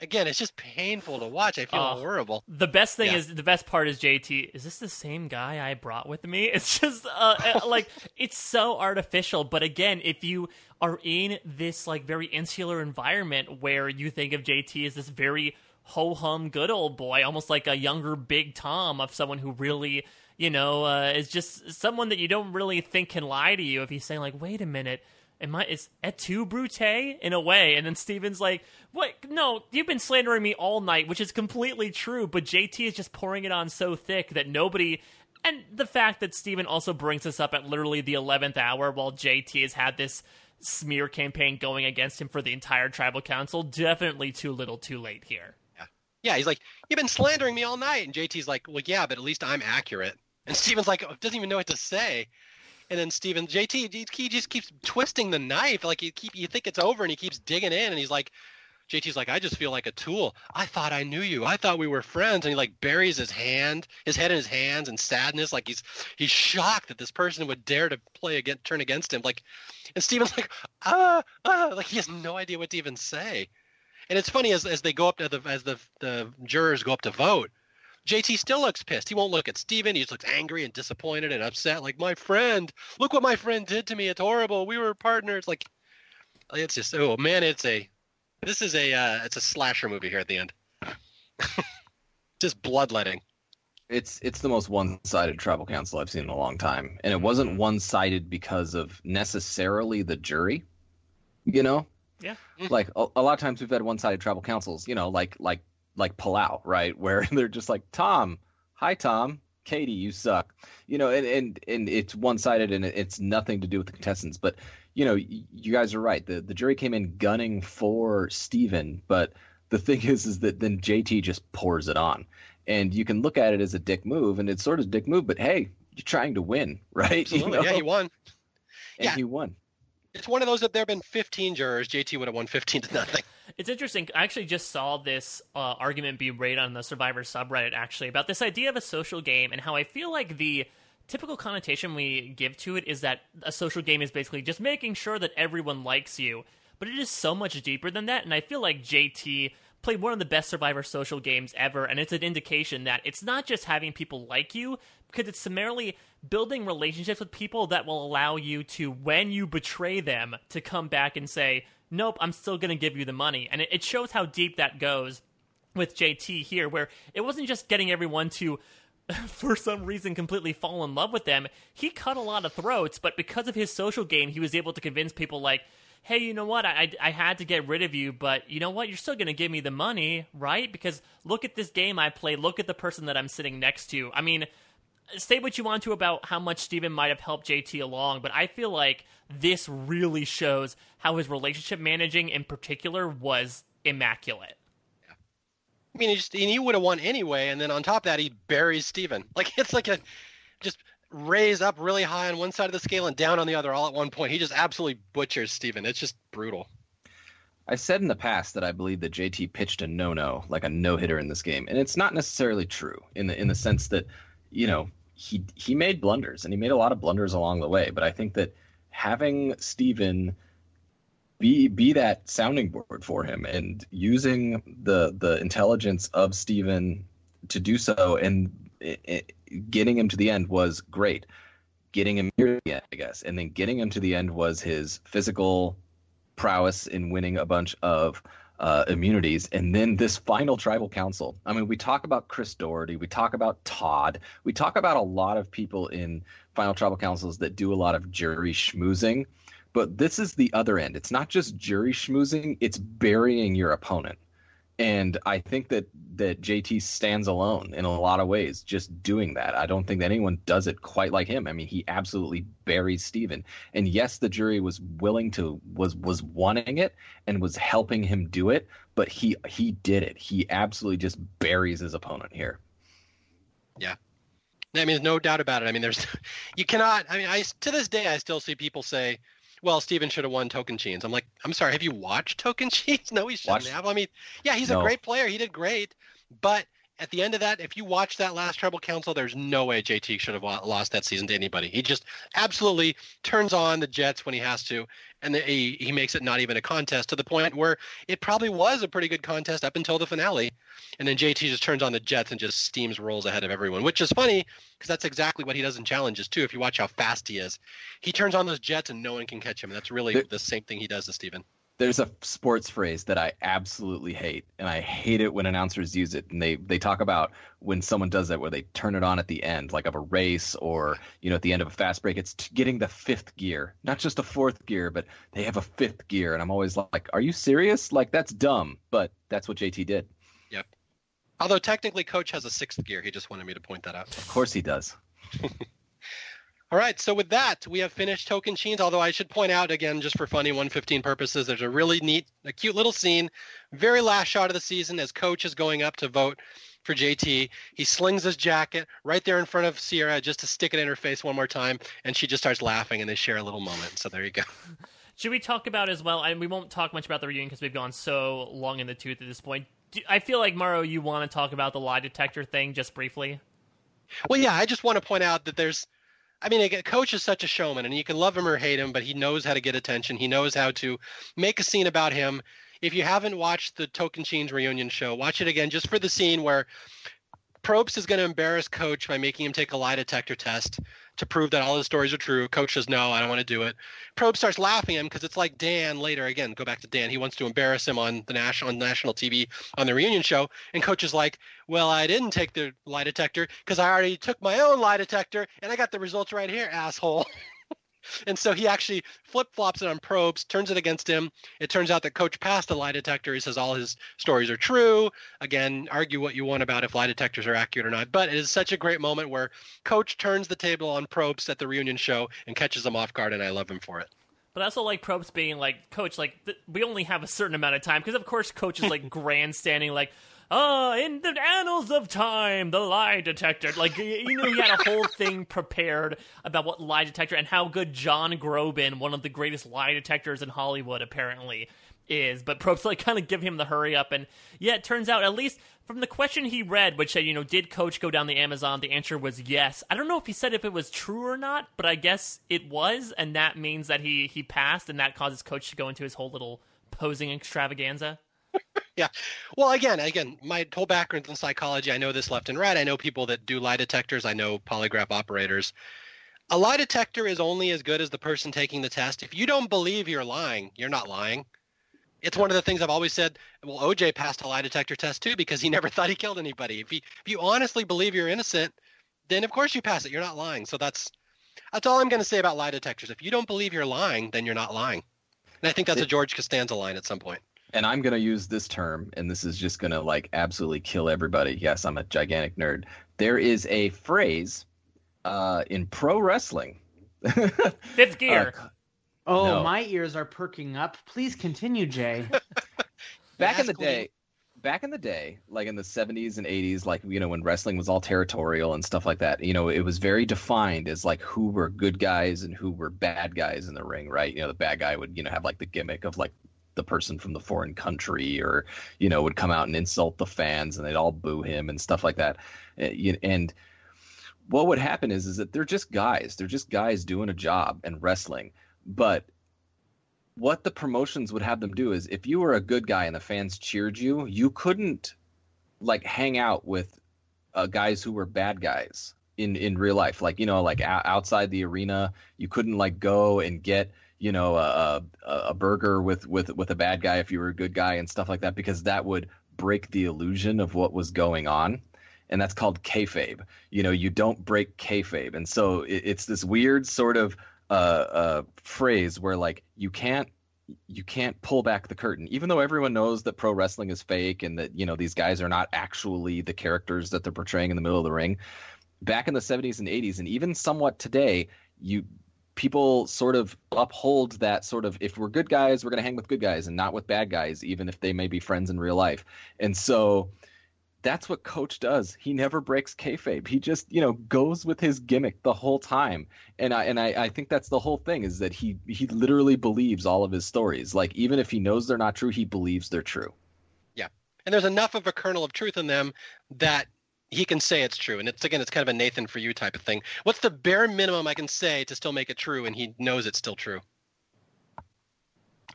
again, it's just painful to watch. I feel Oh. horrible. The best thing Yeah. is the best part is JT. Is this the same guy I brought with me? [LAUGHS] It's just uh, uh, [LAUGHS] like it's so artificial. But again, if you are in this like very insular environment where you think of JT as this very ho hum good old boy, almost like a younger Big Tom of someone who really you know uh, is just someone that you don't really think can lie to you. If he's saying like, wait a minute. Am I is et tu brute in a way? And then Stephen's like, "What? No, you've been slandering me all night," which is completely true. But JT is just pouring it on so thick that nobody. And the fact that Stephen also brings this up at literally the eleventh hour, while JT has had this smear campaign going against him for the entire tribal council, definitely too little, too late here. Yeah, he's like, you've been slandering me all night. And JT's like, well, yeah, but at least I'm accurate. And Stephen's like, oh, doesn't even know what to say. And then Stephen, JT, he- just keeps twisting the knife. Like you keep, you think it's over, and he keeps digging in. And he's like, JT's like, I just feel like a tool. I thought I knew you. I thought we were friends. And he like buries his hand, his head in his hands, in sadness. Like he's he's shocked that this person would dare to play against, turn against him. Like, and Stephen's like, ah, ah, like he has no idea what to even say. And it's funny as as they go up to the as the the jurors go up to vote, JT still looks pissed. He won't look at Stephen. He just looks angry and disappointed and upset. Like my friend, look what my friend did to me. It's horrible. We were partners. Like it's just oh man, it's a this is a uh, it's a slasher movie here at the end. [LAUGHS] just bloodletting. it's it's the most one-sided tribal council I've seen in a long time, and it wasn't one-sided because of necessarily the jury. You know, Yeah. like a, a lot of times we've had one-sided tribal councils. You know, like like like Palau, right, [LAUGHS] where they're just like Tom, hi Tom, Katie, you suck. You know, and and and it's one-sided, and it's nothing to do with the contestants. But you know, you guys are right. The the jury came in gunning for Stephen, but the [LAUGHS] thing is, is that then JT just pours it on and you can look at it as a dick move, and it's sort of a dick move, but hey, you're trying to win, [LAUGHS] right? Absolutely. You know? Yeah, he won. and yeah. he won. It's one of those that there have been 15 jurors. JT would have won 15 to nothing. It's interesting. I actually just saw this uh, argument be raised on the Survivor subreddit, actually, about this idea of a social game and how I feel like the typical connotation we give to it is that a social game is basically just making sure that everyone likes you. But it is so much deeper than that, and I feel like JT played one of the best Survivor social games ever, and it's an indication that it's not just having people like you, because it's summarily building relationships with people that will allow you to, when you betray them, to come back and say, nope, I'm still going to give you the money. And it, it shows how deep that goes with JT here, where it wasn't just getting everyone to, [LAUGHS] for some reason, completely fall in love with them. He cut a lot of throats, but because of his social game, he was able to convince people like, hey, you know what? I, I, I had to get rid of you, but you know what? You're still going to give me the money, right? Because look at this game I play. Look at the person that I'm sitting next to. I mean, say what you want to about how much Stephen might have helped JT along, but I feel like this really shows how his relationship managing in particular was immaculate. I mean, he just he would have won anyway. And then on top of that, he buries Stephen. [LAUGHS] Like it's like a just raise up really high on one side of the scale and down on the other all at one point. He just absolutely butchers Stephen. It's just brutal. I said in the past that I believe that JT pitched a no-no, like a no-hitter in this game, and it's not necessarily true in the in the sense that, you know, he he made blunders and he made a lot of blunders along the way. But I think that having Stephen be be that sounding board for him and using the the intelligence of Stephen to do so and getting him to the end was great. Getting him near the end, I guess, and then getting him to the end was his physical prowess in winning a bunch of uh, immunities. And then this final tribal council. I mean, we talk about Chris Daugherty, we talk about Todd, we talk about a lot of people in final tribal councils that do a lot of jury schmoozing. But this is the other end. It's not just jury schmoozing, it's burying your opponent. And I think that that JT stands alone in a lot of ways, just doing that. I don't think that anyone does it quite like him. I mean, he absolutely buries Stephen. And yes, the jury was willing to was was wanting it and was helping him do it, but he he did it. He absolutely just buries his opponent here. Yeah. I mean, there's no doubt about it. I mean, there's [LAUGHS] you cannot. I mean, I to this day I still see people say, "Well, Stephen should have won Tocantins." I'm like, I'm sorry. Have you watched Token [LAUGHS] Cheens? No, he shouldn't Watched- have. I mean, yeah, he's No. a great player. He did great, but at the end of that, if you watch that last tribal council, there's no way JT should have lost that season to anybody. He just absolutely turns on the Jets when he has to, and he, he makes it not even a contest to the point where it probably was a pretty good contest up until the finale. And then JT just turns on the Jets and just steams rolls ahead of everyone, which is funny because that's exactly what he does in challenges too. If you watch how fast he is, he turns on those Jets and no one can catch him. And that's really the, the same thing he does to Stephen there's a sports phrase that I absolutely hate, and I hate it when announcers use it. And they they talk about when someone does that, where they turn it on at the end, like of a race, or you know, at the end of a fast break. It's getting the fifth gear, not just a fourth gear, but they have a fifth gear. And I'm always like, are you serious? Like that's dumb, but that's what JT did. Yep. Although technically, Coach has a sixth gear. He just wanted me to point that out. Of course he does. [LAUGHS] All right, so with that, we have finished Tocantins. Although I should point out again, just for funny 115 purposes, there's a really neat, a cute little scene, very last shot of the season as coach is going up to vote for JT. He slings his jacket right there in front of Sierra just to stick it in her face one more time, and she just starts laughing, and they share a little moment. So there you go. [LAUGHS] Should we talk about as well? And we won't talk much about the reunion because we've gone so long in the tooth at this point. Do, I feel like Mario, you want to talk about the lie detector thing just briefly. Well, yeah, I just want to point out that there's I mean, a coach is such a showman, and you can love him or hate him, but he knows how to get attention. He knows how to make a scene about him. If you haven't watched the Tocantins reunion show, watch it again just for the scene where Probst is going to embarrass Coach by making him take a lie detector test to prove that all his stories are true. Coach says, no, I don't want to do it. Probst starts laughing at him because it's like Dan later, again, go back to Dan. He wants to embarrass him on the national on national TV on the reunion show. And Coach is like, well, I didn't take the lie detector because I already took my own lie detector and I got the results right here, asshole. [LAUGHS] and so he actually flip flops it on Probst, turns it against him. It turns out that Coach passed the lie detector. He says all his stories are true. Again, argue what you want about if lie detectors are accurate or not. But it is such a great moment where Coach turns the table on Probst at the reunion show and catches him off guard, and I love him for it. But I also like Probst being like, Coach, like th- we only have a certain amount of time because of course Coach is like [LAUGHS] grandstanding, like, oh, in the annals of time, the lie detector. Like, you know, he had a whole thing prepared about what lie detector and how good John Groban, one of the greatest lie detectors in Hollywood, apparently is. But Probst like kind of give him the hurry up, and yeah, it turns out at least from the question he read, which said, you know, did Coach go down the Amazon? The answer was yes. I don't know if he said if it was true or not, but I guess it was, and that means that he he passed, and that causes Coach to go into his whole little posing extravaganza. [LAUGHS] yeah. Well, again, again, my whole background in psychology, I know this left and right. I know people that do lie detectors. I know polygraph operators. A lie detector is only as good as the person taking the test. If you don't believe you're lying, you're not lying. It's one of the things I've always said. Well, OJ passed a lie detector test too because he [LAUGHS] never thought he killed anybody. If you if you honestly believe you're innocent, then of course you pass it. You're not lying. So that's that's all I'm going to say about lie detectors. If you don't believe you're lying, then you're not lying. And I think that's a George Costanza line at some point and I'm going to use this term, and this is just going to like absolutely kill everybody. Yes, I'm a gigantic nerd. There is a phrase uh, in pro wrestling. [LAUGHS] Fifth gear. Uh, oh, no. my ears are perking up. Please continue, Jay. [LAUGHS] back in the day, back in the day, like in the 70s and 80s, like you know when wrestling was all territorial and stuff like that, you know, it was very defined as like who were good guys and who were bad guys in the ring, right? You know, the bad guy would you know have like the gimmick of like the person from the foreign country or you know would come out and insult the fans and they'd all boo him and stuff like that. Eh, and what would happen is is that they're just guys. They're just guys doing a job and wrestling. But what the promotions would have them do is if you were a good guy and the fans cheered you you couldn't like hang out with uh, guys who were bad guys in in real life. Like you know like outside the arena you couldn't like go and get you know a, a, burger with with with a bad guy if you were a good guy and stuff like that because that would break the illusion of what was going on and that's called kayfabe. You know, you don't break kayfabe, and so it, it's this weird sort of uh, uh, phrase where like you can't you can't pull back the curtain, even though everyone knows that pro wrestling is fake and that you know these guys are not actually the characters that they're portraying in the middle of the ring. Back in the 70s and 80s, and even somewhat today, you people sort of uphold that sort of if we're good guys, we're going to hang with good guys and not with bad guys, even if they may be friends in real life. And so that's what Coach does. He never breaks kayfabe. He just, you know, goes with his gimmick the whole time. And I and I, I think that's the whole thing is that he he literally believes all of his stories. Like even if he knows they're not true, he believes they're true. Yeah. and there's enough of a kernel of truth in them that he can say it's true. And it's again, it's kind of a Nathan for you type of thing. What's the bare minimum I can say to still make it true, and he knows it's still true?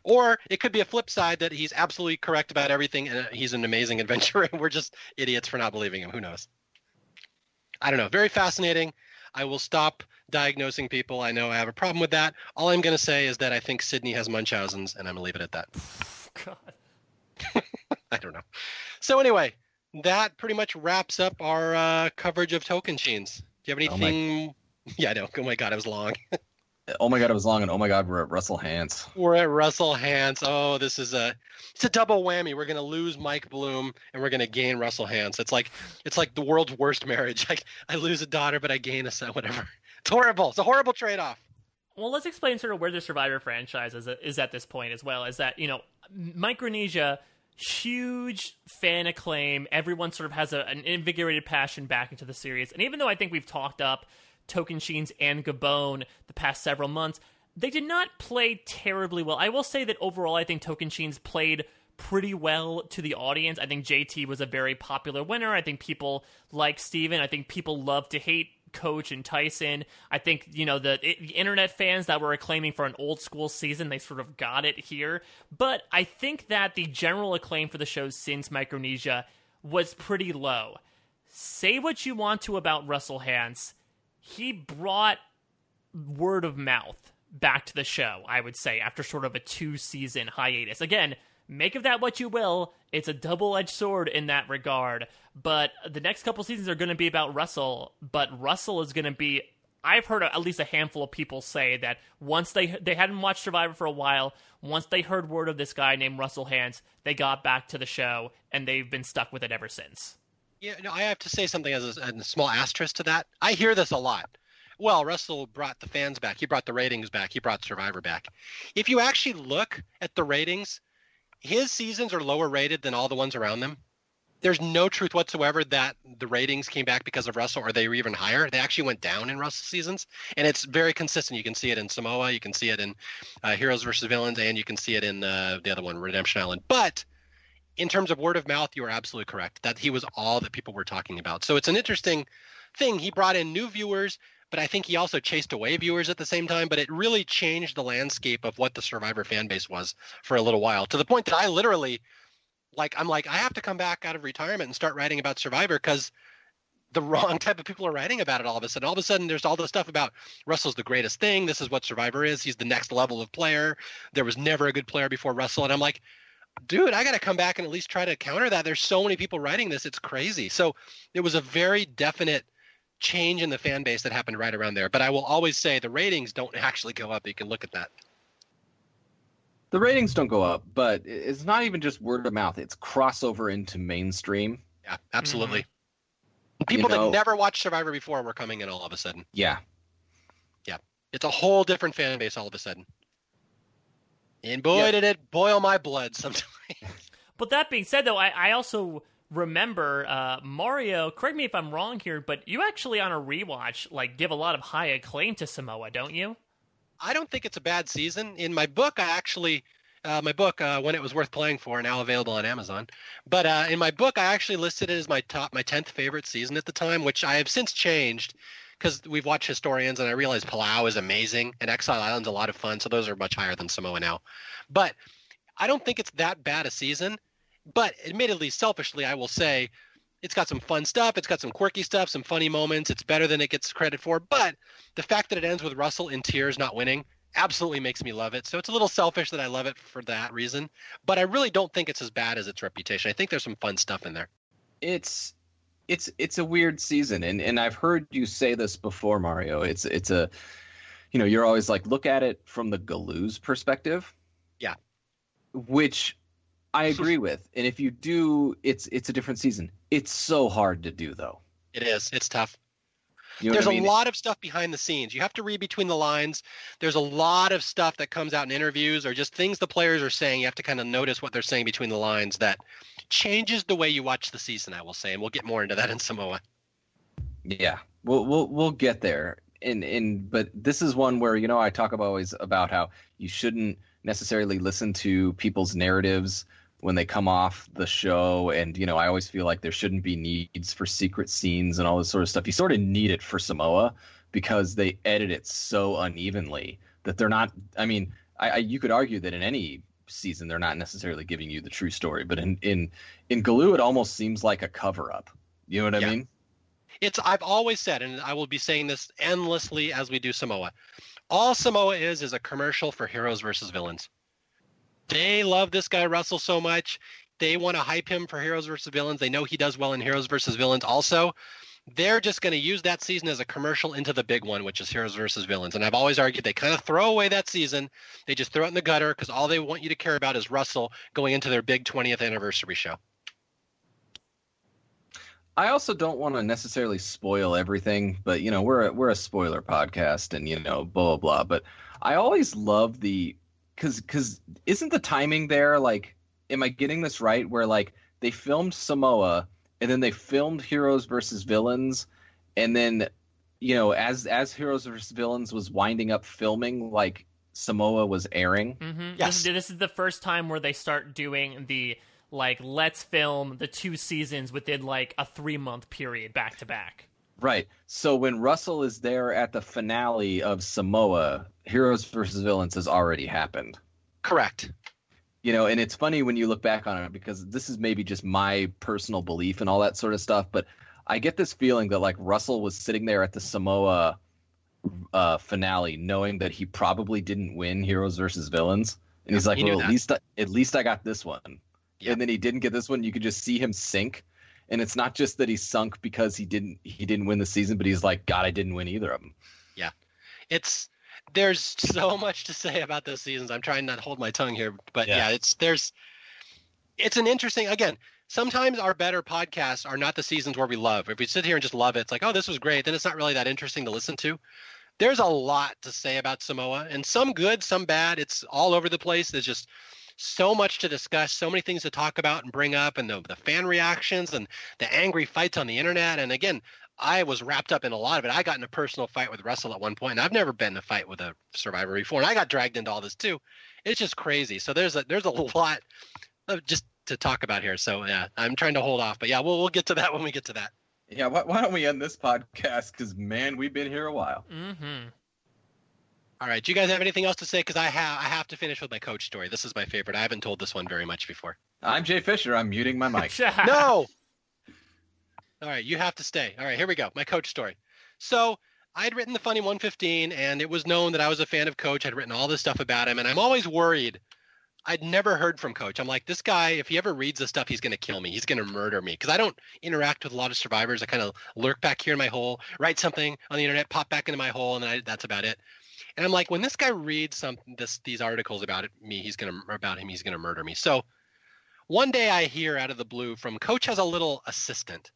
Or it could be a flip side that he's absolutely correct about everything, and he's an amazing [LAUGHS] adventurer, and we're just idiots for not believing him. Who knows? I don't know. Very fascinating. I will stop diagnosing people. I know I have a problem with that. All I'm going to say is that I think Sydney has Munchausen's, and I'm going to leave it at that. [LAUGHS] God. [LAUGHS] I don't know. So anyway, that pretty much wraps up our uh, coverage of Tocantins. Do you have Oh my- anything? [LAUGHS] Yeah, I know. Oh my god, it was long. [LAUGHS] Oh my god, it was long, and oh my god, we're at Russell Hantz. We're at Russell Hantz. Oh, this is a it's a double whammy. We're gonna lose Mike Bloom and we're gonna gain Russell Hantz. It's like it's like the world's worst marriage. [LAUGHS] Like I lose a daughter, but I gain a son. Whatever. It's horrible. It's a horrible trade-off. Well, let's explain sort of where the Survivor franchise is, is at this point as well. Is that you know Micronesia, huge fan acclaim. Everyone sort of has a, an invigorated passion back into the series, and even though I think we've talked up Tocantins and Gabon the past several months, they did not play terribly well. I will say that overall, I think Tocantins played pretty well to the audience. I think JT was a very popular winner. I think people like Stephen. I think people love to hate Coach and Tyson. I think, you know, the, it, the internet fans that were acclaiming for an old school season, they sort of got it here. But I think that the general acclaim for the show since Micronesia was pretty low. Say what you want to about Russell Hantz. He brought word of mouth back to the show, I would say, after sort of a two season hiatus. Again, make of that what you will. It's a double edged sword in that regard. But the next couple seasons are going to be about Russell, but Russell is going to be. I've heard at least a handful of people say that once they they hadn't watched Survivor for a while, once they heard word of this guy named Russell Hantz, they got back to the show and they've been stuck with it ever since. Yeah, no, I have to say something as a, a small asterisk to that. I hear this a lot. Well, Russell brought the fans back. He brought the ratings back. He brought Survivor back. If you actually look at the ratings, his seasons are lower rated than all the ones around them. There's no truth whatsoever that the ratings came back because of Russell or they were even higher. They actually went down in Russell seasons, and it's very consistent. You can see it in Samoa, you can see it in uh, Heroes versus Villains, and you can see it in uh, the other one, Redemption Island. But in terms of word of mouth, you are absolutely correct that he was all that people were talking about. So it's an interesting thing. He brought in new viewers, but I think he also chased away viewers at the same time. But it really changed the landscape of what the Survivor fan base was for a little while to the point that I literally, like, I'm like, I have to come back out of retirement and start writing about Survivor because the [LAUGHS] wrong type of people are writing about it all of a sudden. All of a sudden, there's all this stuff about Russell's the greatest thing. This is what Survivor is. He's the next level of player. There was never a good player before Russell. And I'm like, dude, I got to come back and at least try to counter that. There's so many people writing this. It's crazy. So it was a very definite change in the fan base that happened right around there. But I will always say the ratings don't [LAUGHS] actually go up. You can look at that. The ratings don't go up, but it's not even just word of mouth. It's crossover into mainstream. Yeah, absolutely. Mm-hmm. People know- that never watched Survivor before were coming in all of a sudden. Yeah. Yeah. It's a whole different fan base all of a sudden. And boy, Yeah. did it boil my blood sometimes. [LAUGHS] But that being said, though, I, I also remember uh, Mario. Correct me if I'm wrong here, but you actually on a rewatch like give a lot of high acclaim to Samoa, don't you? I don't think it's a bad season. In my book, I actually, uh, my book, uh, when it was worth playing for, now available on Amazon. But uh, in my book, I actually listed it as my top, my tenth favorite season at the time, which I have since changed because we've watched historians and I realized Palau is amazing and Exile Island's a lot of fun, so those are much higher than Samoa now. But I don't think it's that bad a season. But admittedly, selfishly, I will say it's got some fun stuff. It's got some quirky stuff, some funny moments. It's better than it gets credit for. But the fact that it ends with Russell in tears not winning absolutely makes me love it. So it's a little selfish that I love it for that reason. But I really don't think it's as bad as its reputation. I think there's some fun stuff in there. It's it's it's a weird season and and I've heard you say this before Mario. It's it's a you know, you're always like look at it from the Galu's perspective. Yeah. Which I agree with. And if you do it's it's a different season. It's so hard to do though. It is. It's tough. You know There's I mean? a lot of stuff behind the scenes. You have to read between the lines. There's a lot of stuff that comes out in interviews or just things the players are saying. You have to kind of notice what they're saying between the lines that changes the way you watch the season, I will say. And we'll get more into that in Samoa. Yeah, we'll we'll we'll get there. And and but this is one where you know I talk about always about how you shouldn't necessarily listen to people's narratives when they come off the show and you know i always feel like there shouldn't be needs for secret scenes and all this sort of stuff you sort of need it for samoa because they edit it so unevenly that they're not i mean I, I you could argue that in any season they're not necessarily giving you the true story but in in in Galu it almost seems like a cover up you know what i Yeah. mean It's I've always said, and I will be saying this endlessly as we do Samoa. All Samoa is is a commercial for heroes versus villains. They love this guy Russell so much. They want to hype him for heroes versus villains. They know he does well in heroes versus villains also. They're just going to use that season as a commercial into the big one, which is heroes versus villains. And I've always argued they kind of throw away that season. They just throw it in the gutter because all they want you to care about is Russell going into their big 20th anniversary show. I also don't want to necessarily spoil everything, but you know, we're a, we're a spoiler podcast, and you know, blah blah blah. But I always love the because because isn't the timing there like? Am I getting this right? Where like they filmed Samoa, and then they filmed Heroes versus Villains, and then you know, as as Heroes versus Villains was winding up filming, like Samoa was airing. Mm-hmm. Yes. This, this is the first time where they start doing the like let's film the two seasons within like a three month period back to back. Right. So when Russell is there at the finale of Samoa, Heroes versus Villains has already happened. Correct. You know, and it's funny when you look back on it because this is maybe just my personal belief and all that sort of stuff, but I get this feeling that like Russell was sitting there at the Samoa uh, finale, knowing that he probably didn't win Heroes versus Villains, and he's like, he "Well, at least I, at least I got this one." Yeah. And then he didn't get this one. You could just see him sink, and it's not just that he sunk because he didn't he didn't win the season, but he's like, "God, I didn't win either of them." Yeah, it's there's so [LAUGHS] much to say about those seasons. I'm trying not to hold my tongue here, but Yeah. yeah, it's there's it's an interesting again. Sometimes our better podcasts are not the seasons where we love. If we sit here and just love it, it's like, oh, this was great. Then it's not really that interesting to listen to. There's a lot to say about Samoa, and some good, some bad. It's all over the place. There's just so much to discuss, so many things to talk about and bring up, and the, the fan reactions and the angry fights on the internet. And again, I was wrapped up in a lot of it. I got in a personal fight with Russell at one point, and I've never been in a fight with a survivor before, and I got dragged into all this too. It's just crazy. So there's a there's a lot of just to talk about here. So yeah, I'm trying to hold off, but yeah, we'll we'll get to that when we get to that. Yeah. Why, why don't we end this podcast? Because man, we've been here a while. Mm-hmm. All right, do you guys have anything else to say? Because I have I have to finish with my coach story. This is my favorite. I haven't told this one very much before. I'm Jay Fischer. I'm muting my mic. [LAUGHS] no. [LAUGHS] All right, you have to stay. All right, here we go. My coach story. So I had written the funny 115, and it was known that I was a fan of Coach. I'd written all this stuff about him, and I'm always worried. I'd never heard from Coach. I'm like, this guy, if he ever reads this stuff, he's going to kill me. He's going to murder me because I don't interact with a lot of survivors. I kind of lurk back here in my hole, write something on the internet, pop back into my hole, and then I, that's about it. And I'm like, when this guy reads some this these articles about it, me, he's gonna about him, he's gonna murder me. So one day I hear out of the blue from Coach has a little assistant,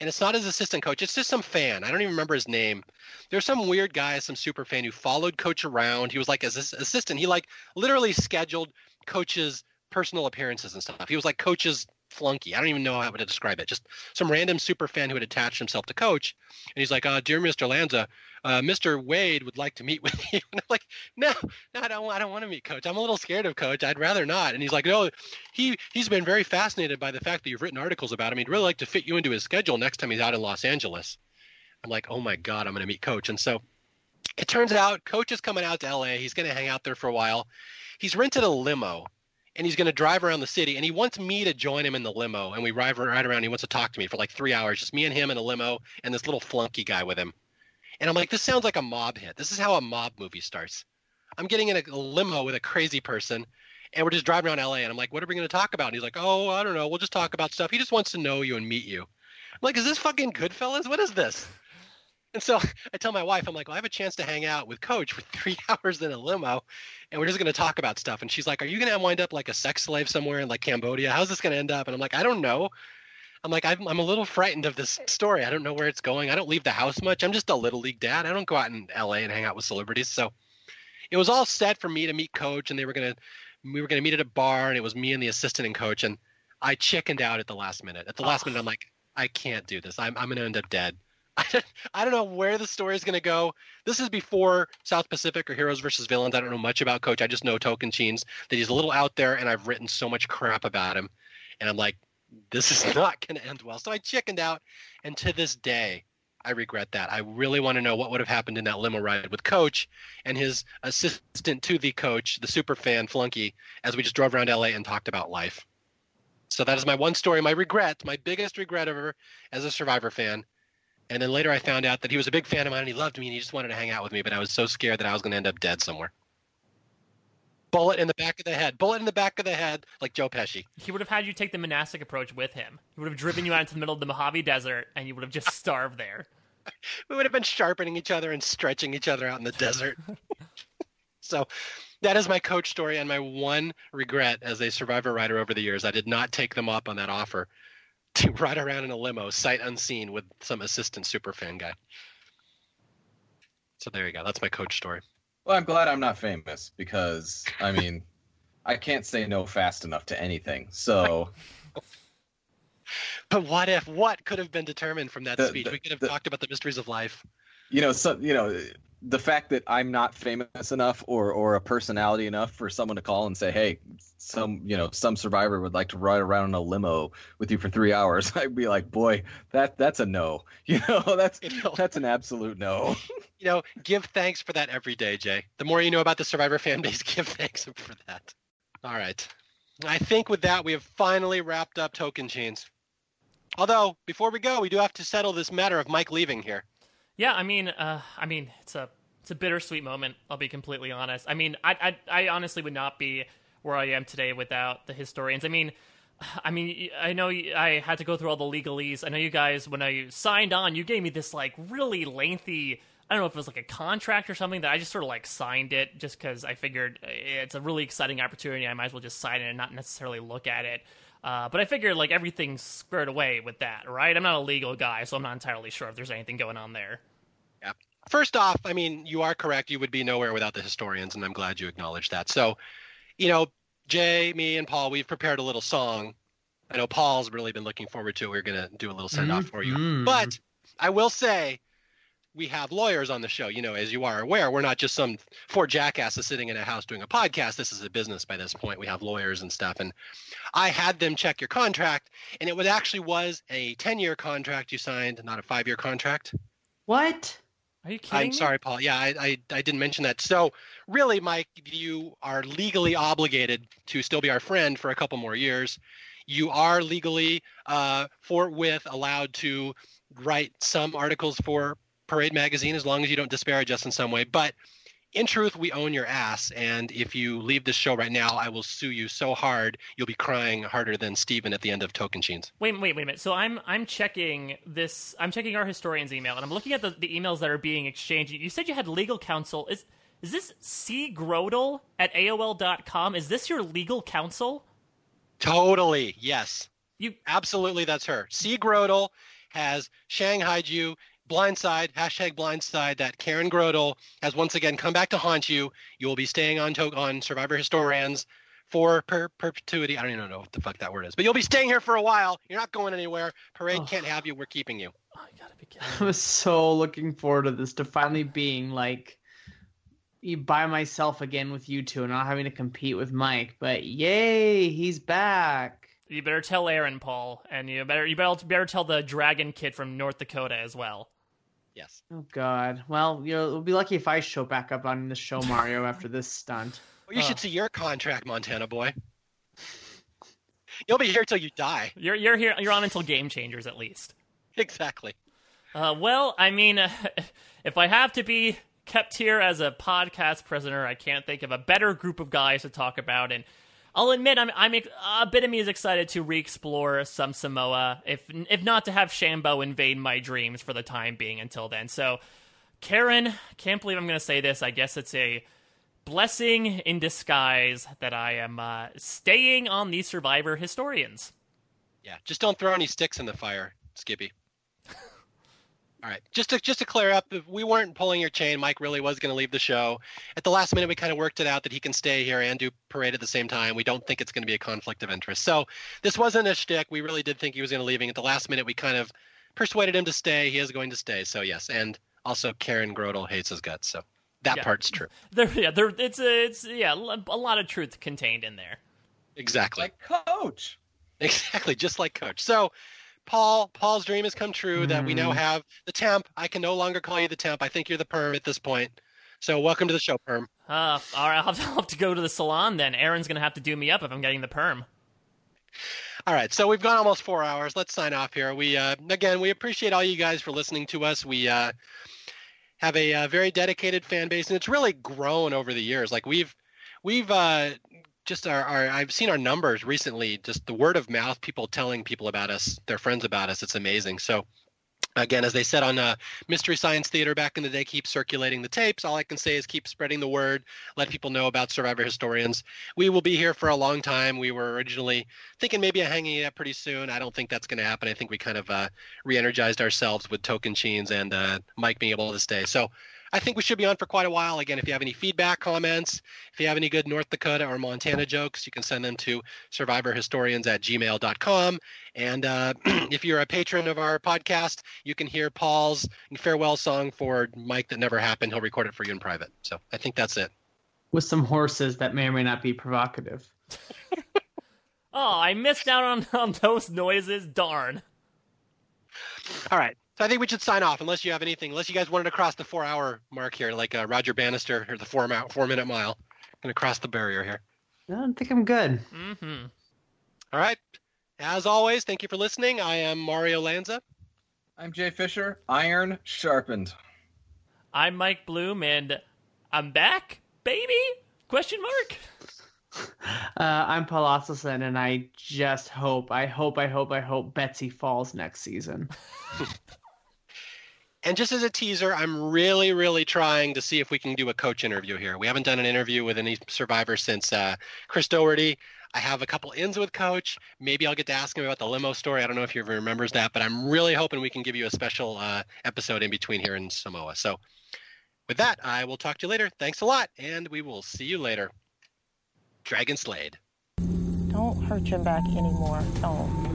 and it's not his assistant coach. It's just some fan. I don't even remember his name. There's some weird guy, some super fan who followed Coach around. He was like his assistant. He like literally scheduled Coach's personal appearances and stuff. He was like Coach's flunky. I don't even know how to describe it. Just some random super fan who had attached himself to Coach, and he's like, uh, "Dear Mr. Lanza, uh, Mr. Wade would like to meet with [LAUGHS] you." And I'm like, "No, no, I don't. I don't want to meet Coach. I'm a little scared of Coach. I'd rather not." And he's like, "No, he he's been very fascinated by the fact that you've written articles about him. He'd really like to fit you into his schedule next time he's out in Los Angeles." I'm like, "Oh my God, I'm going to meet Coach." And so it turns out Coach is coming out to LA. He's going to hang out there for a while. He's rented a limo and he's going to drive around the city and he wants me to join him in the limo and we ride right around he wants to talk to me for like three hours just me and him in a limo and this little flunky guy with him. And i'm like this sounds like a mob hit. This is how a mob movie starts. I'm getting in a limo with a crazy person and we're just driving around la and i'm like what are we going to talk about? And he's like oh i don't know. We'll just talk about stuff. He just wants to know you and meet you. I'm like is this fucking goodfellas? What is this and so [LAUGHS] I tell my wife, I'm like, well, I have a chance to hang out with Coach for three [LAUGHS] hours in a limo, and we're just going to talk about stuff. And she's like, are you going to wind up like a sex slave somewhere in like Cambodia? How's this going to end up? And I'm like, I don't know. I'm like, I'm, I'm a little frightened of this story. I don't know where it's going. I don't leave the house much. I'm just a little league dad. I don't go out in LA and hang out with celebrities. So it was all set for me to meet Coach, and they were going to, we were going to meet at a bar, and it was me and the assistant and Coach. And I chickened out at the last minute. At the last minute, I'm like, I can't do this. I'm, I'm going to end up dead. [LAUGHS] I don't, I don't know where the story is going to go. This is before South Pacific or Heroes versus Villains. I don't know much about Coach. I just know Tocantins that he's a little out there, and I've written so much crap about him, and I'm like, this is [LAUGHS] not going to end well. So I chickened out, and to this day, I regret that. I really want to know what would have happened in that limo ride with Coach and his assistant to the coach, the super fan Flunky, as we just drove around LA and talked about life. So that is my one story, my regret, my biggest regret ever as a Survivor fan. And then later I found out that he was a big fan of mine and he loved me and he just wanted to hang out with me, but I was so scared that I was going to end up dead somewhere. Bullet in the back of the head. Bullet in the back of the head, like Joe Pesci. He would have had you take the monastic approach with him. He would have driven you out into the middle of the Mojave Desert, and you would have just starved there. [LAUGHS] We would have been sharpening each other and stretching each other out in the desert. [LAUGHS] so that is my coach story and my one regret as a survivor rider over the years. I did not take them up on that offer [LAUGHS] to ride around in a limo, sight unseen, with some assistant super fan guy. So there you go. That's my coach story. Well, I'm glad I'm not famous because I mean, [LAUGHS] I can't say no fast enough to anything. So, [LAUGHS] But what if? What could have been determined from that The- speech? the- we could have the- talked about the mysteries of life. You know, so you know, the fact that I'm not famous enough or or a personality enough for someone to call and say, "Hey, some you know, some survivor would like to ride around in a limo with you for three hours," [LAUGHS] I'd be like, "Boy, that that's a no." [LAUGHS] You know, that's You know? that's an absolute no. [LAUGHS] You know, give thanks for that every day, Jay. The more you know about the Survivor fan base, give thanks for that. All right. I think with that, we have finally wrapped up Tocantins. Although, before we go, we do have to settle this matter of Mike leaving here. Yeah, I mean, uh, I mean, it's a it's a bittersweet moment. I'll be completely honest. I mean, I, I I honestly would not be where I am today without the historians. I mean, I mean, I know I had to go through all the legalese. I know you guys, when I signed on, you gave me this like really lengthy. I don't know if it was like a contract or something that I just sort of like signed it just because I figured it's a really exciting opportunity. I might as well just sign it and not necessarily look at it. Uh, but I figured like everything's squared away with that, right? I'm not a legal guy, so I'm not entirely sure if there's anything going on there. Yeah. First off, I mean, you are correct. You would be nowhere without the historians, and I'm glad you acknowledged that. So, you know, Jay, me, and Paul, we've prepared a little song. I know Paul's really been looking forward to it. We're going to do a little send off for you. But I will say, we have lawyers on the show. You know, as you are aware, we're not just some four jackasses sitting in a house doing a podcast. This is a business by this point. We have lawyers and stuff. And I had them check your contract, and it was actually was a 10 year contract you signed, not a five year contract. What? Are you kidding? I'm me? sorry, Paul. Yeah, I, I, I didn't mention that. So, really, Mike, you are legally obligated to still be our friend for a couple more years. You are legally, uh, forthwith, allowed to write some articles for Parade Magazine as long as you don't disparage us in some way. But in truth, we own your ass. And if you leave this show right now, I will sue you so hard you'll be crying harder than Stephen at the end of Tocantins. Wait, wait, wait a minute. So I'm I'm checking this. I'm checking our historian's email, and I'm looking at the, the emails that are being exchanged. You said you had legal counsel. Is is this C Grodel at AOL.com? Is this your legal counsel? Totally, yes. You Absolutely, that's her. C. Grodel has shanghaied you. Blindside, hashtag blindside, that Karen Grodel has once again come back to haunt you. You will be staying on to- on Survivor Historians for per- perpetuity. I don't even know what the fuck that word is. But you'll be staying here for a while. You're not going anywhere. Parade Oh. can't have you. We're keeping you. oh, you gotta be kidding. [LAUGHS] I was so looking forward to this to finally being like you by myself again with you two and not having to compete with Mike. But yay, he's back. You better tell Aaron, Paul, and you better you better better tell the Dragon Kid from North Dakota as well. Yes. Oh God. Well, you'll, you'll be lucky if I show back up on the show, Mario, after this stunt. [LAUGHS] Well, you Uh. should see your contract, Montana boy. You'll be here till you die. You're you're here. You're on until Game Changers at least. Exactly. Uh, well, I mean, [LAUGHS] if I have to be kept here as a podcast prisoner, I can't think of a better group of guys to talk about. And I'll admit, I'm, I'm a bit of me is excited to re-explore some Samoa, if if not to have Shambo invade my dreams for the time being. Until then, so Karen, can't believe I'm going to say this. I guess it's a blessing in disguise that I am uh, staying on the Survivor Historians. Yeah, just don't throw any sticks in the fire, Skippy. All right, just to just to clear up, if we weren't pulling your chain. Mike really was going to leave the show. At the last minute, we kind of worked it out that he can stay here and do parade at the same time. We don't think it's going to be a conflict of interest. So this wasn't a shtick. We really did think he was going to leaving. At the last minute, we kind of persuaded him to stay. He is going to stay. So yes, and also Karen Grodel hates his guts. So that Yeah. part's true. [LAUGHS] There, yeah, there. It's a, it's yeah, a lot of truth contained in there. Exactly. Like coach. Exactly, just like Coach. So, Paul, Paul's dream has come true that we now Mhm. have the temp. I can no longer call you the temp. I think you're the perm at this point. So, welcome to the show, perm. Uh, all right, I'll have, to, [LAUGHS] I'll have to go to the salon then. Aaron's gonna have to do me up if I'm getting the perm. All right, so we've gone almost four hours. Let's sign off here. We uh, again, we appreciate all you guys for listening to us. We uh, have a, uh very dedicated fan base, and it's really grown over the years. Like we've we've uh, just our, our I've seen our numbers recently. Just the word of mouth, people telling people about us, their friends about us. It's amazing. So. Again, as they said on uh, Mystery Science Theater back in the day, keep circulating the tapes. All I can say is keep spreading the word, let people know about Survivor Historians. We will be here for a long time. We were originally thinking maybe a hanging it up pretty soon. I don't think that's going to happen. I think we kind of uh, re-energized ourselves with Tocantins and uh, Mike being able to stay. So I think we should be on for quite a while. Again, if you have any feedback, comments, if you have any good North Dakota or Montana jokes, you can send them to survivorhistorians at gmail.com. And uh, [CLEARS THROAT] if you're a patron of our podcast, you can hear Paul's farewell song for Mike that never happened. He'll record it for you in private. So I think that's it. with some horses that may or may not be provocative. [LAUGHS] Oh, I missed out on, on those noises. Darn. All right. So I think we should sign off unless you have anything, unless you guys wanted to cross the four hour mark here, like uh, Roger Bannister or the four, mile, four minute mile. Going to cross the barrier here. I don't think I'm good. Mm-hmm. All right. As always, thank you for listening. I am Mario Lanza. I'm Jay Fischer. Iron sharpened. I'm Mike Bloom, and I'm back, baby? Question mark. [LAUGHS] Uh, I'm Paul Asleson, and I just hope, I hope, I hope, I hope Betsy falls next season. [LAUGHS] And just as a teaser, I'm really, really trying to see if we can do a coach interview here. We haven't done an interview with any survivor since uh, Chris Daugherty. I have a couple ins with Coach. Maybe I'll get to ask him about the limo story. I don't know if he remembers that, but I'm really hoping we can give you a special uh, episode in between here in Samoa. So, with that, I will talk to you later. Thanks a lot, and we will see you later. Dragon Slayer. Don't hurt your back anymore. Don't.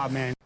Oh man.